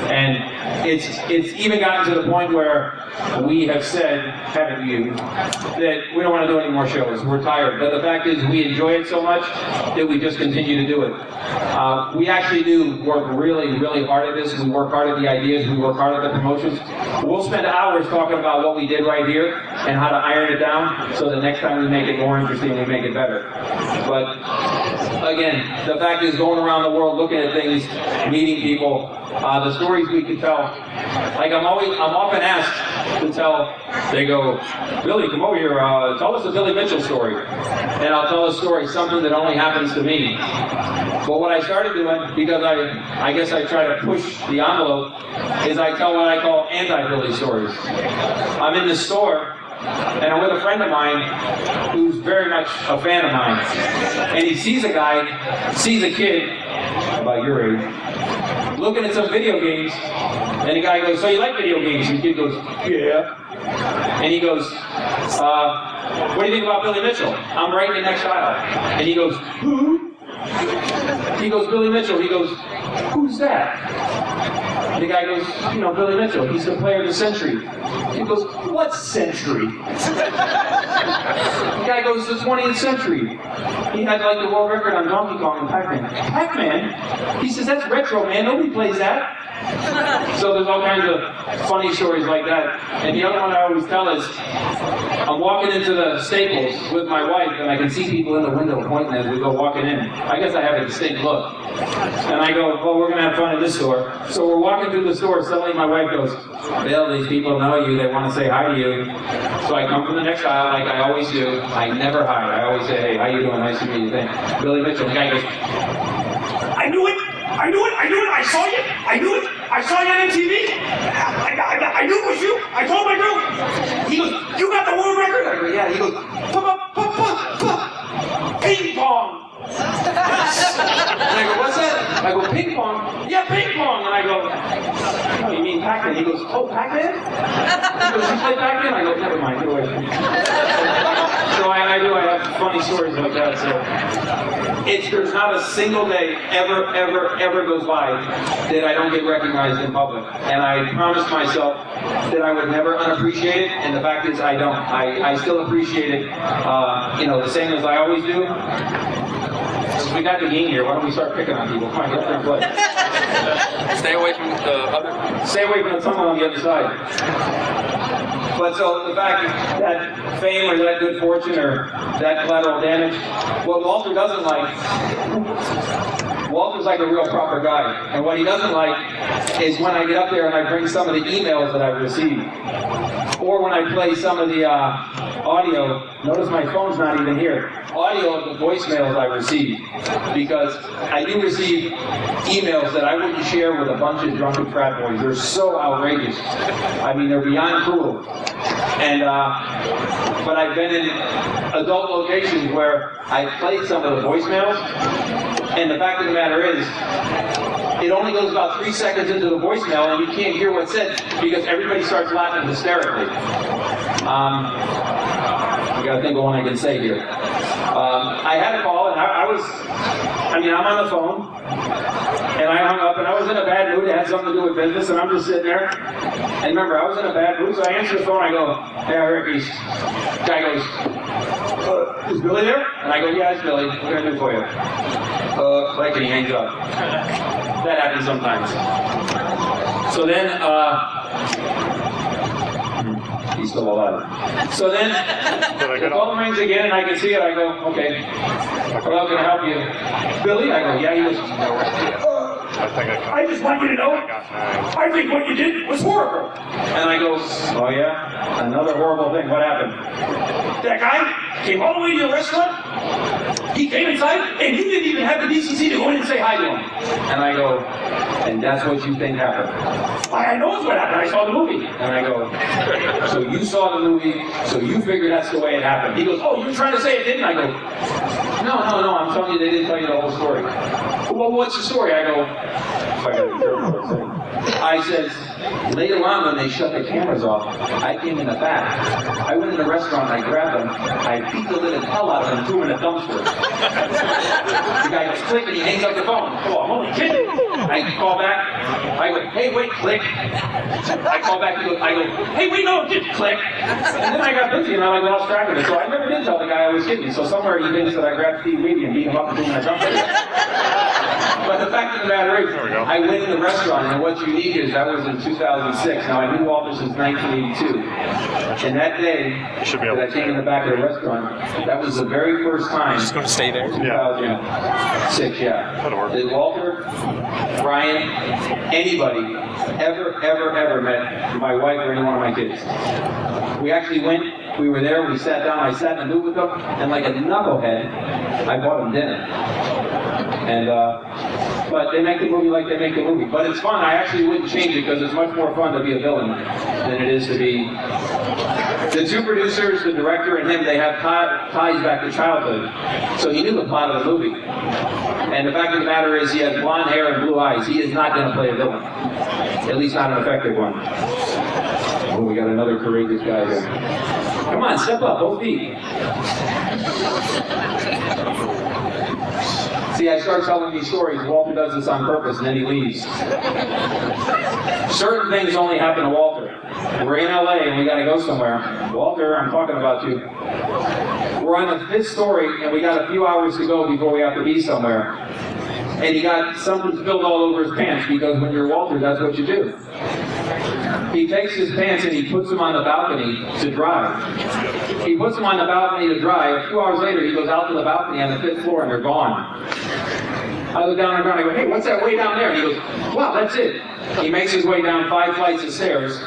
And it's it's even gotten to the point where we have said, haven't you, that we don't want to do any more shows. We're tired. But the fact is we enjoy it so much that we just continue to do it. Uh, we actually do work really, really hard at this. We work hard at the ideas. We work hard at the promotions. We'll spend hours talking about what we did right here and how to iron it down so the next time we make it more interesting, we make it better. But again, the fact is going around the world looking at things, meeting people, uh, the stories we can tell. Like I'm always, I'm often asked to tell. They go, Billy, come over here. Uh, tell us a Billy Mitchell story, and I'll tell a story, something that only happens to me. But what I started doing, because I, I guess I try to push the envelope, is I tell what I call anti-Billy stories. I'm in the store and I'm with a friend of mine who's very much a fan of mine. And he sees a guy, sees a kid about your age, looking at some video games, and the guy goes, "So you like video games?" And the kid goes, "Yeah." And he goes, uh, "What do you think about Billy Mitchell?" I'm right in the next aisle, and he goes, "Who?" He goes, "Billy Mitchell." He goes, "Who's that?" And the guy goes, you know, Billy Mitchell, he's the player of the century. He goes, what century? the guy goes, the 20th century. He had like the world record on Donkey Kong and Pac-Man. Pac-Man? He says, that's retro, man. Nobody plays that. So there's all kinds of funny stories like that. And the other one I always tell is, I'm walking into the Staples with my wife, and I can see people in the window pointing as we go walking in. I guess I have a distinct look. And I go, well, we're going to have fun in this store. So we're walking through the store. Suddenly my wife goes, Bill, these people know you. They want to say hi to you. So I come from the next aisle like I always do. I never hide. I always say, hey, how you doing? Nice to meet you. Thank Billy Mitchell. The guy goes, I knew it. I knew it. I knew it. I saw you. I knew it. I saw you on MTV. I, I, I knew it was you. I told my girl. He goes, you got the world record? I go, yeah. He goes, ping pong. and I go, what's that? I go, ping pong. Yeah, ping pong. And I go, goes, oh, Pac-Man? He goes, you play Pac-Man? I go, never mind, get away from me. so I, I do, I have funny stories like that. So it's, there's not a single day ever, ever, ever goes by that I don't get recognized in public. And I promised myself that I would never unappreciate it, and the fact is I don't. I, I still appreciate it, uh, you know, the same as I always do. Since we got the game here, why don't we start picking on people? Come on, get up there and play. Stay away from the other. Stay away from the tunnel on the other side. But so the fact that fame or that good fortune or that collateral damage, what Walter doesn't like, Walter's like a real proper guy. And what he doesn't like is when I get up there and I bring some of the emails that I've received. Or when I play some of the uh, audio, notice my phone's not even here. Audio of the voicemails I receive. Because I do receive emails that I wouldn't share with a bunch of drunken frat boys. They're so outrageous. I mean, they're beyond cruel. And, uh, but I've been in adult locations where I played some of the voicemails, and the fact of the matter is, it only goes about three seconds into the voicemail, and you can't hear what's said because everybody starts laughing hysterically. Um, I got to think of one I can say here. Um, I had a call, and I, I was, I mean, I'm on the phone, and I hung up, and I was in a bad mood. It had something to do with business, and I'm just sitting there. And remember, I was in a bad mood, so I answer the phone. I go, "Hey, Rick." He's, guy goes, uh, "Is Billy there?" And I go, "Yeah, it's Billy. What can I do for you?" Uh, like, and he hangs up. That happens sometimes. So then, uh, he's still alive. So then, the phone rings again, and I can see it. I go, "Okay, well, can I help you?" Billy, I go, "Yeah." He goes, I think i just want you to know, I think what you did was horrible. And I go, oh yeah? Another horrible thing. What happened? That guy came all the way to your restaurant. He came inside, and you didn't even have the decency to go in and say hi to him. And I go, and that's what you think happened? I, I know it's what happened. I saw the movie. And I go, so you saw the movie, so you figure that's the way it happened. He goes, oh, you're trying to say it didn't? I go, no, no, no, I'm telling you they didn't tell you the whole story. Well, what's the story? I go, I says, later on when they shut the cameras off, I came in the back. I went in the restaurant, I grabbed them, I beat the living hell out of them, threw them in a dumpster. the guy goes, click, and he hangs up the phone. Oh, I'm only kidding. I call back, I go, hey, wait, click. I call back, I go, hey, wait, no, just click. And then I got busy and I like lost track of it. So I never did tell the guy I was kidding. So somewhere he thinks that I grabbed Steve Wiebe and beat him up and threw him in a dumpster. But the fact of the matter is, I went in the restaurant, and what's unique is that was in 2006. Now, I knew Walter since 1982. And that day that I came in the back of the restaurant, that was the very first time. Just going to stay there? 2006, yeah. That Walter, Brian, anybody ever, ever, ever met my wife or any one of my kids. We actually went, we were there, we sat down, I sat in the booth with them, and like a knucklehead, I bought them dinner. And, uh, but they make the movie like they make the movie. But it's fun. I actually wouldn't change it because it's much more fun to be a villain than it is to be. The two producers, the director and him, they have tie, ties back to childhood. So he knew the plot of the movie. And the fact of the matter is, he has blonde hair and blue eyes. He is not going to play a villain. At least not an effective one. Oh, we got another courageous guy here. Come on, step up, both feet. See, I start telling these stories. Walter does this on purpose, and then he leaves. Certain things only happen to Walter. We're in LA and we got to go somewhere. Walter, I'm talking about you. We're on the fifth story, and we got a few hours to go before we have to be somewhere. And he got something spilled all over his pants because when you're Walter, that's what you do. He takes his pants and he puts them on the balcony to dry. He puts them on the balcony to dry. A few hours later, he goes out to the balcony on the fifth floor and they're gone. I look down on the ground. I go, hey, what's that way down there? And he goes, wow, that's it. He makes his way down five flights of stairs.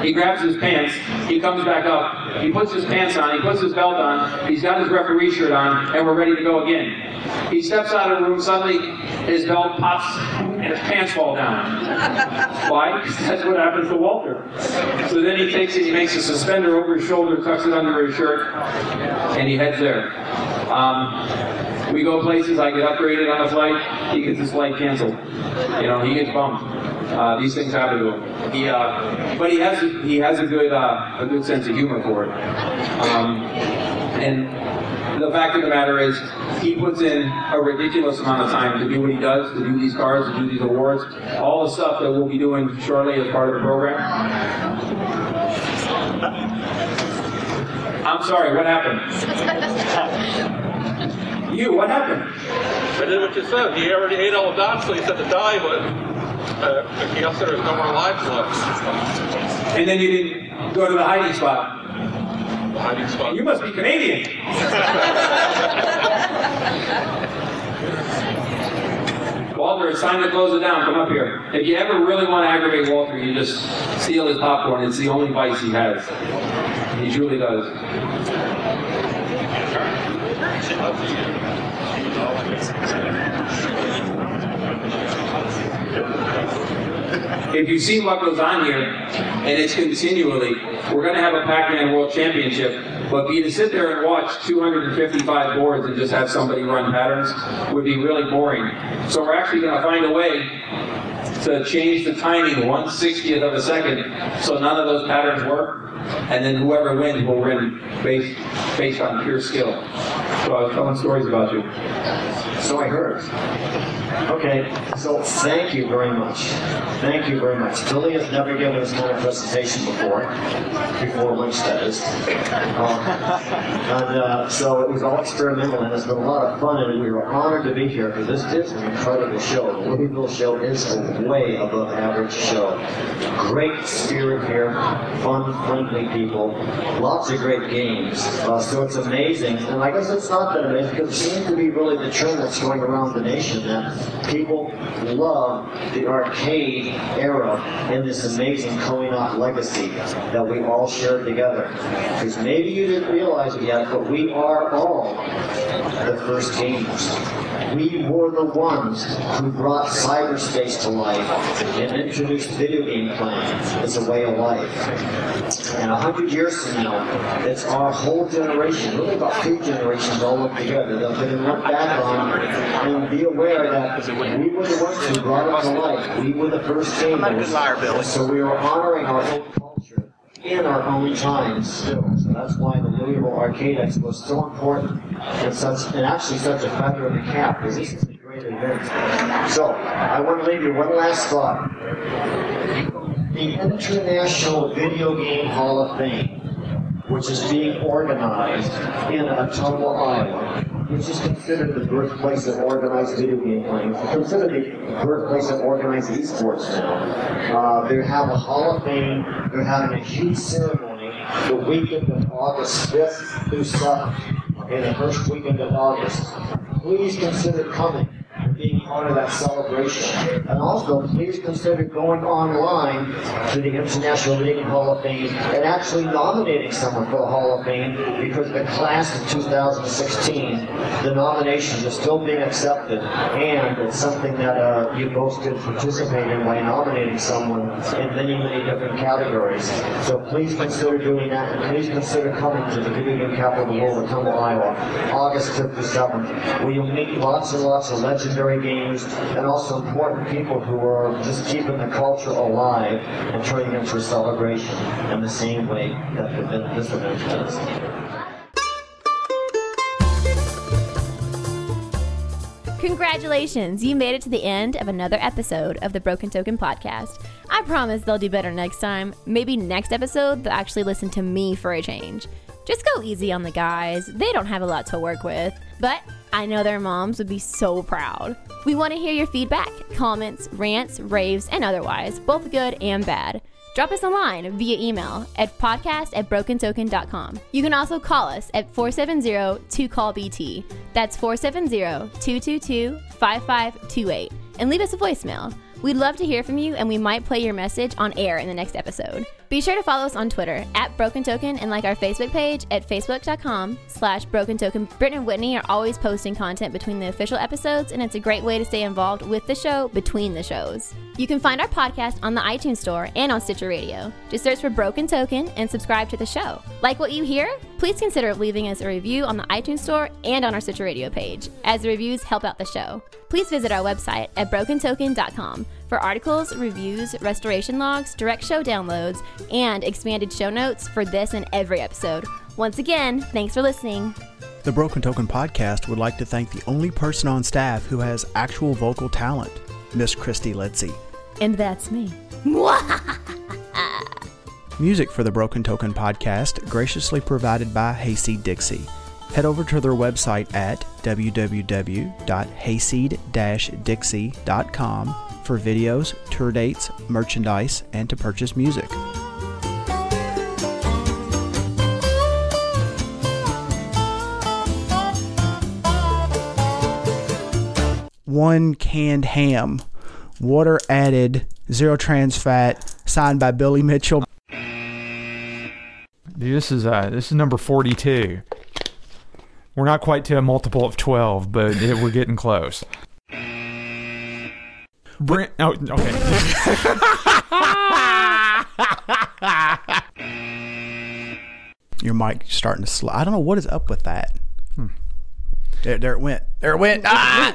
He grabs his pants. He comes back up. He puts his pants on. He puts his belt on. He's got his referee shirt on, and we're ready to go again. He steps out of the room. Suddenly, his belt pops and his pants fall down. Why? Because that's what happens to Walter. So then he takes it. He makes a suspender over his shoulder, tucks it under his shirt, and he heads there. Um, we go places. I get upgraded on a flight. He gets his flight canceled. You know, he gets bumped. Uh, these things happen to him. He, uh, but he has he has a good uh, a good sense of humor for it. Um, and the fact of the matter is, he puts in a ridiculous amount of time to do what he does, to do these cars, to do these awards, all the stuff that we'll be doing shortly as part of the program. I'm sorry, what happened? you, what happened? I did what you said. He already ate all the dots, so he said to die, but uh, he also there's no more lives left. And then you didn't go to the hiding spot. The Hiding spot. You must be Canadian. Walter, it's time to close it down. Come up here. If you ever really want to aggravate Walter, you just steal his popcorn. It's the only vice he has. He truly does. If you see what goes on here, and it's continually, we're going to have a Pac-Man World Championship, but for to sit there and watch 255 boards and just have somebody run patterns would be really boring. So we're actually going to find a way to change the timing 1 60th of a second so none of those patterns work, and then whoever wins will win based, based on pure skill. So I was telling stories about you. So I heard. Okay, so thank you very much. Thank you very much. Billy has never given this kind of presentation before, before lunch that is. Um, and uh, so it was all experimental and it's been a lot of fun and we were honored to be here because this is an incredible show. The Louisville show is a way above average show. Great spirit here, fun, friendly people, lots of great games. Uh, so it's amazing. And I guess it's not that amazing because it seems to be really the trend that's going around the nation that people love the arcade era and this amazing coin-op legacy that we all share together. Because maybe you didn't realize it yet, but we are all the first gamers. We were the ones who brought cyberspace to life and introduced video game playing as a way of life. And a hundred years from now, it's our whole generation, really about three generations all up together, that we can look back on and be aware that we were the ones who brought it to life. We were the first gamers. So we are honoring our own culture in our own times still. So that's why the Louisville Arcade Expo is so important and such, and actually such a feather in the cap, because this is a great event. So I want to leave you one last thought. The International Video Game Hall of Fame, which is being organized in Ottumwa, Iowa, which is considered the birthplace of organized video game playing. Considered the birthplace of organized esports now. Uh, they have a Hall of Fame. They're having a huge ceremony the weekend of August 5th through 7th. Okay, the first weekend of August. Please consider coming part of that celebration. And also, please consider going online to the International Game Hall of Fame and actually nominating someone for the Hall of Fame because the class of 2016, the nominations are still being accepted, and it's something that uh, you both could participate in by nominating someone in many, many different categories. So please consider doing that, and please consider coming to the capital of the world, Ottumwa, Iowa, August 5th to 7th, where you'll meet lots and lots of legendary and also important people who are just keeping the culture alive and turning it a celebration in the same way that the- this event does. Congratulations! You made it to the end of another episode of the Broken Token podcast. I promise they'll do better next time. Maybe next episode they'll actually listen to me for a change. Just go easy on the guys. They don't have a lot to work with. But I know their moms would be so proud. We want to hear your feedback, comments, rants, raves, and otherwise, both good and bad. Drop us a line via email at podcast at brokentoken.com. You can also call us at 470-2CALL-BT. That's 470-222-5528. And leave us a voicemail. We'd love to hear from you, and we might play your message on air in the next episode. Be sure to follow us on Twitter at Broken Token and like our Facebook page at facebook.com slash Broken Token. Britt and Whitney are always posting content between the official episodes, and it's a great way to stay involved with the show between the shows. You can find our podcast on the iTunes Store and on Stitcher Radio. Just search for Broken Token and subscribe to the show. Like what you hear? Please consider leaving us a review on the iTunes Store and on our Stitcher Radio page, as the reviews help out the show. Please visit our website at brokentoken.com for articles, reviews, restoration logs, direct show downloads, and expanded show notes for this and every episode. Once again, thanks for listening. The Broken Token podcast would like to thank the only person on staff who has actual vocal talent, Miss Christy Letzi. And that's me. Music for the Broken Token podcast graciously provided by Hayseed Dixie. Head over to their website at www.hayseed-dixie.com for videos, tour dates, merchandise, and to purchase music. One canned ham, water added, zero trans fat, signed by Billy Mitchell. Dude, this is uh this is number forty two. We're not quite to a multiple of twelve, but it, we're getting close. Brent, oh, okay. Your mic starting to slow. I don't know what is up with that. There, there it went. There it went. Ah!